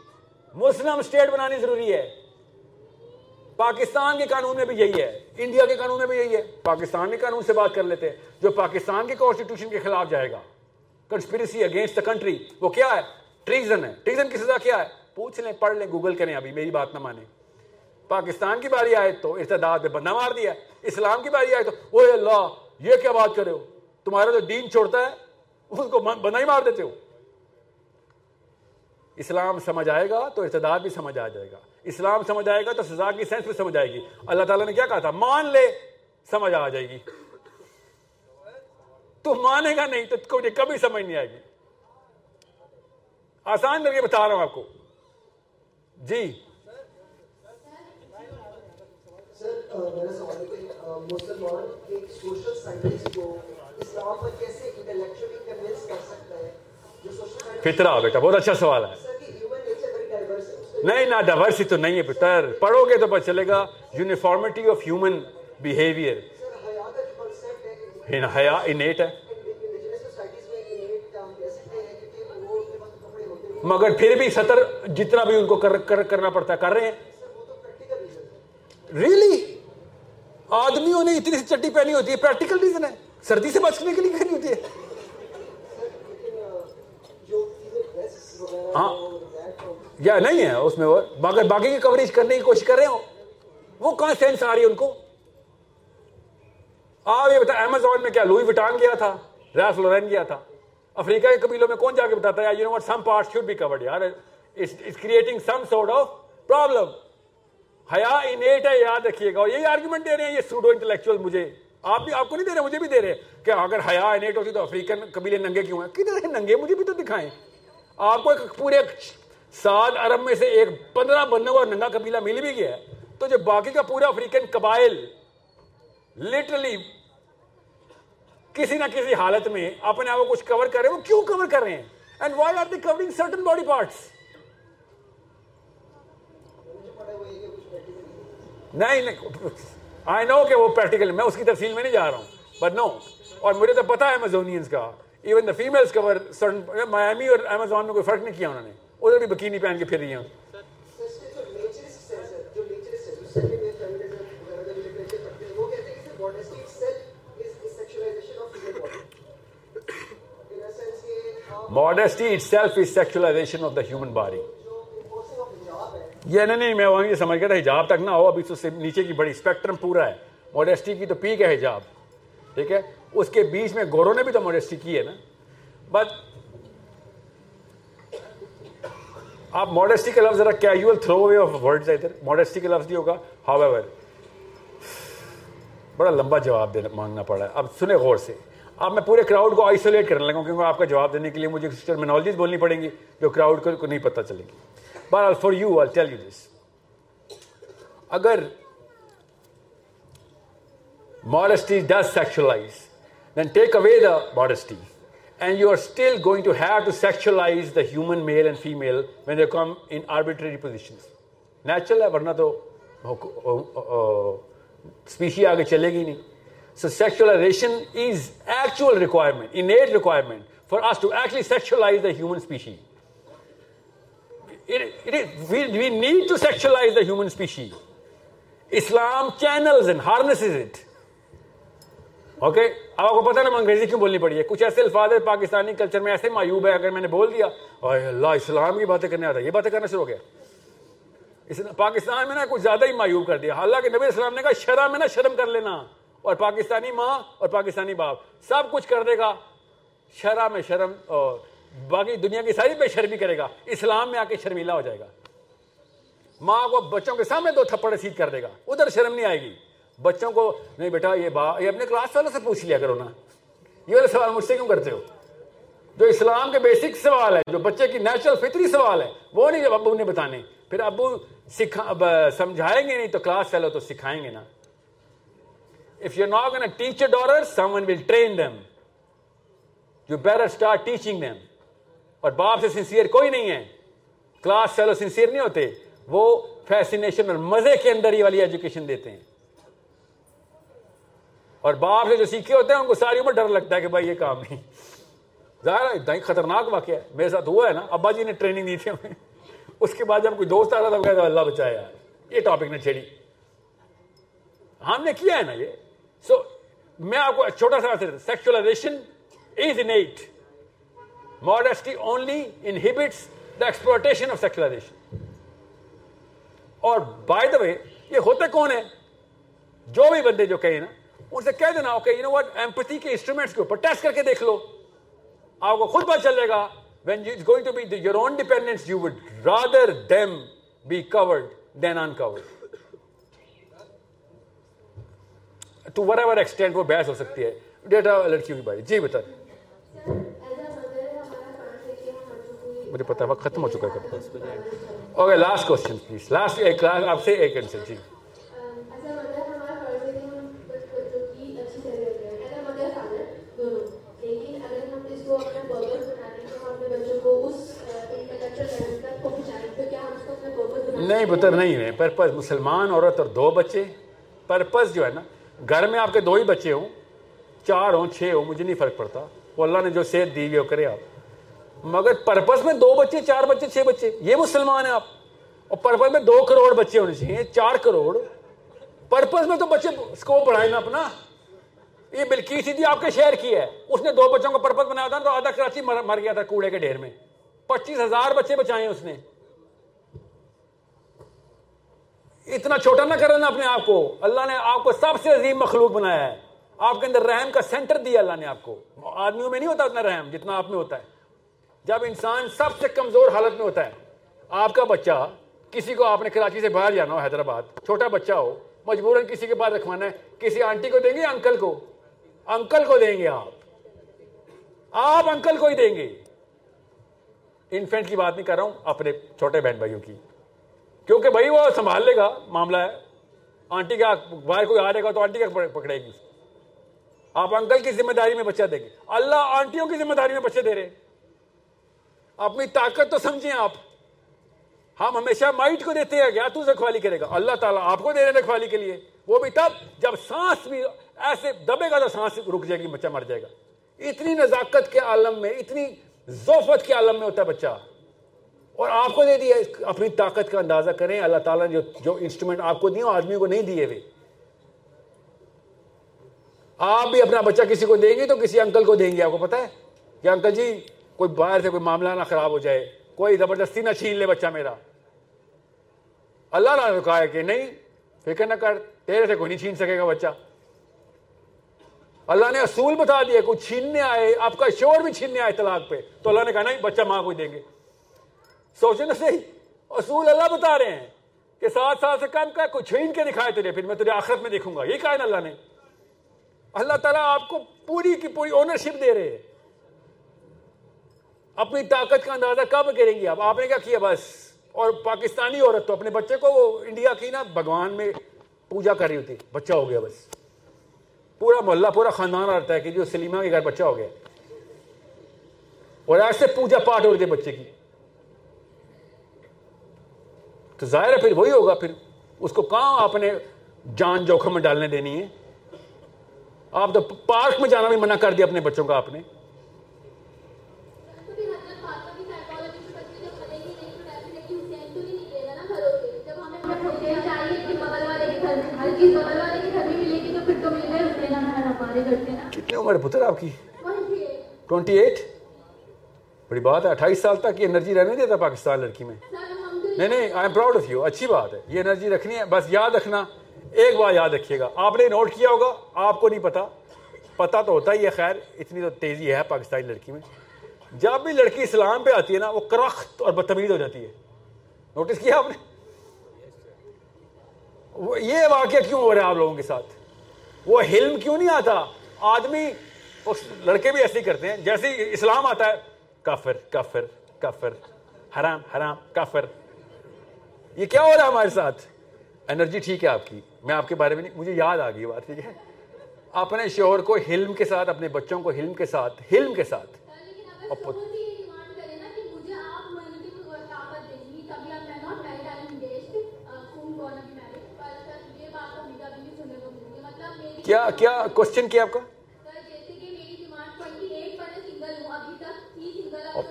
مسلم سٹیٹ بنانی ضروری ہے۔ پاکستان کے قانون میں بھی یہی ہے۔ انڈیا کے قانون میں بھی یہی ہے۔ پاکستان کے قانون سے بات کر لیتے ہیں۔ جو پاکستان کے کانسٹیٹیوشن کے خلاف جائے گا۔ کنسپیرسی اگینسٹ دا کنٹری وہ کیا ہے؟ ٹریزن ہے۔ ٹریزن کی سزا کیا ہے؟ پوچھ لیں، پڑھ لیں گوگل کریں ابھی۔ میری بات نہ مانیں۔ پاکستان کی باری آئے تو ارتداد میں بندہ مار دیا اسلام کی باری آئے تو وہ اللہ، یہ کیا بات کر رہے ہو؟ تمہارا جو دین چھوڑتا ہے، اس کو بندہ ہی مار دیتے ہو۔ اسلام سمجھ آئے گا تو ارتداد بھی سمجھ آ جائے گا۔ اسلام سمجھ آئے گا تو سزا کی سینس بھی سمجھ آئے گی۔ اللہ تعالیٰ نے کیا کہا تھا؟ مان لے، سمجھ آ جائے گی۔ تو مانے گا نہیں تو مجھے کبھی سمجھ نہیں آئے گی۔ آسان کر کے بتا رہا ہوں آپ کو۔ جی۔ میرا سوال ہے کہ مسلمان ایک سوشل سائنٹسٹ کو اسلام پر کیسے انٹلیکچولی کنوینس کر سکتا ہے؟ فطرہ بیٹا بہت اچھا سوال ہے۔ نہیں نہ ڈائیورسی تو نہیں ہے پتر پڑھو گے تو پتہ چلے گا۔ یونیفارمٹی آف ہیومن بیہیویئر حیا انیٹ ہے۔ مگر پھر بھی سطر جتنا بھی ان کو کر, کر, کرنا پڑتا ہے کر رہے ہیں۔ سر ریلی آدمیوں نے اتنی سی چٹی پہنی ہوتی ہے پریکٹیکل ریزن ہے۔ سردی سے بچنے کے لیے پہنی ہوتی ہے سر لیکن جو چیزیں ڈریس وغیرہ ہاں۔ یا نہیں ہے اس میں وہ؟ مگر باقی کی کوریج کرنے کی کوشش کر رہے ہو۔ وہ کہاں سینس آ رہی ہے ان کو؟ آپ یہ بتا امیزون میں کیا لوئی وٹان گیا تھا؟ ریف لورین گیا تھا؟ افریقہ کے قبیلوں میں کون جا کے بتاتا ہے؟ You know what some part should be covered یار۔ It's creating some sort of problem حیا انیٹ ہے، یاد رکھیے گا۔ اور یہی آرگومنٹ دے رہے ہیں، یہ سوڈو انٹلیکچوئل مجھے۔ آپ بھی، آپ کو نہیں دے رہے، مجھے بھی دے رہے کہ اگر حیا انیٹ ہوتی تو افریقن قبیلے ننگے کیوں ہیں؟ کدھر ننگے؟ مجھے بھی تو دکھائیں۔ آپ کو ایک پورے سات ارب میں سے ایک پندرہ بندوں اور ننگا قبیلہ مل بھی گیا ہے۔ تو جو باقی کا پورا افریقن قبائل لٹرلی کسی نہ کسی حالت میں اپنے آپ کو کچھ کور کر رہے ہیں، وہ کیوں کور کر رہے ہیں؟ And why are the covering certain body parts نہیں نہیں آئی نو کہ وہ پریکٹیکل میں اس کی تفصیل میں نہیں جا رہا ہوں۔ بٹ نو اور مجھے تو پتا ہے امیزونینس کا۔ ایون دا فیمیلس کور مایامی اور امیزون میں کوئی فرق نہیں کیا انہوں نے۔ ادھر بھی بکینی پہن کے پھر رہی ہیں۔ of the human body. جو enforcing of hijab ہے یہ نہیں نہیں میں وہیں سمجھ گیا تھا حجاب تک نہ ہو ابھی تو نیچے کی بڑی اسپیکٹرم پورا ہے۔ موڈیسٹی کی تو پیک ہے حجاب ٹھیک ہے؟ اس کے بیچ میں گوروں نے بھی تو موڈیسٹی کی ہے نا. بٹ آپ موڈیسٹی کا لفظ ذرا casual throw away of words ہے ادھر. موڈیسٹی کا لفظ نہیں ہوگا. ہاؤ ایور بڑا لمبا جواب دینا مانگنا پڑا ہے. اب سنیں غور سے. اب میں پورے کراؤڈ کو آئسولیٹ کرنے لگا ہوں کیونکہ آپ کا جواب دینے کے لیے مجھے کچھ ٹرمینالوجیز بولنی پڑیں گی جو کراؤڈ کو نہیں پتہ چلے گی. بہرحال for you I tell you this اگر modesty does sexualize, then take away the modesty. And you are still going to have to sexualize the human male and female when they come in arbitrary positions. Natural ہے ورنہ تو species آگے چلے گی نہیں so sexualization is actual requirement innate requirement for us to actually sexualize the human species we need to sexualize the human species Islam channels and harnesses it okay اب آپ کو پتا نا انگریزی کیوں بولنی پڑی ہے؟ کچھ ایسے الفاظ ہے پاکستانی کلچر میں ایسے معیوب ہے اگر میں نے بول دیا، اور اللہ اسلام کی باتیں کرنے آتا ہے، یہ باتیں کرنا شروع ہو گیا۔ پاکستان میں نا کچھ زیادہ ہی معیوب کر دیا۔ حالانکہ نبی اسلام نے کہا شرح میں نا شرم کر لینا، اور پاکستانی ماں اور پاکستانی باپ، سب کچھ کر دے گا۔ شرح میں شرم، اور باقی دنیا کی ساری بے شرمی کرے گا۔ اسلام میں آ کے شرمیلا ہو جائے گا۔ ماں کو بچوں کے سامنے دو تھپڑ رسید کر دے گا، ادھر شرم نہیں آئے گی۔ بچوں کو، نہیں بیٹا، یہ با، یہ اپنے کلاس والوں سے پوچھ لیا کرو نا۔ یہ والا سوال مجھ سے کیوں کرتے ہو؟ جو اسلام کے بیسک سوال ہے، جو بچے کی نیچرل فطری سوال ہے، وہ نہیں جب ابو نے بتانے۔ پھر ابو سکھا سمجھائیں گے نہیں تو کلاس فیلو تو سکھائیں گے نا۔ If you not gonna teacher dollar someone will train them you better start teaching them اور باپ سے سنسیئر کوئی نہیں ہے۔ کلاس فیلو سنسیئر نہیں ہوتے۔ وہ فیسینیشن اور مزے کے اندر ہی والی ایجوکیشن دیتے ہیں۔ اور باپ سے جو سیکھے ہوتے ہیں، ان کو ساری عمر ڈر لگتا ہے کہ بھائی یہ کام نہیں۔ ظاہر ہے، اتنا ہی خطرناک واقعہ ہے۔ میرے ساتھ ہوا ہے نا، ابا جی نے ٹریننگ دی تھی ہمیں۔ اس کے بعد جب کوئی دوست آ رہا تھا کہتا اللہ بچایا یار، یہ ٹاپک نے چھیڑی۔ ہم نے کیا ہے نا یہ؟ سو میں آپ کو چھوٹا سا sexualisation is innate modesty only inhibits the exploitation of sexualisation اور بائی دا وے یہ ہوتے کون ہیں؟ جو بھی بندے جو کہیں نا ان سے کہہ دینا okay you know what empathy کے انسٹرومنٹس کے اوپر ٹیسٹ کر کے دیکھ لو۔ آپ کو خود پتہ چل جائے گا when you going to be your own dependence you would rather them be covered than uncovered to whatever extent وہ بحث ہو سکتی ہے۔ ڈیٹا لڑکیوں کی باری۔ جی بتا۔ مجھے پتا ہے، وقت ختم ہو چکا ہے۔ Okay last question please last ایک آپ سے ایک آنسر جی۔ نہیں پتر نہیں ہے۔ پرپز مسلمان عورت اور دو بچے پرپز جو ہے نا، گھر میں آپ کے دو ہی بچے ہوں، چار ہوں، چھ ہوں، مجھے نہیں فرق پڑتا۔ وہ اللہ نے جو صحت دی ہوئی وہ کرے آپ۔ مگر پرپز میں دو بچے، چار بچے، چھ بچے، یہ مسلمان ہیں آپ۔ اور پرپز میں دو کروڑ بچے ہونے چاہیے، چار کروڑ۔ پرپز میں تو بچے اسکوپ بڑھائیں نا اپنا۔ یہ بلکی جی سیدھی آپ کے شہر کی ہے۔ اس نے دو بچوں کا پرپز بنایا تھا، تو آدھا کراچی مر مر گیا تھا کوڑے کے ڈھیر میں۔ پچیس ہزار بچے بچائے اس نے۔ اتنا چھوٹا نہ کرنا اپنے آپ کو۔ اللہ نے آپ کو سب سے عظیم مخلوق بنایا ہے۔ آپ کے اندر رحم کا سینٹر دیا اللہ نے آپ کو۔ آدمیوں میں نہیں ہوتا اتنا رحم جتنا آپ میں ہوتا ہے۔ جب انسان سب سے کمزور حالت میں ہوتا ہے، آپ کا بچہ کسی کو آپ نے کراچی سے باہر جانا ہو، حیدرآباد، چھوٹا بچہ ہو، مجبوراً کسی کے پاس رکھوانا ہے، کسی آنٹی کو دیں گے انکل کو؟ انکل کو دیں گے آپ۔ آپ انکل کو ہی دیں گے۔ انفینٹ کی بات نہیں کر رہا ہوں، اپنے چھوٹے بہن بھائیوں کی۔ کیونکہ بھائی وہ سنبھال لے گا، معاملہ ہے۔ آنٹی کا باہر کوئی آ رہے گا تو آنٹی کا پکڑے گی آپ انکل کی ذمہ داری میں بچہ دیں گے۔ اللہ آنٹیوں کی ذمہ داری میں بچے دے رہے اپنی طاقت تو سمجھیں آپ۔ ہم ہمیشہ مائٹ کو دیتے ہیں، کیا تو رکھوالی کرے گا؟ اللہ تعالیٰ آپ کو دے رہے رکھوالی کے لیے۔ وہ بھی تب جب سانس بھی ایسے دبے گا تو سانس رک جائے گی، بچہ مر جائے گا۔ اتنی نزاکت کے عالم میں، اتنی زوفت کے عالم میں ہوتا ہے بچہ۔ اور آپ کو دے دیا اپنی طاقت کا اندازہ کریں، اللہ تعالیٰ نے جو جو انسٹرومنٹ آپ کو دیے آدمی کو نہیں دیے ہوئے۔ آپ بھی اپنا بچہ کسی کو دیں گے تو کسی انکل کو دیں گے، آپ کو پتا ہے؟ کہ انکل جی کوئی باہر سے کوئی معاملہ نہ خراب ہو جائے، کوئی زبردستی نہ چھین لے بچہ میرا۔ اللہ نے کہا ہے کہ نہیں، فکر نہ کر، تیرے سے کوئی نہیں چھین سکے گا بچہ۔ اللہ نے اصول بتا دیا، کوئی چھیننے آئے، آپ کا شور بھی چھیننے آئے طلاق پہ۔ تو اللہ نے کہا نہیں، بچہ ماں کو دیں گے۔ سوچے نا صحیح، اصول اللہ بتا رہے ہیں کہ سات سال سے کم کا کوئی چھین کے دکھائے تجھے، پھر میں تجھے آخرت میں دیکھوں گا۔ یہ کہا ہے نا اللہ نے۔ اللہ تعالیٰ آپ کو پوری کی پوری اونرشپ دے رہے ہیں۔ اپنی طاقت کا اندازہ کب کریں گے آپ؟ آپ نے کیا کیا؟ بس۔ اور پاکستانی عورت تو اپنے بچے کو وہ انڈیا کی نا بھگوان میں پوجا کر رہی ہوتی۔ بچہ ہو گیا بس۔ پورا محلہ، پورا خاندان رہتا ہے کہ جو سلیما کے گھر بچہ ہو گیا۔ اور ایسے پوجا پاٹ ہو رہی تھی بچے کی۔ تو ظاہر ہے پھر وہی ہوگا پھر اس کو کہاں آپ نے جان جوخم میں ڈالنے دینی ہے؟ آپ تو پارک میں جانا بھی منع کر دیا اپنے بچوں کا آپ نے۔ کتنی عمر ہے پتر آپ کی؟ Twenty eight? بڑی بات ہے اٹھائیس سال تک یہ انرجی رہنے دیتا پاکستان لڑکی میں۔ نہیں نہیں I am proud of you اچھی بات ہے، یہ انرجی رکھنی ہے، بس یاد رکھنا، ایک بار یاد رکھیے گا۔ آپ نے نوٹ کیا ہوگا، آپ کو نہیں پتا پتا تو ہوتا ہی ہے، خیر، اتنی تو تیزی ہے پاکستانی لڑکی میں۔ جب بھی لڑکی اسلام پہ آتی ہے نا، وہ کرخت اور بدتمیز ہو جاتی ہے۔ نوٹس کیا آپ نے؟ یہ واقعہ کیوں ہو رہا ہے آپ لوگوں کے ساتھ؟ وہ حلم کیوں نہیں آتا؟ آدمی، اس لڑکے بھی ایسے ہی کرتے ہیں، جیسے ہی اسلام آتا ہے، کافر کافر کافر، حرام حرام، کافر۔ یہ کیا ہو رہا ہے ہمارے ساتھ؟ انرجی ٹھیک ہے آپ کی۔ میں آپ کے بارے میں نہیں مجھے یاد آ گئی بات ٹھیک ہے؟ اپنے شوہر کو حلم کے ساتھ اپنے بچوں کو حلم کے ساتھ حلم کے ساتھ۔ کیا کیا کوشچن کیا آپ کا؟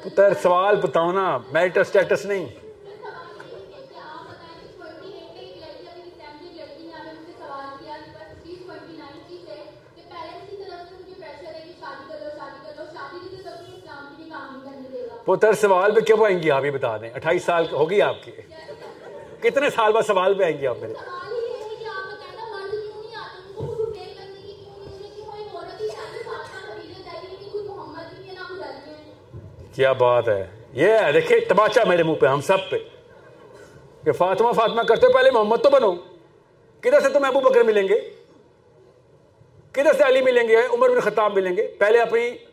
پتر سوال بتاؤ نا میرٹر اسٹیٹس نہیں۔ پتر سوال پہ کیوں آئیں گی؟ آپ یہ بتا دیں۔ اٹھائیس سال ہوگی آپ کی۔ کتنے سال بعد سوال پہ آئیں گی آپ میرے؟ کیا بات ہے؟ یہ ہے دیکھیں تماچا میرے منہ پہ ہم سب پہ۔ کہ فاطمہ فاطمہ کرتے ہو پہلے محمد تو بنو۔ کدھر سے تم ابو بکر ملیں گے؟ کدھر سے علی ملیں گے؟ عمر بن خطاب ملیں گے؟ پہلے اپنی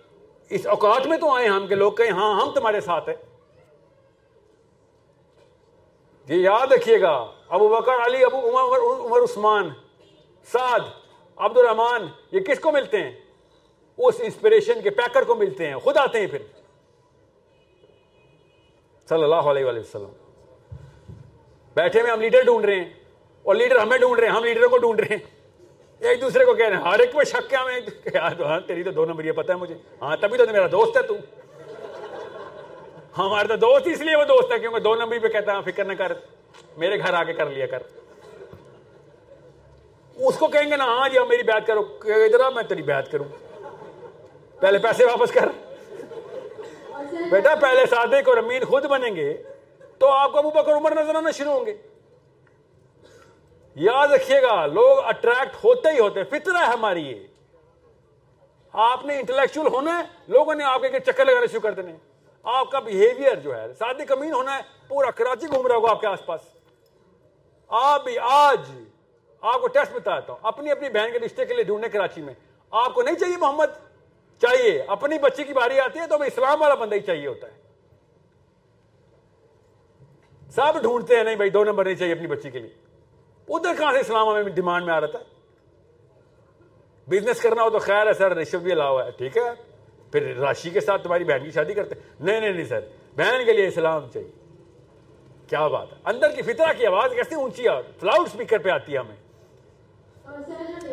اس اوقات میں تو آئے ہم کہ لوگ کہیں ہاں ہم تمہارے ساتھ ہیں۔ یہ یاد رکھیے گا، ابو بکر، علی، ابو عمر عمر عثمان، سعد عبد الرحمان یہ کس کو ملتے ہیں؟ اس انسپریشن کے پیکر کو ملتے ہیں، خود آتے ہیں پھر۔ صلی اللہ علیہ وسلم۔ بیٹھے میں ہم لیڈر ڈھونڈ رہے ہیں اور لیڈر ہمیں ڈھونڈ رہے ہیں، ہم لیڈروں کو ڈھونڈ رہے ہیں۔ ایک دوسرے کو کہہ رہے ہیں، ہر ایک میں شک کیا میں؟ یار ہاں تیری تو دو نمبر یہ پتہ ہے مجھے۔ ہاں تبھی تو میرا دوست ہے تو۔ ہمارا تو دوست اس لیے وہ دوست ہے کیونکہ دو نمبر پہ کہتا ہے، فکر نہ کر، میرے گھر آ کے کر لیا کر۔ اس کو کہیں گے نا ہاں جی ہاں، میری بات کرو۔ ادھر میں تیری بات کروں۔ پہلے پیسے واپس کر۔ بیٹا، پہلے صادق اور امین خود بنیں گے تو آپ کو ابو بکر عمر نظر آنا شروع ہوں گے۔ یاد رکھیے گا، لوگ اٹریکٹ ہوتے ہی ہوتے فطرہ ہے ہماری یہ۔ آپ نے انٹلیکچوئل ہونا ہے، لوگوں نے آپ کے چکر لگانے شروع کر دینے۔ آپ کا بہیویئر جو ہے صادق امین ہونا ہے، پورا کراچی گھوم رہا ہوگا آپ کے آس پاس۔ آپ بھی آج آپ کو ٹیسٹ بتاتا ہوں، اپنی اپنی بہن کے رشتے کے لیے ڈھونڈنے کراچی میں۔ آپ کو نہیں چاہیے محمد، چاہیے۔ اپنی بچی کی باری آتی ہے تو اسلام والا بندہ ہی چاہیے ہوتا ہے۔ سب ڈھونڈتے ہیں، نہیں بھائی، دو نمبر نہیں چاہیے اپنی بچی کے لیے۔ ادھر کہاں سے اسلام ہمیں ڈیمانڈ میں آ رہا تھا؟ بزنس کرنا ہو تو خیر ہے سر رشو بھی الاؤ ہے ٹھیک ہے؟ پھر راشی کے ساتھ تمہاری بہن کی شادی کرتے نہیں نہیں نہیں سر بہن کے لیے اسلام چاہیے۔ کیا بات ہے؟ اندر کی فطرہ کی آواز کیسے اونچی ہے؟ فلاؤڈ اسپیکر پہ آتی ہے ہمیں۔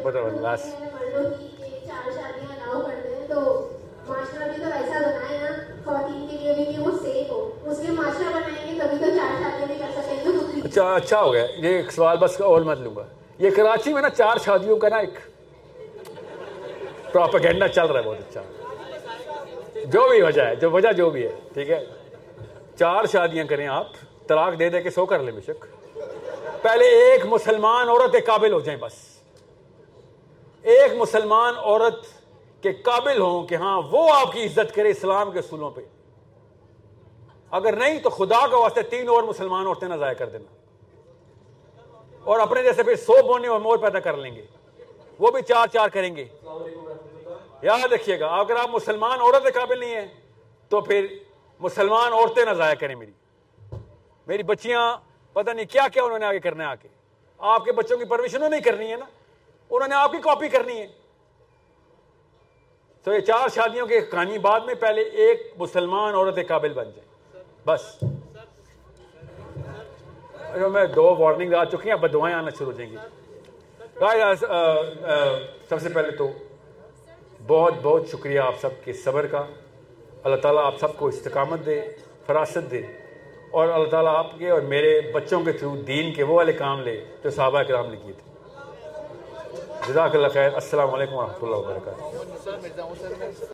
بتاؤ لاسٹ چار شادیاں الاؤ کرتے ہیں تو معاشرہ بھی تو ایسا بنائے نا خواتین کے لیے بھی کہ وہ سیف ہو۔ اس لیے معاشرہ بنائیں گے تبھی تو چار شادیاں بھی کر سکیں۔ گے اچھا ہو گیا. یہ ایک سوال بس اور مت لوں گا. یہ کراچی میں نا چار شادیوں کا نا ایک پروپیگنڈا چل رہا ہے بہت اچھا. جو بھی وجہ ہے، جو وجہ جو بھی ہے، ٹھیک ہے؟ چار شادیاں کریں آپ، طلاق دے دے کے سو کر لیں بے شک. پہلے ایک مسلمان عورت کے قابل ہو جائیں بس. ایک مسلمان عورت کے قابل ہوں کہ ہاں وہ آپ کی عزت کرے اسلام کے اصولوں پہ. اگر نہیں تو خدا کا واسطے تین اور مسلمان عورتیں نہ ضائع کر دینا. اور اپنے جیسے پھر سو بونے اور مور پیدا کر لیں گے۔ وہ بھی چار چار کریں گے۔ یاد رکھیے گا، اگر آپ مسلمان عورت کے قابل نہیں ہیں، تو پھر مسلمان عورتیں نہ ضائع کریں میری۔ میری بچیاں، پتہ نہیں کیا کیا انہوں نے آگے کرنا ہے آ کے آپ کے بچوں کی پرورش انہوں نہیں کرنی ہے نا۔ انہوں نے آپ کی کاپی کرنی ہے۔ تو یہ چار شادیوں کی کہانی بعد میں پہلے ایک مسلمان عورت قابل بن جائے بس۔ میں دو وارننگ آ چکی ہیں، اب دعائیں آنا شروع ہو جائیں گی۔ سب سے پہلے تو بہت بہت شکریہ آپ سب کے صبر کا۔ اللہ تعالیٰ آپ سب کو استقامت دے، فراست دے۔ اور اللہ تعالیٰ آپ کے اور میرے بچوں کے تھرو دین کے وہ والے کام لے جو صحابہ کرام نے کیے تھے۔ جزاک اللہ خیر، السلام علیکم ورحمۃ اللہ وبرکاتہ۔